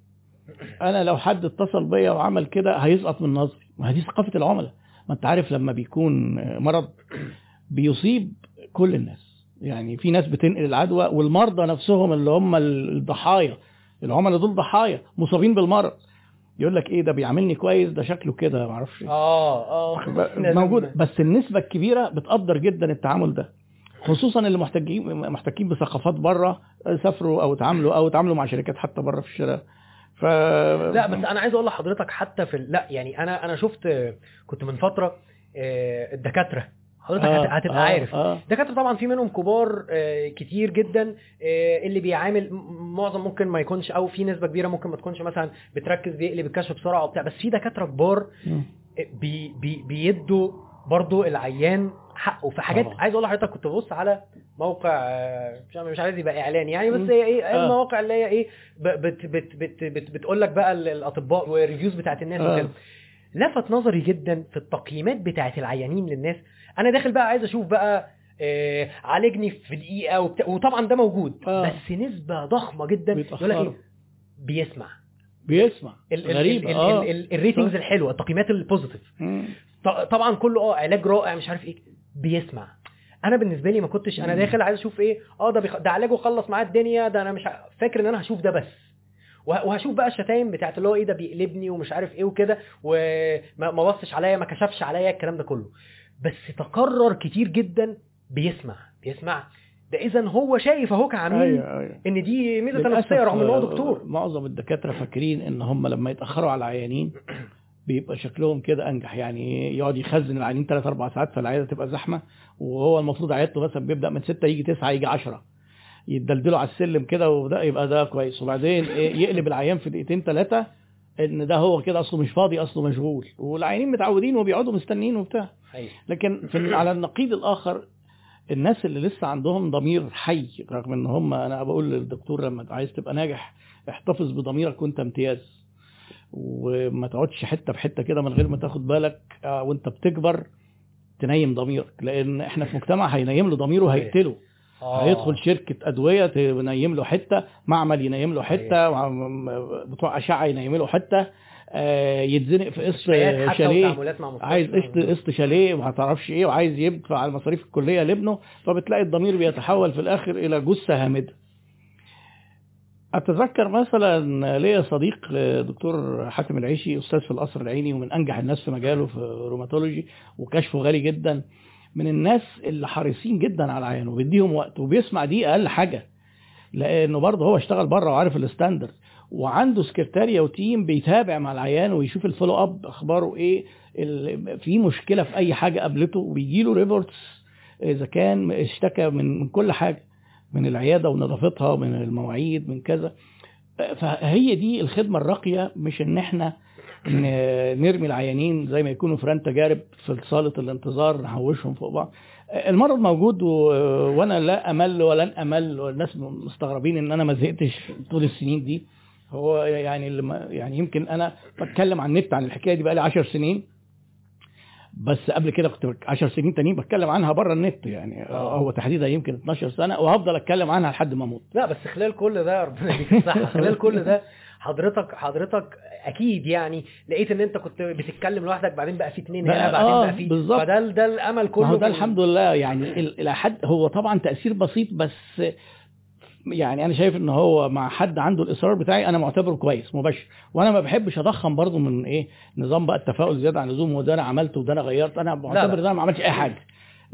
أنا لو حد اتصل بيا وعمل كده هيسقط من نظري. ما هي دي ثقافة العملاء. ما انت عارف لما بيكون مرض بيصيب كل الناس. يعني في ناس بتنقل العدوى والمرضى نفسهم اللي هم الضحايا العملاء دول ضحايا مصابين بالمرض. يقول لك إيه ده بيعاملني كويس ده شكله كده ما أعرفش. آه آه موجود. بس النسبة الكبيرة بتقدر جدا التعامل ده. خصوصا اللي محتاجين محتاجين بثقافات بره سافروا أو اتعاملوا أو اتعاملوا مع شركات حتى بره في الشارع. ف لا بس أنا عايز أقول لحضرتك حتى في لا يعني أنا أنا شفت كنت من فترة آه، الدكاترة. حضرتك آه، هت- هتبقى آه، عارف. آه. دكاتره طبعا في منهم كبار آه، كتير جدا آه، اللي بيعامل معظم ممكن ما يكونش أو في نسبة كبيرة ممكن ما تكونش مثلا بتركز بيقلب الكشف بسرعة وبتاع. بس في دكاترة كبار. بي بي بيدوا برضو العيان حقه في حاجات طبعا. عايز أقول لحضرتك كنت ببص على موقع آه، مش مش عايز يبقى إعلان يعني بس. هي إيه آه. المواقع اللي هي إيه بت بت بت بت بتقول لك بقى ال- الأطباء وال reviews بتاعت الناس آه. وكده لفت نظري جدا في التقييمات بتاعت العيانين للناس أنا داخل بقى عايز أشوف بقى آه عالجني في دقيقة وبتاع وطبعا ده موجود آه. بس نسبة ضخمة جدا يقول لك. إيه بيسمع بيسمع ال- غريب ال- ال- ال- ال- ال ratings الحلوة التقييمات ال positive طبعا كله آه علاج رائع مش عارف إيه بيسمع. أنا بالنسبة لي ما كنتش أنا. داخل عايز أشوف إيه؟ آه ده بيخ... ده علاجه خلص معاه الدنيا ده أنا مش فاكر إن أنا هشوف ده بس. وه- وهشوف بقى الشتايم بتاعت اللي هو إيه ده بيقلبني ومش عارف إيه وكده وما ما بصش عليا ما كشفش عليا الكلام ده كله. بس تكرر كتير جدا بيسمع بيسمع. ده اذا هو شايف أهو كعميل أيوه أيوه. إن دي ميزة تنافسيه رغم إن هو آه، دكتور. معظم الدكاترة فاكرين إن هم لما يتأخروا على العيانين بيبقى شكلهم كده أنجح. يعني يقعد يخزن العيانين 3 4 ساعات فالعياده تبقى زحمة وهو المفروض عيادته مثلا بيبدأ من 6 يجي 9 يجي 10 يدلدلوا على السلم كده وده يبقى ده كويس. وبعدين إيه، يقلب العيان في دقيقتين ثلاثة إن ده هو كده أصله مش فاضي أصله مشغول. والعيانين متعودين وبيقعدوا مستنيين وبتاع. لكن في على النقيض الآخر الناس اللي لسه عندهم ضمير حي رغم إن هم أنا بقول للدكتور لما عايز تبقى ناجح احتفظ بضميرك وأنت امتياز. وما تقعدش حتة بحته كده من غير ما تاخد بالك آه، وانت بتكبر تنيم ضميرك لأن إحنا في مجتمع هينيم له ضميره هيقتله آه. هيدخل شركة أدوية تنيم له حتة معمل ينيم له حتة وع- بتوع أشعة ينيم له حتة آه، يتزنق في قسط شاليه. عايز قسط قسط شاليه وما تعرفش إيه وعايز يدفع على مصاريف الكلية لابنه فبتلاقي الضمير بيتحول في الآخر إلى جثة هامدة. أتذكر مثلا ليا صديق دكتور حاتم العيشي أستاذ في القصر العيني ومن أنجح الناس في مجاله في روماتولوجي وكشفه غالي جدا. من الناس اللي حريصين جدا على عيانه وبيديهم وقت وبيسمع دي أقل حاجة لأنه برضه هو اشتغل بره وعارف ال standard وعنده سكرتاريا و team بيتابع مع العيان ويشوف ال follow up أخباره إيه ال- في مشكلة في أي حاجة قابلته وبيجي له reports إذا كان اشتكى من من كل حاجة. من العيادة ونظافتها من المواعيد من كذا. فهي دي الخدمة الراقية مش إن إحنا نرمي العيانين زي ما يكونوا فران تجارب في صالة الانتظار نحوشهم فوق بعض. المرض موجود و... وأنا لا أمل ولن أمل والناس مستغربين إن أنا ما زهقتش طول السنين دي. هو يعني لما يعني يمكن أنا بتكلم عن النت عن الحكاية دي بقى لي 10 سنين. بس قبل كده كنت 10 سنين تانيين بتكلم عنها بره النت يعني آه. هو تحديدا يمكن 12 سنة وهفضل أتكلم عنها لحد ما أموت لا بس خلال كل ده ربنا يديك الصحة خلال كل ده حضرتك حضرتك أكيد يعني لقيت إن أنت كنت بتتكلم لوحدك بعدين بقى في اتنين هنا بعدين آه، بقى في بالظبط. فده ده الأمل كله ده الحمد لله يعني ال- إلى حد هو طبعا تأثير بسيط بس يعني أنا شايف إن هو مع حد عنده الإصرار بتاعي أنا معتبره كويس مباشر. وأنا ما بحبش أضخم برضو من إيه نظام بقى التفاؤل زيادة عن اللزوم وده أنا عملت وده أنا غيرت أنا معتبر إن أنا ما عملتش أي حاجة.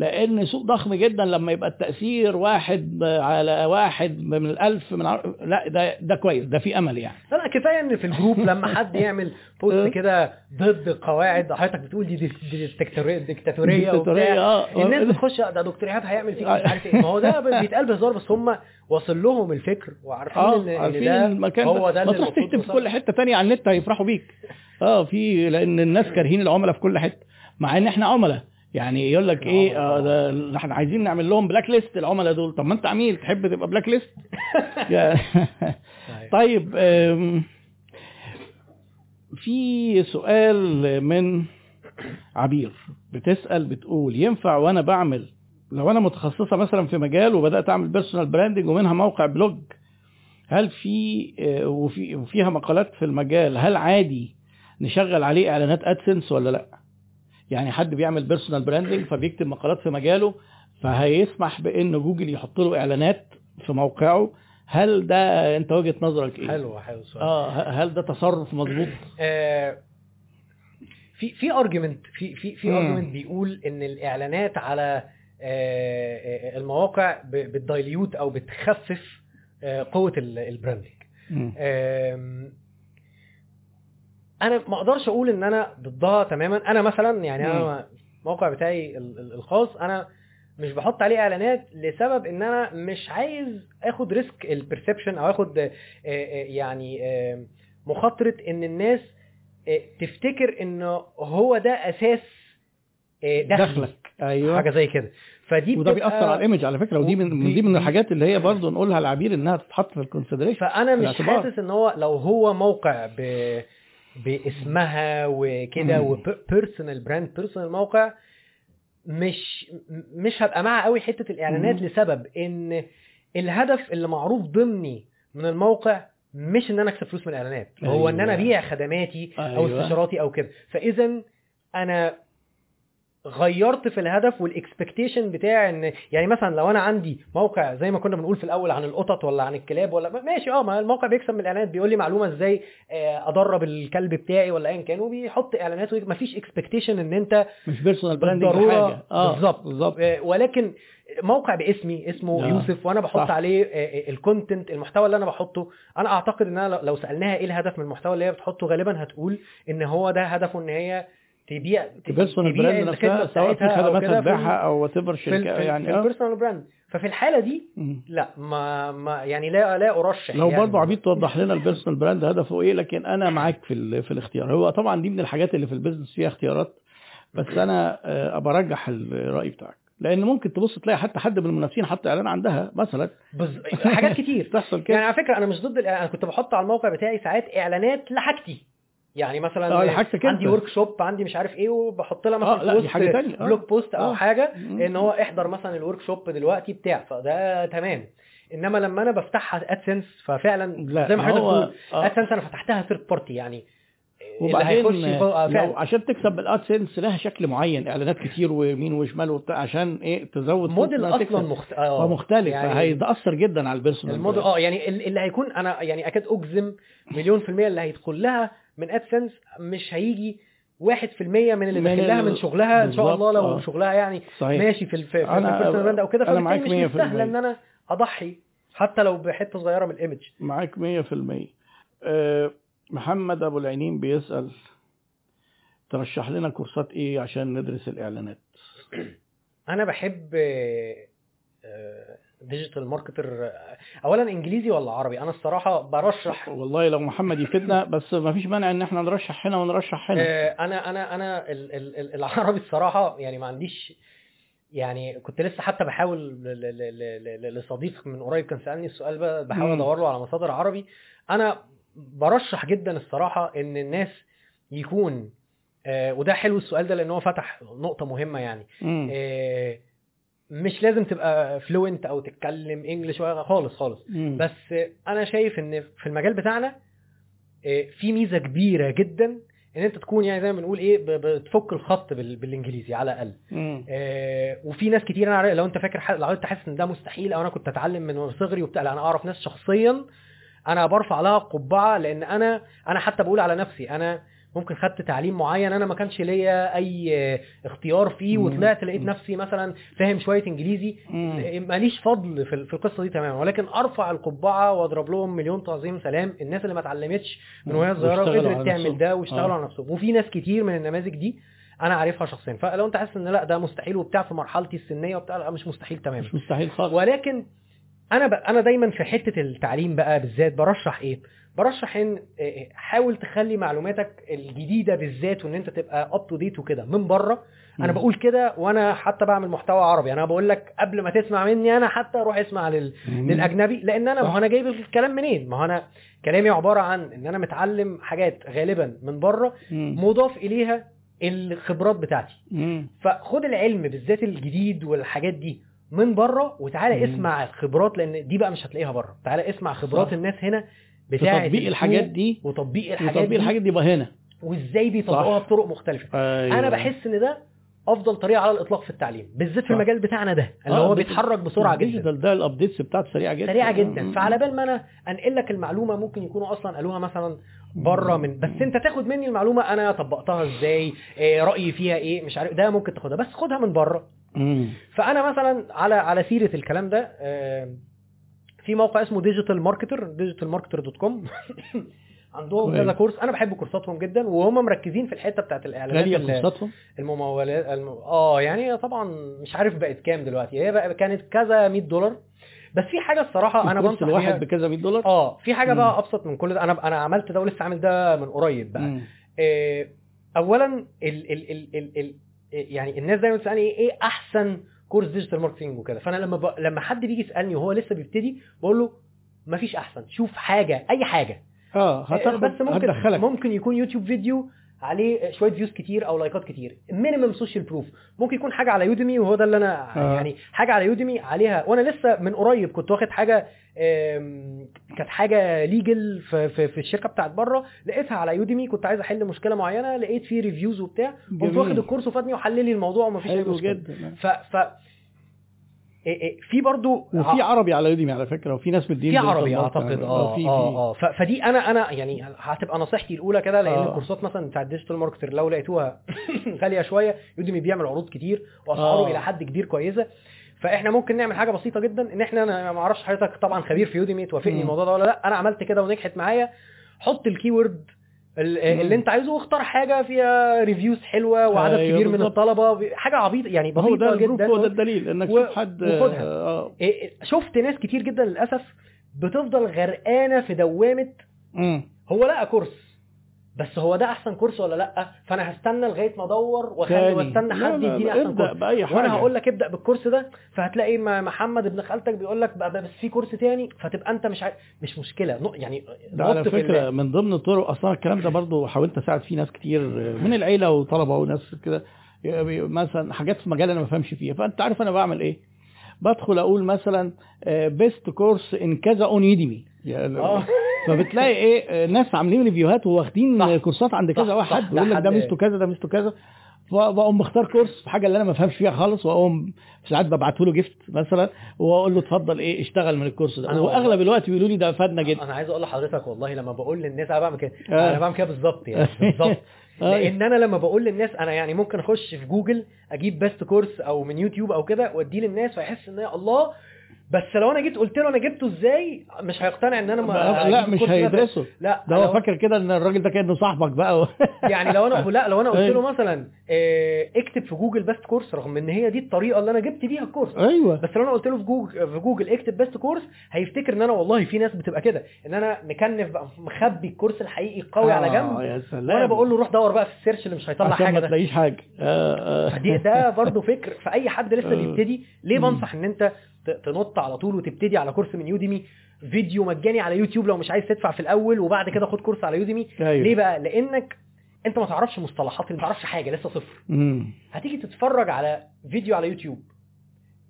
لأن سوق ضخم جدا لما يبقى التأثير واحد على واحد من الألف من ع- لا ده ده كويس ده في أمل يعني. لا كفاية إن في ال group لما حد يعمل post كده ضد قواعد حضرتك بتقول دي ديكتاتورية، وبتاع. آه. الناس بتخش ده دكتور إيهاب هيعمل فيك مش عارف إيه. ما هو ده بيتقال بهزار بس هم واصل لهم الفكر وعارفين آه ان إن عارفين ده المكان هو ده. ما تروح تكتب في كل حتة تانية على النت هيفرحوا بيك. آه في لأن الناس كارهين العملاء في كل حتة مع إن إحنا عملاء. يعني يقول لك إيه آه. ده إحنا عايزين نعمل لهم blacklist العملاء دول طب ما أنت عميل تحب تبقى blacklist طيب. آم، في سؤال من عبير بتسأل بتقول ينفع وأنا بعمل لو أنا متخصصة مثلا في مجال وبدأت أعمل personal branding ومنها موقع blog هل في آه، وفي وفيها مقالات في المجال هل عادي نشغل عليه إعلانات AdSense ولا لأ؟ يعني حد بيعمل personal branding فبيكتب مقالات في مجاله فهيسمح بإن جوجل يحط له إعلانات في موقعه. هل ده أنت وجهة نظرك إيه؟ حلو حلو السؤال آه هل ده تصرف مظبوط؟ آه، في في argument في في في. argument بيقول إن الإعلانات على آه، آه، المواقع بت dilute أو بتخفف آه، قوة ال- ال branding أنا ما أقدرش أقول إن أنا ضدها تماما. أنا مثلا يعني أنا الموقع بتاعي ال- ال- الخاص أنا مش بحط عليه إعلانات لسبب إن أنا مش عايز آخد risk ال perception أو آخد آه، آه، يعني آه، مخاطرة إن الناس تفتكر ان هو ده أساس دخلي. دخلك. أيوه. حاجة زي كده. فدي وده بيأثر على ال image على فكرة ودي من دي من الحاجات اللي هي برضه نقولها لعبير إنها تتحط في ال consideration فأنا مش. حاسس إن هو لو هو موقع ب... باسمها وكده. و personal brand personal موقع مش مش هبقى مع قوي حتة الإعلانات مم. لسبب إن الهدف اللي معروف ضمني من الموقع مش إن أنا أكسب فلوس من الإعلانات هو إن أنا أيوة. أبيع خدماتي أو أيوة. استشاراتي أو كده فاذا أنا غيرت في الهدف وال expectation بتاع إن يعني مثلا لو أنا عندي موقع زي ما كنا بنقول في الأول عن القطط ولا عن الكلاب ولا ماشي آه ما الموقع بيكسب من الإعلانات بيقول لي معلومة إزاي آه، أدرب الكلب بتاعي ولا ايا كان وبيحط إعلانات ما فيش expectation إن أنت مش personal branding حاجة آه بالظبط. بالظبط آه، ولكن موقع باسمي اسمه آه، يوسف وأنا بحط صح. عليه ال content المحتوى اللي أنا بحطه أنا أعتقد إن أنا لو سألناها إيه الهدف من المحتوى اللي هي بتحطه غالبا هتقول إن هو ده هدفه إن هي تبيع تبيع brand الخدمة نفسها سواء في خدمات هتبيعها أو whatever شركة يعني في آه. البيرسونال براند ففي الحالة دي. لا ما, ما يعني لا لا أرشح لو يعني. برضه عبيد توضح لنا ال personal brand هدفه إيه؟ لكن أنا معاك في في الاختيار. هو طبعا دي من الحاجات اللي في ال business فيها اختيارات بس أنا آه، برجح الراي بتاعك. لأن ممكن تبص تلاقي حتى حد من المنافسين حط إعلان عندها مثلا. بز... حاجات كتير. تحصل كده. يعني على فكرة أنا مش ضد. أنا كنت بحط على الموقع بتاعي ساعات إعلانات لحاجتي. يعني مثلا آه لحاجتك عندي workshop عندي مش عارف إيه وبحط لها آه مثلا لا دي وسط حاجة ثانية blog post أو آه. حاجة. إن هو احضر مثلا ال workshop دلوقتي بتاع فده تمام إنما لما أنا بفتحها AdSense ففعلا لا زي ما حضرتك بتقول آه. AdSense أنا فتحتها third party يعني وبعدين آه، لو عشان تكسب بال AdSense لها شكل معين إعلانات كتير ويمين وشمال وبتاع عشان إيه تزود موديل أصلا. مخت... آه. هو مختلف يعني فهيتأثر جدا على ال personal ال model آه يعني ال- اللي هيكون أنا يعني أكاد أجزم مليون في المية اللي هيدخل لها من AdSense مش هيجي واحد في المية من اللي من داخل لها ال- من شغلها إن شاء الله لو آه. شغلها يعني صحيح. ماشي في الف... في ال personal brand أو كده فبالتالي مش 100% مستاهلة إن أنا أضحي حتى لو بحتة صغيرة من ال image معاك 100% آه، محمد أبو العينين بيسأل ترشح لنا كورسات إيه عشان ندرس الإعلانات؟ أنا بحب DigitalMarketer اولا إنجليزي ولا عربي؟ أنا الصراحة برشح. والله لو محمد يفيدنا بس ما فيش مانع إن إحنا نرشح هنا ونرشح هنا. آه، أنا أنا أنا ال- ال- ال- العربي الصراحة يعني ما عنديش يعني كنت لسه حتى بحاول لصديق من قريب كان سألني السؤال بقى بحاول. أدور له على مصادر عربي. أنا برشح جدا الصراحة إن الناس يكون آه، وده حلو السؤال ده لأن هو فتح نقطة مهمة يعني. آه، مش لازم تبقى فلوينت أو تتكلم انجلش خالص خالص مم. بس أنا شايف إن في المجال بتاعنا آه، في ميزة كبيرة جدا إن أنت تكون يعني زي ما بنقول إيه بتفك الخط بال- بالإنجليزي على الأقل. آه، وفي ناس كتير أنا لو أنت فاكر لو أنت حاسس إن ده مستحيل أو أنا كنت أتعلم من صغري وبتاع لأ أنا أعرف ناس شخصيا أنا برفع لها قبعة لأن أنا أنا حتى بقول على نفسي أنا ممكن خدت تعليم معين أنا ما كانش ليا أي اختيار فيه. وطلعت لقيت. نفسي مثلا فاهم شوية إنجليزي. ماليش فضل في القصة دي تماما ولكن أرفع القبعة وأضرب لهم مليون تعظيم سلام الناس اللي ما اتعلمتش من وهي صغيرة وقدرت على تعمل. ده واشتغلوا آه. على نفسهم وفي ناس كتير من النماذج دي أنا عارفها شخصيا فلو أنت حاسس إن لأ ده مستحيل وبتاع في مرحلتي السنية وبتاع لأ مش مستحيل تماما مش مستحيل خالص ولكن أنا ب... أنا دايما في حتة التعليم بقى بالذات برشح إيه؟ برشح إن حاول تخلي معلوماتك الجديدة بالذات وإن أنت تبقى up to date وكده من بره. أنا. بقول كده وأنا حتى بعمل محتوى عربي. أنا بقول لك قبل ما تسمع مني أنا حتى روح اسمع لل... للأجنبي. لأن أنا ما أنا جايب الكلام منين؟ ما أنا كلامي عبارة عن إن أنا متعلم حاجات غالبا من بره. مضاف إليها الخبرات بتاعتي. فخد العلم بالذات الجديد والحاجات دي. من بره وتعالى مم. اسمع الخبرات لأن دي بقى مش هتلاقيها بره تعالى اسمع خبرات صح. الناس هنا بتاعة تطبيق الحاجات دي وتطبيق الحاجات وتطبيق دي الحاجات دي يبقى هنا وإزاي بيطبقوها. بطرق مختلفة أيوة. أنا بحس إن ده أفضل طريقة على الإطلاق في التعليم بالذات في. المجال بتاعنا ده اللي آه، هو بيتحرك بسرعة جدا ال digital ده ال updates بتاعته سريعة جدا سريعة جدا. فعلى بال ما أنا أنقل لك المعلومة ممكن يكونوا أصلا قالوها مثلا بره من بس أنت تاخد مني المعلومة أنا طبقتها إزاي إيه رأيي فيها إيه مش عارف ده ممكن تاخدها بس خدها من بره. فأنا مثلا على على سيرة الكلام ده آه، في موقع اسمه DigitalMarketer DigitalMarketer dot com عندهم. كذا كورس. أنا بحب كورساتهم جدا وهم مركزين في الحتة بتاعت الإعلانات غالية ال- كورساتهم؟ الممولات الم... آه يعني طبعا مش عارف بقت كام دلوقتي. هي بقى كانت كذا 100 دولار. بس في حاجة الصراحة أنا بنصح الواحد بكذا 100 دولار؟ آه في حاجة مم. بقى أبسط من كل ده. أنا أنا عملت ده ولسه عامل ده من قريب بقى. مم. آه، اولا ال ال ال ال ال يعني الناس دايما بتسألني إيه إيه أحسن كورس digital marketing وكده. فأنا لما ب... لما حد بيجي يسألني وهو لسه بيبتدي بقول له مفيش أحسن. شوف حاجة أي حاجة. آه آه، هتاخد بس ممكن هتدخلك. ممكن يكون يوتيوب فيديو عليه شوية views كتير أو likes ات كتير. minimum social proof ممكن يكون حاجة على Udemy وهو ده اللي أنا آه. يعني حاجة على Udemy عليها. وأنا لسه من قريب كنت واخد حاجة كانت حاجة legal في, في, في الشركة بتاعت بره. لقيتها على Udemy كنت عايز أحل مشكلة معينة لقيت فيه reviews وبتاع. قمت جميل. واخد الكورس وفادني وحل لي الموضوع ومفيش أي مشكلة. جدا. ف ف في برضو وفي عربي على Udemy على فكرة وفي ناس مدين في عربي أعتقد آه آه آه ف- فدي أنا أنا يعني هتبقى نصيحتي الأولى كده لأن آه. الكورسات مثلا بتاع ال DigitalMarketer لو لقيتوها غالية شوية Udemy بيعمل عروض كتير وأسعاره آه. إلى حد كبير كويسة فإحنا ممكن نعمل حاجة بسيطة جدا إن إحنا أنا ما أعرفش حضرتك طبعا خبير في Udemy توافقني. الموضوع ده ولا لأ أنا عملت كده ونجحت معايا حط ال keyword. اللي انت عايزه واختار حاجة فيها reviews حلوة وعدد أيوة كبير من. الطلبة حاجة عبيطة يعني هو ده بسيطه ال proof جدا هو ده الدليل إنك و- تشوف حد وخدها. آه إيه، شفت ناس كتير جدا للأسف بتفضل غرقانة في دوامة مم. هو لقى كورس بس هو ده أحسن كورس ولا لأ؟ فأنا هستنى لغاية ما أدور وأخلي. وأستنى حد يديني أحسن كورس. بأي حاجة. وأنا هقول لك ابدأ بالكورس ده فهتلاقي ما- محمد ابن خالتك بيقول لك بقى بس في كورس تاني فتبقى أنت مش عارف مش مشكلة. يعني ده على فكرة ال- من ضمن الطرق أصلا الكلام ده برضو حاولت أساعد فيه ناس كتير من العيلة وطلبة وناس كده مثلا حاجات في مجال أنا ما بفهمش فيها. فأنت عارف أنا بعمل إيه؟ بدخل أقول مثلا best course in كذا on Udemy آه. فبتلاقي إيه ناس عاملين ريفيوهات واخدين صح. كورسات عند كذا واحد يقول لك ده ميزته كذا ده ميزته كذا فبقوم مختار كورس في حاجة اللي أنا ما بفهمش فيها خالص وأقوم ساعات ببعته له gift مثلا وأقول له اتفضل إيه اشتغل من الكورس ده أنا وأغلب الوقت بيقولوا لي ده فادنا جدا أنا عايز أقول لحضرتك والله لما بقول للناس أنا بعمل كده آه. أنا بعمل كده بالظبط يعني بالظبط آه. لأن أنا لما بقول للناس أنا يعني ممكن أخش في جوجل أجيب best course أو من يوتيوب أو كده وأديه للناس فيحس إن الله بس لو أنا جيت قلت له أنا جبته إزاي مش هيقتنع إن أنا ما لا مش. هيدرسه لا ده هو فاكر كده إن الراجل ده كانه صاحبك بقى يعني لو أنا لا لو أنا قلت له أيوة. مثلا آه، اكتب في جوجل best course رغم إن هي دي الطريقة اللي أنا جبت بيها ال course أيوه بس لو أنا قلت له في جوجل في جوجل اكتب best course هيفتكر إن أنا والله في ناس بتبقى كده إن أنا مكنف بقى مخبي ال course الحقيقي قوي على آه، جنب يا سلام وأنا بقول له روح دور بقى في ال search اللي مش هيطلع حاجة ما تلاقيش حاجة آه، آه. ده برضه فكر في اي حد لسه. بيبتدي ليه. بنصح إن أنت تنط على طول وتبتدي على course من يوديمي فيديو مجاني على يوتيوب لو مش عايز تدفع في الأول وبعد كده خد course على يوديمي. أيوة. ليه بقى؟ لأنك أنت ما تعرفش مصطلحات ما تعرفش حاجة لسه صفر. مم. هتيجي تتفرج على فيديو على يوتيوب.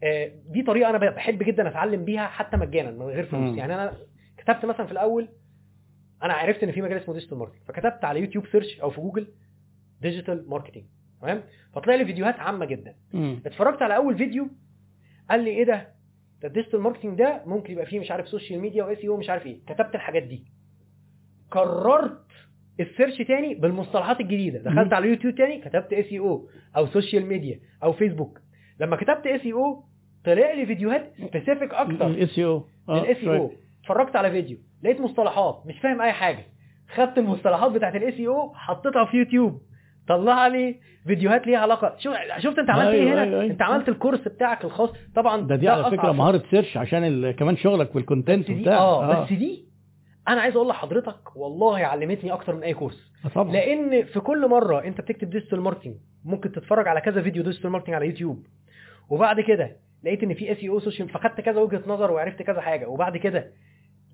آه، دي طريقة أنا بحب جدا أتعلم بيها حتى مجانا من غير فلوس. يعني أنا كتبت مثلا في الأول أنا عرفت إن في مجال اسمه digital marketing فكتبت على يوتيوب search أو في جوجل digital marketing تمام؟ فطلع لي فيديوهات عامة جدا. مم. اتفرجت على أول فيديو قال لي إيه ده؟ ده ال digital marketing ده ممكن يبقى فيه مش عارف social media و SEO مش عارف إيه. كتبت الحاجات دي. كررت ال search تاني بالمصطلحات الجديدة. دخلت. على اليوتيوب تاني كتبت SEO أو social media أو فيسبوك لما كتبت SEO طلع لي فيديوهات specific أكتر ال SEO لل SEO اتفرجت على فيديو لقيت مصطلحات مش فاهم أي حاجة. خدت المصطلحات بتاعت ال SEO حطيتها في يوتيوب. طلع لي فيديوهات ليها علاقة. شوف شفت انت عملت إيه أيوة، هنا؟ أيوة، أيوة. انت عملت ال course بتاعك الخاص. طبعا ده دي على فكرة. مهارة search عشان ال... كمان شغلك وال content وبتاع. آه بس دي أنا عايز أقول لحضرتك والله علمتني أكتر من أي course. آه، طبعا. لأن في كل مرة أنت بتكتب digital marketing ممكن تتفرج على كذا فيديو digital marketing على يوتيوب. وبعد كده لقيت إن في SEO و social فخدت كذا وجهة نظر وعرفت كذا حاجة. وبعد كده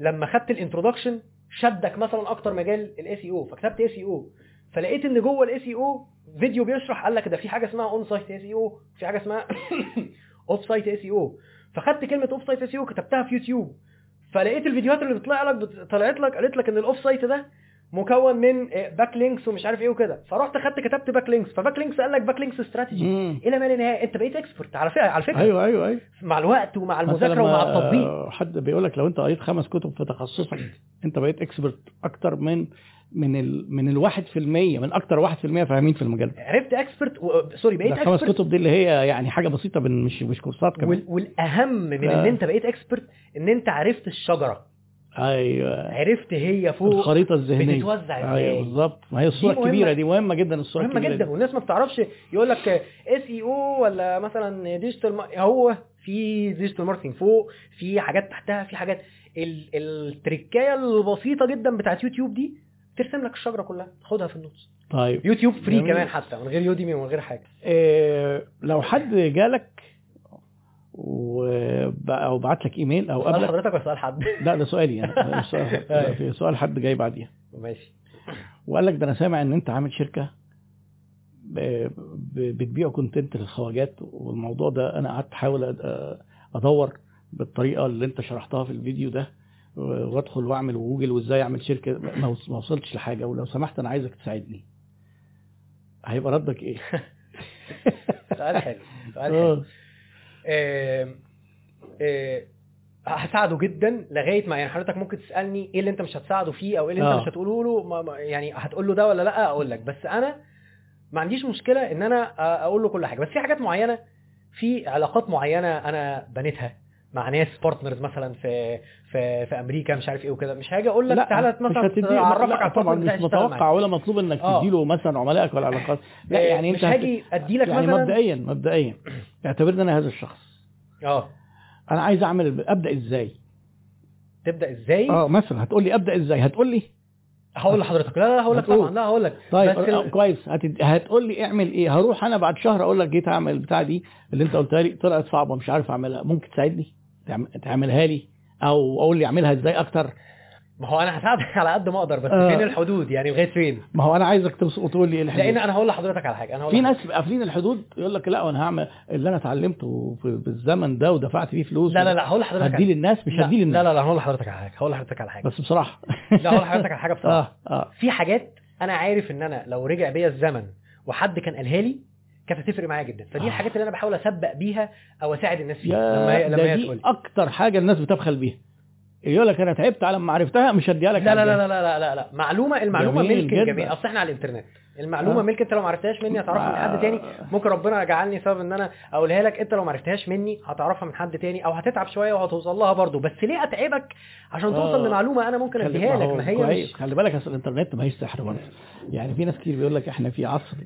لما خدت ال introduction شدك مثلا أكتر مجال ال SEO فكتبت SEO فلقيت إن جوه ال SEO فيديو بيشرح قال لك ده في حاجة اسمها on-site SEO في حاجة اسمها off-site SEO فخدت كلمة off-site SEO كتبتها في يوتيوب. فلقيت الفيديوهات اللي بتطلع لك طلعت لك قالت لك إن ال off-site ده مكون من backlinks ومش عارف إيه وكده. فرحت خدت كتبت backlinks ف backlinks قال لك backlinks strategy. إلى ما لا نهايه أنت بقيت expert على فكرة على فكرة. أيوه أيوه أيوه. مع الوقت ومع المذاكرة ومع التطبيق. حد بيقول لك لو أنت قريت خمس كتب في تخصصك أنت بقيت expert أكتر من من ال من الواحد في المية من أكتر واحد في المية فاهمين في المجال ده. عرفت expert و... sorry بقيت ده خمس expert كتب دي اللي هي يعني حاجة بسيطة من مش مش كورسات كمان. وال... والأهم من آه. ان أنت بقيت expert إن أنت عرفت الشجرة. أيوه. عرفت هي فوق الخريطة الذهنية. بتتوزع أيوه إزاي. بالظبط. ما هي الصورة مهمة. الكبيرة دي مهمة جدا الصورة مهمة الكبيرة جدا. دي. والناس ما بتعرفش يقول لك SEO ولا مثلا digital هو في digital marketing فوق في حاجات تحتها في حاجات ال... التركاية البسيطة جدا بتاعت يوتيوب دي ترسم لك الشجرة كلها خدها في النص. طيب. يوتيوب free جميل. كمان حتى من غير يوديمي ومن غير حاجة. إيه لو حد جالك أو بعت لك إيميل أو قابلك حضرتك ولا سؤال حد؟ لا ده سؤالي يعني. سؤال, في سؤال حد جاي بعديها. ماشي. وقال لك ده أنا سامع إن أنت عامل شركة بتبيع content للخواجات والموضوع ده أنا قعدت أحاول أدور بالطريقة اللي أنت شرحتها في الفيديو ده. وادخل واعمل وجوجل وازاي اعمل شركة. ما وص- ما وصلتش لحاجة. ولو سمحت أنا عايزك تساعدني. هيبقى ردك إيه؟ سؤال حلو سؤال حلو. آه. آه، هساعده جدا لغاية ما يعني حضرتك ممكن تسألني إيه اللي انت مش هتساعده فيه أو إيه اللي آه. انت مش هتقوله له. يعني هتقول له ده ولا لأ؟ أقول لك. بس أنا ما عنديش مشكلة إن أنا آه، أقول له كل حاجة. بس في حاجات معينة في علاقات معينة أنا بنيتها. مع ناس partners مثلا في في في أمريكا مش عارف إيه وكده. مش هاجي أقول لك تعالى مش مثلا هتدي أعرفك لا على طبعا مش متوقع. ولا مطلوب إنك آه. تديله مثلا عملائك ولا علاقات. لا آه، يعني مش انت هاجي ادي لك يعني مثلا. مبدئيا مبدئيا. اعتبرني أنا هذا الشخص. آه. أنا عايز أعمل أبدأ إزاي؟ تبدأ إزاي؟ آه مثلا هتقول لي أبدأ إزاي؟ هتقول لي؟ هقول لحضرتك. لا لا هقول لك. طبعا. لا هقول لك. طيب بس آه، ال- كويس. هتد... هتقول لي اعمل إيه؟ هروح أنا بعد شهر أقول لك جيت أعمل البتاع دي اللي أنت قلتها لي طلعت صعبة مش عارف أعملها. ممكن تساعدني؟ تعملها لي أو أقول لي أعملها إزاي أكتر؟ ما هو أنا هساعدك على قد ما أقدر بس آه. فين الحدود؟ يعني لغايه فين؟ ما هو أنا عايزك وتقول لي إيه الحدود. لأن أنا هقول لحضرتك على حاجة أنا هقول في ناس قافلين الحدود يقول لك لا أنا هعمل اللي أنا اتعلمته في- بالزمن ده ودفعت فيه فلوس. لا لا لا هقول لحضرتك هديه للناس مش لا هديه لا للناس لا لا هقول لحضرتك على حاجة هقول لحضرتك على حاجة. بس بصراحة. لا هقول لحضرتك على حاجة بصراحة. آه آه. في حاجات أنا عارف إن أنا لو رجع بيا الزمن وحد كان قالها لي كانت هتفرق معايا جدا فدي آه. الحاجات اللي أنا بحاول أسبق بيها أو أساعد الناس فيها لما هي لما هي دي. أكتر حاجة الناس بتبخل بيها يقول لك أنا تعبت على ما عرفتها مش هديها لك لا لا. لا لا لا لا لا معلومه المعلومة جميل ملك. الجميع أصل إحنا على الإنترنت المعلومة آه. ملك أنت لو ما عرفتهاش مني هتعرفها من حد تاني ممكن ربنا يجعلني سبب إن أنا أقولها لك أنت لو ما عرفتهاش مني هتعرفها من حد تاني أو هتتعب شوية وهتوصل لها برضه بس ليه أتعبك عشان توصل آه. لمعلومة أنا ممكن أديها لك ما هي كويس. مش خلي بالك أصل الإنترنت ما هيش سحر برضه يعني في ناس كتير بيقول لك إحنا في عصر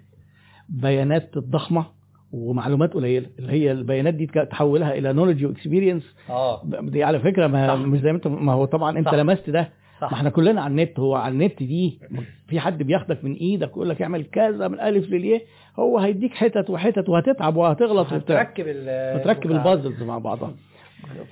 بيانات ضخمه ومعلومات قليلة اللي هي البيانات دي تحولها إلى knowledge و experience آه دي على فكرة ما صح. مش زي ما أنت ما هو طبعا أنت صح. لمست ده ما صح إحنا كلنا على النت هو على النت دي في حد بياخدك من إيدك ويقول لك اعمل كذا من ألف للياء هو هيديك حتت وحتت وهتتعب وهتغلط هتركب وتركب البتاع. ال puzzles مع بعضها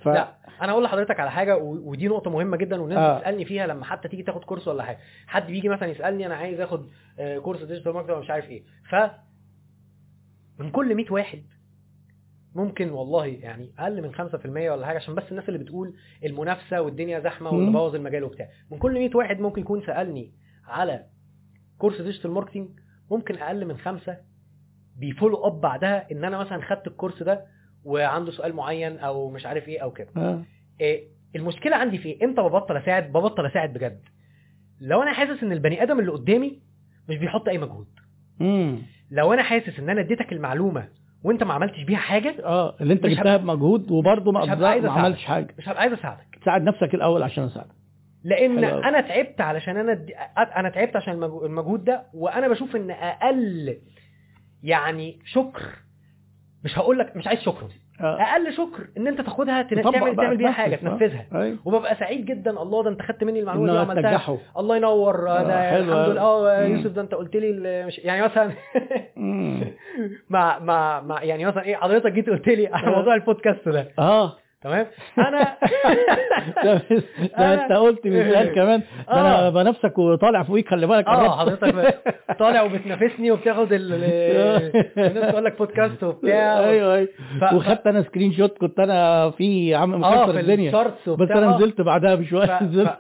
ف... لا أنا أقول لحضرتك على حاجة ودي نقطة مهمة جدا والناس آه. بتسألني فيها لما حتى تيجي تاخد course ولا حاجة حد بيجي مثلا يسألني أنا عايز آخد آه، course digital marketing ولا مش عارف إيه ف من كل 100 واحد ممكن والله يعني أقل من 5% ولا حاجة عشان بس الناس اللي بتقول المنافسة والدنيا زحمة واللي مم. بوظ المجال وبتاع من كل 100 واحد ممكن يكون سألني على course digital marketing ممكن أقل من خمسة بي follow up بعدها إن أنا مثلا خدت ال course ده وعنده سؤال معين أو مش عارف إيه أو كده آه. إيه المشكلة عندي في إيه؟ إمتى ببطل أساعد ببطل أساعد بجد لو أنا حاسس إن البني آدم اللي قدامي مش بيحط أي مجهود مم. لو أنا حاسس إن أنا اديتك المعلومة وأنت ما عملتش بيها حاجة آه اللي أنت جبتها بمجهود وبرضه ما, ما. عملتش حاجة مش هبقى عايز أساعدك تساعد نفسك الأول عشان أساعدك لأن. أنا تعبت علشان أنا دي... أنا تعبت عشان المجهو- المجهود ده وأنا بشوف إن أقل يعني شكر مش هقول لك مش عايز شكر. أقل شكر إن أنت تاخدها تعمل تعمل بيها حاجة آه. تنفذها أيوه وببقى سعيد جدا الله ده أنت خدت مني المعلومة دي وعملتها الله ينور آه، ده حلو الحمد. لله آه. يوسف ده أنت قلت لي مش يعني مثلا. مع مع مع يعني مثلا إيه حضرتك جيت قلت لي على آه. موضوع البودكاست ده آه تمام أنا ده, أنت قلت مثال كمان أنا آه. بنفسك وطالع فوقيك خلي بالك آه. حضرتك طالع وبتنافسني وبتاخد ال- ال- الناس تقول لك بودكاست وبتاع أيوه أيوه وخدت أنا screenshot كنت أنا في عم آه مكسر الدنيا بس أنا آه. نزلت بعدها. بشوية. نزلت.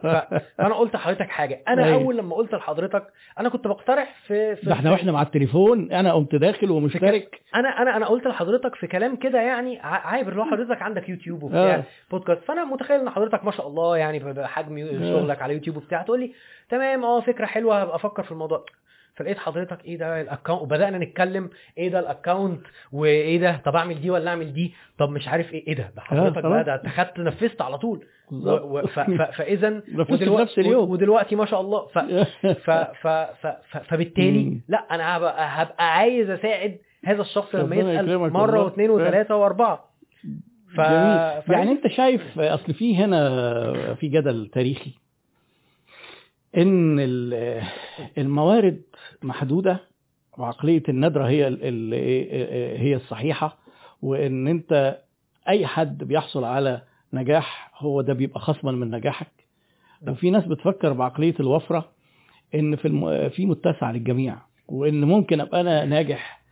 فأنا قلت لحضرتك حاجة أنا أيوة. أول لما قلت لحضرتك أنا كنت بقترح في, ده إحنا وإحنا مع التليفون أنا قمت داخل ومشترك أنا أنا أنا قلت لحضرتك في كلام كده يعني ع- عابر اللي هو حضرتك عندك يوتيوب وبتاع آه. بودكاست فأنا متخيل إن حضرتك ما شاء الله يعني بحجم شغلك على يوتيوب وبتاع تقول لي تمام آه فكرة حلوة هبقى أفكر في الموضوع فلقيت حضرتك إيه ده ال account وبدأنا نتكلم إيه ده ال account وإيه ده طب أعمل دي ولا أعمل دي طب مش عارف إيه إيه ده ده حضرتك خلاص. بقى ده خدت نفذت على طول فاذا اليوم. ودلوقتي ما شاء الله ف ف ف ف ف فبالتالي. لا أنا هبقى, هبقى عايز أساعد هذا الشخص لما يسأل مرة. واثنين وثلاثة وأربعة ف... جميل ف... يعني انت شايف اصل في هنا في جدل تاريخي ان ال- الموارد محدودة وعقلية الندرة هي هي الصحيحة وان انت اي حد بيحصل على نجاح هو ده بيبقى خصما من نجاحك. وفي ناس بتفكر بعقلية الوفرة ان في الم... في متسع للجميع وان ممكن ابقى أنا ناجح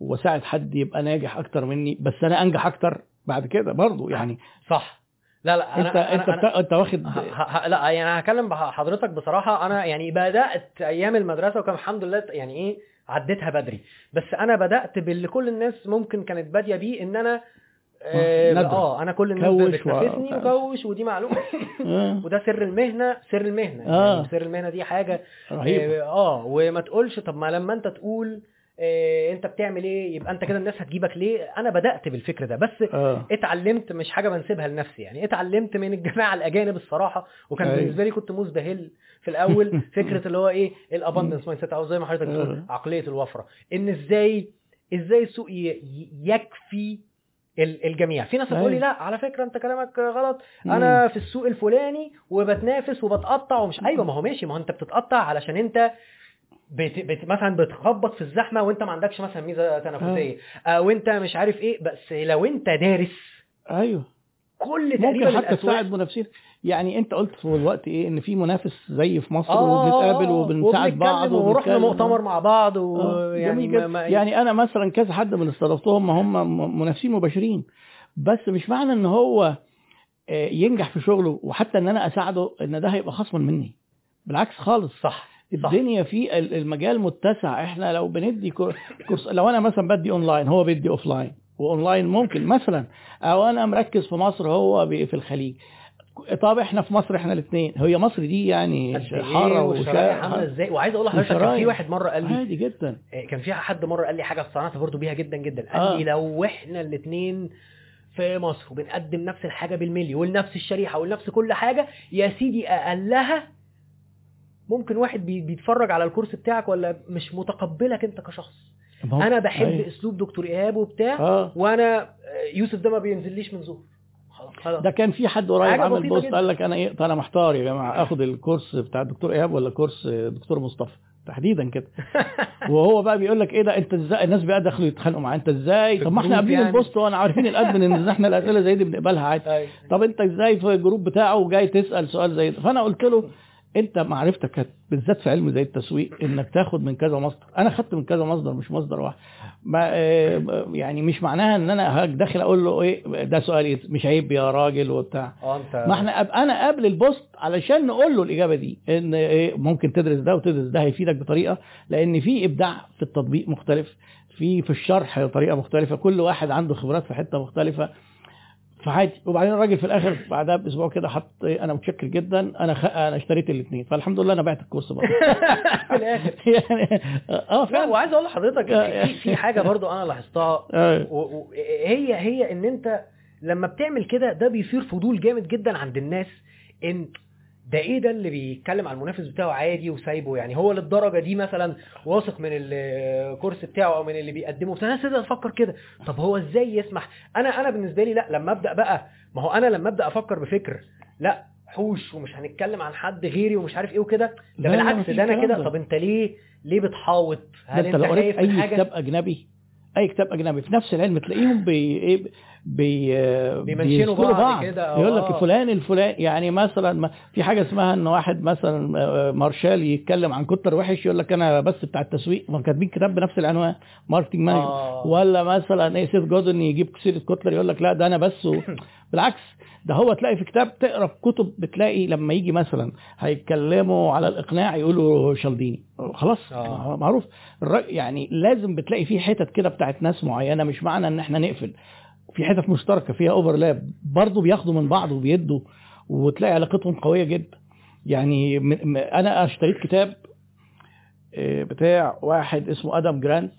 واساعد حد يبقى ناجح أكتر مني بس أنا انجح أكتر بعد كده برضو يعني صح. لا لا أنا انت أنا أنت أنا... بتا... أنت واخد ه... لا يعني أنا هكلم حضرتك بصراحة أنا يعني بدأت أيام المدرسة وكان الحمد لله يعني إيه عديتها بدري. بس أنا بدأت باللي كل الناس ممكن كانت بادية بيه إن أنا آه, ندر. آه أنا كل الناس بتنافسني و- وكوش ودي معلومة. آه، وده سر المهنة سر المهنة. آه. يعني سر المهنة دي حاجة رهيب آه آه، وما تقولش طب ما لما أنت تقول آه انت بتعمل إيه؟ يبقى انت كده الناس هتجيبك ليه؟ أنا بدأت بالفكر ده بس آه. اتعلمت مش حاجة بنسيبها لنفسي يعني. اتعلمت من الجماعة الأجانب الصراحة وكان أيوة. بالنسبة لي كنت مزدهل في الأول. فكرة اللي هو إيه؟ ال abundance mindset أو زي ما حضرتك بتقول آه. عقلية الوفرة. إن إزاي إزاي السوق يكفي ال- الجميع. في ناس هتقول لي أيوة. لا على فكرة أنت كلامك غلط. أنا في السوق الفلاني وبتنافس وبتقطع ومش أيوه ما هو ماشي ما هو أنت بتتقطع علشان أنت بت... بت... مثلا بتخبط في الزحمة وانت ما عندكش مثلا ميزة تنافسية. أو انت مش عارف إيه بس لو انت دارس أيوه. كل تقريبا ممكن حتى تساعد منافسين. يعني انت قلت في الوقت إيه ان في منافس زي في مصر آه، وبنتقابل آه، وبنساعد بعض ورحنا. مؤتمر مع بعض آه، ويعني جميل جدا. ما... ما... يعني أنا مثلا كذا حد من اللي استضفتهم هم منافسين مباشرين. بس مش معنى إن هو آه، ينجح في شغله وحتى إن أنا أساعده إن ده هيبقى خصما مني. بالعكس خالص. صح. الدنيا في ال- المجال متسع. إحنا لو بندي كور- كورس لو أنا مثلا بدي أونلاين هو بيدي offline. وأونلاين ممكن مثلا. أو أنا مركز في مصر هو في الخليج. طب إحنا في مصر إحنا الاثنين. هي مصر دي يعني إيه حارة والشرايح عاملة إزاي؟ وعايز أقول لحضرتك كان في. واحد مرة قال لي عادي جدا. كان في حد مرة قال لي حاجة اقتنعت برضو بيها جدا جدا. قال آه. لي لو إحنا الاثنين في مصر وبنقدم نفس الحاجة بالملي ولنفس الشريحة ولنفس كل حاجة يا سيدي أقلها ممكن واحد بي- بيتفرج على الكورس بتاعك ولا مش متقبلك انت كشخص؟ أنا بحب أيوة. اسلوب دكتور ايهاب وبتاع آه. وأنا آه، يوسف ده ما بينزليش من خلاص ده كان في حد قريب بسيطة post. قال لك أنا إيه أنا محتار يا جماعة آخد الكورس بتاع الدكتور إيهاب ولا كورس دكتور مصطفى؟ تحديدا كده. وهو بقى بيقول لك إيه ده أنت إزاي؟ الناس بقى دخلوا يتخانقوا معاه أنت إزاي؟ طب ما إحنا قابلين يعني. ال post وأنا عارفين ال admin إن إحنا الأسئلة زي دي بنقبلها عادي. أيوة. طب أنت إزاي في ال group بتاعه وجاي تسأل سؤال زي ده؟ فأنا قلت له انت معرفتك بالذات في علم زي التسويق انك تاخد من كذا مصدر. أنا خدت من كذا مصدر مش مصدر واحد. ما آه، يعني مش معناها ان أنا داخل أقول له إيه ده سؤال؟ مش عيب يا راجل وبتاع. آه ما إحنا أب أنا قبل البوست علشان نقول له الإجابة دي إن إيه ممكن تدرس ده وتدرس ده هيفيدك بطريقة لأن في إبداع في التطبيق مختلف في في الشرح طريقة مختلفة كل واحد عنده خبرات في حتة مختلفة. فعادي وبعدين الراجل في الآخر بعدها بأسبوع كده حط أنا متشكر جدا أنا خ... أنا اشتريت الاثنين. فالحمد لله أنا بعت الكورس برضه. في الآخر. يعني آه لا فعلا. وعايز أقول لحضرتك في في حاجة برضو أنا لاحظتها. آه. و- و- هي هي إن أنت لما بتعمل كده ده بيثير فضول جامد جدا عند الناس إن ده إيه ده اللي بيتكلم على المنافس بتاعه عادي وسايبه؟ يعني هو للدرجة دي مثلا واثق من الكورس بتاعه أو من اللي بيقدمه فالناس تبدا تفكر كده. طب هو إزاي يسمح؟ أنا أنا بالنسبة لي لا لما أبدأ بقى ما هو أنا لما أبدأ أفكر بفكر لا حوش ومش هنتكلم عن حد غيري ومش عارف إيه وكده. ده بالعكس ده أنا كده ده. طب أنت ليه ليه بتحاوط؟ هل أنت أنت لو قريت أي كتاب أجنبي أي كتاب أجنبي في نفس العلم تلاقيهم بي إيه بي بيذكروا بعض كده، أو يقول لك آه. فلان الفلان يعني مثلا في حاجة اسمها إن واحد مثلا آه، مارشال يتكلم عن كتلر وحش يقول لك أنا بس بتاع التسويق ما كاتبين كتاب بنفس العنوان marketing آه. ولا مثلا إيه سيث جودن يجيب سيرة كتلر يقول لك لا ده أنا بس و... بالعكس ده هو تلاقي في كتاب تقرأ في كتب بتلاقي لما يجي مثلا هيتكلموا على الإقناع يقولوا شالديني خلاص آه. معروف يعني لازم بتلاقي في حتت كده بتاعت ناس معينة مش معنى إن إحنا نقفل في حتت مشتركة فيها overlap برضه بياخدوا من بعض وبيدوا وتلاقي علاقتهم قوية جدا. يعني أنا اشتريت كتاب آه، بتاع واحد اسمه آدم جرانت.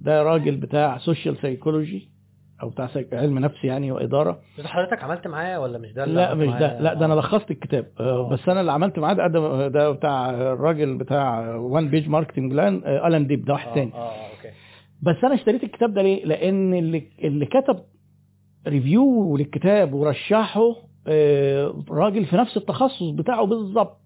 ده راجل بتاع social psychology أو بتاع علم نفس يعني وإدارة. بس حضرتك عملت معاه ولا مش ده اللي لا مش؟ ده. لا ده أنا لخصت الكتاب. آه، آه. بس أنا اللي عملت معاه ده ده بتاع الراجل بتاع One Page Marketing Plan ألان ديب ده واحد تاني. آه okay. بس أنا اشتريت الكتاب ده ليه؟ لأن اللي اللي كتب review للكتاب ورشحه آه، راجل في نفس التخصص بتاعه بالظبط.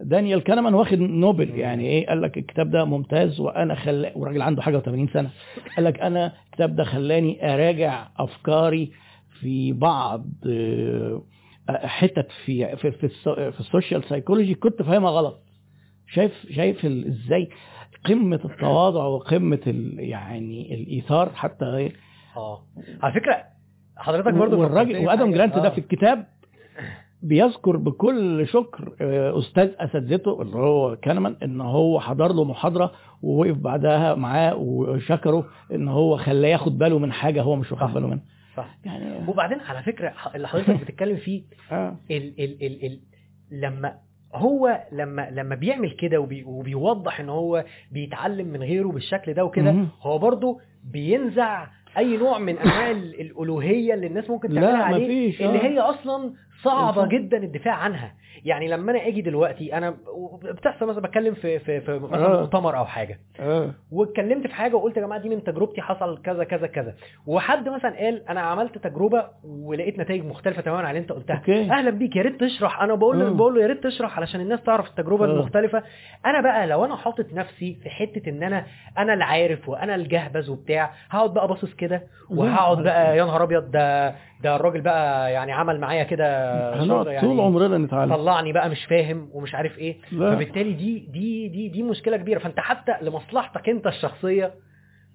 دانيال كانمان واخد نوبل. يعني إيه؟ قال لك الكتاب ده ممتاز وأنا خلا وراجل عنده حاجة و80 سنة. قال لك أنا الكتاب ده خلاني أراجع أفكاري في بعض آه، حتت في في في, في ال social psychology كنت فاهمها غلط. شايف شايف إزاي قمة التواضع وقمة ال يعني الإيثار حتى إيه آه. على فكرة حضرتك برضو والراجل وآدم. جرانت ده آه. في الكتاب بيذكر بكل شكر آه، أستاذ أساتذته اللي هو كانمان إن هو حضر له محاضرة ووقف بعدها معاه وشكره إن هو خلاه ياخد باله من حاجة هو مش واخد. باله منها صح يعني وبعدين على فكرة اللي حضرتك بتتكلم فيه آه. ال ال ال ال لما هو لما لما بيعمل كده وبي وبيوضح إن هو بيتعلم من غيره بالشكل ده وكده. هو برضو بينزع أي نوع من أنواع ال- الألوهية اللي الناس ممكن تعملها عليه مفيش، اللي آه. هي أصلا صعبة. جدا الدفاع عنها يعني لما أنا أجي دلوقتي أنا بتحصل مثلا بتكلم في في في مثلا آه. مؤتمر أو حاجة آه. واتكلمت في حاجة وقلت يا جماعة دي من تجربتي حصل كذا كذا كذا وحد مثلا قال أنا عملت تجربة ولقيت نتائج مختلفة تماما عن اللي أنت قلتها okay. أهلا بيك يا ريت تشرح أنا بقول له مم. بقول له يا ريت تشرح علشان الناس تعرف التجربة آه. المختلفة أنا بقى لو أنا حاطط نفسي في حتة إن أنا أنا اللي عارف وأنا الجهبذ وبتاع هقعد بقى باصص كده وهقعد. بقى يا نهار أبيض ده ده الراجل بقى يعني عمل معايا كده شغل طول عمرنا نتعلم طلعني بقى مش فاهم ومش عارف إيه لا. فبالتالي دي دي دي دي مشكلة كبيرة فأنت حتى لمصلحتك أنت الشخصية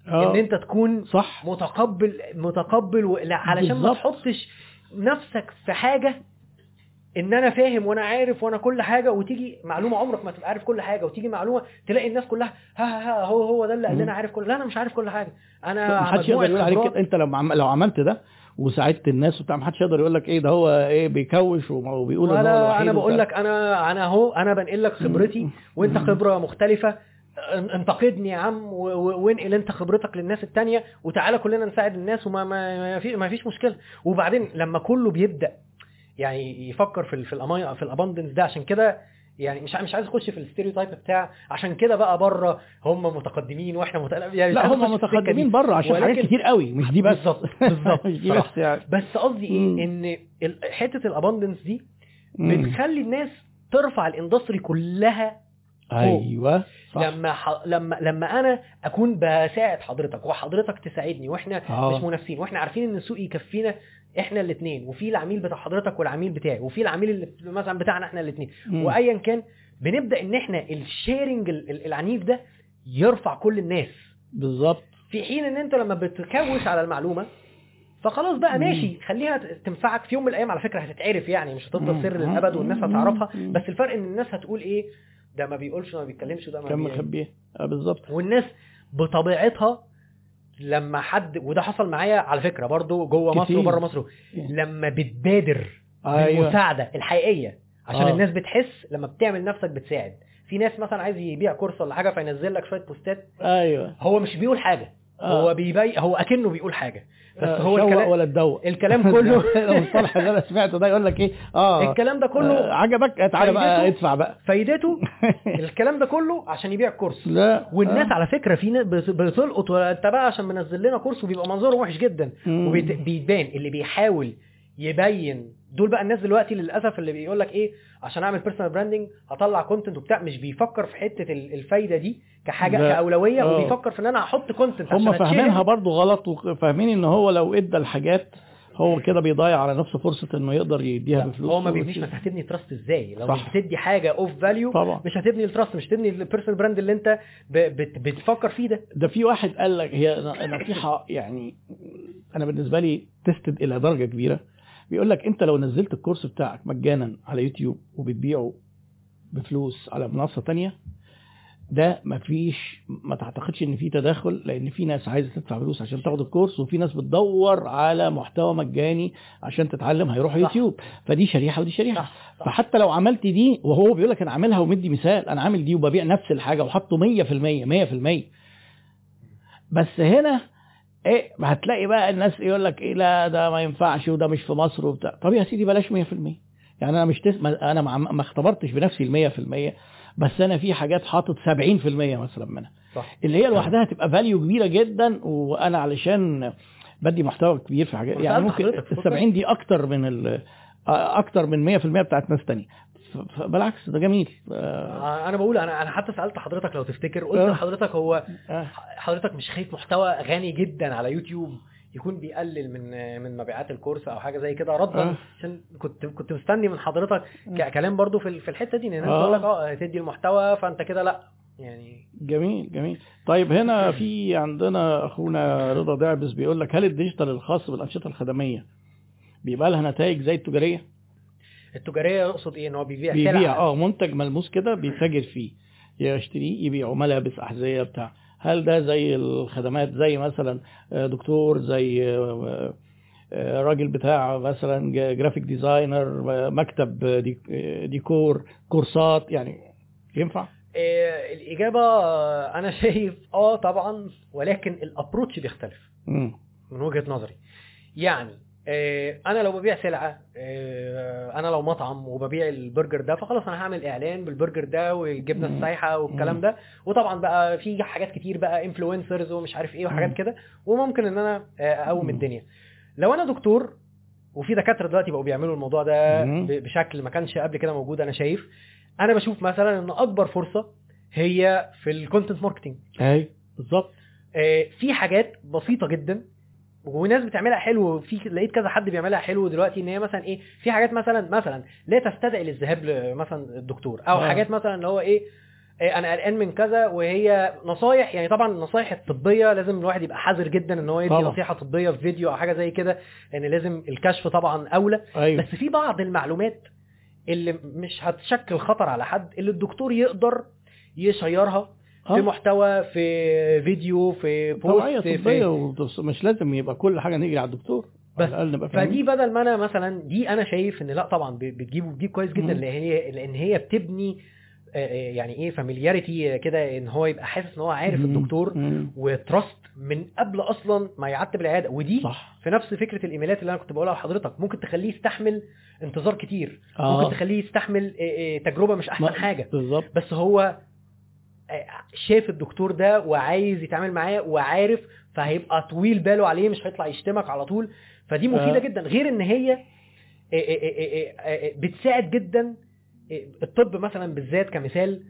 آه. إن أنت تكون صح متقبل متقبل و... لا علشان ما بالظبط. تحطش نفسك في حاجة إن أنا فاهم وأنا عارف وأنا كل حاجة وتيجي معلومة عمرك ما تبقى عارف كل حاجة وتيجي معلومة تلاقي الناس كلها ها ها, ها هو هو ده اللي قال. لنا عارف كل لا أنا مش عارف كل حاجة أنا محدش يقدر يقول عليك. كده أنت لو عم... لو عملت ده وساعدت الناس وبتاع محدش يقدر يقول لك إيه ده هو إيه بيكوش وبيقول إن هو ولا الوحيد أنا بقول. لك أنا أنا أهو أنا بنقل لك خبرتي وأنت. خبرة مختلفة أن- انتقدني يا عم وانقل أنت خبرتك للناس التانية وتعالى كلنا نساعد الناس وما ما ما في ما فيش مشكلة وبعدين لما كله بيبدأ يعني يفكر في في ال abundance ده عشان كده يعني مش مش عايز اخش في ال stereotype بتاع عشان كده بقى بره هم متقدمين وإحنا متقدمين يعني لا هم متقدمين. بره عشان حاجات كتير قوي مش دي بس بالظبط. بس يعني بس قصدي. إيه إن حتة ال abundance دي. بتخلي الناس ترفع ال industry كلها أيوه صح لما ح... لما لما أنا أكون بساعد حضرتك وحضرتك تساعدني وإحنا آه. مش منافسين وإحنا عارفين إن السوق يكفينا إحنا الاثنين وفي العميل بتاع حضرتك والعميل بتاعي وفي العميل اللي مثلا بتاعنا إحنا الاثنين. وايا كان بنبدأ إن إحنا ال sharing ال- ال- العنيف ده يرفع كل الناس. بالظبط. في حين إن أنت لما بتكوش على المعلومة فخلاص بقى. ماشي خليها تنفعك في يوم من الأيام. على فكرة هتتعرف يعني مش هتفضل. سر للأبد والناس هتعرفها. بس الفرق إن الناس هتقول إيه؟ ده ما بيقولش وما بيتكلمش وده ما كان بي... مخبيه. آه بالظبط. والناس بطبيعتها لما حد وده حصل معايا على فكرة برضو جوه مصر. وبره مصر لما بتبادر أيوه بالمساعده الحقيقية عشان آه. الناس بتحس لما بتعمل نفسك بتساعد في ناس مثلا عايز يبيع كورس ولا حاجة فينزل لك شوية بوستات أيوه هو مش بيقول حاجة آه. هو بيبي هو أكنه بيقول حاجة. بس آه، هو شوق الكلام ولا تدوق. الكلام كله المصطلح اللي أنا سمعته ده يقول لك إيه؟ آه. الكلام ده آه، كله عجبك؟ تعالى بقى ادفع بقى. فايدته الكلام ده كله عشان يبيع كورس لا والناس آه. على فكرة في ناس بت- بتلقط انت بقى عشان منزل لنا كورس وبيبقى منظره وحش جدا. وبيبان اللي بيحاول يبين دول بقى الناس دلوقتي للأسف اللي بيقول لك إيه؟ عشان أعمل personal branding هطلع content وبتاع مش بيفكر في حتة ال- الفايدة دي كحاجة لا. كأولوية آه. وبيفكر في إن أنا هحط content هم فاهمينها. برضو غلط وفاهمين إن هو لو إدى الحاجات هو كده بيضيع على نفسه فرصة إنه يقدر يديها بفلوس هو ما بيبنيش ما انت هتبني trust إزاي لو صح. مش بتدي حاجة of value طبعا مش هتبني ال trust مش هتبني ال personal brand اللي أنت بت- بتفكر فيه ده ده في واحد قال لك هي نصيحة يعني أنا بالنسبة لي تستد إلى درجة كبيرة بيقول لك انت لو نزلت الكورس بتاعك مجانا على يوتيوب وبتبيعه بفلوس على منصة تانية ده مفيش ما تعتقدش ان في تداخل لأن في ناس عايزة تدفع فلوس عشان تاخد الكورس وفي ناس بتدور على محتوى مجاني عشان تتعلم هيروح صح. يوتيوب فدي شريحة ودي شريحة صح صح. فحتى لو عملت دي وهو بيقول لك أنا عاملها ومدي مثال أنا عامل دي وببيع نفس الحاجة وحاطه 100% 100% بس هنا إيه هتلاقي بقى الناس يقول لك إيه لا ده ما ينفعش وده مش في مصر وبتاع. طب يا سيدي بلاش 100% يعني أنا مش تس... أنا ما اختبرتش بنفسي ال 100% بس أنا في حاجات حاطط 70% مثلا منها. صح. اللي هي لوحدها تبقى فاليو كبيرة جدا وأنا علشان بدي محتوى كبير في حاجات يعني ممكن ال 70 دي أكتر من ال أكتر من 100% بتاعت ناس تانية. فبالعكس ده جميل آه، أنا بقول أنا أنا حتى سألت حضرتك لو تفتكر قلت آه. لحضرتك هو آه. حضرتك مش خايف محتوى غني جدا على يوتيوب يكون بيقلل من من مبيعات الكورس أو حاجة زي كده ردا. عشان كنت كنت مستني من حضرتك كلام برضو في ال- في الحتة دي إن الناس. تقول لك آه تدي المحتوى فأنت كده لأ يعني جميل جميل طيب هنا في عندنا أخونا رضا دعبس بيقول لك هل ال digital الخاص بالأنشطة الخدمية بيبقى لها نتائج زي التجارية التجارية يقصد إيه؟ إن هو بيبيع بيبيع. آه منتج ملموس كده بيتاجر فيه يشتريه يبيعه ملابس أحذية بتاع. هل ده زي الخدمات زي مثلا آه، دكتور زي آه، آه، راجل بتاع مثلا graphic designer آه، مكتب دي- آه، ديكور كورسات يعني ينفع؟ آه، الإجابة آه، أنا شايف آه طبعا ولكن ال approach بيختلف. من وجهة نظري. يعني آه، أنا لو ببيع سلعة آه، أنا لو مطعم وببيع البرجر ده فخلاص أنا هعمل إعلان بالبرجر ده والجبنة. السايحة والكلام. ده وطبعا بقى في حاجات كتير بقى influencers ومش عارف إيه. وحاجات كده وممكن إن أنا آه، أقوم. الدنيا لو أنا دكتور وفي دكاترة دلوقتي بقوا بيعملوا الموضوع ده بشكل ما كانش قبل كده موجود أنا شايف أنا بشوف مثلا إن أكبر فرصة هي في ال content marketing أي بالظبط آه، في حاجات بسيطة جدا وناس بتعملها حلو في لقيت كذا حد بيعملها حلو دلوقتي إن هي مثلا إيه في حاجات مثلا مثلا لا تستدعي للذهاب مثلا الدكتور أو آه. حاجات مثلا اللي هو إيه إيه أنا قلقان من كذا وهي نصايح يعني طبعا النصايح الطبية لازم الواحد يبقى حذر جدا إن هو يدي طبعا. نصيحة طبية في فيديو أو حاجة زي كده لأن لازم الكشف طبعا أولى أيوه بس في بعض المعلومات اللي مش هتشكل خطر على حد اللي الدكتور يقدر يشيرها في آه. محتوى في فيديو في بوست في مش لازم يبقى كل حاجة نجري على الدكتور بس على نبقى فدي. بدل ما أنا مثلا دي أنا شايف إن لأ طبعا بتجيب بتجيب كويس جدا. لأن هي لأن هي بتبني آه، آه، يعني إيه familiarity كده إن هو يبقى حاسس إن هو عارف مم. الدكتور مم. و trust من قبل أصلا ما يعتب العيادة ودي صح في نفس فكرة الإيميلات اللي أنا كنت بقولها لحضرتك ممكن تخليه يستحمل انتظار كتير آه. ممكن تخليه يستحمل آه، تجربة مش أحسن حاجة بالظبط بس هو شاف الدكتور ده وعايز يتعامل معاه وعارف فهيبقى طويل باله عليه مش هيطلع يشتمك على طول فدي مفيدة آه. جدا غير إن هي آه، آه، بتساعد جدا الطب مثلا بالذات كمثال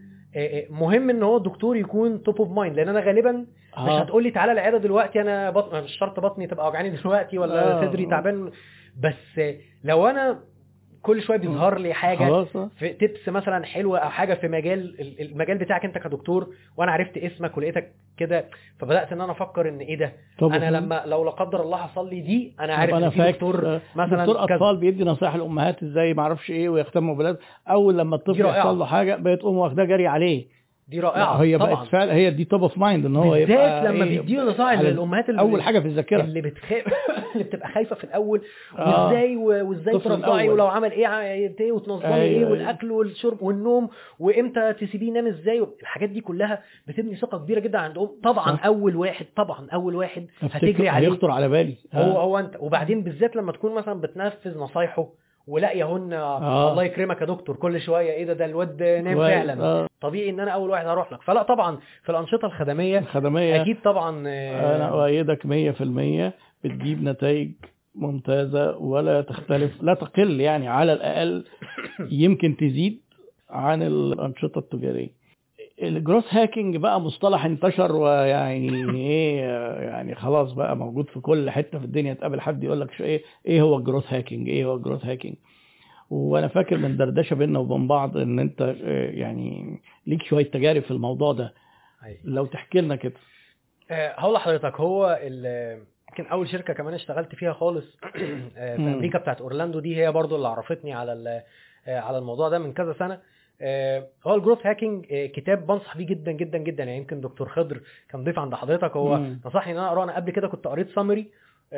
مهم إن هو الدكتور يكون top of mind لأن أنا غالبا مش. هتقول لي تعالى العيادة دلوقتي أنا بطن مش شرط بطني تبقى وجعاني دلوقتي ولا. صدري تعبان بس لو أنا كل شوية بيظهر لي حاجة خلاص. في tips مثلا حلوة أو حاجة في مجال ال- المجال بتاعك أنت كدكتور وأنا عرفت اسمك ولقيتك كده فبدأت إن أنا أفكر إن إيه ده أنا لما لو لا قدر الله حصل لي دي أنا عارف إن في دكتور آه، مثلا دكتور. أطفال بيدي نصائح الامهات إزاي ما أعرفش إيه ويهتموا بالولاد أول لما الطفل. يحصل له حاجة بتقوم واخداه جري عليه دي رائعة هي طبعا بقت فعلا هي دي top of mind إن هو بالذات لما إيه، بيديله نصائح للامهات اللي أول حاجة في الذاكرة اللي بتخاف اللي بتبقى خايفة في الأول آه. وإزاي وإزاي ترضعي. ولو عمل إيه إيه وتنظمي أيوة، إيه أيوة. والأكل والشرب والنوم وإمتى تسيبيه ينام إزاي الحاجات دي كلها بتبني ثقة كبيرة جدا عند ام طبعا صح. أول واحد طبعا أول واحد هتجري عليه هيخطر على بالي هو آه. هو أنت وبعدين بالذات لما تكون مثلا بتنفذ نصايحه ولاقيهن آه. الله يكرمك يا دكتور كل شوية إيه ده؟ ده الواد نام فعلا. آه. طبيعي إن أنا أول واحد هروح لك. فلا طبعا في الأنشطة الخدمية الخدمية. أكيد طبعا آه، أنا أؤيدك 100% بتجيب نتائج ممتازة ولا تختلف لا تقل يعني على الأقل يمكن تزيد عن الأنشطة التجارية. ال growth hacking بقى مصطلح انتشر ويعني إيه يعني خلاص بقى موجود في كل حتة في الدنيا. تقابل حد يقول لك إيه إيه هو ال growth hacking؟ إيه هو ال growth hacking؟ وأنا فاكر من دردشة بيننا وبين بعض إن أنت آه، يعني ليك شوية تجارب في الموضوع ده. لو تحكي لنا كده. آه، هقول لحضرتك هو ال- يمكن أول شركة كمان اشتغلت فيها خالص آه، في. أمريكا بتاعت أورلاندو دي هي برضو اللي عرفتني على على الموضوع ده من كذا سنة. هو ال growth hacking آه، كتاب بنصح بيه جدا جدا جدا يعني يمكن دكتور خضر كان ضيف عند حضرتك هو. نصحني إن أنا أقرأه أنا قبل كده كنت قريت summary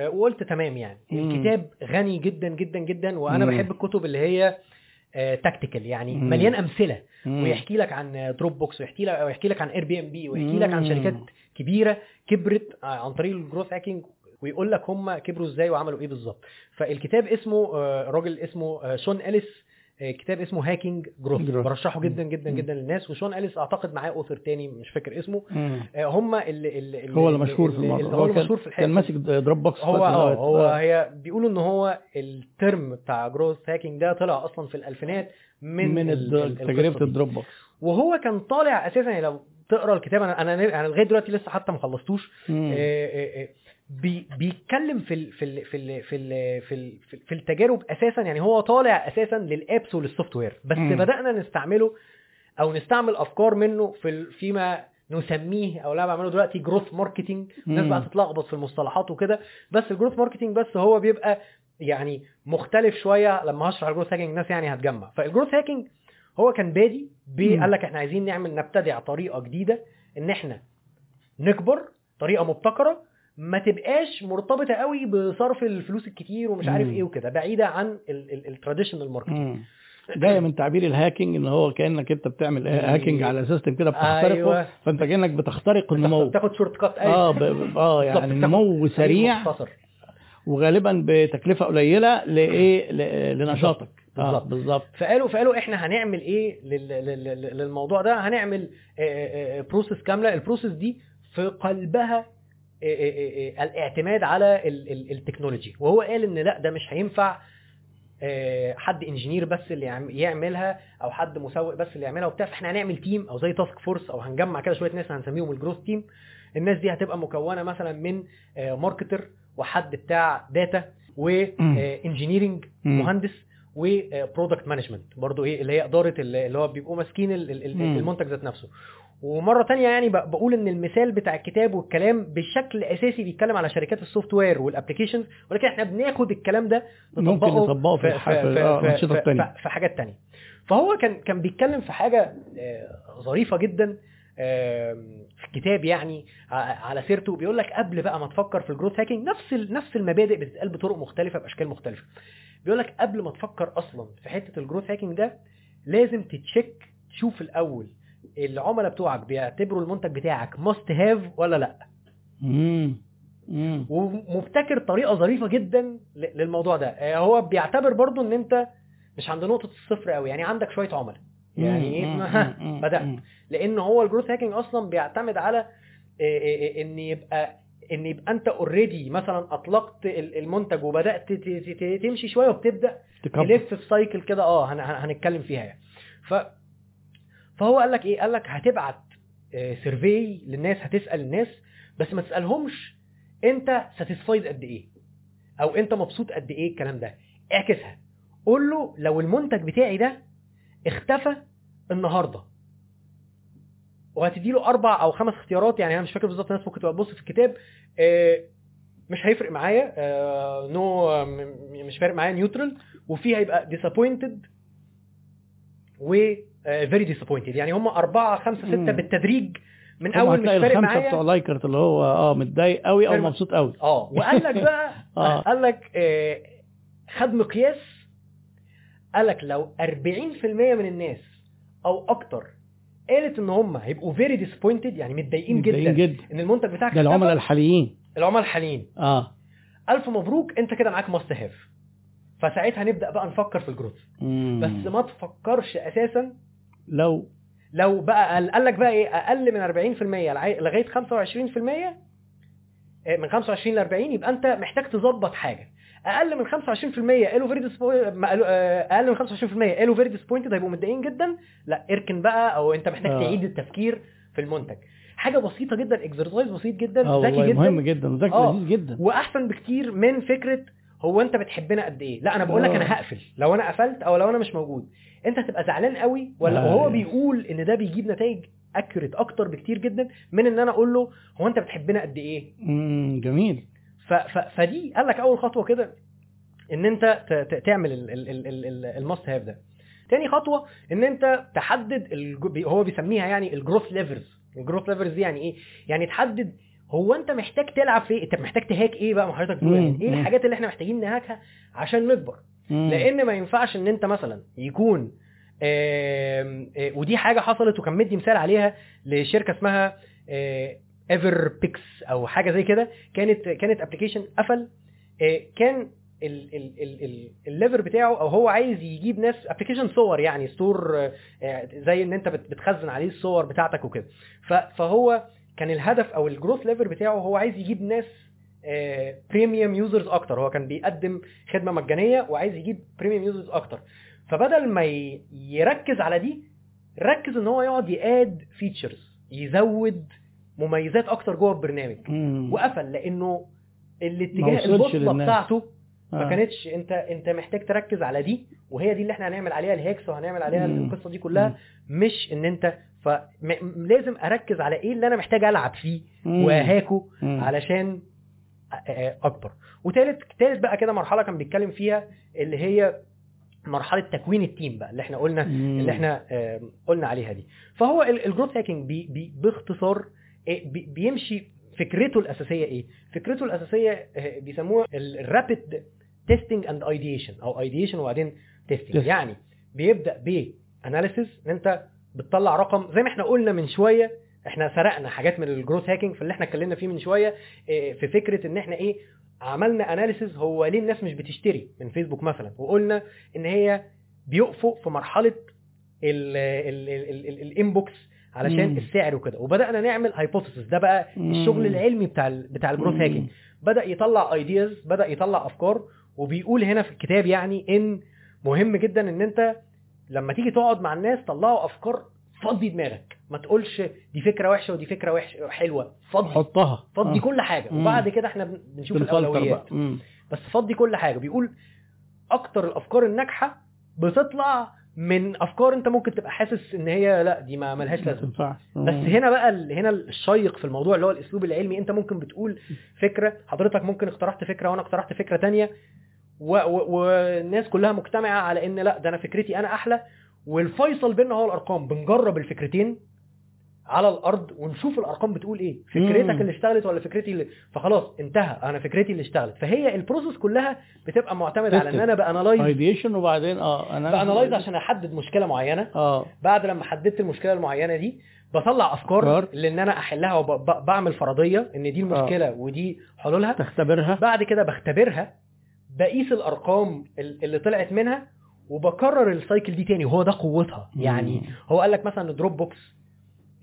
وقلت تمام يعني مم. الكتاب غني جدا جدا جدا وأنا مم. بحب الكتب اللي هي tactical يعني مم. مليان أمثلة مم. ويحكي لك عن Dropbox ويحكي لك ويحكي لك عن Airbnb ويحكي لك عن. شركات كبيرة كبرت عن طريق ال growth hacking ويقول لك هم كبروا إزاي وعملوا إيه بالظبط فالكتاب اسمه آه، راجل اسمه آه، Sean Ellis آه، كتاب اسمه Hacking Growth. برشحه جدا جدا. جدا للناس و Sean Ellis أعتقد معاه author تاني مش فاكر اسمه. آه، هم اللي, اللي هو اللي مشهور في الموضوع هو كان- المشهور في الحته كان ماسك Dropbox هو دلوقتي. هو آه. هي بيقولوا إن هو ال term بتاع growth hacking ده طلع أصلا في الألفينات من, من تجربة. ال Dropbox وهو كان طالع أساسا يعني لو تقرأ الكتاب أنا أنا لغاية دلوقتي لسه حتى ما خلصتوش. آه، آه، آه، بي بيتكلم في ال في ال في ال في ال في, ال في التجارب أساسا يعني هو طالع أساسا لل apps ولل software بس مم. بدأنا نستعمله أو نستعمل أفكار منه في فيما نسميه أو لا بعمله دلوقتي growth marketing الناس. بقى تتلخبط في المصطلحات وكده بس ال growth marketing بس هو بيبقى يعني مختلف شوية لما هشرح ال growth hacking الناس يعني هتجمع فال growth hacking هو كان بادي. قال لك إحنا عايزين نعمل نبتدع طريقة جديدة إن إحنا نكبر طريقة مبتكرة ما تبقاش مرتبطة قوي بصرف الفلوس الكتير ومش عارف. إيه وكده بعيدة عن ال traditional marketing. جاية من تعبير ال hacking إن هو كأنك أنت بتعمل hacking على system كده بتخترقه أيوة. فأنت كأنك بتخترق النمو. تاخد shortcut آه ب... آه يعني نمو سريع. مختصر. وغالبا بتكلفة قليلة لايه ل- لنشاطك. بالظبط. بالظبط. فقالوا فقالوا إحنا هنعمل إيه لل- لل- لل- للموضوع ده؟ هنعمل process كاملة. ال process دي في قلبها آه، آه، آه، الاعتماد على ال- ال- technology. وهو قال إن لأ ده مش هينفع آه، حد engineer بس اللي يعم- يعملها أو حد مسوق بس اللي يعملها وبتاع. فإحنا هنعمل team أو زي task force أو هنجمع كده شوية ناس هنسميهم ال growth team الناس دي هتبقى مكونة مثلا من marketer وحد بتاع data و engineering مم. مهندس و product management برضو إيه اللي هي إدارة ال- اللي هو بيبقوا ماسكين. المنتج ذات نفسه. ومرة تانية يعني بقول إن المثال بتاع الكتاب والكلام بشكل اساسي بيتكلم على شركات ال software وال applications ولكن إحنا بناخد الكلام ده ممكن نطبقه في في الأنشطة التانية. في حاجات تانية فهو كان كان بيتكلم في حاجة آه، ظريفة جدا في الكتاب يعني على سيرته بيقول لك قبل بقى ما تفكر في ال growth hacking نفس نفس المبادئ بتتقال بطرق مختلفة بأشكال مختلفة بيقول لك قبل ما تفكر أصلا في حتة ال growth hacking ده لازم ت check تشوف الأول العملاء بتوعك بيعتبروا المنتج بتاعك must have ولا لأ مم. مم. ومبتكر طريقة ظريفة جدا للموضوع ده آه، هو بيعتبر برضو إن أنت مش عند نقطة الصفر قوي يعني عندك شوية عملاء يعني إيه. بدأت. لأن هو ال growth hacking أصلا بيعتمد على آه، آه، إن يبقى إن يبقى أنت already مثلا أطلقت ال- المنتج وبدأت تمشي شوية وبتبدأ. تلف في cycle كده آه هن- هن- هنتكلم فيها يعني ف فهو قال لك إيه؟ قال لك هتبعت survey للناس هتسأل الناس بس ما تسألهمش أنت satisfied قد إيه؟ أو أنت مبسوط قد إيه الكلام ده؟ اعكسها. قول له لو المنتج بتاعي ده اختفى النهارده. وهتدي له أربع أو خمس اختيارات يعني أنا مش فاكر بالظبط الناس ممكن تبقى تبص في الكتاب آه، مش هيفرق معايا no مش فارق معايا neutral وفي هيبقى disappointed و very disappointed يعني هم أربعة خمسة ستة مم. بالتدريج من أول مش فارق الخمسة بتوع معايا Likert اللي هو آه متضايق قوي أو مبسوط قوي. آه وقال لك بقى آه. قال لك آه، خد مقياس. قال لك لو 40% من الناس أو أكتر قالت إن هم هيبقوا very disappointed يعني متضايقين متضايقين جدا. جدا إن المنتج بتاعك ده العملاء الحاليين. العملاء الحاليين. آه. ألف مبروك أنت كده معاك must have فساعتها نبدأ بقى نفكر في ال growth. بس ما تفكرش أساسا لو لو بقى قال لك بقى إيه؟ أقل من 40% لغاية لغاية 25% آه، من 25 ل 40 يبقى أنت محتاج تظبط حاجة. أقل من 25% قالوا very أقل من 25% قالوا very disappointed هيبقوا متضايقين جدا. لا إركن بقى أو أنت محتاج آه. تعيد التفكير في المنتج. حاجة بسيطة جدا exercise بسيط جدا آه ذكي جدا. مهم جدا آه. لذيذ جدا. وأحسن بكتير من فكرة هو انت بتحبنا قد إيه لا أنا بقول لك آه. أنا هقفل لو أنا قفلت أو لو أنا مش موجود انت هتبقى زعلان قوي ولا آه. وهو بيقول ان ده بيجيب نتائج accurate أكتر بكتير جدا من ان أنا أقول له هو انت بتحبنا قد إيه مم. جميل ف ف فدي قال لك اول خطوة كده ان انت تعمل ال must have ده تاني خطوة ان انت تحدد هو بيسميها يعني ال growth levers ال growth levers دي يعني إيه يعني تحدد هو انت محتاج تلعب في انت محتاج ت hack إيه بقى حضرتك. يعني إيه. الحاجات اللي إحنا محتاجين ن hack ها عشان نكبر. لأن ما ينفعش ان انت مثلا يكون آم، آه، ودي حاجة حصلت وكان مدي مثال عليها لشركة اسمها Everpix أو حاجة زي كده كانت كانت application قفل آه، كان ال- ال- ال- ال- ال lever بتاعه أو هو عايز يجيب ناس application صور يعني store آه، آه، زي إن أنت بت- بتخزن عليه الصور بتاعتك وكده فهو كان الهدف أو ال growth lever بتاعه هو عايز يجيب ناس premium users أكتر هو كان بيقدم خدمة مجانية وعايز يجيب premium users أكتر فبدل ما يركز على دي ركز إن هو يقعد ي add features يزود مميزات أكتر جوه البرنامج. وقفل لأنه الاتجاه البوصله. بتاعته ما آه. كانتش أنت أنت محتاج تركز على دي وهي دي اللي إحنا هنعمل عليها ال hacks وهنعمل عليها مم. القصة دي كلها مش إن أنت فلازم اركز على إيه اللي أنا محتاج العب فيه. وا hack ه مم. علشان أ- أ- اكبر وتالت تالت بقى كده مرحلة كان بيتكلم فيها اللي هي مرحلة تكوين ال team بقى اللي إحنا قلنا مم. اللي إحنا آم، قلنا عليها دي فهو ال growth hacking بي بي باختصار بي- بيمشي فكرته الأساسية إيه فكرته الأساسية آه، بيسموها ال rapid testing and ideation أو ideation وبعدين testing. يعني بيبدأ ب analysis إن أنت بتطلع رقم زي ما إحنا قلنا من شوية إحنا سرقنا حاجات من ال growth hacking في اللي إحنا اتكلمنا فيه من شوية إيه، في فكرة ان إحنا إيه عملنا analysis هو ليه الناس مش بتشتري من فيسبوك مثلا وقلنا ان هي بيقفوا في مرحلة ال inbox علشان مم. السعر وكده وبدأنا نعمل hypothesis ده بقى مم. الشغل العلمي بتاع ال بتاع ال growth. hacking بدأ يطلع ideas بدأ يطلع أفكار وبيقول هنا في الكتاب يعني إن مهم جدا إن أنت لما تيجي تقعد مع الناس طلعوا أفكار فضي دماغك. ما تقولش دي فكرة وحشة ودي فكرة وحشه حلوة. فضي. حطها. فضي آه. كل حاجة. مم. وبعد كده إحنا بن- بنشوف الأولويات. بس فضي كل حاجة. بيقول أكتر الأفكار الناجحة بتطلع من أفكار أنت ممكن تبقى حاسس إن هي لأ دي ما ملهاش لازمة. بس هنا بقى ال- هنا الشيق في الموضوع اللي هو الأسلوب العلمي. أنت ممكن بتقول فكرة حضرتك ممكن اقترحت فكرة وأنا اقترحت فكرة تانية. والناس كلها مجتمعة على إن لا ده أنا فكرتي أنا أحلى. والفيصل بيننا هو الأرقام. بنجرب الفكرتين على الأرض ونشوف الأرقام بتقول إيه. فكرتك مم. اللي اشتغلت ولا فكرتي اللي فخلاص انتهى. أنا فكرتي اللي اشتغلت. فهي ال process كلها بتبقى معتمدة على إن أنا ب analyze ideation وبعدين آه أنا ب analyze عشان أحدد مشكلة معينة. آه. بعد لما حددت المشكلة المعينة دي بطلع أفكار. لإن أنا أحلها وبعمل فرضية إن دي المشكلة ودي حلولها. تختبرها. بعد كده بختبرها. بقيس الأرقام ال- اللي طلعت منها وبكرر ال cycle دي تاني وهو ده قوتها يعني. هو قال لك مثلا Dropbox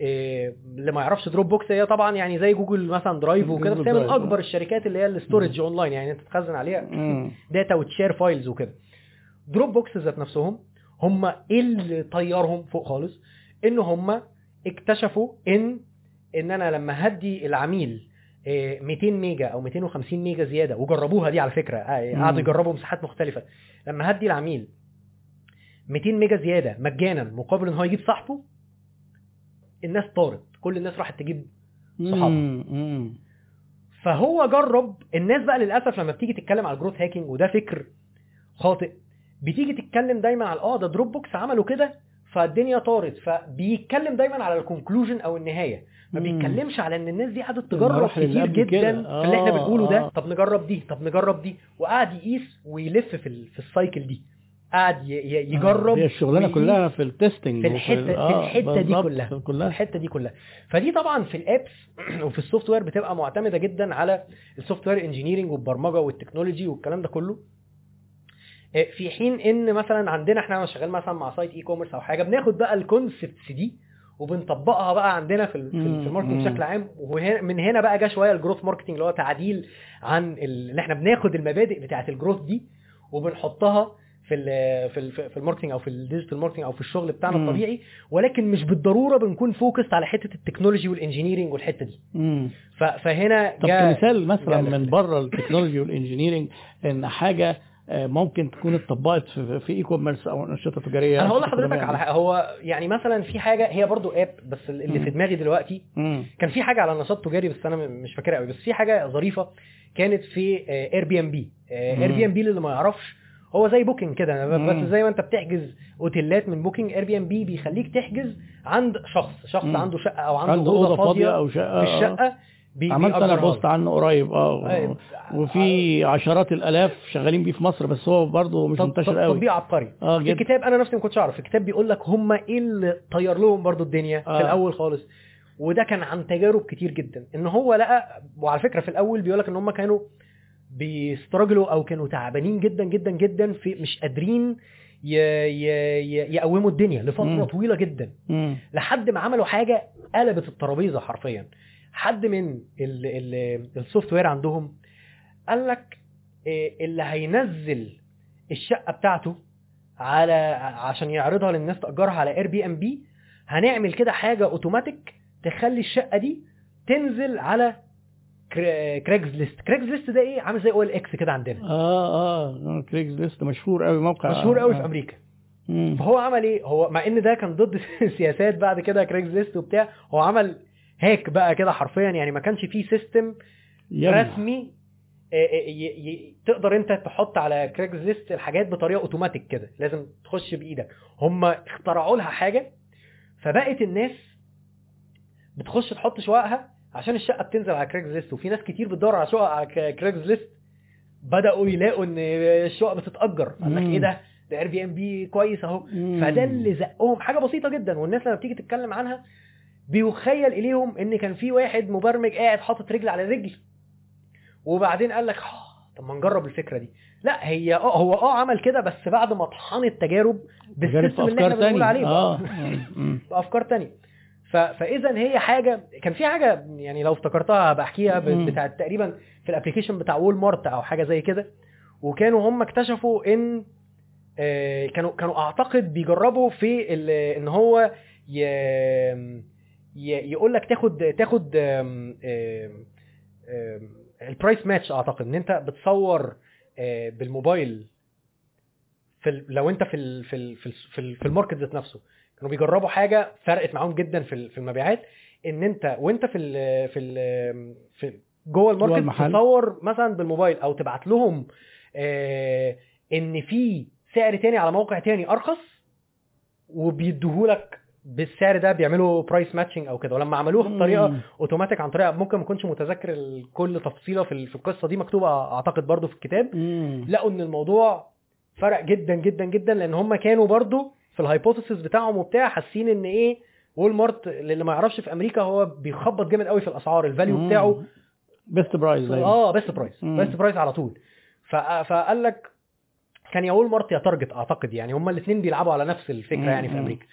إيه اللي ما يعرفش Dropbox هي طبعا يعني زي جوجل مثلا Drive وكده بس هي من درايف. أكبر الشركات اللي هي ال storage online يعني أنت تخزن عليها. data وت share files وكده Dropbox ذات نفسهم هم إيه اللي طيرهم فوق خالص إن هم اكتشفوا ان إن أنا لما هدي العميل 200 ميجا أو 250 ميجا زيادة. وجربوها دي على فكرة. آه،. قعدوا يجربوا مساحات مختلفة. لما هدي العميل 200 ميجا زيادة مجانا مقابل إن هو يجيب صاحبه الناس طارت. كل الناس راحت تجيب صحابها. فهو جرب. الناس بقى للأسف لما بتيجي تتكلم على ال growth hacking وده فكر خاطئ. بتيجي تتكلم دايما على آه ده Dropbox عملوا كده فالدنيا طارت. فبيتكلم دايما على ال conclusion أو النهاية. ما. بيتكلمش على إن الناس دي قعدت تجرب كتير. جدا في اللي إحنا آه، بنقوله ده. آه. طب نجرب دي طب نجرب دي. وقعد يقيس ويلف في في ال cycle دي. قعد ي- يجرب هي الشغلانة كلها في ال testing في الحتة في الحتة دي كلها. كلها. الحتة دي كلها. فدي طبعا في ال apps وفي ال software بتبقى معتمدة جدا على ال software engineering والبرمجة وال technology والكلام ده كله. آه، في حين إن مثلا عندنا إحنا شغال مثلا مع site e-commerce أو حاجة بناخد بقى ال concepts دي وبنطبقها بقى عندنا في في, ال- في ال marketing. بشكل عام ومن هنا بقى جه شوية ال growth marketing اللي هو تعديل عن ال- اللي إحنا بناخد المبادئ بتاعه ال growth دي وبنحطها في ال في ال في ال marketing أو في ال digital marketing أو في الشغل بتاعنا مم. الطبيعي ولكن مش بالضرورة بنكون focused على حتة ال technology وال engineering والحتة دي مم. فهنا طب كمثال مثلا من. بره ال technology وال engineering إن حاجة ممكن تكون اتطبقت في e-commerce أو انشطه تجارية أنا هقول لحضرتك. على حاجة هو يعني مثلا في حاجة هي برضو app بس اللي مم. في دماغي دلوقتي مم. كان في حاجة على نشاط تجاري بس أنا م- مش فاكرها قوي بس في حاجة ظريفة كانت في اير بي ام بي. اير بي ام بي اللي ما يعرفش هو زي Booking كده. بس زي ما أنت بتحجز أوتيلات من Booking Airbnb بيخليك تحجز عند شخص شخص. عنده شقة أو عنده, عنده أوضة فاضية أو شقة في الشقة بي عملت أنا بوست عنه قريب آه آه، وفي عشرات الآلاف شغالين بيه في مصر بس هو برضه مش منتشر قوي تطبيق عبقري آه جدا الكتاب أنا نفسي ما كنتش أعرف الكتاب بيقول لك هم إيه اللي طير لهم برضو الدنيا آه. في الأول خالص وده كان عن تجارب كتير جدا إن هو لقى وعلى فكرة في الأول بيقول لك إن هم كانوا بيستراجلوا أو كانوا تعبانين جدا جدا جدا في مش قادرين. يقوموا الدنيا لفترة مم. طويلة جدا مم. لحد ما عملوا حاجة قلبت الترابيزة حرفيا حد من ال... ال... السوفت وير عندهم قال لك إيه، اللي هينزل الشقة بتاعته على عشان يعرضها للناس تأجرها على Airbnb هنعمل كده حاجة اوتوماتيك تخلي الشقة دي تنزل على Craigslist Craigslist ده إيه؟ عامل زي OLX كده عندنا. آه آه Craigslist مشهور قوي موقع. مشهور قوي آه. في أمريكا. مم. فهو عمل إيه؟ هو مع إن ده كان ضد سياسات بعد كده Craigslist وبتاع هو عمل hack بقى كده حرفيا يعني ما كانش فيه system يلا. رسمي آه، آه، تقدر انت تحط على Craigslist الحاجات بطريقة اوتوماتيك كده لازم تخش بإيدك هم اخترعوا لها حاجة فبقت الناس بتخش تحط شققها عشان الشقة بتنزل على Craigslist وفي ناس كتير بتدور على شقق على Craigslist بدأوا يلاقوا إن الشقق بتتأجر قال لك. إيه ده ده Airbnb كويس أهو. فده اللي زقهم حاجة بسيطة جدا والناس لما بتيجي تتكلم عنها بيخيل إليهم إن كان في واحد مبرمج قاعد حاطط رجل على رجل وبعدين قال لك "آه، طب ما نجرب الفكرة دي لا هي آه هو آه عمل كده بس بعد ما طحن التجارب تجارب بال system اللي إحنا بنقول عليه آه. بافكار تانية. فإذا هي حاجة كان في حاجة يعني لو افتكرتها بحكيها ب... مم. بتاعت تقريبا في ال application بتاع Walmart أو حاجة زي كده وكانوا هم اكتشفوا إن آه، كانوا كانوا أعتقد بيجربوا في. إن هو ي... يقول لك تاخد تاخد ال price match أعتقد إن أنت بتصور آه، بالموبايل في. لو أنت في ال... في ال... في ال... في, ال... في ال market ذات نفسه كانوا بيجربوا حاجة فرقت معاهم جدا في في المبيعات إن أنت وأنت في ال في ال في جوه ال market. تصور مثلا بالموبايل أو تبعت لهم آه إن في سعر تاني على موقع تاني أرخص وبيديهولك بالسعر ده بيعملوا price matching أو كده ولما عملوها بطريقه. اوتوماتيك عن طريقه ممكن ما اكونش متذكر كل تفصيلة في ال- في القصة دي مكتوبة أعتقد برضو في الكتاب. لقوا إن الموضوع فرق جدا جدا جدا لأن هم كانوا برضو في ال hypothesis بتاعهم وبتاع حاسين إن إيه Walmart اللي ما يعرفش في أمريكا هو بيخبط جامد قوي في الأسعار ال value. بتاعه best price زي آه best price. best price على طول فقال لك كان يا Walmart يا Target أعتقد يعني هما الاثنين بيلعبوا على نفس الفكرة. يعني في. أمريكا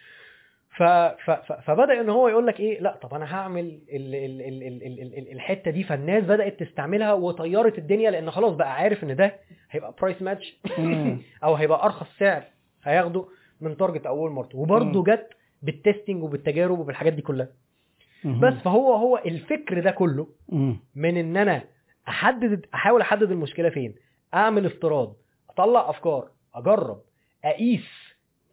ف... ف... ف... فبدأ إن هو يقول لك إيه لأ طب أنا هعمل ال... ال... ال... ال... ال... ال... ال- الحتة دي فالناس بدأت تستعملها وطيرت الدنيا لأن خلاص بقى عارف إن ده هيبقى price match. أو هيبقى أرخص سعر هياخده من Target أو Walmart وبرده. جت بال testing وبالتجارب وبالحاجات دي كلها. بس فهو هو الفكر ده كله. من إن أنا أحدد أحاول أحدد المشكلة فين أعمل افتراض أطلع أفكار أجرب أقيس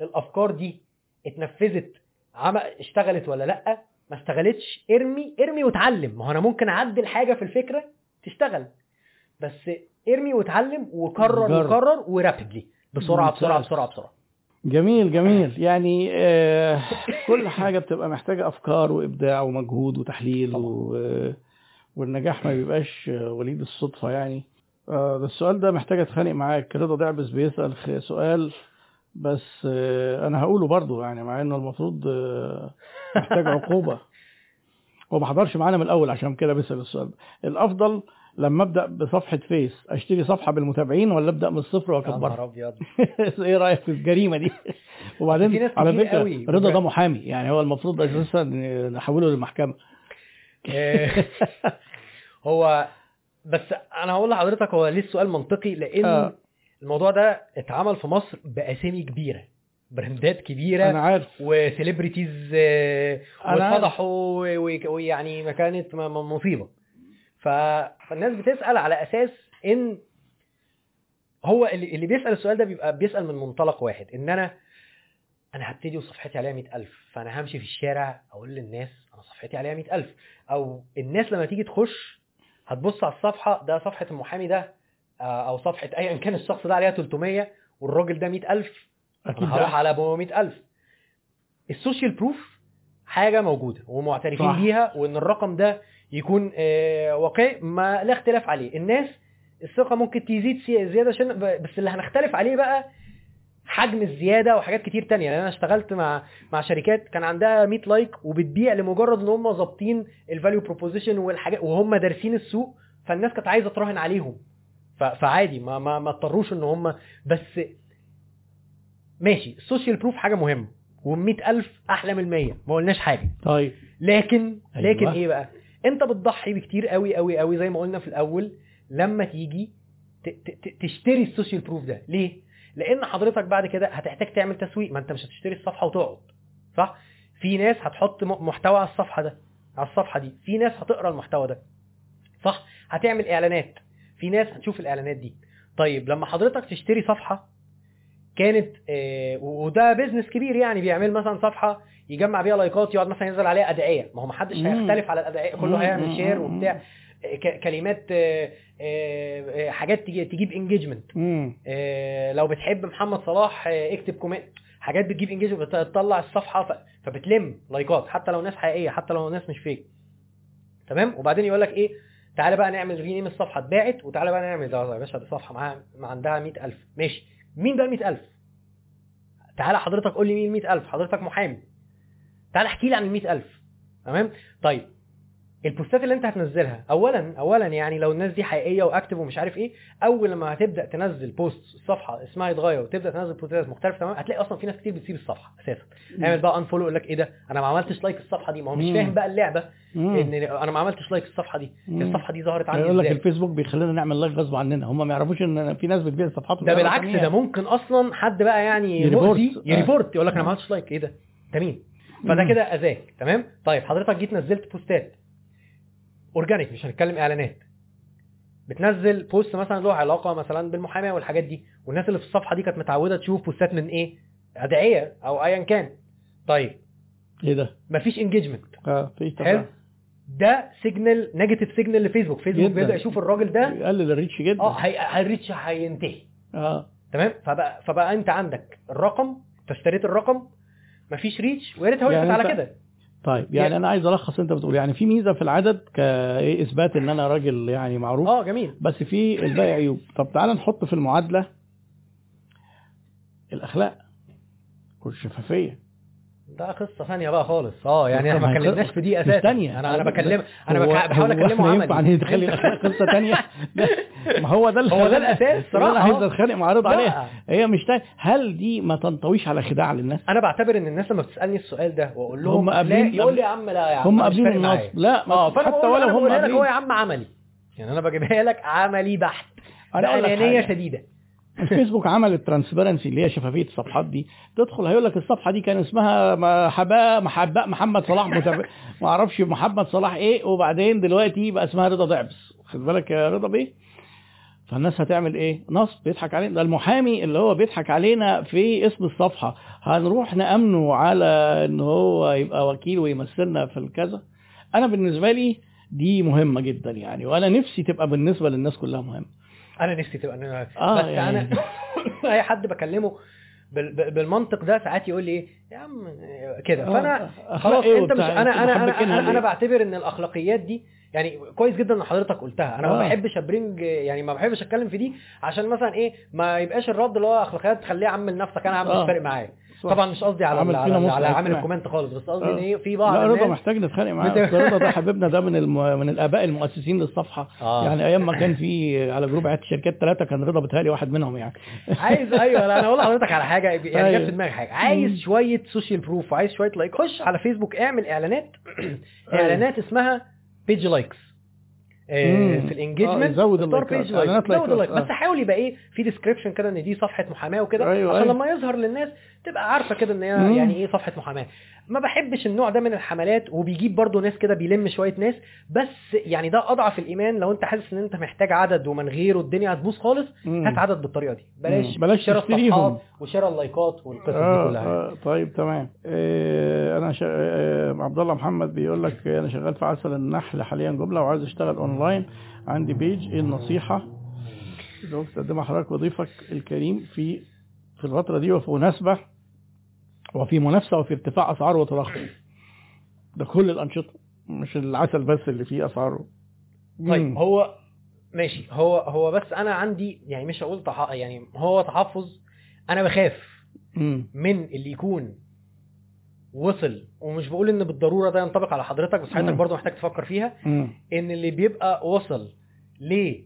الأفكار دي اتنفذت. اشتغلت ولا لأ؟ ما اشتغلتش. ارمي ارمي واتعلم. ما هو أنا ممكن أعدل حاجة في الفكرة تشتغل. بس ارمي واتعلم وكرر جرب. وكرر ورابيدلي بسرعة بسرعة. بسرعة بسرعة. جميل جميل. يعني آه كل حاجة بتبقى محتاجة أفكار وإبداع ومجهود وتحليل و... والنجاح ما بيبقاش وليد الصدفة يعني. آه السؤال ده محتاج أتخانق معاك. رضا دعبس بيسأل سؤال بس آه أنا هقوله برضه يعني مع إنه المفروض آه محتاج عقوبة. هو ما حضرش معانا من الأول عشان كده بيسأل السؤال. الأفضل لما أبدأ بصفحة فيس أشتري صفحة بالمتابعين ولا أبدأ من الصفر واكبرها أبيض. إيه رأيك في الجريمة دي؟ وبعدين على فكرة. رضا ده محامي يعني هو المفروض أساسا نحوله للمحكمة. آه، هو بس أنا هقول لحضرتك هو ليه السؤال منطقي؟ لأن آه. الموضوع ده اتعمل في مصر بأسامي كبيرة brandات كبيرة أنا عارف و celebrities آه،. واتفضحوا ويعني ما كانت مصيبة فالناس بتسأل على أساس إن هو اللي بيسأل السؤال ده بيبقى بيسأل من منطلق واحد إن أنا أنا هبتدي وصفحتي عليها 100000 فأنا همشي في الشارع أقول للناس أنا صفحتي عليها 100000 أو الناس لما تيجي تخش هتبص على الصفحة ده صفحة المحامي ده أو صفحة ايا كان الشخص ده عليها 300 والراجل ده 100000 أكيد هروح على ابو 100000 ال social proof حاجة موجودة ومعترفين. بيها وإن الرقم ده يكون آه، واقعي ما لا اختلاف عليه. الناس الثقة ممكن تزيد زيادة عشان بس اللي هنختلف عليه بقى حجم الزيادة وحاجات كتير تانية. لأن أنا اشتغلت مع مع شركات كان عندها 100 like وبتبيع لمجرد إن هم ظابطين ال value proposition والحاجات وهم دارسين السوق فالناس كانت عايزة تراهن عليهم. فعادي ما ما ما اضطروش إن هم بس ماشي ال social proof حاجة مهمة وال ألف أحلى من 100 ما قلناش حاجة. طيب. لكن أيوة. لكن إيه بقى؟ أنت بتضحي بكتير قوي قوي قوي زي ما قلنا في الأول لما تيجي تشتري ال social proof ده. ليه؟ لأن حضرتك بعد كده هتحتاج تعمل تسويق ما أنت مش هتشتري الصفحة وتقعد صح؟ في ناس هتحط محتوى على الصفحة ده على الصفحة دي. في ناس هتقرأ المحتوى ده صح؟ هتعمل إعلانات. في ناس هتشوف الإعلانات دي. طيب لما حضرتك تشتري صفحة كانت آه وده business كبير يعني بيعمل مثلا صفحة يجمع بيها likeات يقعد مثلا ينزل عليها أدعية. ما هو محدش مم. هيختلف على الأدعية كله هيعمل share. وبتاع. آه، كلمات آه، آه، حاجات تجي- تجيب engagement لو بتحب محمد صلاح اكتب comment حاجات بتجيب engagement بتطلع الصفحة فبتلم likeات حتى لو ناس حقيقية حتى لو ناس مش fake تمام؟ وبعدين يقول لك إيه؟ تعالى بقى نعمل rename الصفحة اتباعت وتعالى بقى نعمل ده يا باشا دي صفحة معاها عندها 100000 ماشي. مين ده ال 100000 تعالى حضرتك قول لي مين ال 100000 حضرتك محامي. تعالى احكي لي عن ال 100000 تمام؟ طيب. ال postات اللي انت هتنزلها اولا اولا يعني لو الناس دي حقيقية و active ومش عارف إيه أول لما هتبدأ تنزل post الصفحه اسمها يتغير وتبدأ تنزل postات مختلفة تمام هتلاقي أصلا في ناس كتير بتسيب الصفحة أساسا اعمل بقى unfollow يقول لك إيه ده أنا ما عملتش like الصفحة دي ما هو مش. فاهم بقى اللعبة. إن أنا ما عملتش like الصفحة دي. الصفحة دي ظهرت عندي يقول لك الفيسبوك بيخلينا نعمل like غصب عننا هم ما يعرفوش إن في ناس بتبيع الصفحات ده بالعكس. ده ممكن أصلا حد بقى يعني ي report. آه. ي report يقول لك أنا ما عملتش like إيه ده تمام فده. كده أذاك تمام طيب حضرتك جيت نزلت postات organic مش هنتكلم إعلانات. بتنزل post مثلا له علاقة مثلا بالمحاماة والحاجات دي والناس اللي في الصفحة دي كانت متعودة تشوف postات من إيه؟ أدعية أو ايا كان. طيب. إيه ده؟ مفيش engagement آه في حلو. ده signal negative signal لفيسبوك. فيسبوك. بيبدأ يشوف الراجل ده. يقلل ال reach جدا. آه ال reach هينتهي. آه. تمام؟ فبقى فبقى أنت عندك الرقم انت اشتريت الرقم مفيش reach ويا ريت هو يعني على كده. طيب يعني يعني- أنا عايز ألخص أنت بتقول يعني في ميزة في العدد كإثبات إن أنا راجل يعني معروف. آه جميل. بس في الباقي عيوب. طب تعال نحط في المعادلة الأخلاق والشفافية. ده قصة ثانية بقى خالص. آه يعني إحنا ما اتكلمناش في دي أساسا. تانية. أنا أنا بكلم أنا بحاول أكلمه ينفع عملي. نخلي الاخلاق قصة ثانية؟ ما هو ده هو ده أنا صراحة. عايز اتخانق مع لا. عليها. هي مش تاني. هل دي ما تنطويش على خداع للناس؟ أنا بعتبر إن الناس لما بتسألني السؤال ده وأقول لهم هم لا قابلين- يقول لي يا عم لا يا عم هم قابلين معايا. لا فأنا حتى ولو أنا هم لك هو قابلين. يا عم عملي. يعني أنا بجيبها لك عملي بحت. أنا أقول لك الفيسبوك عمل الترانسبيرنسي اللي هي شفافية الصفحات دي. تدخل هيقول لك الصفحة دي كان اسمها محبا محبا محمد صلاح متابع ما أعرفش محمد صلاح إيه. وبعدين دلوقتي بقى اسمها رضا دعبس خد بالك يا رضا بيه؟ فالناس هتعمل إيه؟ نصب بيضحك علينا. ده المحامي اللي هو بيضحك علينا في اسم الصفحة. هنروح نأمنه على إن هو يبقى وكيل ويمثلنا في الكذا؟ أنا بالنسبة لي دي مهمة جدا يعني. وأنا نفسي تبقى بالنسبة للناس كلها مهمة. أنا نفسي تبقى أنا آه، بس يعني. أنا أي حد بكلمه بال- بال- بالمنطق ده ساعات يقول لي إيه يا عم كده آه، فأنا أخلاق خلاص إيه أنت مش أنا أنا أنا, أنا, أنا ليه؟ بعتبر إن الأخلاقيات دي يعني كويس جدا إن حضرتك قلتها أنا ما آه. بحبش ابرنج يعني ما بحبش أتكلم في دي عشان مثلا إيه ما يبقاش الرد اللي هو أخلاقيات خليه يا عم لنفسك أنا عم آه. مش فارق معايا. طبعا مش قصدي على عامل على, فينا على, عامل. الكومنت خالص بس قصدي آه. إن إيه في بعض لا رضا محتاج نتخانق معاه رضا ده حبيبنا ده من الم... من الاباء المؤسسين للصفحة آه. يعني أيام ما كان في على group عيادة الشركات ثلاثة كان رضا بيتهيألي واحد منهم يعني عايز أيوه لا أنا أقول لحضرتك على حاجة يعني أيوة. جت في دماغي حاجة عايز شوية social proof وعايز شوية like خش على فيسبوك اعمل إعلانات إعلانات اسمها page likes مم. في آه، ال engagement زود ال likeات، زود ال like آه. بس حاول يبقى إيه في description كده إن دي صفحة محاماة وكده أيوة، عشان أيوة. لما يظهر للناس تبقى عارفة كده إن هي. يعني إيه صفحة محاماة ما بحبش النوع ده من الحملات وبيجيب برضو ناس كده بيلم شوية ناس بس يعني ده أضعف الإيمان لو أنت حاسس إن أنت محتاج عدد ومن غيره الدنيا هتبوظ خالص. هات عدد بالطريقة دي بلاش مم. بلاش شراء تشتريهم. الصفحات وشراء ال likeات والقصص دي آه كلها آه طيب تمام آه أنا شا... آه عبد الله محمد بيقول لك أنا شغال في عسل النحل حاليا جملة وعايز أشتغل أونلاين عندي page إيه النصيحة اللي هو بتقدمها حضرتك وضيفك الكريم في في الفترة دي وفي مناسبة وفي منافسة وفي ارتفاع اسعار وتضخم ده كل الأنشطة مش العسل بس اللي فيه أسعاره طيب. هو ماشي هو هو بس أنا عندي يعني مش هقول تح... يعني هو تحفظ أنا بخاف مم. من اللي يكون وصل ومش بقول إن بالضرورة ده ينطبق على حضرتك بس حضرتك. برضه محتاج تفكر فيها مم. إن اللي بيبقى وصل ليه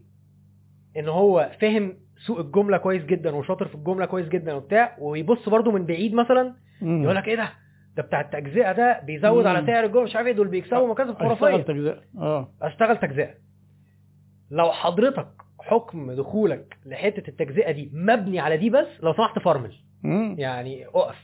إن هو فاهم سوق الجملة كويس جدا وشاطر في الجملة كويس جدا وبتاع ويبص برضه من بعيد مثلا. يقول لك إيه ده؟ ده بتاع التجزئة ده بيزود مم. على سعر الجمله مش عارف إيه دول بيكسبوا مكاسب أشتغل خرافية. تجزئة. آه. أشتغل تجزئة. لو حضرتك حكم دخولك لحتة التجزئة دي مبني على دي بس لو سمحت فرمل مم. يعني أقف.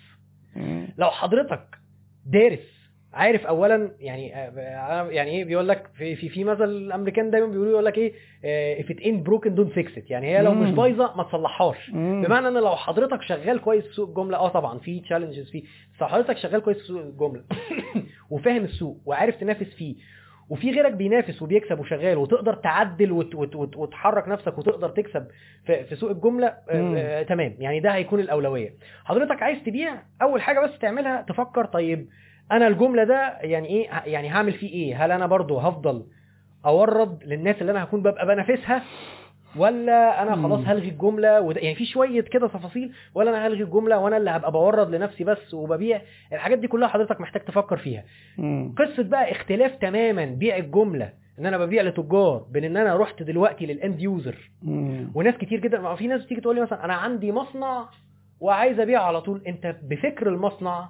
مم. لو حضرتك دارس عارف اولا يعني آه، يعني إيه بيقول لك في في في مثل الأمريكان دايما بيقولوا يقول لك إيه آه، if it ain't broken don't fix it يعني هي لو مش. بايظة ما تصلحهاش. بمعنى إن لو حضرتك شغال كويس في سوق الجملة آه طبعا في تشالنجز فيه بس حضرتك شغال كويس في سوق الجملة وفاهم السوق وعارف تنافس فيه وفي غيرك بينافس وبيكسب وشغال وتقدر تعدل وت وت وت وتحرك نفسك وتقدر تكسب في, في سوق الجملة آه. آه تمام يعني ده هيكون الأولوية حضرتك عايز تبيع أول حاجة بس تعملها تفكر طيب أنا الجملة ده يعني إيه؟ يعني هعمل فيه إيه؟ هل أنا برضو هفضل أورد للناس اللي أنا هكون ببقى بنافسها؟ ولا أنا خلاص. هلغي الجملة وده يعني في شوية كده تفاصيل ولا أنا هلغي الجملة وأنا اللي هبقى بورد لنفسي بس وببيع؟ الحاجات دي كلها حضرتك محتاج تفكر فيها. مم. قصة بقى اختلاف تماما بيع الجملة إن أنا ببيع لتجار بين إن أنا رحت دلوقتي لل end user. وناس كتير جدا في ناس بتيجي تقول لي مثلا أنا عندي مصنع وعايز ابيع على طول. أنت بفكر المصنع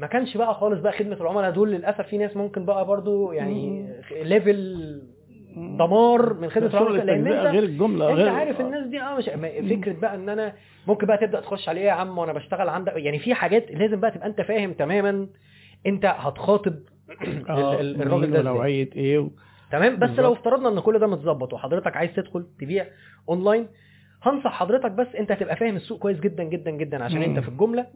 ما كانش بقى خالص بقى خدمة العملاء دول للأسف في ناس ممكن بقى برضو يعني level دمار من خدمة العملاء لأن أنت غير الجملة أنت غير عارف الناس دي آه مش فكرة بقى إن أنا ممكن بقى تبدأ تخش عليه يا عم وأنا بشتغل عندك يعني في حاجات لازم بقى تبقى أنت فاهم تماما أنت هتخاطب آه، ال- ال- الراجل ده إزاي. ونوعية إيه و... تمام بس. لو افترضنا إن كل ده متظبط وحضرتك عايز تدخل تبيع اونلاين هنصح حضرتك بس أنت هتبقى فاهم السوق كويس جدا جدا جدا عشان مم. انت في الجملة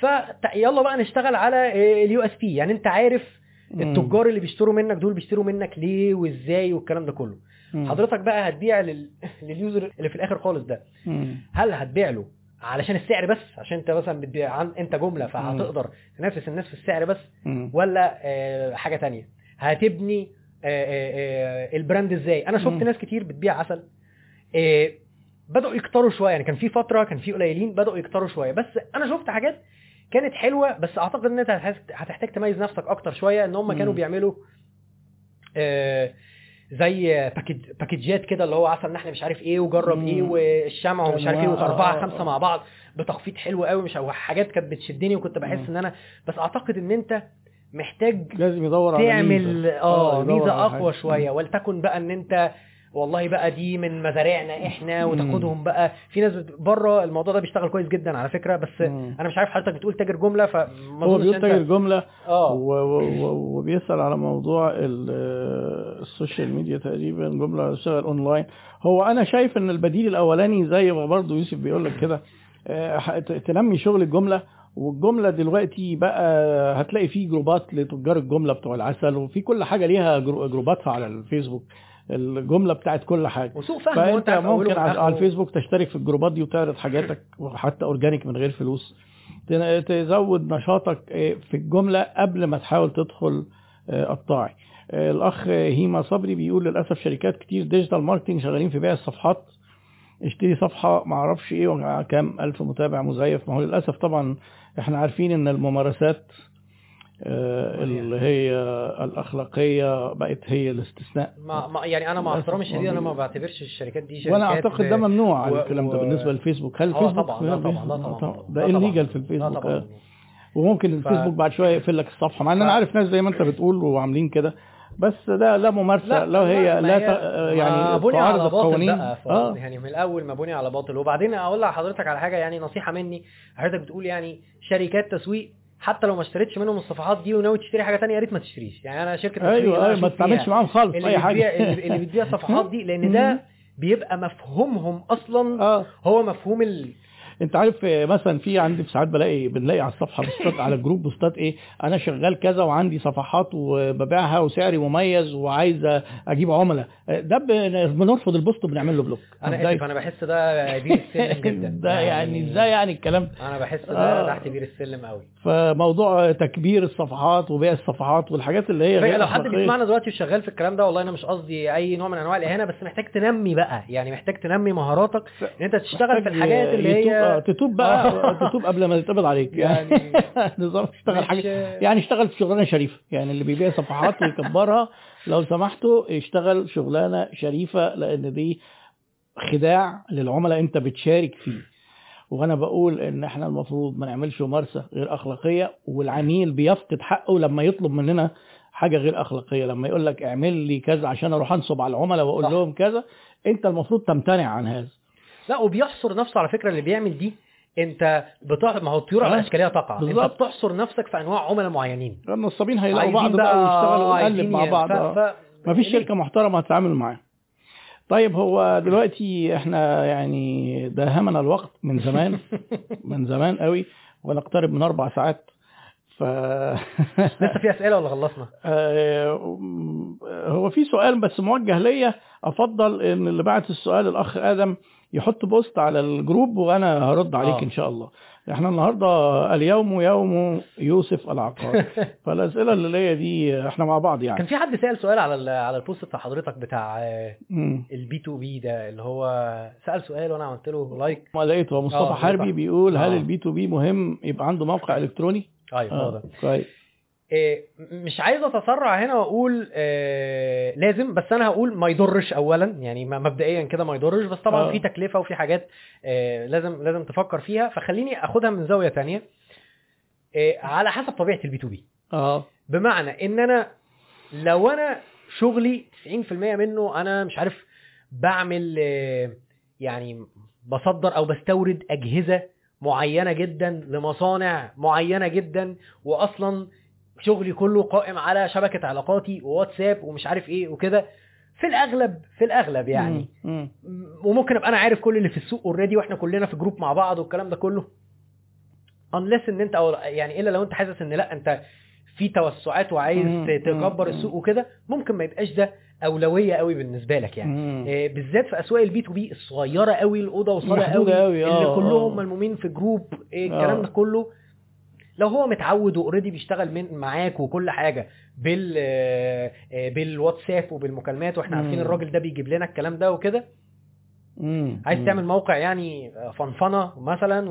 فيلا بقى نشتغل على ال USP يعني انت عارف. التجار اللي بيشتروا منك دول بيشتروا منك ليه وازاي والكلام ده كله مم. حضرتك بقى هتبيع لل... لل user اللي في الآخر خالص ده مم. هل هتبيع له علشان السعر بس عشان انت مثلا بتبيع عن... انت جملة فهتقدر تنافس الناس في السعر بس مم. ولا آه، حاجة تانية هتبني آه، آه، آه، ال brand إزاي أنا شفت. ناس كتير بتبيع عسل آه، بدأوا يكتروا شوية يعني كان في فترة كان في قليلين بدأوا يكتروا شوية بس أنا شفت حاجات كانت حلوة بس أعتقد إن أنت هتحتاج- تميز نفسك أكتر شوية إن هم. كانوا بيعملوا آه، زي باكج باكجات كده اللي هو عسل نحل مش عارف إيه وجرب مم. إيه والشمع ومش عارف إيه وأربعة آه، خمسة آه. مع بعض بتخفيض حلو قوي مش حاجات كانت بتشدني وكنت بحس مم. إن أنا بس أعتقد إن أنت محتاج لازم يدور على تعمل ميزة. آه يدور ميزة أقوى. شوية ولتكن بقى إن أنت والله بقى دي من مزارعنا إحنا. وتاخدهم بقى. في ناس بره الموضوع ده بيشتغل كويس جدا على فكرة بس مم. أنا مش عارف حضرتك بتقول تاجر جملة فما هو بيقول تاجر جملة آه. و- و- و- وبيسأل على موضوع ال- ال social media تقريبا جملة اشتغل أونلاين. هو أنا شايف إن البديل الأولاني زي ما برضه يوسف بيقول لك كده آه، تنمي شغل الجملة. والجملة دلوقتي بقى هتلاقي فيه جروبات لتجار الجملة بتوع العسل وفي كل حاجة ليها جرو- جروباتها على الفيسبوك. الجملة بتاعت كل حاجة. وسوء فهم فأنت ممكن على. على الفيسبوك تشترك في الجروبات دي وتعرض حاجاتك وحتى organic من غير فلوس. تزود نشاطك آه، في الجملة قبل ما تحاول تدخل آه، قطاعي آه، الأخ هيما صبري بيقول للأسف شركات كتير digital marketing شغالين في بيع الصفحات. اشتري صفحة ما أعرفش إيه ومع كام ألف متابع مزيف. ما هو للأسف طبعا إحنا عارفين إن الممارسات آه، اللي هي الأخلاقية بقت هي الاستثناء. ما ما يعني أنا مع احترامي الشديد أنا ما. بعتبرش الشركات دي شركات وأنا أعتقد ده ممنوع و- الكلام ده بالنسبة للفيسبوك. هل الفيسبوك طبعا لا طبعا لا طبعا. ده لا. الليجل في لا الفيسبوك طبعا. آه. وممكن الفيسبوك بعد شوية يقفل لك الصفحة مع إن أنا ف- عارف ناس زي ما أنت بتقول وعاملين كده. بس ده لا ممارسة لا, هي لا هي- ت... ما يعني بني على باطل بقى ف... آه. يعني من الأول ما بني على باطل. وبعدين أقول لحضرتك على حاجة يعني نصيحة مني. حضرتك بتقول يعني شركات تسويق حتى لو ما اشتريتش منهم الصفحات دي وناوي تشتري حاجة تانية يا ريت ما تشتريش. يعني أنا شركة أيوه أيوه ما تتعاملش معاهم خالص اللي أي حاجة. اللي بتبيع الصفحات دي لأن ده بيبقى مفهومهم أصلا آه. هو مفهوم ال... انت عارف آه، مثلا في عندي ساعات بلاقي بنلاقي على الصفحة بوستات على ال group بوستات إيه أنا شغال كذا وعندي صفحات وببيعها وسعري مميز وعايز أجيب عملاء آه، ده بن- بنرفض ال post وبنعمل له block أنا؟ آسف أنا بحس ده بير السلم جدا ده يعني إزاي يعني الكلام أنا بحس ده آه. تحت بير السلم قوي فموضوع تكبير الصفحات وبيع الصفحات والحاجات اللي هي غير لو حد. بيسمعنا دلوقتي وشغال في الكلام ده والله أنا مش قصدي أي نوع من أنواع الإهانة بس محتاج تنمي بقى يعني محتاج تنمي مهاراتك إن أنت تشتغل في الحاجات اللي يتوب- آه، تتوب بقى تتوب قبل ما يتقبض عليك. يعني نظام اشتغل مش- حاجة يعني اشتغل في شغلانة شريفة. يعني اللي بيبيع صفحات ويكبرها لو سمحتوا اشتغل شغلانة شريفة لأن دي خداع للعملاء انت بتشارك فيه. وأنا بقول ان إحنا المفروض ما نعملش ممارسة غير أخلاقية والعميل بيفقد حقه لما يطلب مننا حاجة غير أخلاقية. لما يقول لك اعمل لي كذا عشان أروح أنصب على العملاء وأقول. لهم كذا انت المفروض تمتنع عن هذا. لا وبيحصر نفسه على فكرة اللي بيعمل دي انت بتح... ما هو الطيور على آه، الاشكاليه تقع انت. بتحصر نفسك في انواع عملاء معينين النصابين هيلاقوا بعض بقى ويشتغلوا ونقلب عايزين مع بعض ف... آه. ف... ما فيش ليه؟ شركة محترمة هتتعامل معاها طيب هو دلوقتي إحنا يعني داهمنا الوقت من زمان من زمان قوي ونقترب من أربع ساعات ف لسه في أسئلة ولا خلصنا؟ آه، هو في سؤال بس موجه ليا أفضل إن اللي بعت السؤال الأخ آدم يحط post على ال group وأنا هرد عليك آه. إن شاء الله إحنا النهارده اليوم يوم يوسف العقاري فالأسئلة اللي ليا دي إحنا مع بعض كان يعني في حد سأل سؤال على. على ال post بتاع حضرتك بتاع. ال B2B ده اللي هو سأل سؤال وأنا عملت له like ما لقيته آه، مصطفى حربي صح. بيقول هل آه. ال B2B مهم يبقى عنده موقع إلكتروني؟ أيوه آه كويس إيه، مش عايز أتسرع هنا وأقول آه لازم بس أنا هقول ما يضرش اولا يعني مبدئيا كده ما يضرش بس طبعا آه. في تكلفة وفي حاجات آه لازم لازم تفكر فيها. فخليني أخدها من زاوية تانية آه على حسب طبيعة ال B2B آه. بمعنى إن أنا لو أنا شغلي 90% منه أنا مش عارف بعمل آه، يعني بصدر أو بستورد أجهزة معينة جدا لمصانع معينة جدا واصلا شغلي كله قائم على شبكة علاقاتي وواتساب ومش عارف إيه وكده في الأغلب في الأغلب يعني مم. مم. وممكن أبقى أنا عارف كل اللي في السوق already وإحنا كلنا في group مع بعض والكلام ده كله unless إن أنت أو يعني إلا لو أنت حاسس إن لأ أنت في توسعات وعايز. تكبر. السوق وكده ممكن ما يبقاش ده أولوية قوي بالنسبة لك يعني. آه، بالذات في أسواق ال B2B الصغيرة قوي الأوضة وصالة قوي قوي، اللي آه، كلهم آه. ملمومين في group الكلام. ده كله لو هو متعود و already بيشتغل من معاك وكل حاجة بال آه، آه، بالواتساب وبالمكالمات وإحنا. عارفين الراجل ده بيجيب لنا الكلام ده وكده. عايز. تعمل موقع يعني فنفنة مثلا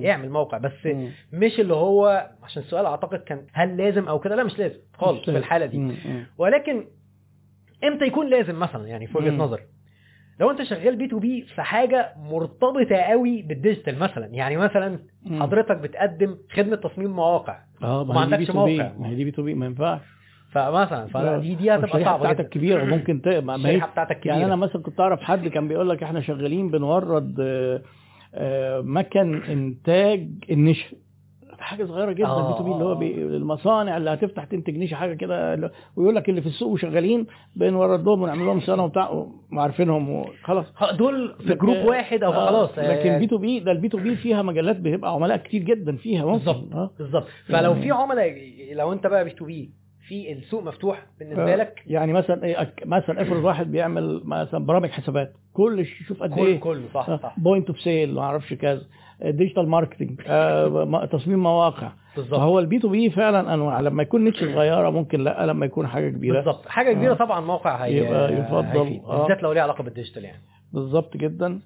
مم. اعمل موقع بس. مش اللي هو عشان السؤال أعتقد كان هل لازم أو كده لا مش لازم خالص في. الحاله دي. ولكن إمتى يكون لازم مثلا يعني في وجهة. نظري لو انت شغال B2B في حاجة مرتبطة قوي بال digital مثلا يعني مثلا. حضرتك بتقدم خدمة تصميم مواقع آه ما عندكش موقع. ما هي دي B2B ما ينفعش. فمثلا فدي دي هتبقى صعبة بتاعتك جدا. كبيرة وممكن ت... ما هي بتاعتك كبيره يعني أنا مثلا كنت أعرف حد كان بيقول لك إحنا شغالين بنورد آه، آه، مكن إنتاج النشا حاجة صغيرة جدا آه، B2B اللي هو بي... المصانع اللي هتفتح تنتج نشا حاجة كده ويقول لك اللي في السوق وشغالين بنورد لهم ونعمل لهم صيانة وبتاع وعارفينهم وخلاص دول في group واحد أو آه، خلاص لكن B2B ده ال B2B فيها مجالات بيبقى عملاء كتير جدا فيها بالظبط. آه. بالظبط. فلو يعني- في عملاء لو انت بقى B2B في السوق مفتوح بالنسبة آه، لك؟ يعني مثلا إيه أك- مثلا أفرض واحد بيعمل مثلا برامج حسابات كل شوف قد إيه. كله صح صح. point of sale ما أعرفش كذا. digital marketing تصميم مواقع. بالظبط. فهو ال B2B فعلا أنواع. لما يكون niche صغيرة ممكن لا لما يكون حاجة كبيرة. بالظبط. حاجة كبيرة آه. طبعا موقع هي يبقى يفضل، هيفيد. آه. بالذات لو ليه علاقة بالديجيتال يعني. بالظبط جدا.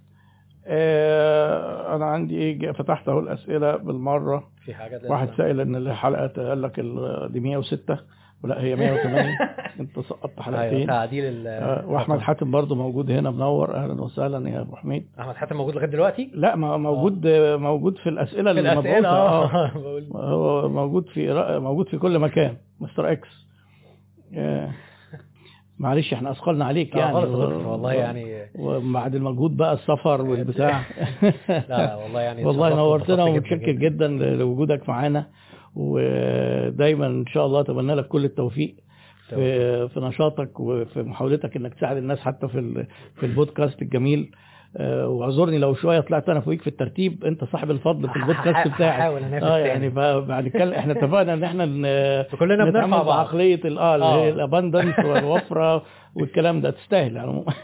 آه أنا عندي إيه فتحت أهو الأسئلة بالمرة. في حاجة واحد سائل إن الحلقة قال لك دي 106 ولا هي 108 انت سقطت أيوه حلقتين. تعديل آه، وأحمد حاتم برضو موجود هنا منور. أهلا وسهلا يا أبو حميد. أحمد حاتم موجود لغاية دلوقتي؟ لا ما موجود موجود في الأسئلة اللي مبعوثه آه. آه. بقول. هو موجود في موجود في كل مكان. مستر إكس. آه، معلش إحنا أثقلنا عليك يعني. خالص و- والله يعني وبعد المجهود بقى السفر والبتاع. لا والله يعني والله نورتنا ومتشكر جدا لوجودك معانا. ودايما إن شاء الله أتمنى لك كل التوفيق في في نشاطك وفي محاولتك إنك تساعد الناس حتى في في البودكاست الجميل. آه، واعذرني لو شوية طلعت أنا فوقيك في الترتيب أنت صاحب الفضل في البودكاست هحاول انافس آه. يعني فبعد كده إحنا اتفقنا إن إحنا كلنا بنرفع بعقليه آه اللي آه. هي الاباندنس والوفرة والكلام ده. تستاهل على العموم.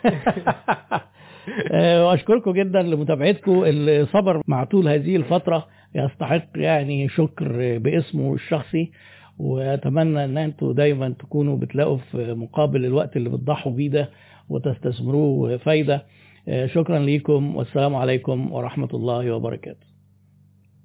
آه، وأشكركم جدا لمتابعتكم. الصبر مع طول هذه الفترة. يستحق يعني شكر باسمه الشخصي وأتمنى إن أنتم دايما تكونوا بتلاقوا في مقابل الوقت اللي بتضحوا بيه ده وتستثمروه فايدة. آه، شكرا ليكم والسلام عليكم ورحمة الله وبركاته.